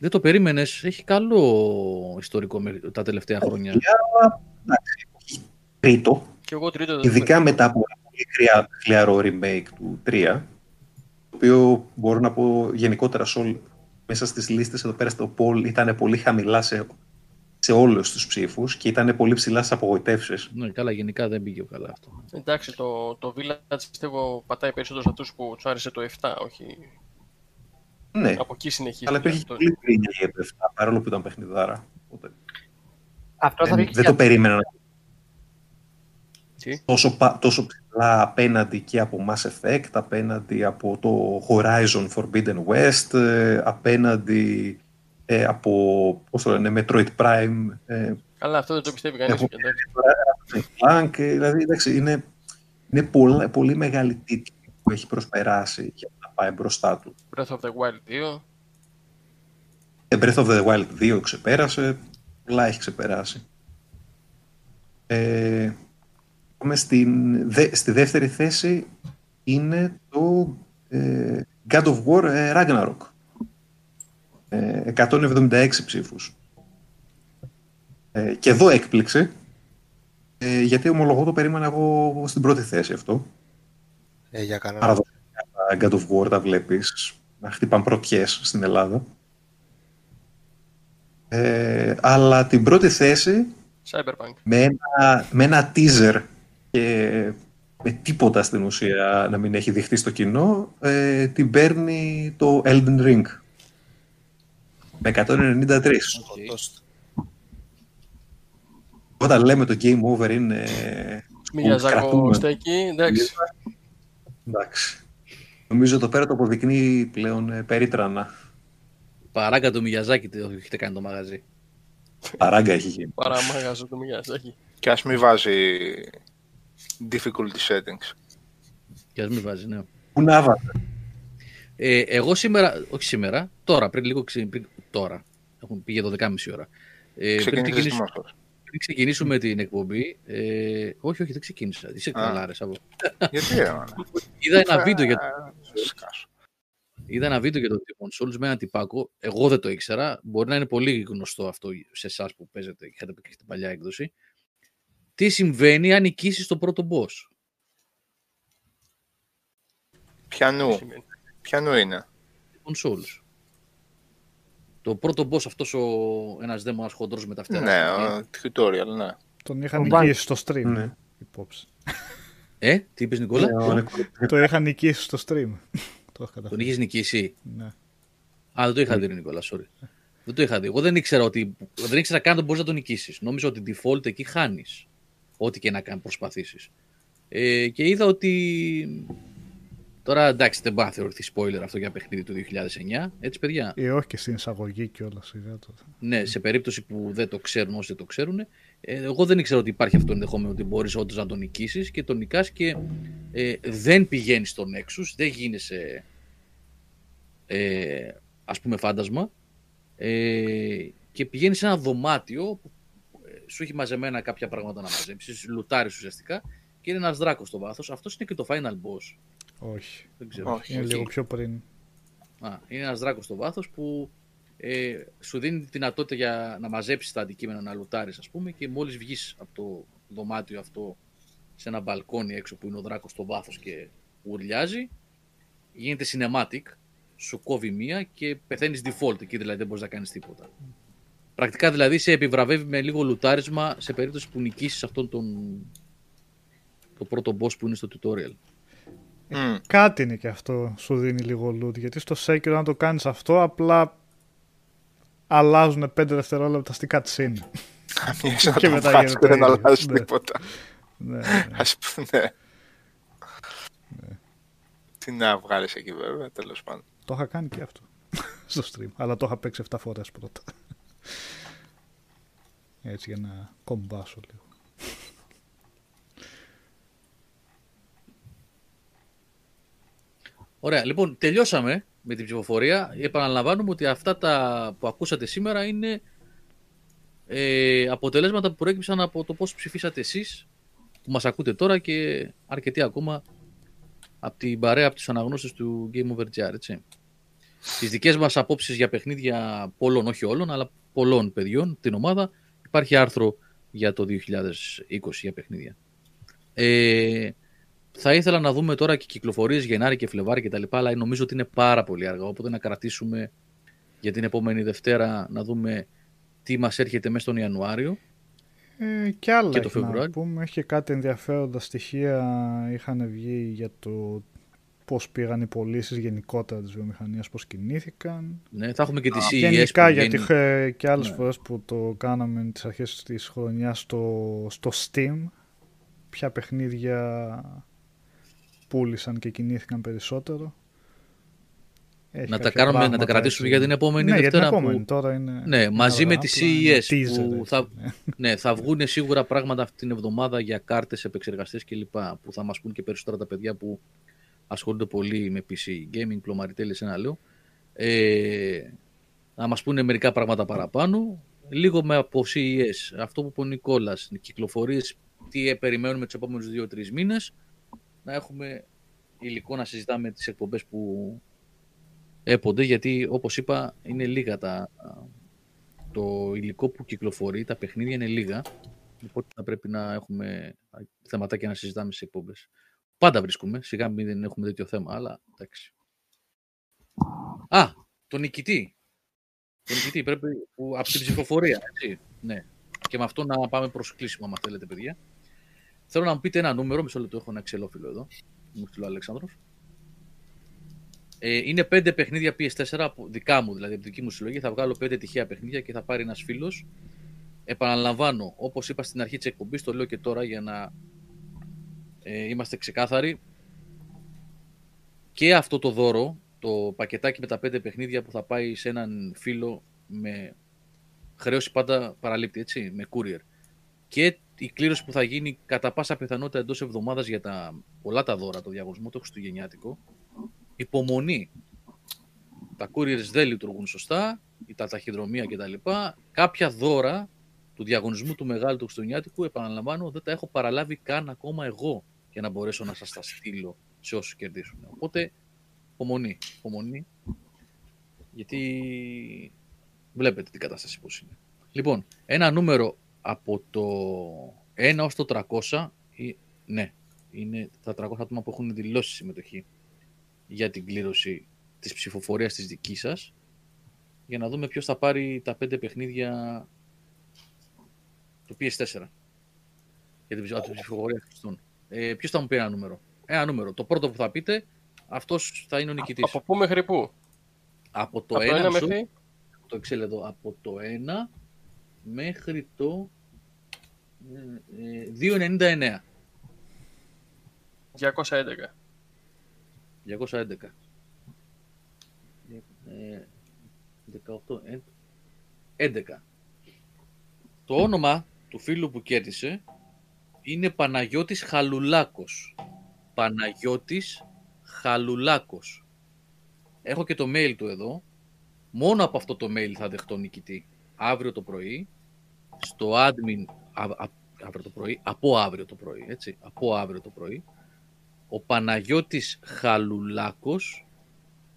Δεν το περίμενες. Έχει καλό ιστορικό με- τα τελευταία χρόνια. Αλλά, εντάξει, όχι τρίτο. Και εγώ τρίτο δεν το Ειδικά μετά από ένα πολύ χρειά- χλιαρό remake του 3, το οποίο μπορώ να πω γενικότερα σε όλ- μέσα στις λίστες εδώ πέρα στο poll ήταν πολύ χαμηλά σε, σε όλους τους ψήφους και ήταν πολύ ψηλά στις απογοητεύσεις. Ναι, καλά, γενικά δεν πήγε καλά αυτό. Εντάξει, το, το Village πιστεύω πατάει περισσότερο σε αυτούς που τους άρεσε το 7, όχι. Ναι, Από εκεί συνεχίζει. αλλά υπήρχε αυτό. πολύ κρίνια για το 7, παρόλο που ήταν παιχνιδάρα. Οπότε Αυτό θα δεν, βγει δεν για- το περίμενα να Τι; τόσο, πα- τόσο ψηλά απέναντι και από Mass Effect, απέναντι από το Horizon Forbidden West, ε, απέναντι ε, από, πώς το λένε, Metroid Prime, ε, Καλά, αυτό δεν το πιστεύει κανείς. Έχω- Clank, ε, δηλαδή, εντάξει, είναι, είναι πολλά- πολύ μεγάλη τίτλη που έχει προσπεράσει για να πάει μπροστά του. Breath of the Wild 2. Ε, Breath of the Wild 2 ξεπέρασε, πολλά έχει ξεπεράσει. Ε, πάμε στην, δε- στη δεύτερη θέση είναι το ε, God of War ε, Ragnarok. Ε, 176 ψήφους. Ε, και εδώ έκπληξε, ε, γιατί ομολογώ το περίμενα εγώ στην πρώτη θέση αυτό. Ε, για κανένα. Παραδοσιακά τα God of War τα βλέπεις να χτυπάνε πρωτιές στην Ελλάδα. Ε, αλλά την πρώτη θέση Cyberpunk. με ένα, με ένα teaser και με τίποτα στην ουσία να μην έχει δειχτεί στο κοινό ε, την παίρνει το Elden Ring με 193. Όταν λέμε το Game Over είναι Μιγιαζάκο κρατούμενο. στέκει. Εντάξει. Εντάξει. Νομίζω το πέρα το αποδεικνύει πλέον ε, περίτρανα. Παράγκα το Μιγιαζάκι το έχετε κάνει το μαγαζί. Παράγκα έχει γίνει. Παραμάγαζο το Μιγιαζάκη. Και ας μην βάζει difficulty settings. Και ας μην βάζει, ναι. Πού να βάζω. Ε, εγώ σήμερα, όχι σήμερα, τώρα, πριν λίγο ξε- πριν, τώρα, έχουν πήγε 12.30 ώρα. Ε, πριν, Ξεκίνησες ξεκινήσουμε, δημόσιος. πριν ξεκινήσουμε την εκπομπή, ε, όχι, όχι, δεν ξεκίνησα. Είσαι Α. καλά, ρε, Σάββο. Γιατί ρε, μάνα. Είδα ένα βίντεο για, Ε, σκάσω. είδα ένα βίντεο για το Demon Souls με έναν τυπάκο. Εγώ δεν το ήξερα. Μπορεί να είναι πολύ γνωστό αυτό σε εσάς που παίζετε και είχατε παίξει την παλιά έκδοση. Τι συμβαίνει αν νικήσεις το πρώτο boss; Πιανού. Πιανού είναι. Demon Souls. Το πρώτο boss αυτός ο ένας δαίμονας χοντρός με τα φτερά. Ναι, ο tutorial, ναι. Τον είχα Ο νικήσει στο stream. Ναι. Υπόψη. Ε, τι είπες Νικόλα; Ε, ο Νικόλας. Το είχα νικήσει στο stream. *laughs* το είχα Τον καταφέρει. είχες νικήσει; Ναι. Α, δεν το είχα δει, ρε Νικόλα, sorry. Δεν το είχα δει. Εγώ δεν ήξερα ότι. Δεν ήξερα καν ότι μπορείς να τον νικήσεις. Νόμιζα ότι default εκεί χάνεις. Ό,τι και να κάνεις προσπαθήσεις. Ε, και είδα ότι. Τώρα εντάξει, δεν μπορεί να θεωρηθεί spoiler αυτό για παιχνίδι του 2009. Έτσι, παιδιά. Ή όχι και στην εισαγωγή και όλα σιγά το. Ναι, σε περίπτωση που δεν το ξέρουν όσοι δεν το ξέρουν. Ε, εγώ δεν ήξερα ότι υπάρχει αυτό το ενδεχόμενο ότι μπορείς όντως να τον νικήσεις και τον νικάς και ε, δεν πηγαίνει στον Nexus, δεν γίνεσαι ε, ας πούμε φάντασμα ε, και πηγαίνεις σε ένα δωμάτιο που ε, σου έχει μαζεμένα κάποια πράγματα να μαζέψεις, λουτάρεις ουσιαστικά και είναι ένας δράκος στο βάθος. Αυτός είναι και το final boss. Όχι. Δεν ξέρω. Όχι. Είναι εκεί. λίγο πιο πριν. Α, είναι ένας δράκος στο βάθος που ε, σου δίνει τη δυνατότητα για να μαζέψεις τα αντικείμενα, να λουτάρεις ας πούμε και μόλις βγεις από το δωμάτιο αυτό σε ένα μπαλκόνι έξω που είναι ο δράκος στο βάθος και ουρλιάζει γίνεται cinematic, σου κόβει μία και πεθαίνεις default εκεί δηλαδή δεν μπορείς να κάνεις τίποτα. Πρακτικά δηλαδή σε επιβραβεύει με λίγο λουτάρισμα σε περίπτωση που νικήσεις αυτόν τον το πρώτο boss που είναι στο tutorial. Μμ. Κάτι είναι και αυτό σου δίνει λίγο loot. Γιατί στο Sekiro αν το κάνεις αυτό απλά αλλάζουν 5 δευτερόλεπτα στην cutscene. Καμίας να Και το μετά βάζεις γίνεται και δεν ίδιο. αλλάζει Ναι. τίποτα. ναι, ναι. Ας πούμε, ναι. Τι να βγάλεις εκεί βέβαια, τέλος πάντων. Το είχα κάνει και αυτό *laughs* στο stream. Αλλά το είχα παίξει 7 φορές πρώτα. Έτσι για να κομπάσω λίγο. Ωραία, λοιπόν, τελειώσαμε με την ψηφοφορία. Επαναλαμβάνουμε ότι αυτά τα που ακούσατε σήμερα είναι ε, αποτελέσματα που προέκυψαν από το πώς ψηφίσατε εσείς που μας ακούτε τώρα και αρκετοί ακόμα από την παρέα, από τους αναγνώστες του Game Over GR, έτσι. τις δικές μας απόψεις για παιχνίδια πολλών, όχι όλων, αλλά πολλών παιδιών, την ομάδα, υπάρχει άρθρο για το 2020 για παιχνίδια. Ε, θα ήθελα να δούμε τώρα και κυκλοφορίες Γενάρη και Φλεβάρη κτλ. Αλλά νομίζω ότι είναι πάρα πολύ αργά. Οπότε να κρατήσουμε για την επόμενη Δευτέρα να δούμε τι μας έρχεται μέσα στον Ιανουάριο. Ε, και άλλα Και το έχει να Φεβρουάριο. πούμε. Έχει και κάτι ενδιαφέροντα στοιχεία είχαν βγει για το πώς πήγαν οι πωλήσεις γενικότερα της βιομηχανίας, πώς κινήθηκαν. Ναι, θα έχουμε και τη CES Γενικά, που γιατί βγαίνει. είχε και άλλες Ναι. φορές που το κάναμε τις αρχές της χρονιάς στο, στο Steam, ποια παιχνίδια πούλησαν και κινήθηκαν περισσότερο. Έχει Να τα, κάποια κάνουμε, να τα πράγματα κρατήσουμε έτσι. για την επόμενη ναι, Δευτέρα. Για την επόμενη. που... Τώρα είναι Ναι, είναι μαζί με αργά, τη απλά είναι CES teaser, που έτσι, θα, *laughs* ναι. ναι, θα βγουν σίγουρα πράγματα αυτή την εβδομάδα για κάρτες, επεξεργαστές κλπ. Που θα μας πούν και περισσότερα τα παιδιά που ασχολούνται πολύ με PC gaming, πλωμαριτέλες, ένα λέω. Ε, να μας πούνε μερικά πράγματα παραπάνω. Λίγο με από CES. Αυτό που είπε ο Νικόλας, κυκλοφορίες, τι ε, περιμένουμε τους επόμενους 2-3 μήνες. Να έχουμε υλικό να συζητάμε τις εκπομπές που έπονται, γιατί όπως είπα είναι λίγα τα, το υλικό που κυκλοφορεί, τα παιχνίδια είναι λίγα. Οπότε θα πρέπει να έχουμε θεματάκια να συζητάμε σε εκπομπές. Πάντα βρίσκουμε, σιγά μην δεν έχουμε τέτοιο θέμα, αλλά εντάξει. Α, τον νικητή. Τον νικητή πρέπει, που, από την ψηφοφορία, έτσι. Ναι. Και με αυτό να πάμε προς κλείσιμο, αν θέλετε, παιδιά. Θέλω να μου πείτε ένα νούμερο, μισό λεπτό, έχω ένα ξελόφυλλο εδώ. Μου στείλει ο Αλέξανδρος. Ε, είναι πέντε παιχνίδια PS4, από, δικά μου δηλαδή, από δική μου συλλογή. Θα βγάλω πέντε τυχαία παιχνίδια και θα πάρει ένας φίλος. Επαναλαμβάνω, όπως είπα στην αρχή της εκπομπής, το λέω και τώρα για να ε, είμαστε ξεκάθαροι. Και αυτό το δώρο, το πακετάκι με τα πέντε παιχνίδια που θα πάει σε έναν φίλο με χρέωση πάντα παραλήπτη, έτσι, με courier. Και η κλήρωση που θα γίνει κατά πάσα πιθανότητα εντός εβδομάδας για τα πολλά τα δώρα, το διαγωνισμό, το χριστουγεννιάτικο. Υπομονή. Τα couriers δεν λειτουργούν σωστά, ή τα ταχυδρομεία κτλ. Κάποια δώρα του διαγωνισμού του μεγάλου του χριστουγεννιάτικου, επαναλαμβάνω, δεν τα έχω παραλάβει καν ακόμα εγώ για να μπορέσω να σας τα στείλω σε όσους κερδίσουν. Οπότε, υπομονή, υπομονή, γιατί βλέπετε την κατάσταση πώς είναι. Λοιπόν, ένα νούμερο από το 1 ως το 300, ή- ναι, είναι τα 300 άτομα που έχουν δηλώσει συμμετοχή για την κλήρωση της ψηφοφορίας της δικής σας, για να δούμε ποιος θα πάρει τα 5 παιχνίδια του PS4 για την ψη- από την ψηφοφορία Χριστών. Ε, ποιος θα μου πει ένα νούμερο; Ένα νούμερο. Το πρώτο που θα πείτε, αυτός θα είναι ο νικητής. Από πού μέχρι πού; Από το Από 1 ένα μισό- μέχρι; το Excel εδώ, από το 1 μέχρι το ε, ε, 2,99. 211. 211. Ε, 18, ε, 11. Το όνομα του φίλου που κέρδισε είναι Παναγιώτης Χαλουλάκος. Παναγιώτης Χαλουλάκος. Έχω και το mail του εδώ. Μόνο από αυτό το mail θα δεχτώ νικητή. Αύριο το πρωί, στο admin, α, α- αύριο το πρωί, από αύριο το πρωί, έτσι, από αύριο το πρωί, ο Παναγιώτης Χαλουλάκος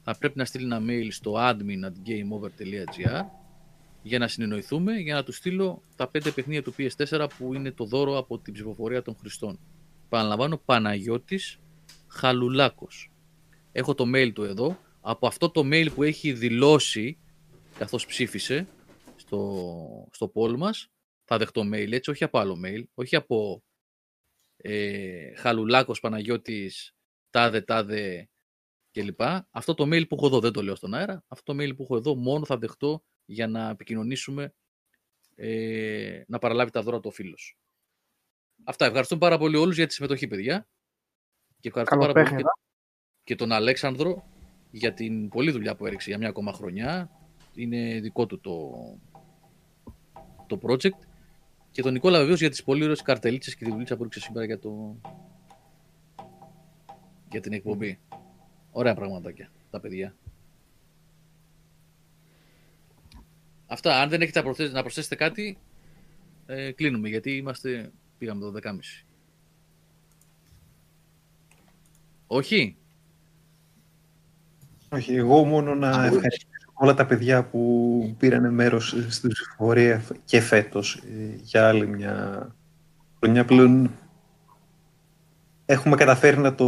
θα πρέπει να στείλει ένα mail στο admin at gameover.gr για να συνεννοηθούμε, για να του στείλω τα πέντε παιχνίδια του PS4 που είναι το δώρο από την ψηφοφορία των Χριστών. Παραλαμβάνω, Παναγιώτης Χαλουλάκος. Έχω το mail του εδώ. Από αυτό το mail που έχει δηλώσει, καθώς ψήφισε στο, στο poll μας, θα δεχτώ mail, έτσι, όχι από άλλο mail, όχι από ε, Χαλουλάκος Παναγιώτης τάδε τάδε κλπ. Αυτό το mail που έχω εδώ δεν το λέω στον αέρα. Αυτό το mail που έχω εδώ μόνο θα δεχτώ για να επικοινωνήσουμε ε, να παραλάβει τα δώρα του ο φίλος. Αυτά. Ευχαριστούμε πάρα πολύ όλους για τη συμμετοχή, παιδιά. Και ευχαριστώ Καλό πάρα πολύ και, παιχνίδι. και τον Αλέξανδρο για την πολλή δουλειά που έριξε για μια ακόμα χρονιά. Είναι δικό του το, το project. Και τον Νικόλα βεβαίως για τις πολύ ωραίες καρτελίτσες και τη δουλειά που έριξε σήμερα για, το, για την εκπομπή. Ωραία πραγματάκια τα παιδιά. Αυτά. Αν δεν έχετε να προσθέσετε, να προσθέσετε κάτι, ε, κλείνουμε γιατί είμαστε, πήγαμε το 12.30. Όχι; Όχι, εγώ μόνο να ευχαριστήσω όλα τα παιδιά που πήραν μέρος στην ψηφοφορία και φέτος ε, για άλλη μια χρονιά πλέον έχουμε καταφέρει να το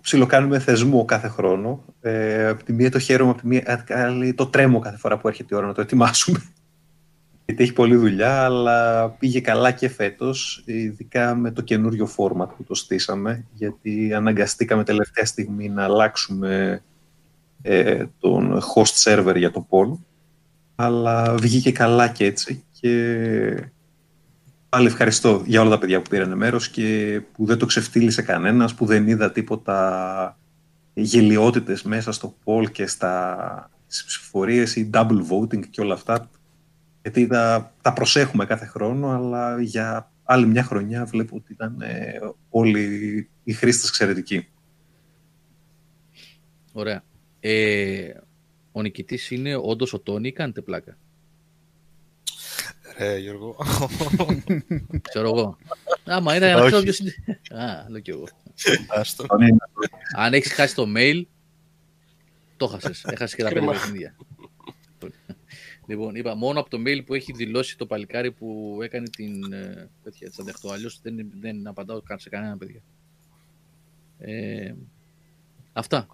ψιλοκάνουμε θεσμό κάθε χρόνο. Ε, από τη μία το χαίρομαι, από τη μία άλλη το τρέμω κάθε φορά που έρχεται η ώρα να το ετοιμάσουμε. *laughs* Γιατί έχει πολλή δουλειά, αλλά πήγε καλά και φέτος, ειδικά με το καινούριο φόρματ που το στήσαμε, γιατί αναγκαστήκαμε τελευταία στιγμή να αλλάξουμε ε, τον host server για το poll, αλλά βγήκε καλά και έτσι και πάλι ευχαριστώ για όλα τα παιδιά που πήραν μέρος και που δεν το ξεφτύλισε κανένας, που δεν είδα τίποτα γελιότητες μέσα στο poll και στα ψηφοφορίες ή double voting και όλα αυτά γιατί τα, τα προσέχουμε κάθε χρόνο, αλλά για άλλη μια χρονιά βλέπω ότι ήταν ε, όλοι οι χρήστες εξαιρετικοί. Ωραία. Ε, ο νικητής είναι όντως ο Τόνι ή κάνετε πλάκα. Ρε, Γιώργο. Ξέρω εγώ. Άμα είναι να ξέρω ποιος είναι. Α, λέω κι εγώ. Άστο. Αν έχεις χάσει το mail, το χάσες. Έχασες και τα πέντε παιχνίδια. Λοιπόν, είπα μόνο από το mail που έχει δηλώσει το παλικάρι που έκανε την ε, τέτοια, έτσι αντεχτώ. Αλλιώς δεν, δεν απαντάω καν σε κανένα παιδιά. Ε, αυτά.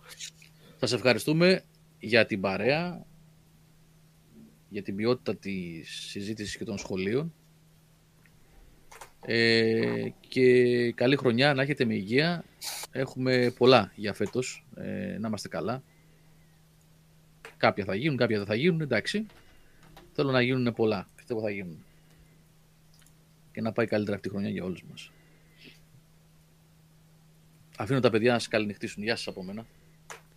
Σας ευχαριστούμε για την παρέα, για την ποιότητα της συζήτησης και των σχολείων. Ε, και καλή χρονιά, να έχετε με υγεία. Έχουμε πολλά για φέτος, ε, να είμαστε καλά. Κάποια θα γίνουν, κάποια δεν θα γίνουν, εντάξει. Θέλω να γίνουν πολλά. Πιστεύω θα γίνουν. Και να πάει καλύτερα αυτή η χρονιά για όλους μας. Αφήνω τα παιδιά να σας καληνυχτήσουν. Γεια σας από μένα.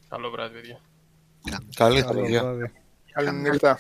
Καλό βράδυ, παιδιά. Καλή Καλό χρονιά. βράδυ. Καλή νύχτα.